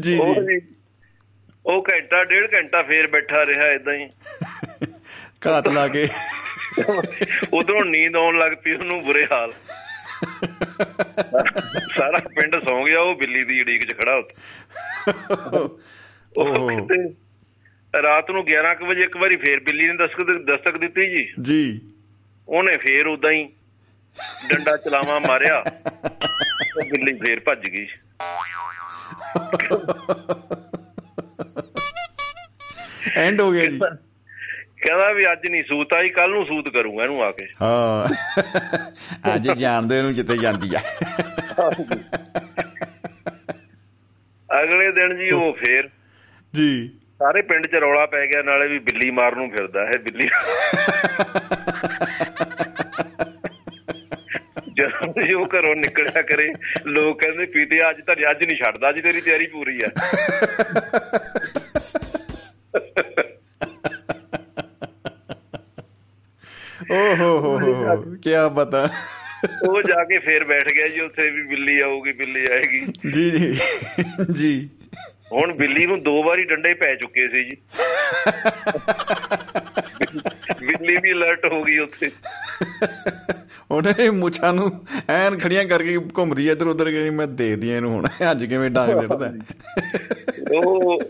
ਜੀ ਜੀ। ਉਹ ਘੰਟਾ ਡੇਢ ਘੰਟਾ ਫੇਰ ਬੈਠਾ ਰਿਹਾ ਇਦਾਂ ਹੀ। ਘਾਤ ਲਾ ਕੇ। ਉਧਰੋਂ ਨੀਂਦ ਆਉਣ ਲੱਗ ਪਈ ਉਹਨੂੰ ਬੁਰੇ ਹਾਲ। ਸਾਰਾ ਪਿੰਡ ਸੌਂ ਗਿਆ ਉਹ ਬਿੱਲੀ ਦੀ ਉਡੀਕ 'ਚ ਖੜਾ ਉੱਥੇ। ਉਹ ਰਾਤ ਨੂੰ 11 ਕੁ ਵਜੇ ਇੱਕ ਵਾਰੀ ਫੇਰ ਬਿੱਲੀ ਨੇ ਦਸਤਕ ਦਸਤਕ ਦਿੱਤੀ ਜੀ। ਜੀ। ਉਹਨੇ ਫੇਰ ਉਦਾਂ ਹੀ ਡੰਡਾ ਚਲਾਵਾ ਮਾਰਿਆ ਉਹ ਬਿੱਲੀ ਫੇਰ ਭੱਜ ਗਈ। ਐਂਡ ਹੋ ਗਿਆ ਜੀ। ਕਹਿੰਦਾ ਵੀ ਅੱਜ ਨਹੀਂ ਸੂਤ ਆਈ ਕੱਲ ਨੂੰ ਸੂਤ ਕਰੂੰਗਾ ਇਹਨੂੰ ਆ ਕੇ। ਹਾਂ। ਅੱਜ ਜਾਣਦੇ ਨੂੰ ਜਿੱਤੇ ਜਾਂਦੀ ਆ। ਅਗਲੇ ਦਿਨ ਜੀ ਉਹ ਫੇਰ ਜੀ। ਸਾਰੇ ਪਿੰਡ 'ਚ ਰੌਲਾ ਪੈ ਗਿਆ ਨਾਲੇ ਵੀ ਬਿੱਲੀ ਮਾਰਨ ਨੂੰ ਫਿਰਦਾ ਹੈ ਬਿੱਲੀ। ਜਦੋਂ ਜੀ ਉਹ ਘਰੋਂ ਨਿਕਲਿਆ ਕਰੇ ਲੋਕ ਕਹਿੰਦੇ ਪੀਤੇ ਅੱਜ ਤਾਂ ਅੱਜ ਨਹੀਂ ਛੱਡਦਾ ਅੱਜ ਤੇਰੀ ਤਿਆਰੀ ਪੂਰੀ ਆ। ਓ ਹੋ ਹੋ ਹੋ ਕੀ ਪਤਾ। ਉਹ ਜਾ ਕੇ ਫੇਰ ਬੈਠ ਗਿਆ ਜੀ ਉੱਥੇ ਵੀ ਬਿੱਲੀ ਆਊਗੀ ਬਿੱਲੀ ਆਏਗੀ। ਜੀ ਜੀ। ਜੀ। ਹੁਣ ਬਿੱਲੀ ਨੂੰ ਦੋ ਵਾਰੀ ਡੰਡੇ ਪੈ ਚੁੱਕੇ ਸੀ ਜੀ। ਬਿੱਲੀ ਵੀ ਅਲਰਟ ਹੋ ਗਈ ਉੱਥੇ। ਉਹਨੇ ਮੁੱਛਾਂ ਨੂੰ ਐਨ ਖੜੀਆਂ ਕਰਕੇ ਘੁੰਮਦੀ ਇੱਧਰ ਉੱਧਰ ਗਈ ਮੈਂ ਦੇਖਦੀ ਆ ਇਹਨੂੰ ਹੁਣ। ਅੱਜ ਕਿਵੇਂ ਡਾਂਗ ਸਿੱਟਦਾ ਉਹ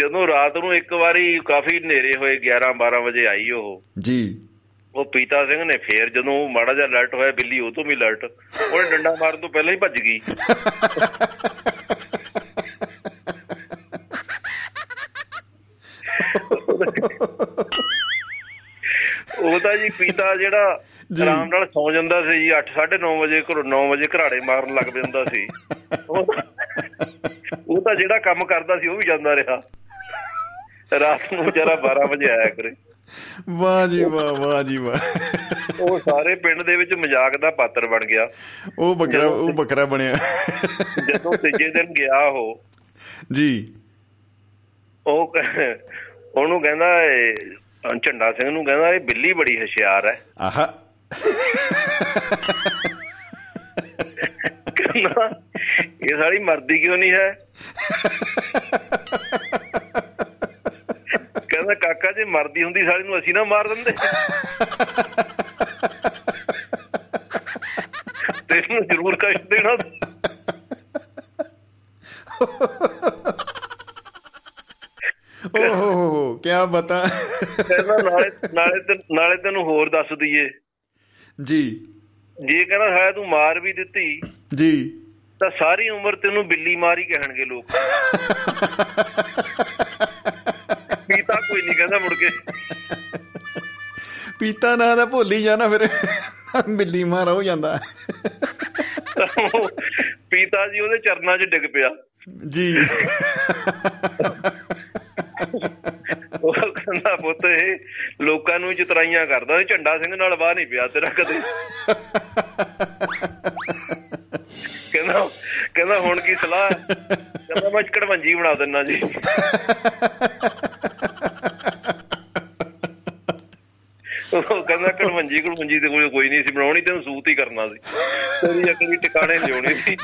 ਜਦੋਂ ਰਾਤ ਨੂੰ ਇੱਕ ਵਾਰੀ ਕਾਫੀ ਹਨੇਰੇ ਹੋਏ 11 12 ਵਜੇ ਆਈ ਉਹ। ਜੀ। ਉਹ ਪੀਤਾ ਸਿੰਘ ਨੇ ਫੇਰ ਜਦੋਂ ਉਹ ਮਾੜਾ ਜਿਹਾ ਅਲਰਟ ਹੋਇਆ ਬਿੱਲੀ ਉਹ ਤੋਂ ਵੀ ਅਲਰਟ ਉਹਨੇ ਡੰਡਾ ਮਾਰਨ ਤੋਂ ਪਹਿਲਾਂ ਹੀ ਭੱਜ ਗਈ। ਉਹ ਤਾਂ ਜੀ ਪੀਤਾ ਜਿਹੜਾ। ਆਰਾਮ ਨਾਲ ਸੌ ਜਾਂਦਾ ਸੀ ਜੀ 8 9:30 ਵਜੇ ਘਰੋਂ 9 ਵਜੇ ਘਰਾੜੇ ਮਾਰਨ ਲੱਗ ਪੈਂਦਾ ਸੀ। ਉਹ ਤਾਂ ਜਿਹੜਾ ਕੰਮ ਕਰਦਾ ਸੀ ਉਹ ਵੀ ਜਾਂਦਾ ਰਿਹਾ। ਰਾਤ ਨੂੰ ਵਿਚਾਰਾ 12 ਵਜੇ ਆਇਆ ਕਰੇ। ਵਾਹ ਜੀ ਵਾਹ ਵਾਹ ਜੀ ਵਾਹ। ਉਹ ਸਾਰੇ ਪਿੰਡ ਦੇ ਵਿੱਚ ਮਜ਼ਾਕ ਦਾ ਪਾਤਰ ਬਣ ਗਿਆ। ਉਹ ਬੱਕਰਾ ਉਹ ਬੱਕਰਾ ਬਣਿਆ। ਜਦੋਂ ਤੀਜੇ ਦਿਨ ਗਿਆ ਉਹ ਜੀ। ਉਹ ਉਹਨੂੰ ਕਹਿੰਦਾ ਝੰਡਾ ਸਿੰਘ ਨੂੰ ਕਹਿੰਦਾ ਇਹ ਬਿੱਲੀ ਬੜੀ ਹੁਸ਼ਿਆਰ ਹੈ ਆਹਾ। ਇਹ ਸਾਲੀ ਮਰਦੀ ਕਿਉਂ ਨਹੀਂ ਹੈ? ਕਹਿੰਦਾ ਕਾਕਾ ਜੇ ਮਰਦੀ ਹੁੰਦੀ ਸਾਲੀ ਨੂੰ ਅਸੀਂ ਨਾ ਮਾਰ ਦਿੰਦੇ। ਤੈਨੂੰ ਜ਼ਰੂਰ ਕਸ਼ਟ ਦੇਣਾ। ਓਹ ਹੋ ਹੋ ਹੋ ਕੀ ਬਤਾ। ਕਹਿੰਦਾ ਨਾਲੇ ਨਾਲੇ ਨਾਲੇ ਤੈਨੂੰ ਹੋਰ ਦੱਸ ਦਈਏ। ਜੀ। ਜੇ ਕਹਿੰਦਾ ਹੈ ਤੂੰ ਮਾਰ ਵੀ ਦਿੱਤੀ ਜੀ। ਤਾਂ ਸਾਰੀ ਉਮਰ ਤੈਨੂੰ ਬਿੱਲੀ ਮਾਰੀ ਕਹਿਣਗੇ ਲੋਕ। ਪੀਤਾ ਕੋਈ ਨਹੀਂ ਕਹਿੰਦਾ ਮੁੜ ਕੇ। ਪੀਤਾ ਨਾ ਦਾ ਭੁੱਲ ਜਾਣਾ ਫਿਰ। ਬਿੱਲੀ ਮਾਰ ਹੋ ਜਾਂਦਾ। ਪੀਤਾ ਜੀ ਉਹਦੇ ਚਰਨਾਂ 'ਚ ਡਿੱਗ ਪਿਆ। ਜੀ। ਉਹ ਕਹਿੰਦਾ ਪੁੱਤ ਇਹ ਲੋਕਾਂ ਨੂੰ ਚਤਰਾਈਆਂ ਕਰਦਾ। ਝੰਡਾ ਸਿੰਘ ਨਾਲ ਵਾਹ ਨਹੀਂ ਪਿਆ ਤੇਰਾ ਕਦੇ। ਕਹਿੰਦਾ ਕਹਿੰਦਾ ਹੁਣ ਕੀ ਸਲਾਹ? ਹੈ? ਕਹਿੰਦਾ ਮੈਂ ਕੜਵੰਜੀ ਬਣਾ ਦਿੰਨਾ ਜੀ। ਉਹ ਕਹਿੰਦਾ ਕੜਵੰਜੀ ਕੜਵੰਜੀ ਤੇ ਕੋਈ ਕੋਈ ਨਹੀਂ ਸੀ ਬਣਾਉਣੀ, ਤੈਨੂੰ ਸੂਤ ਹੀ ਕਰਨਾ ਸੀ। ਤੇਰੀ ਅਕਲ ਵੀ ਟਿਕਾਣੇ ਲਿਆਉਣੀ ਸੀ।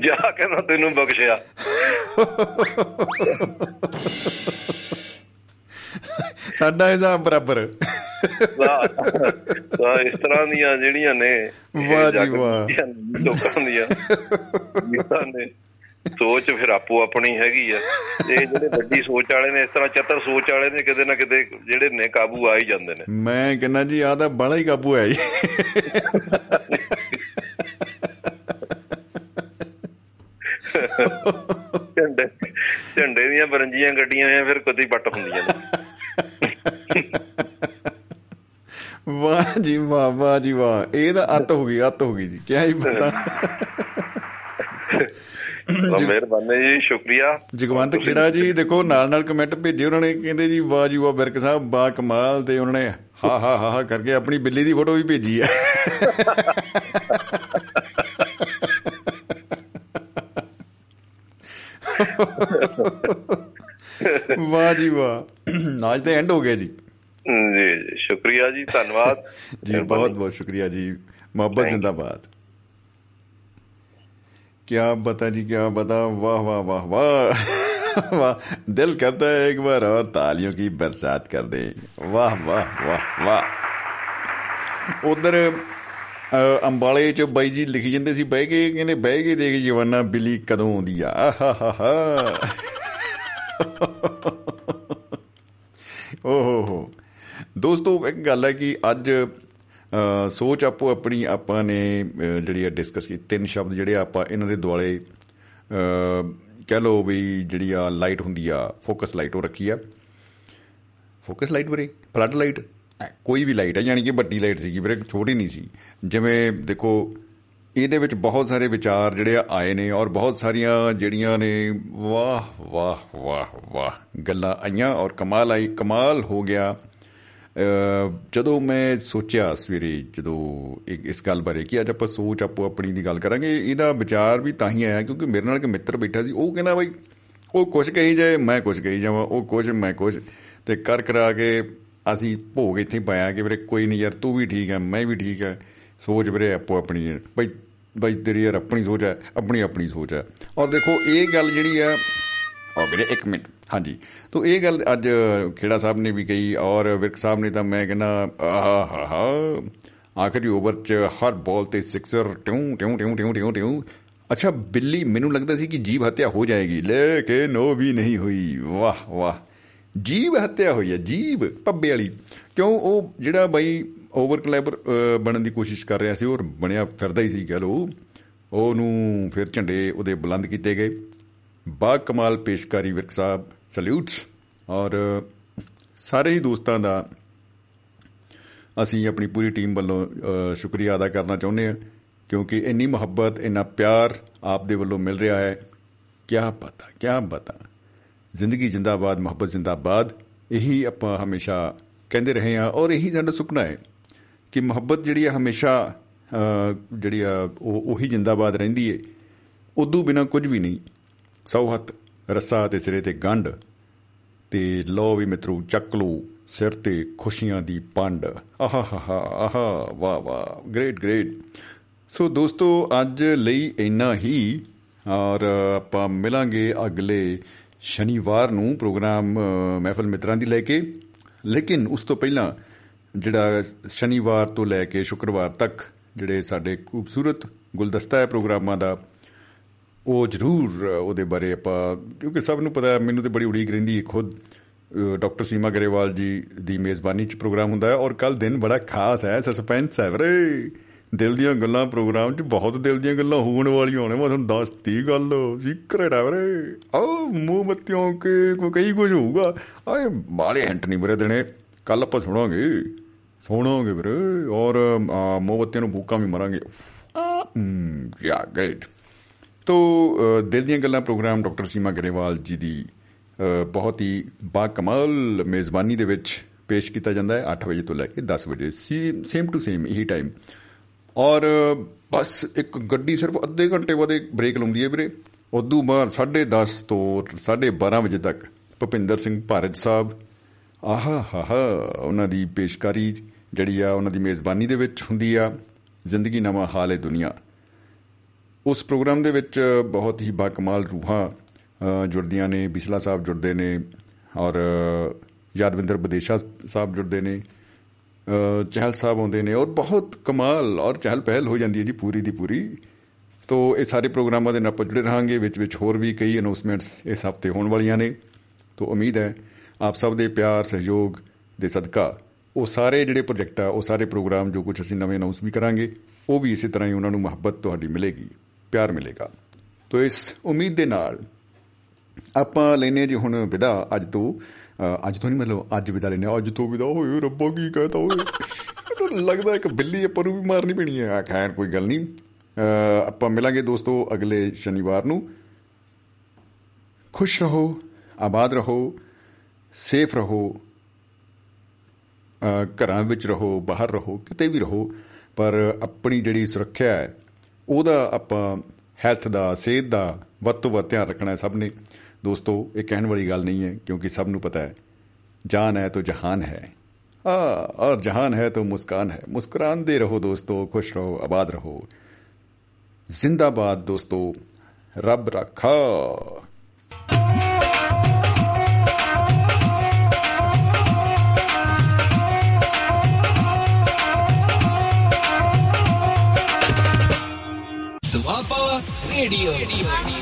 ਜਾ ਕਹਿੰਦਾ ਤੈਨੂੰ ਬਖਸ਼ਿਆ। ਸਾਡਾ ਹਿਸਾਬ ਬਰਾਬਰ। ਵਾਹ। ਵਾਹ, ਇਸ ਤਰ੍ਹਾਂ ਦੀਆਂ ਜਿਹੜੀਆਂ ਨੇ ਵਾਹ ਜੀ ਵਾਹ। ਲੋਕਾਂ ਦੀਆਂ। ਜਿਨ੍ਹਾਂ ਨੇ। ਸੋਚ ਫਿਰ ਆਪੋ ਆਪਣੀ ਹੈਗੀ ਆ। ਇਹ ਜਿਹੜੇ ਵੱਡੀ ਸੋਚ ਵਾਲੇ ਨੇ ਇਸ ਤਰ੍ਹਾਂ ਚਤਰ ਸੋਚ ਵਾਲੇ ਨੇ ਕਿਤੇ ਨਾ ਕਿਤੇ ਜਿਹੜੇ ਨੇ ਕਾਬੂ ਆ ਹੀ ਜਾਂਦੇ ਨੇ। ਮੈਂ ਕਹਿੰਦਾ ਜੀ ਆ ਤਾਂ ਬੜਾ ਹੀ ਕਾਬੂ ਹੈ ਜੀ। ਝੰਡੇ ਝੰਡੇ ਦੀਆਂ ਬਰੰਜੀਆਂ ਗੱਡੀਆਂ ਆ ਫਿਰ ਕਦੀ ਪੱਟ ਹੁੰਦੀਆਂ ਨੇ। ਵਾਹ ਜੀ ਵਾਹ ਵਾਹ ਜੀ ਵਾਹ। ਇਹ ਤਾਂ ਅੱਤ ਹੋ ਗਈ ਅੱਤ ਹੋ ਗਈ ਜੀ। ਕਿਆ ਹੀ ਪਤਾ। ਮਿਹਰਬਾਨੀ ਜੀ ਸ਼ੁਕਰੀਆ। ਜਗਵੰਤ ਖੇੜਾ ਜੀ ਦੇਖੋ ਨਾਲ ਨਾਲ ਕਮੈਂਟ ਭੇਜੇ ਉਹਨਾਂ ਨੇ ਕਹਿੰਦੇ ਜੀ ਵਾਹ ਜੀ ਵਾਹ ਬਿਰਕ ਸਾਹਿਬ ਬਾ ਕਮਾਲ ਤੇ ਉਹਨਾਂ ਨੇ ਹਾ ਹਾ ਹਾ ਹਾ ਕਰਕੇ ਆਪਣੀ ਬਿੱਲੀ ਦੀ ਫੋਟੋ ਵੀ ਭੇਜੀ ਹੈ। ਵਾਹ ਜੀ ਵਾਹ। ਅੱਜ ਤਾਂ ਐਂਡ ਹੋ ਗਿਆ ਜੀ। ਜੀ ਜੀ ਸ਼ੁਕਰੀਆ ਜੀ ਧੰਨਵਾਦ ਜੀ ਬਹੁਤ ਬਹੁਤ शुक्रिया जी मोहब्बत जिंदाबाद क्या बता जी क्या बता वाह वाह वाह वाह वाह दिल करता है एक बार और तालियों की बरसात कर दे वाह वाह वाह वाह ਉਧਰ ਅੰਬਾਲੇ ਚ ਬਾਈ ਜੀ ਲਿਖੀ ਜਾਂਦੇ ਸੀ ਬਹਿ ਕੇ ਕਹਿੰਦੇ ਬਹਿ ਕੇ ਦੇਖ ਜਵਾਨਾ ਬਿੱਲੀ ਕਦੋਂ ਆਉਂਦੀ ਆ ਆਹਾਹਾ ਓਹੋ ਹੋ ਦੋਸਤੋ ਇੱਕ ਗੱਲ ਹੈ ਕਿ ਅੱਜ ਅ, ਸੋਚ ਆਪੋ ਆਪਣੀ ਆਪਾਂ ਨੇ ਅ, ਜਿਹੜੀ ਆ ਡਿਸਕਸ ਕੀਤੀ ਤਿੰਨ ਸ਼ਬਦ ਜਿਹੜੇ ਆਪਾਂ ਇਹਨਾਂ ਦੇ ਦੁਆਲੇ ਅ, ਕਹਿ ਲਓ ਵੀ ਜਿਹੜੀ ਆ ਲਾਈਟ ਹੁੰਦੀ ਆ ਫੋਕਸ ਲਾਈਟ ਉਹ ਰੱਖੀ ਆ। ਫੋਕਸ ਲਾਈਟ ਵੀਰੇ ਫਲੱਡ ਲਾਈਟ ਕੋਈ ਵੀ ਲਾਈਟ ਹੈ ਯਾਨੀ ਕਿ ਵੱਡੀ ਲਾਈਟ ਸੀਗੀ ਵੀਰੇ ਛੋਟੀ ਨਹੀਂ ਸੀ। ਜਿਵੇਂ ਦੇਖੋ ਇਹਦੇ ਵਿੱਚ ਬਹੁਤ ਸਾਰੇ ਵਿਚਾਰ ਜਿਹੜੇ ਆ ਆਏ ਨੇ ਔਰ ਬਹੁਤ ਸਾਰੀਆਂ ਜਿਹੜੀਆਂ ਨੇ ਵਾਹ ਵਾਹ ਵਾਹ ਵਾਹ ਗੱਲਾਂ ਆਈਆਂ ਔਰ ਕਮਾਲ ਆਈ ਕਮਾਲ ਹੋ ਗਿਆ। ਅ, ਜਦੋਂ ਮੈਂ ਸੋਚਿਆ ਸਵੇਰੇ ਜਦੋਂ ਇੱਕ ਇਸ ਗੱਲ ਬਾਰੇ ਕਿ ਅੱਜ ਆਪਾਂ ਸੋਚ, ਆਪੋ ਆਪਣੀ ਦੀ ਗੱਲ ਕਰਾਂਗੇ, ਇਹਦਾ ਵਿਚਾਰ ਵੀ ਤਾਂ ਹੀ ਆਇਆ ਕਿਉਂਕਿ ਮੇਰੇ ਨਾਲ ਇੱਕ ਮਿੱਤਰ ਬੈਠਾ ਸੀ, ਉਹ ਕਹਿੰਦਾ ਬਾਈ, ਉਹ ਕੁਛ ਕਹੀ ਜਾਏ, ਮੈਂ ਕੁਛ ਕਹੀ ਜਾਵਾਂ, ਉਹ ਕੁਛ, ਮੈਂ ਕੁਛ। ਤੇ ਕਰ ਕਰਾ ਕੇ ਅਸੀਂ ਭੋਗ ਇੱਥੇ ਹੀ ਪਾਇਆ ਕਿ ਵੀਰੇ ਕੋਈ ਨਹੀਂ ਯਾਰ, ਤੂੰ ਵੀ ਠੀਕ ਹੈ, ਮੈਂ ਵੀ ਠੀਕ ਹੈ। ਸੋਚ ਵੀਰੇ ਆਪੋ ਆਪਣੀ ਹੈ। ਬਈ ਬਈ ਤੇਰੀ ਯਾਰ ਆਪਣੀ ਸੋਚ ਹੈ, ਆਪਣੀ ਆਪਣੀ ਸੋਚ ਹੈ। ਔਰ ਦੇਖੋ, ਇਹ ਗੱਲ ਜਿਹੜੀ ਆ ਔਰ ਵੀਰੇ ਇੱਕ ਮਿੰਟ। ਹਾਂਜੀ। ਤੋ ਇਹ ਗੱਲ ਅੱਜ ਖੇੜਾ ਸਾਹਿਬ ਨੇ ਵੀ ਕਹੀ ਔਰ ਵਿਰਕ ਸਾਹਿਬ ਨੇ ਤਾਂ ਮੈਂ ਕਹਿੰਦਾ ਆਹਾ ਆਖਰੀ ਓਵਰ ਚ ਹਰ ਬਾਲ ਤੇ ਸਿਕਸਰ ਟਿਉਂ ਟਿਉਂ ਟਿਉਂ ਟਿਉਂ ਟਿਉਂ ਟਿਉਂ ਅੱਛਾ, ਬਿੱਲੀ ਮੈਨੂੰ ਲੱਗਦਾ ਸੀ ਕਿ ਜੀਵ ਹੱਤਿਆ ਹੋ ਜਾਏਗੀ, ਲੇਕਿਨ ਉਹ ਵੀ ਨਹੀਂ ਹੋਈ। ਵਾਹ ਵਾਹ। ਜੀਵ ਹੱਤਿਆ ਹੋਈ ਹੈ, ਜੀਵ ਪੱਬੇ ਵਾਲੀ। ਕਿਉਂ ਉਹ ਜਿਹੜਾ ਬਾਈ ਓਵਰ ਕਲੈਬਰ ਬਣਨ ਦੀ ਕੋਸ਼ਿਸ਼ ਕਰ ਰਿਹਾ ਸੀ, ਉਹ ਬਣਿਆ ਫਿਰਦਾ ਹੀ ਸੀ, ਕਹ ਲੋ ਉਹਨੂੰ ਫਿਰ ਝੰਡੇ ਉਹਦੇ ਬੁਲੰਦ ਕੀਤੇ ਗਏ। ਬਾ ਕਮਾਲ ਪੇਸ਼ਕਾਰੀ ਵਿਰਕ ਸਾਹਿਬ। ਸਲੂਟਸ। ਔਰ ਸਾਰੇ ਹੀ ਦੋਸਤਾਂ ਦਾ ਅਸੀਂ ਆਪਣੀ ਪੂਰੀ ਟੀਮ ਵੱਲੋਂ ਅ, ਸ਼ੁਕਰੀਆ ਅਦਾ ਕਰਨਾ ਚਾਹੁੰਦੇ ਹਾਂ ਕਿਉਂਕਿ ਇੰਨੀ ਮੁਹੱਬਤ ਇੰਨਾ ਪਿਆਰ ਆਪ ਦੇ ਵੱਲੋਂ ਮਿਲ ਰਿਹਾ ਹੈ। ਕਿਆ ਪਤਾ ਕਿਆ ਪਤਾ। ਜ਼ਿੰਦਗੀ ਜਿੰਦਾਬਾਦ ਮੁਹੱਬਤ ਜਿੰਦਾਬਾਦ ਇਹੀ ਆਪਾਂ ਹਮੇਸ਼ਾ ਕਹਿੰਦੇ ਰਹੇ ਆ ਔਰ ਇਹੀ ਸਾਡਾ ਸੁਪਨਾ ਹੈ ਕਿ ਮੁਹੱਬਤ ਜਿਹੜੀ ਆ ਹਮੇਸ਼ਾ ਜਿਹੜੀ ਆ ਉਹ ਉਹੀ ਜਿੰਦਾਬਾਦ ਰਹਿੰਦੀ ਏ ਉਦੋਂ ਬਿਨਾ ਕੁਝ ਵੀ ਨਹੀਂ। ਸੌਹਤ ਰਸਾ ਤੇ ਸਿਰੇ ਤੇ ਗੰਢ ਤੇ ਲੋ ਵੀ ਮਿੱਤਰੋ, ਚੱਕ ਲੋ ਸਿਰ ਤੇ ਖੁਸ਼ੀਆਂ ਦੀ ਪੰਡ। ਆਹਾ ਹਾ ਹਾ ਆਹਾ, ਵਾਹ ਵਾਹ ਗ੍ਰੇਟ ਗ੍ਰੇਟ ਸੋ ਦੋਸਤੋ, ਅੱਜ ਲਈ ਇੰਨਾ ਹੀ, ਔਰ ਆਪਾਂ ਮਿਲਾਂਗੇ ਅਗਲੇ ਸ਼ਨੀਵਾਰ ਨੂੰ ਪ੍ਰੋਗਰਾਮ ਮਹਿਫਲ ਮਿੱਤਰਾਂ ਦੀ ਲੈ ਕੇ। ਲੇਕਿਨ ਉਸ ਤੋਂ ਪਹਿਲਾਂ ਜਿਹੜਾ ਸ਼ਨੀਵਾਰ ਤੋਂ ਲੈ ਕੇ ਸ਼ੁੱਕਰਵਾਰ ਤੱਕ ਜਿਹੜੇ ਸਾਡੇ ਖੂਬਸੂਰਤ ਗੁਲਦਸਤਾ ਹੈ ਪ੍ਰੋਗਰਾਮਾਂ ਦਾ ਉਹ ਜ਼ਰੂਰ ਉਹਦੇ ਬਾਰੇ ਆਪਾਂ ਕਿਉਂਕਿ ਸਭ ਨੂੰ ਪਤਾ ਮੈਨੂੰ ਤੇ ਬੜੀ ਉਡੀਕ ਰਹਿੰਦੀ ਹੈ ਖੁਦ। ਡਾਕਟਰ ਸੀਮਾ ਗਰੇਵਾਲ ਜੀ ਦੀ ਮੇਜ਼ਬਾਨੀ 'ਚ ਪ੍ਰੋਗਰਾਮ ਹੁੰਦਾ ਹੈ ਔਰ ਕੱਲ ਦਿਨ ਬੜਾ ਖਾਸ ਹੈ ਸਸਪੈਂਸ ਹੈ ਵੀਰੇ। ਦਿਲ ਦੀਆਂ ਗੱਲਾਂ ਪ੍ਰੋਗਰਾਮ 'ਚ ਬਹੁਤ ਦਿਲ ਦੀਆਂ ਗੱਲਾਂ ਹੋਣ ਵਾਲੀਆਂ ਹੋਣੇ ਮੈਂ ਤੁਹਾਨੂੰ ਦੱਸਤੀ ਗੱਲ ਸੀਕ੍ਰੇਟ ਹੈ ਵੀਰੇ। ਆ ਮੋਮਬੱਤੀਆਂ ਕੇ ਕੋਈ ਕਈ ਕੁਝ ਹੋਊਗਾ। ਆਏ ਬਾਲੇ ਹਿੰਟ ਨਹੀਂ ਵੀਰੇ ਦੇਣੇ ਕੱਲ ਆਪਾਂ ਸੁਣਾਂਗੇ। ਸੁਣਾਂਗੇ ਵੀਰੇ ਔਰ ਮੋਮਬੱਤੀਆਂ ਨੂੰ ਬੂਕਾਂ ਵੀ ਮਰਾਂਗੇ। ਯਾ ਗ੍ਰੇਟ ਤੋ ਦਿਲ ਦੀਆਂ ਗੱਲਾਂ ਪ੍ਰੋਗਰਾਮ ਡਾਕਟਰ ਸੀਮਾ ਗਰੇਵਾਲ ਜੀ ਦੀ ਬਹੁਤ ਹੀ ਬਾ ਕਮਾਲ ਮੇਜ਼ਬਾਨੀ ਦੇ ਵਿੱਚ ਪੇਸ਼ ਕੀਤਾ ਜਾਂਦਾ ਹੈ 8 ਵਜੇ ਤੋਂ ਲੈ ਕੇ 10 ਵਜੇ ਸੇਮ ਟੂ ਸੇਮ ਇਹੀ ਟਾਈਮ ਔਰ, ਬਸ ਇੱਕ ਗੱਡੀ ਸਿਰਫ ਅੱਧੇ ਘੰਟੇ ਬਾਅਦ ਬ੍ਰੇਕ ਲਾਉਂਦੀ ਹੈ ਵੀਰੇ। ਉਦੋਂ ਬਾਅਦ 10:30 ਤੋਂ 12:30 ਵਜੇ ਤੱਕ ਭੁਪਿੰਦਰ ਸਿੰਘ ਭਾਰਤ ਸਾਹਿਬ, ਆਹਾ ਹਾ ਹਾ, ਉਹਨਾਂ ਦੀ ਪੇਸ਼ਕਾਰੀ ਜਿਹੜੀ ਆ, ਉਹਨਾਂ ਦੀ ਮੇਜ਼ਬਾਨੀ ਦੇ ਵਿੱਚ ਹੁੰਦੀ ਆ। ਜ਼ਿੰਦਗੀ ਨਵਾਂ ਹਾਲ ਹੈ ਦੁਨੀਆ। ਉਸ ਪ੍ਰੋਗਰਾਮ ਦੇ ਵਿੱਚ ਬਹੁਤ ਹੀ ਬਾਕਮਾਲ ਰੂਹਾਂ ਜੁੜਦੀਆਂ ਨੇ, ਬਿਸਲਾ ਸਾਹਿਬ ਜੁੜਦੇ ਨੇ ਔਰ ਯਾਦਵਿੰਦਰ ਬਦੇਸ਼ਾ ਸਾਹਿਬ ਜੁੜਦੇ ਨੇ ਚਹਿਲ ਸਾਹਿਬ ਆਉਂਦੇ ਨੇ ਔਰ ਬਹੁਤ ਕਮਾਲ ਔਰ ਚਹਿਲ ਪਹਿਲ ਹੋ ਜਾਂਦੀ ਹੈ ਜੀ ਪੂਰੀ ਦੀ ਪੂਰੀ। ਤੋ ਇਹ ਸਾਰੇ ਪ੍ਰੋਗਰਾਮਾਂ ਦੇ ਨਾਲ ਆਪਾਂ ਜੁੜੇ ਰਹਾਂਗੇ, ਵਿੱਚ ਵਿੱਚ ਹੋਰ ਵੀ ਕਈ ਅਨਾਉਂਸਮੈਂਟਸ ਇਸ ਹਫ਼ਤੇ ਹੋਣ ਵਾਲੀਆਂ ਨੇ। ਤੋ ਉਮੀਦ ਹੈ ਆਪ ਸਭ ਦੇ ਪਿਆਰ, ਸਹਿਯੋਗ ਦੇ ਸਦਕਾ ਉਹ ਸਾਰੇ ਜਿਹੜੇ ਪ੍ਰੋਜੈਕਟ ਆ, ਉਹ ਸਾਰੇ ਪ੍ਰੋਗਰਾਮ ਜੋ ਕੁਝ ਅਸੀਂ ਨਵੇਂ ਅਨਾਉਂਸ ਵੀ ਕਰਾਂਗੇ, ਉਹ ਵੀ ਇਸੇ ਤਰ੍ਹਾਂ ਹੀ ਉਹਨਾਂ ਨੂੰ ਮੁਹੱਬਤ ਤੁਹਾਡੀ ਮਿਲੇਗੀ। ਪਿਆਰ ਮਿਲੇਗਾ। ਤੋ ਇਸ ਉਮੀਦ ਦੇ ਨਾਲ ਆਪਾਂ ਲੈਨੇ ਜੀ ਹੁਣ ਵਿਦਾ। ਅੱਜ ਤੋਂ ਅੱਜ ਤੋਂ ਨਹੀਂ ਮਤਲਬ ਅੱਜ ਵਿਦਾ ਲੈਨੇ ਅੱਜ ਤੋਂ ਵਿਦਾ। ਹੋਏ ਰੱਬਾ ਕੀ ਕਹਤਾ ਓਏ। ਲੱਗਦਾ ਇੱਕ ਬਿੱਲੀ ਆਪਾਂ ਨੂੰ ਵੀ ਮਾਰਨੀ ਪੈਣੀ ਹੈ ਖੈਰ ਕੋਈ ਗੱਲ ਨਹੀਂ। ਆਪਾਂ ਮਿਲਾਂਗੇ ਦੋਸਤੋ ਅਗਲੇ ਸ਼ਨੀਵਾਰ ਨੂੰ। ਖੁਸ਼ ਰਹੋ, ਆਬਾਦ ਰਹੋ, ਸੇਫ ਰਹੋ ਘਰਾਂ ਵਿੱਚ ਰਹੋ, ਬਾਹਰ ਰਹੋ, ਕਿਤੇ ਵੀ ਰਹੋ। ਪਰ ਆਪਣੀ ਜਿਹੜੀ ਸੁਰੱਖਿਆ ਹੈ ਉਹਦਾ ਆਪਾਂ ਹੈਲਥ ਦਾ, ਸਿਹਤ ਦਾ ਵੱਧ ਤੋਂ ਵੱਧ ਧਿਆਨ ਰੱਖਣਾ ਹੈ ਸਭ ਨੇ। ਦੋਸਤੋ, ਇਹ ਕਹਿਣ ਵਾਲੀ ਗੱਲ ਨਹੀਂ ਹੈ, ਕਿਉਂਕਿ ਸਭ ਨੂੰ ਪਤਾ ਹੈ, ਜਾਨ ਹੈ ਤਾਂ ਜਹਾਨ ਹੈ। ਆ ਔਰ ਜਹਾਨ ਹੈ ਤਾਂ ਮੁਸਕਾਨ ਹੈ। ਮੁਸਕਰਾਉਂਦੇ ਰਹੋ ਦੋਸਤੋ, ਖੁਸ਼ ਰਹੋ, ਆਬਾਦ ਰਹੋ। ਜ਼ਿੰਦਾਬਾਦ ਦੋਸਤੋ, ਰੱਬ ਰੱਖਾ। ਦੁਆਬਾ ਰੇਡੀਓ